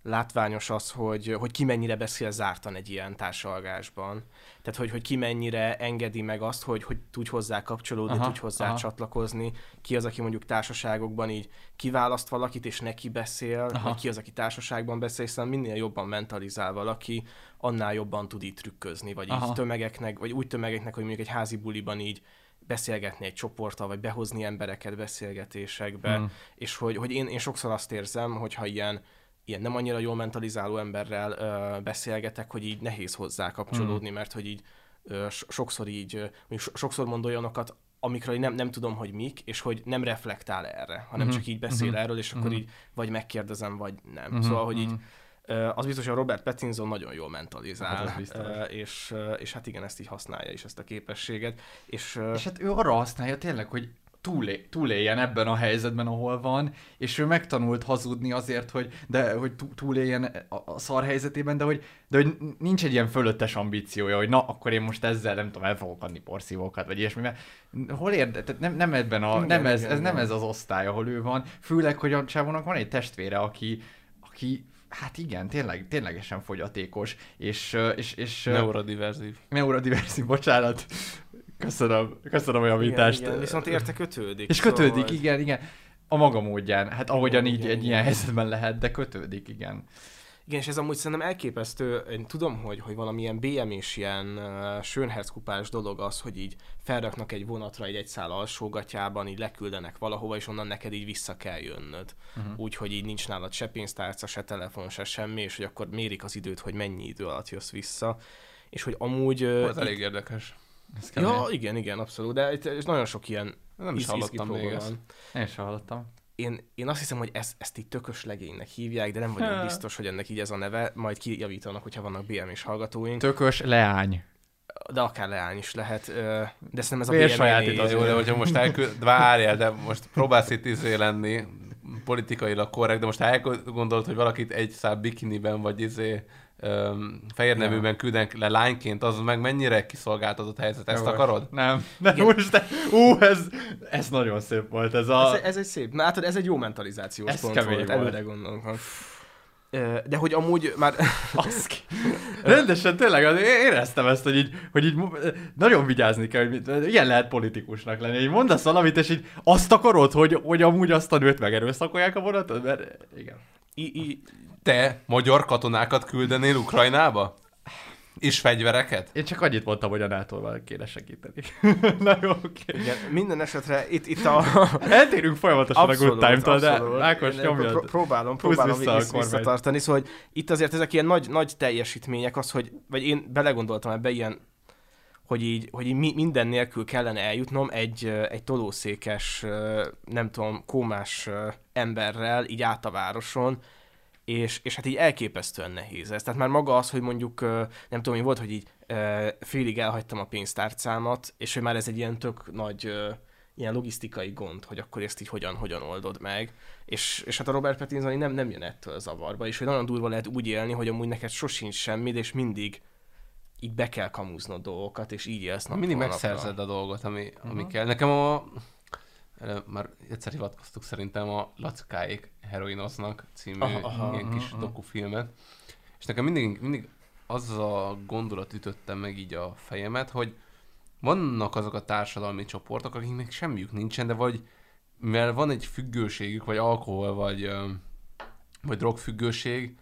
látványos az, hogy, hogy ki mennyire beszél zártan egy ilyen társalgásban. Tehát, hogy, hogy ki mennyire engedi meg azt, hogy, hogy tudj hozzá kapcsolódni, Aha, tudj hozzá aha. csatlakozni, ki az, aki mondjuk társaságokban így kiválaszt valakit, és neki beszél, Aha. vagy ki az, aki társaságban beszél, hiszen minél jobban mentalizál valaki, annál jobban tud így trükközni, vagy így Aha. tömegeknek, vagy úgy tömegeknek, hogy mondjuk egy házi buliban így beszélgetni egy csoporttal, vagy behozni embereket beszélgetésekbe, Hmm. és hogy, hogy én, én sokszor azt érzem, hogyha ilyen, ilyen nem annyira jól mentalizáló emberrel ö, beszélgetek, hogy így nehéz hozzá kapcsolódni, mert hogy így ö, so- sokszor így, ö, sokszor mond olyanokat, amikről nem, nem tudom, hogy mik, és hogy nem reflektál erre, hanem Mhm, csak így beszél mhm, erről, és akkor mhm. így vagy megkérdezem, vagy nem. Mhm, Szóval, hogy így mhm. Ö, Az biztos, hogy a Robert Pattinson nagyon jól mentalizál, Hát. Ö, és, és hát igen, ezt így használja is, ezt a képességet. És, És hát ő arra használja tényleg, hogy túlé, túléljen ebben a helyzetben, ahol van, és ő megtanult hazudni azért, hogy, de, hogy tú- túléljen a, a szar helyzetében, de hogy, de hogy nincs egy ilyen fölöttes ambíciója, hogy na, akkor én most ezzel nem tudom, el fogok adni porszívókat, vagy ilyesmi, mert hol érde, tehát nem, nem ebben a, Igen, nem ez, igen, ez nem ez az osztály, ahol ő van, főleg, hogy a csávónak van egy testvére, aki, aki Hát igen, tényleg, ténylegesen fogyatékos, és, és, és Neurodiverzív. Neurodiverzív, bocsánat. Köszönöm, köszönöm a javítást. Igen, igen, viszont érte kötődik. És kötődik, szóval- igen, igen. A maga módján. Hát ahogyan így Igen, egy igen. ilyen helyzetben lehet, de kötődik, igen. Igen, és ez amúgy szerintem elképesztő, én tudom, hogy, hogy valamilyen BM és ilyen uh, Schönherzkupás dolog az, hogy így felraknak egy vonatra egy egy szál alsógatjában, így leküldenek valahova, és onnan neked így vissza kell jönnöd. Uh-huh. Úgyhogy így nincs nálad se pénztárca, se telefon, se semmi, és hogy akkor mérik az időt, hogy mennyi idő alatt jössz vissza. És hogy amúgy... uh, Ez elég érdekes. Ez Ja, igen, igen, abszolút, de itt és nagyon sok ilyen Nem is iz- hallottam még ezt. Én is hallottam. Én, én azt hiszem, hogy ezt, ezt így tökös legénynek hívják, de nem vagyok Ha. biztos, hogy ennek így ez a neve, majd kijavítanak, hogyha vannak BM és hallgatóink. Tökös leány. De akár leány is lehet, de szerintem ez a Miért BM sajátít az Jó, de hogyha most elküld... Várjál, de most próbálsz itt izé lenni, politikailag korrekt, de most ha elgondolod, hogy valakit egy szál bikiniben, vagy izé fehér nevűben küldenek le lányként, az meg mennyire kiszolgáltatott helyzet, ezt Jó, akarod? Nem, nem, úristen, ú, ez, ez nagyon szép volt, ez a... Ez, ez egy szép, na hát ez egy jó mentalizációs Ez pont kemény volt, volt. előre gondolom. De hogy amúgy már... Baszki. Rendesen tényleg éreztem ezt, hogy így, hogy így nagyon vigyázni kell, hogy ilyen lehet politikusnak lenni. Így mondasz valamit, és így azt akarod, hogy, hogy amúgy azt a nőt megerőszakolják a vonatot? Mert igen. I, i, Te magyar katonákat küldenél Ukrajnába? És fegyvereket? Én csak annyit mondtam, hogy a NATO-val kéne segíteni. Na jó, oké. igen, minden esetre itt, itt a... Eltérünk folyamatosan a Good Time-tól, de abszolút. Ákos nyomjad. pró- Próbálom, próbálom vissza a vissza visszatartani, szóval hogy itt azért ezek ilyen nagy, nagy teljesítmények, az, hogy, vagy én belegondoltam ebbe ilyen, hogy így, hogy így mi- minden nélkül kellene eljutnom egy, egy tolószékes, nem tudom, kómás emberrel így át a városon, és, és hát így elképesztően nehéz ez. Tehát már maga az, hogy mondjuk, nem tudom, mi volt, hogy így félig elhagytam a pénztárcámat, és hogy már ez egy ilyen tök nagy ilyen logisztikai gond, hogy akkor ezt így hogyan, hogyan oldod meg. És, és hát a Robert Pattinson nem, nem jön ettől zavarba, és hogy nagyon durva lehet úgy élni, hogy amúgy neked sosincs semmi, és mindig így be kell kamúznod dolgokat, és így élsz napról Mindig megszerzed a dolgot, ami, ami Mhm. kell. Nekem a... Már egyszer hivatkoztuk szerintem a Lacakáék heroinoznak című Aha, aha, ilyen kis aha. dokufilmet. És nekem mindig, mindig az a gondolat ütötte meg így a fejemet, hogy vannak azok a társadalmi csoportok, akiknek semmiük nincsen, de vagy mivel van egy függőségük, vagy alkohol, vagy, vagy drogfüggőség,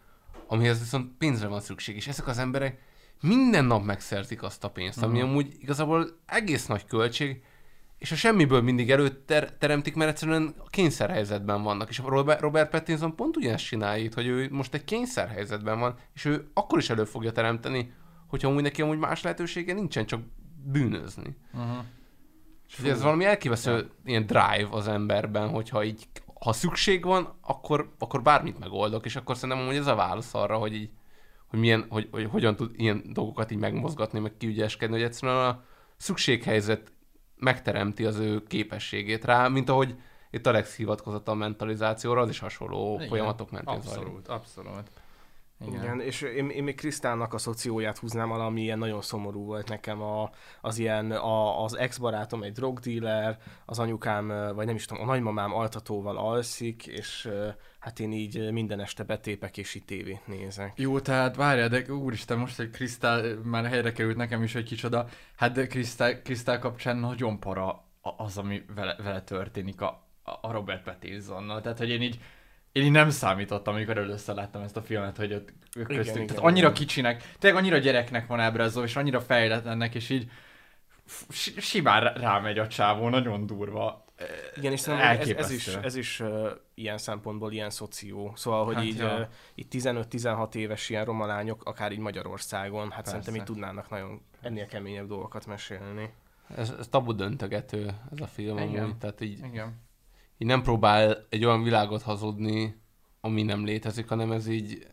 amihez viszont pénzre van szükség, és ezek az emberek minden nap megszerzik azt a pénzt, ami Mhm. amúgy igazából egész nagy költség, és a semmiből mindig előteremtik, mert egyszerűen kényszerhelyzetben vannak. És Robert, Pattinson pont ugyanezt csinálja itt, hogy ő most egy kényszerhelyzetben van, és ő akkor is elő fogja teremteni, hogyha amúgy neki amúgy más lehetősége nincsen, csak bűnözni. Uh-huh. És hogy ez valami elképesztő ilyen drive az emberben, hogyha így, ha szükség van, akkor, akkor bármit megoldok, és akkor szerintem hogy ez a válasz arra, hogy így, hogy, milyen, hogy, hogy hogyan tud ilyen dolgokat így megmozgatni, meg kiügyeskedni, hogy egyszerűen a szükséghelyzet megteremti az ő képességét rá, mint ahogy itt Alex hivatkozott a mentalizációra, az is hasonló Igen. folyamatok mentén Abszolút, zajlik. abszolút. Igen. Igen, és én, én még Krisztálnak a szocióját húznám alá, ami ilyen nagyon szomorú volt nekem, a, az ilyen, a, az ex-barátom egy drogdealer, az anyukám, vagy nem is tudom, a nagymamám altatóval alszik, és hát én így minden este betépek, és így tévét nézek. Jó, tehát várjál, de úristen, most egy Krisztál már helyre került nekem is, hogy kicsoda. Hát de Krisztál, Krisztál kapcsán nagyon para az, ami vele, vele történik a, a Robert Pattinsonnal. Tehát, hogy én így, én így nem számítottam, amikor először láttam ezt a filmet, hogy ott ők Igen, köztük. igen, Tehát annyira igen. kicsinek, tényleg annyira gyereknek van ábrázolva, és annyira fejletlennek, és így simán rá- rámegy a csávó, nagyon durva. Igen, és szerintem ez, ez Elképesztő. is, ez is uh, ilyen szempontból ilyen szoció. Szóval, hogy Hát így, ja. uh, így 15-16 éves ilyen roma lányok, akár így Magyarországon, hát Persze. szerintem így tudnának nagyon ennél keményebb dolgokat mesélni. Ez, ez tabu döntögető, ez a film Igen. amúgy, tehát így, Igen. így nem próbál egy olyan világot hazudni, ami nem létezik, hanem ez így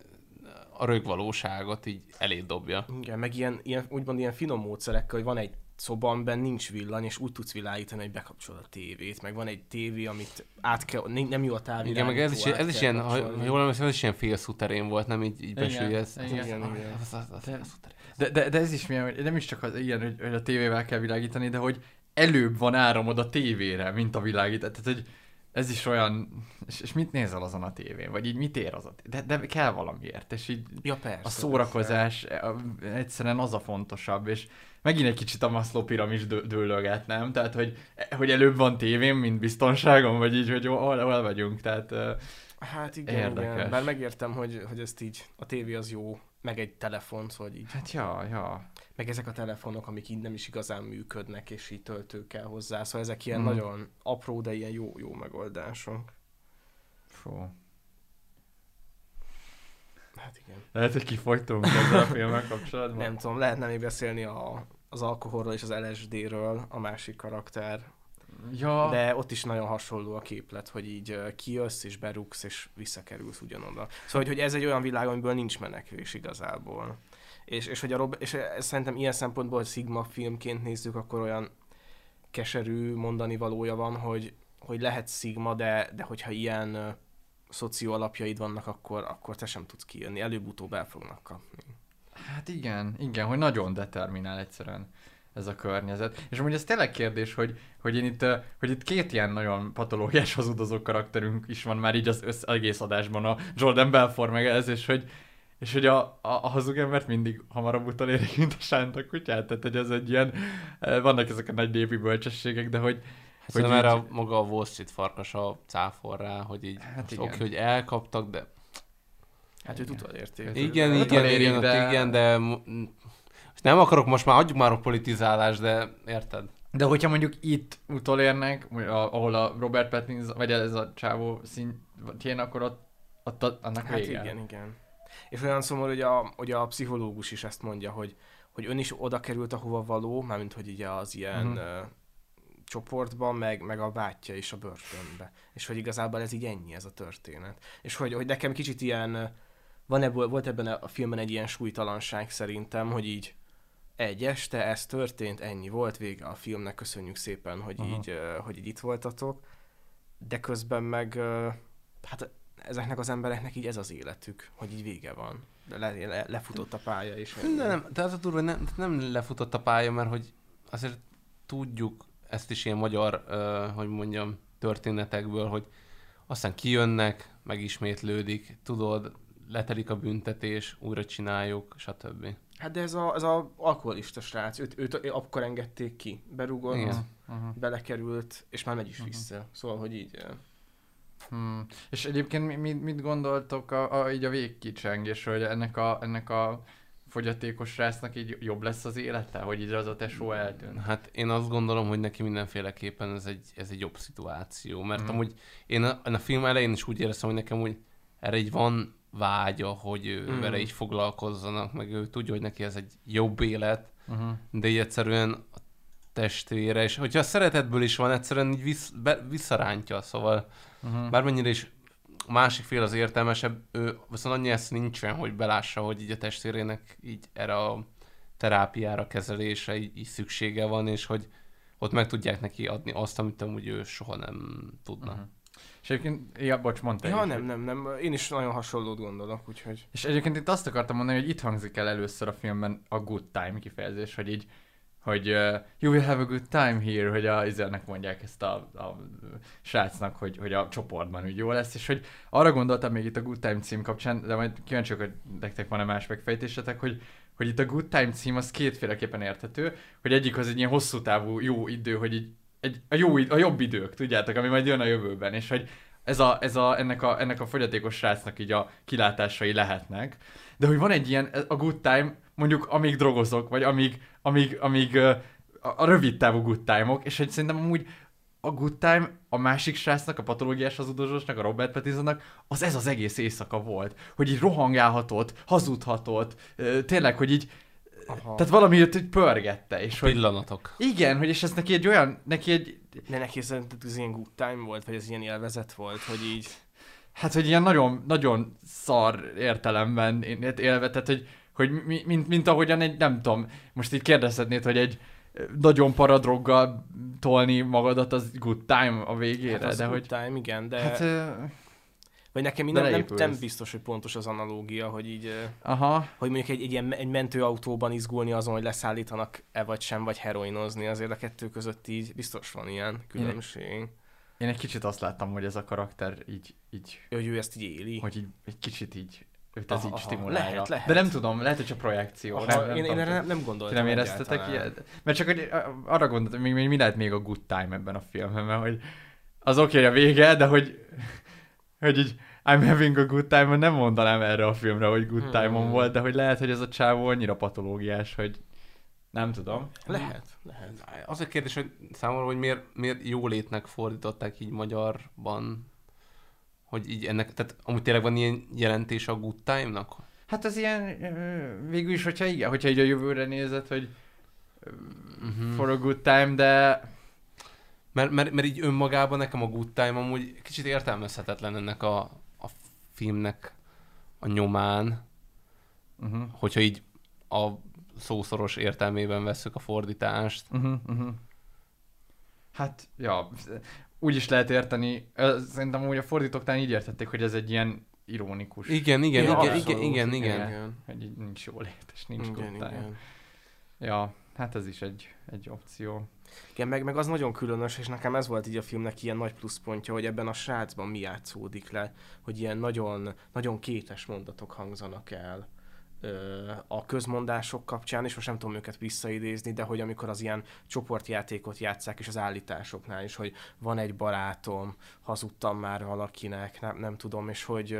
a rögvalóságot így eléd dobja. Igen, meg ilyen, ilyen, úgymond ilyen finom módszerekkel, hogy van egy szoba, amiben nincs villany, és úgy tudsz világítani, hogy bekapcsolod a tévét, meg van egy tévé, amit át kell, nem jó a távirányító, Igen, meg ez is, ez is ilyen, ha jól emlékszem, ez is ilyen félszuterén volt, nem így, így besülyez. igen. De-. De, de, ez is milyen, nem is csak az ilyen, hogy, hogy a tévével kell világítani, de hogy előbb van áramod a tévére, mint a világítás. Tehát, hogy ez is olyan, és, és mit nézel azon a tévén, vagy így mit ér az a tévén? De, de kell valamiért, és így Ja, persze. a szórakozás a- egyszerűen az a fontosabb, és megint egy kicsit a Maslow piramis dő, dőlöget, nem? Tehát, hogy, hogy előbb van tévém, mint biztonságom, vagy így, hogy hol, hol vagyunk, tehát Hát igen, Érdekes. igen. Bár megértem, hogy, hogy ezt így, a tévé az jó, meg egy telefon, szóval így, hát ja, ja. meg ezek a telefonok, amik így nem is igazán működnek, és így töltő kell hozzá, szóval ezek ilyen Mhm. nagyon apró, de ilyen jó, jó megoldások. Fú. Hát igen. Lehet, hogy kifogytunk ezzel a filmmel kapcsolatban. Nem tudom, lehetne még beszélni a, az alkoholról és az LSD-ről, a másik karakter. Ja, De ott is nagyon hasonló a képlet, hogy így kijössz és berúgsz és visszakerülsz ugyanoda. Szóval, hogy, ez egy olyan világ, amiből nincs menekvés igazából. És, és, hogy a Rob- és ez szerintem ilyen szempontból, hogy Sigma filmként nézzük, akkor olyan keserű mondani valója van, hogy, hogy lehet Sigma, de, de hogyha ilyen szoció alapjaid vannak, akkor, akkor te sem tudsz kijönni. Előbb-utóbb el fognak kapni. Hát igen, igen, hogy nagyon determinál egyszerűen ez a környezet. És amúgy ez tényleg kérdés, hogy, hogy, én itt, hogy itt két ilyen nagyon patológiás hazudozó karakterünk is van már így az össz, egész adásban, a Jordan Belfort meg ez, és hogy, és hogy a, a, a hazug embert mindig hamarabb utolérik, mint a sánta kutyát. Tehát, hogy ez egy ilyen, vannak ezek a nagy népi bölcsességek, de hogy, Hát hogy szerintem így- erre a, maga a Wall Street farkasa cáfol rá, hogy így Hát hát oké, hogy elkaptak, de Hát őt utolérték. Hát igen, Öt igen, igen, de- igen, de nem akarok most már, adjuk már a politizálást, de érted? De hogyha mondjuk itt utolérnek, ahol a Robert Pattinson, vagy ez a csávó szintjén, akkor ott, ott a- annak Hát vége. igen, igen. És olyan szomorú, hogy a, hogy a pszichológus is ezt mondja, hogy, hogy ön is oda került, ahova való, mármint hogy így az ilyen Mhm. Csoportban, meg, meg a bátyja is a börtönbe. És hogy igazából ez így ennyi, ez a történet. És hogy, hogy nekem kicsit ilyen, van ebből, volt ebben a filmben egy ilyen súlytalanság szerintem, hogy így egy este, ez történt, ennyi volt, vége a filmnek, köszönjük szépen, hogy, Aha. így, hogy így itt voltatok. De közben meg, hát ezeknek az embereknek így ez az életük, hogy így vége van. Le, le, lefutott a pálya, ennyi. De nem, de az a durva, nem, nem lefutott a pálya, mert hogy azért tudjuk ezt is ilyen magyar, uh, hogy mondjam, történetekből, hogy aztán kijönnek, megismétlődik, tudod, letelik a büntetés, újra csináljuk, stb. Hát de ez a, ez a alkoholista srác, őt, őt akkor engedték ki, berúgott, Igen. Aha. belekerült, és már megy is vissza. Szóval, hogy így... Hmm. És egyébként mi- mit, mit gondoltok a, a, így a végkicsengésről, hogy ennek a, ennek a fogyatékos rásznak így jobb lesz az élete, hogy így az a tesó eltűnt? Hát én azt gondolom, hogy neki mindenféleképpen ez egy, ez egy jobb szituáció, mert mm. amúgy én a, a film elején is úgy éreztem, hogy nekem úgy erre így van vágya, hogy ő mm. vele így foglalkozzanak, meg ő tudja, hogy neki ez egy jobb élet, Uh-huh. de így egyszerűen a testvére, és hogyha a szeretetből is van, egyszerűen így vissz, be, visszarántja, szóval Uh-huh. bármennyire is a másik fél az értelmesebb, ő viszont annyi ezt nincsen, hogy belássa, hogy így a testvérének így erre a terápiára, kezelésre így, így szüksége van, és hogy ott meg tudják neki adni azt, amit amúgy ő soha nem tudna. Uh-huh. És egyébként, ja, bocs, mondta Ja, is, nem, nem, nem. Én is nagyon hasonlót gondolok, úgyhogy... És egyébként itt azt akartam mondani, hogy itt hangzik el először a filmben a good time kifejezés, hogy így, hogy uh, you will have a good time here, hogy a izernek mondják ezt a, a srácnak, hogy, hogy a csoportban úgy jó lesz, és hogy arra gondoltam még itt a Good Time cím kapcsán, de majd kíváncsiak, hogy nektek van-e más megfejtésetek, hogy, hogy itt a Good Time cím az kétféleképpen érthető, hogy egyik az egy ilyen hosszú távú jó idő, hogy így egy, a, jó, a jobb idők, tudjátok, ami majd jön a jövőben, és hogy ez a, ez a, ennek, a, ennek a fogyatékos srácnak így a kilátásai lehetnek, de hogy van egy ilyen, a good time, mondjuk amíg drogozok, vagy amíg, amíg, amíg a, a rövid távú good time-ok, és hogy szerintem amúgy a good time a másik srácnak, a patológiás hazudozósnak, a Robert Pattinsonnak, az ez az egész éjszaka volt. Hogy így rohangálhatott, hazudhatott, tényleg, hogy így, Aha. tehát valami jött, hogy pörgette, és hogy Pillanatok. igen, hogy és ez neki egy olyan, neki egy, De neki szerinted ez ilyen good time volt, vagy ez ilyen élvezet volt, hogy így... hát, hogy ilyen nagyon, nagyon szar értelemben én élve, tehát, hogy, hogy mi, mint, mint ahogyan egy, nem tudom, most így kérdezhetnéd, hogy egy nagyon paradroggal tolni magadat, az good time a végére, Hát de good hogy... time, igen, de... Hát, Vagy nekem így nem, nem, biztos, hogy pontos az analógia, hogy így, Aha. hogy mondjuk egy, egy ilyen egy mentőautóban izgulni azon, hogy leszállítanak-e vagy sem, vagy heroinozni, azért a kettő között így biztos van ilyen különbség. Én egy kicsit azt láttam, hogy ez a karakter így, így Hogy ő ezt így éli. hogy így, egy kicsit így őt ez Aha, így aha. stimulálja. Lehet, lehet. De nem tudom, lehet, hogy csak projekció. Aha, nem, nem én- én tudom, erre csak- nem- nem gondoltam nem éreztetek ilyet? Mert csak hogy arra gondoltam, még, még mi lehet még a good time ebben a filmben, mert hogy az oké okay, a vége, de hogy, hogy így I'm having a good time, nem mondanám erre a filmre, hogy good Hmm. time-on volt, de hogy lehet, hogy ez a csávó annyira patológiás, hogy nem tudom. Lehet, lehet. Az a kérdés, hogy számomra, hogy miért, miért jólétnek fordították így magyarban, hogy így ennek, tehát amúgy tényleg van ilyen jelentés a good time-nak? Hát az ilyen, végül is, hogyha igen, hogyha így a jövőre nézed, hogy Mhm. for a good time, de Mert, mert, mert így önmagában nekem a good time amúgy kicsit értelmezhetetlen ennek a, a filmnek a nyomán, uh-huh. hogyha így a szószoros értelmében vesszük a fordítást. Uh-huh, uh-huh. Hát, ja, úgy is lehet érteni. Szerintem úgy a fordítók talán így értették, hogy ez egy ilyen ironikus. Igen, igen, igen, igen, igen, igen. Hogy így nincs jól és nincs Igen, igen. Ja, hát ez is egy, egy opció. Igen, meg, meg az nagyon különös, és nekem ez volt így a filmnek ilyen nagy pluszpontja, hogy ebben a srácban mi játszódik le, hogy ilyen nagyon, nagyon kétes mondatok hangzanak el a közmondások kapcsán, és most nem tudom őket visszaidézni, de hogy amikor az ilyen csoportjátékot játszák, és az állításoknál is, hogy van egy barátom, hazudtam már valakinek, nem, nem tudom, és hogy,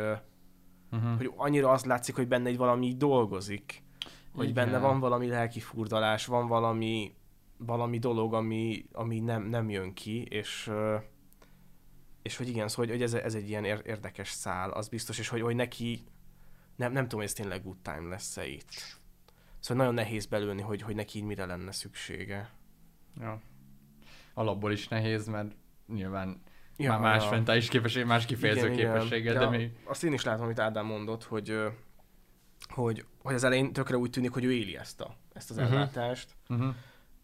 Uh-huh. hogy annyira az látszik, hogy benne egy valami így dolgozik, hogy Igen. benne van valami lelki furdalás, van valami, valami dolog, ami, ami nem, nem jön ki, és, és hogy igen, szóval, hogy, ez, ez egy ilyen ér- érdekes szál, az biztos, és hogy, hogy neki, nem, nem tudom, hogy ez tényleg good time lesz-e itt. Szóval nagyon nehéz belőni, hogy, hogy neki így mire lenne szüksége. Ja. Alapból is nehéz, mert nyilván Ja, már más ja. mentális képesség, más kifejező Igen, képességgel, igen. de még... Azt én is látom, amit Ádám mondott, hogy, hogy, hogy az elején tökre úgy tűnik, hogy ő éli ezt, a, ezt az Mhm. ellátást. Uh-huh.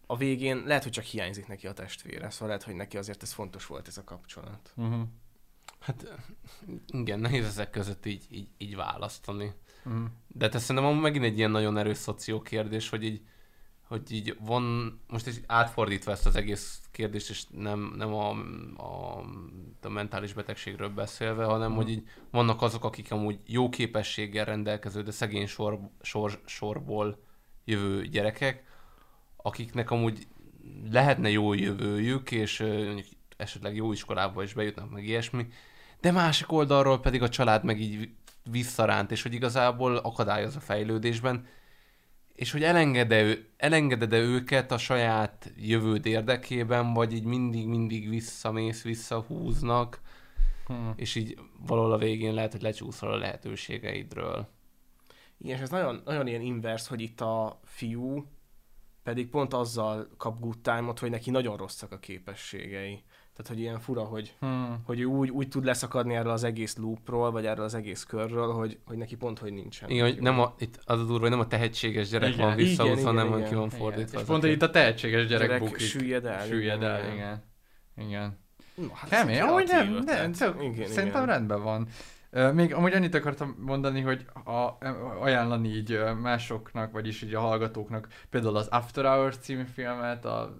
A végén lehet, hogy csak hiányzik neki a testvére, szóval lehet, hogy neki azért ez fontos volt ez a kapcsolat. Uh-huh. Hát igen, nehéz ezek között így, így, így választani. Mhm. De ez szerintem megint egy ilyen nagyon erős szoció kérdés, hogy így, hogy így van, most is átfordítva ezt az egész kérdést, és nem, nem a, a, a mentális betegségről beszélve, hanem hogy így vannak azok, akik amúgy jó képességgel rendelkező, de szegény sor, sor, sorból jövő gyerekek, akiknek amúgy lehetne jó jövőjük, és esetleg jó iskolába is bejutnak, meg ilyesmi, de másik oldalról pedig a család meg így visszaránt, és hogy igazából akadályoz a fejlődésben, és hogy elenged-e, elengeded-e őket a saját jövőd érdekében, vagy így mindig-mindig visszamész, visszahúznak, Hmm. és így valahol a végén lehet, hogy lecsúszol a lehetőségeidről. Igen, és ez nagyon, nagyon ilyen invers, hogy itt a fiú pedig pont azzal kap good time-ot, hogy neki nagyon rosszak a képességei. Tehát, hogy ilyen fura, hogy, Hmm. hogy ő úgy, úgy tud leszakadni erről az egész loopról, vagy erről az egész körről, hogy, hogy neki pont, hogy nincsen. Igen, hogy nem a, itt az a durva, hogy nem a tehetséges gyerek Igen. van visszahúzva, Igen, hanem igen, ki van fordítva. És pont hogy itt a tehetséges gyerek, Gyerek bukik. süllyed el, Süllyed igen, el, igen. igen. Igen. Na, hát Kemény, ez amúgy nem, nem, ötlet. tök, Igen, szerintem igen. rendben van. Még amúgy annyit akartam mondani, hogy a, ajánlani így másoknak, vagyis így a hallgatóknak, például az After Hours című filmet, a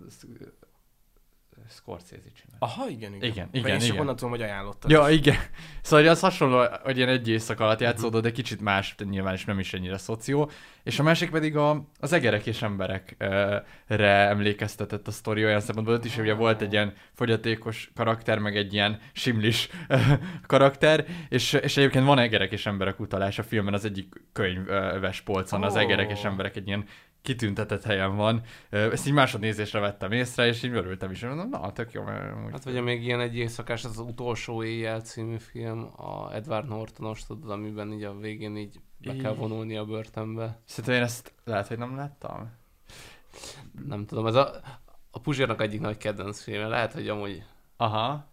Scorsese csinál. Aha, igen, igen. Igen, igen, Én igen. tudom, hogy ajánlottad. Ja, igen. Szóval hogy az hasonló, hogy ilyen egy éjszak alatt játszódott, de kicsit más, de nyilván is nem is ennyire szoció. És a másik pedig a, az egerek és emberekre emlékeztetett a sztori olyan szempontból, ott is ugye volt egy ilyen fogyatékos karakter, meg egy ilyen simlis karakter, és, és egyébként van egerek és emberek utalás a filmben az egyik könyves polcon, az Ó. egerek és emberek egy ilyen kitüntetett helyen van. Ezt így másodnézésre vettem észre, és így örültem is. Mondom, Na, tök jó, mert amúgy- Hát vagy még ilyen egy éjszakás, az, az utolsó éjjel című film, a Edward Nortonos, tudod, amiben így a végén így be kell vonulni a börtönbe. Szerintem én ezt lehet, hogy nem láttam. Nem tudom, ez a, a Puzsérnak egyik nagy kedvenc filme, lehet, hogy amúgy Aha.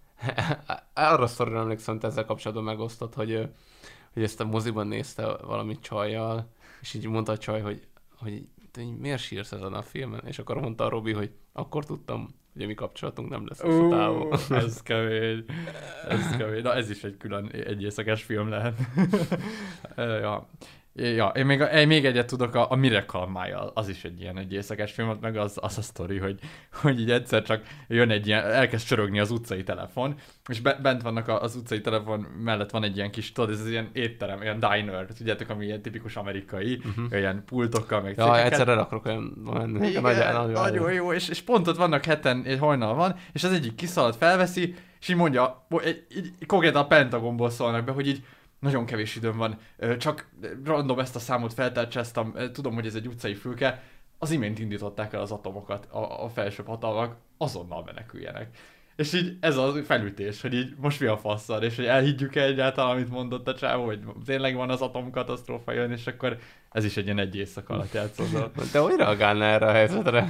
arra szorra emlékszem, hogy ezzel kapcsolatban megosztott, hogy, hogy ezt a moziban nézte valami csajjal, és így mondta a csaj, hogy, hogy te miért sírsz ezen a filmen? És akkor mondta a Robi, hogy akkor tudtam, hogy a mi kapcsolatunk nem lesz hosszú távú. ez kemény. Ez kemény. Na ez is egy külön egy éjszakás film lehet. ja. Ja, én még, én még egyet tudok, a, a Miracle Mile, az is egy ilyen egy éjszakás film, ott meg az, az a sztori, hogy, hogy így egyszer csak jön egy ilyen, elkezd csörögni az utcai telefon, és be, bent vannak a, az utcai telefon mellett van egy ilyen kis, tudod, ez ilyen étterem, ilyen diner, tudjátok, ami ilyen tipikus amerikai, uh-huh. ilyen pultokkal, meg Ja, cégeket. egyszer el akarok olyan menni. Igen, Nagy- nagyon, nagy- nagyon jó, és, és pont ott vannak heten, egy hajnal van, és az egyik kiszalad, felveszi, és így mondja, egy, így, konkrétan a Pentagonból szólnak be, hogy így nagyon kevés időm van, csak random ezt a számot feltárcsáztam, tudom, hogy ez egy utcai fülke, az imént indították el az atomokat, a, a felsőbb hatalmak, azonnal meneküljenek. És így ez a felütés, hogy így most mi a faszal, és hogy elhiggyük-e egyáltalán, amit mondott a csávó, hogy tényleg van az atomkatasztrófa jön, és akkor ez is egy ilyen egy éjszaka alatt játszódott. Te hogy reagálnál erre a helyzetre?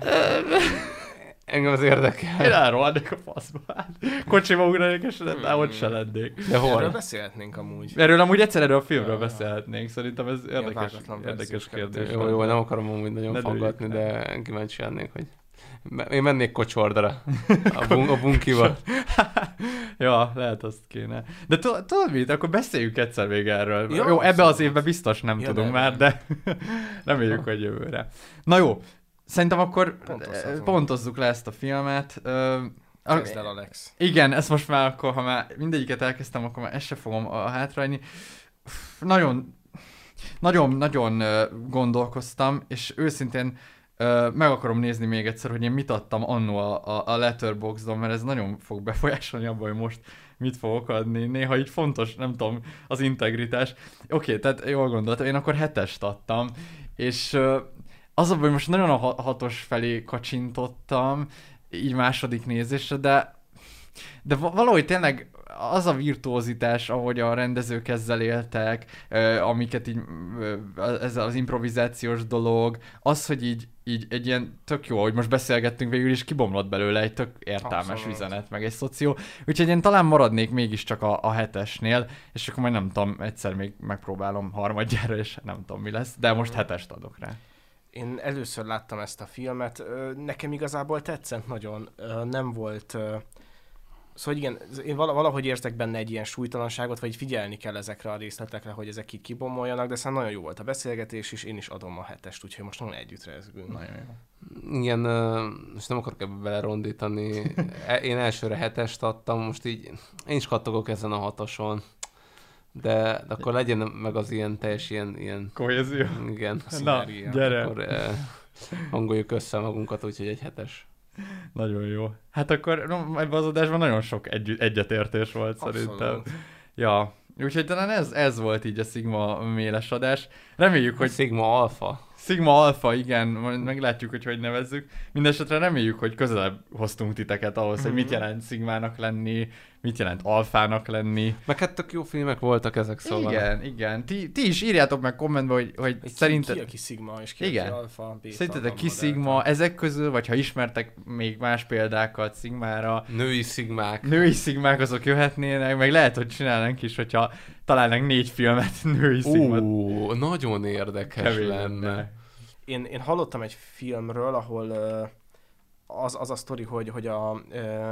Engem az érdekel. Én elrohannék a faszba. Hát, Kocsiba ugranék, és nem, ott se lennék. De hol? Erről beszélhetnénk amúgy. Erről amúgy egyszer erről a filmről beszélhetnénk, szerintem ez érdekes, érdekes kérdés. Jó, jó, nem akarom amúgy nagyon Ne rá. de kíváncsi lennék, hogy én mennék kocsordra a, bun- a bunkival. ja, lehet azt kéne. De tu- tudod mit, akkor beszéljünk egyszer még erről. Ja, jó, ebbe az évben biztos nem Ja, tudunk nem. már, de reméljük, hogy jövőre. Na jó, szerintem akkor Pontozhatunk. pontozzuk le ezt a filmet. Kezd el, Alex. Igen, ezt most már akkor, ha már mindegyiket elkezdtem, akkor már ezt se fogom a hátraadni. Nagyon, nagyon, nagyon gondolkoztam, és őszintén meg akarom nézni még egyszer, hogy én mit adtam annó a, a, a Letterboxdon, mert ez nagyon fog befolyásolni abban, hogy most mit fogok adni. Néha így fontos, nem tudom, az integritás. Oké, tehát jól gondoltam, én akkor hetest adtam, és az a baj, hogy most nagyon a ha- hatos felé kacsintottam, így második nézésre, de de va- valahogy tényleg az a virtuózitás, ahogy a rendezők ezzel éltek, amiket így, ez az improvizációs dolog, az, hogy így, így egy ilyen tök jó, hogy most beszélgettünk végül is, kibomlott belőle egy tök értelmes Abszolút. üzenet, meg egy szoció. Úgyhogy én talán maradnék mégiscsak a, a hetesnél, és akkor majd nem tudom, egyszer még megpróbálom harmadjára, és nem tudom mi lesz, de most hetest adok rá. Én először láttam ezt a filmet, nekem igazából tetszett nagyon, nem volt... Szóval igen, én vala- valahogy érzek benne egy ilyen súlytalanságot, vagy figyelni kell ezekre a részletekre, hogy ezek így kibomoljanak, de szerintem nagyon jó volt a beszélgetés, és én is adom a hetest, úgyhogy most nagyon együtt rezgünk. Nagyon jó. Igen, most nem akarok ebbe belerondítani. E- Én elsőre hetest adtam, most így én is kattogok ezen a hatoson. De, de akkor legyen meg az ilyen teljes ilyen, ilyen Kohézió. igen. Na, Szinergia. gyere. Akkor eh, hangoljuk össze magunkat, úgyhogy egy hetes. Nagyon jó. Hát akkor no, ebben az adásban nagyon sok egy, egyetértés volt Abszolút. szerintem. Ja, úgyhogy talán ez, ez volt így a Sigma méles adás. Reméljük, Hogy hogy Sigma Alpha. Sigma Alpha, igen, majd meglátjuk, hogy hogy nevezzük. Mindenesetre reméljük, hogy közelebb hoztunk titeket ahhoz, hogy mit jelent Sigmának lenni, mit jelent Alfának lenni. Meg hát tök jó filmek voltak ezek, szóval. Igen, igen. Ti, ti is írjátok meg kommentbe, hogy, hogy Hogy szerinted... Ki, ki a ki Sigma, és ki Igen. a Alpha, Beta, Szerintetek ki Gamma, Sigma Delta? ezek közül, vagy ha ismertek még más példákat Sigmára, Női szigmák. női szigmák azok jöhetnének, meg lehet, hogy csinálnánk is, hogyha találnánk négy filmet női szigmát. Ó, nagyon érdekes Kemény lenne. Én, én hallottam egy filmről, ahol ö, az, az a sztori, hogy, hogy a,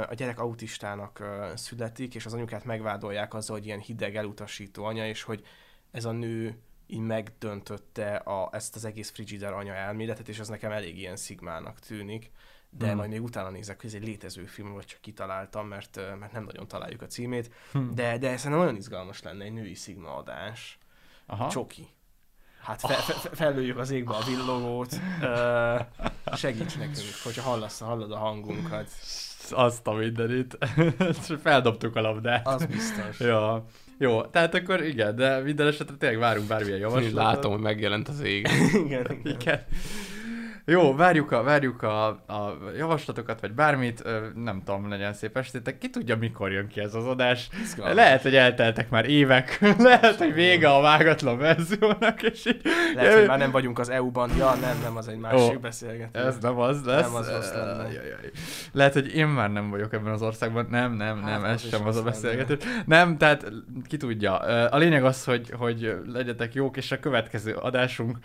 a gyerek autistának születik, és az anyukát megvádolják azzal, hogy ilyen hideg, elutasító anya, és hogy ez a nő így megdöntötte a, ezt az egész Frigider anya elméletet, és az nekem elég ilyen szigmának tűnik. De Hmm. majd még utána nézek, hogy ez egy létező film, vagy csak kitaláltam, mert, mert nem nagyon találjuk a címét. Hmm. De, de szerintem nagyon izgalmas lenne egy női szigma adás. Aha. Csoki. Hát fe, fe, fe, fellőjük az égbe a villogót. Segíts nekünk, hogyha hallasz, hallod a hangunkat. Azt a mindenit. Feldobtuk a labdát. Az biztos. Ja. Jó, tehát akkor igen, de minden esetre tényleg várunk bármilyen javaslatot. látom, hogy megjelent az ég. igen, igen. Igen. Jó, várjuk a, várjuk a, a javaslatokat, vagy bármit, nem tudom, legyen szép estétek. Ki tudja, mikor jön ki ez az adás. Izgalmas. Lehet, hogy elteltek már évek, lehet, hogy vége a vágatlan verziónak, és így... Lehet, hogy már nem vagyunk az EU-ban. Ja, nem, nem, az egy másik Ó, beszélgetés. Ez nem az lesz. Nem az rossz lenne. Lehet, hogy én már nem vagyok ebben az országban. Nem, nem, nem, Hát, ez az is sem az a beszélgetés. Nem, tehát ki tudja. A lényeg az, hogy, hogy legyetek jók, és a következő adásunk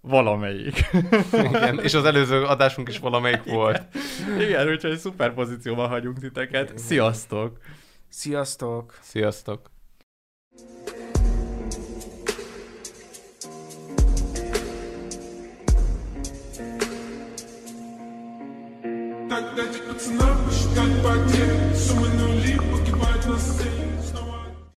valamelyik. Igen, és az előző adásunk is valamelyik volt. Igen, úgyhogy szuper pozícióban hagyunk titeket. Sziasztok! Sziasztok! Sziasztok! Так дайте пацанам посчитать потери Суммы нули погибают на сцене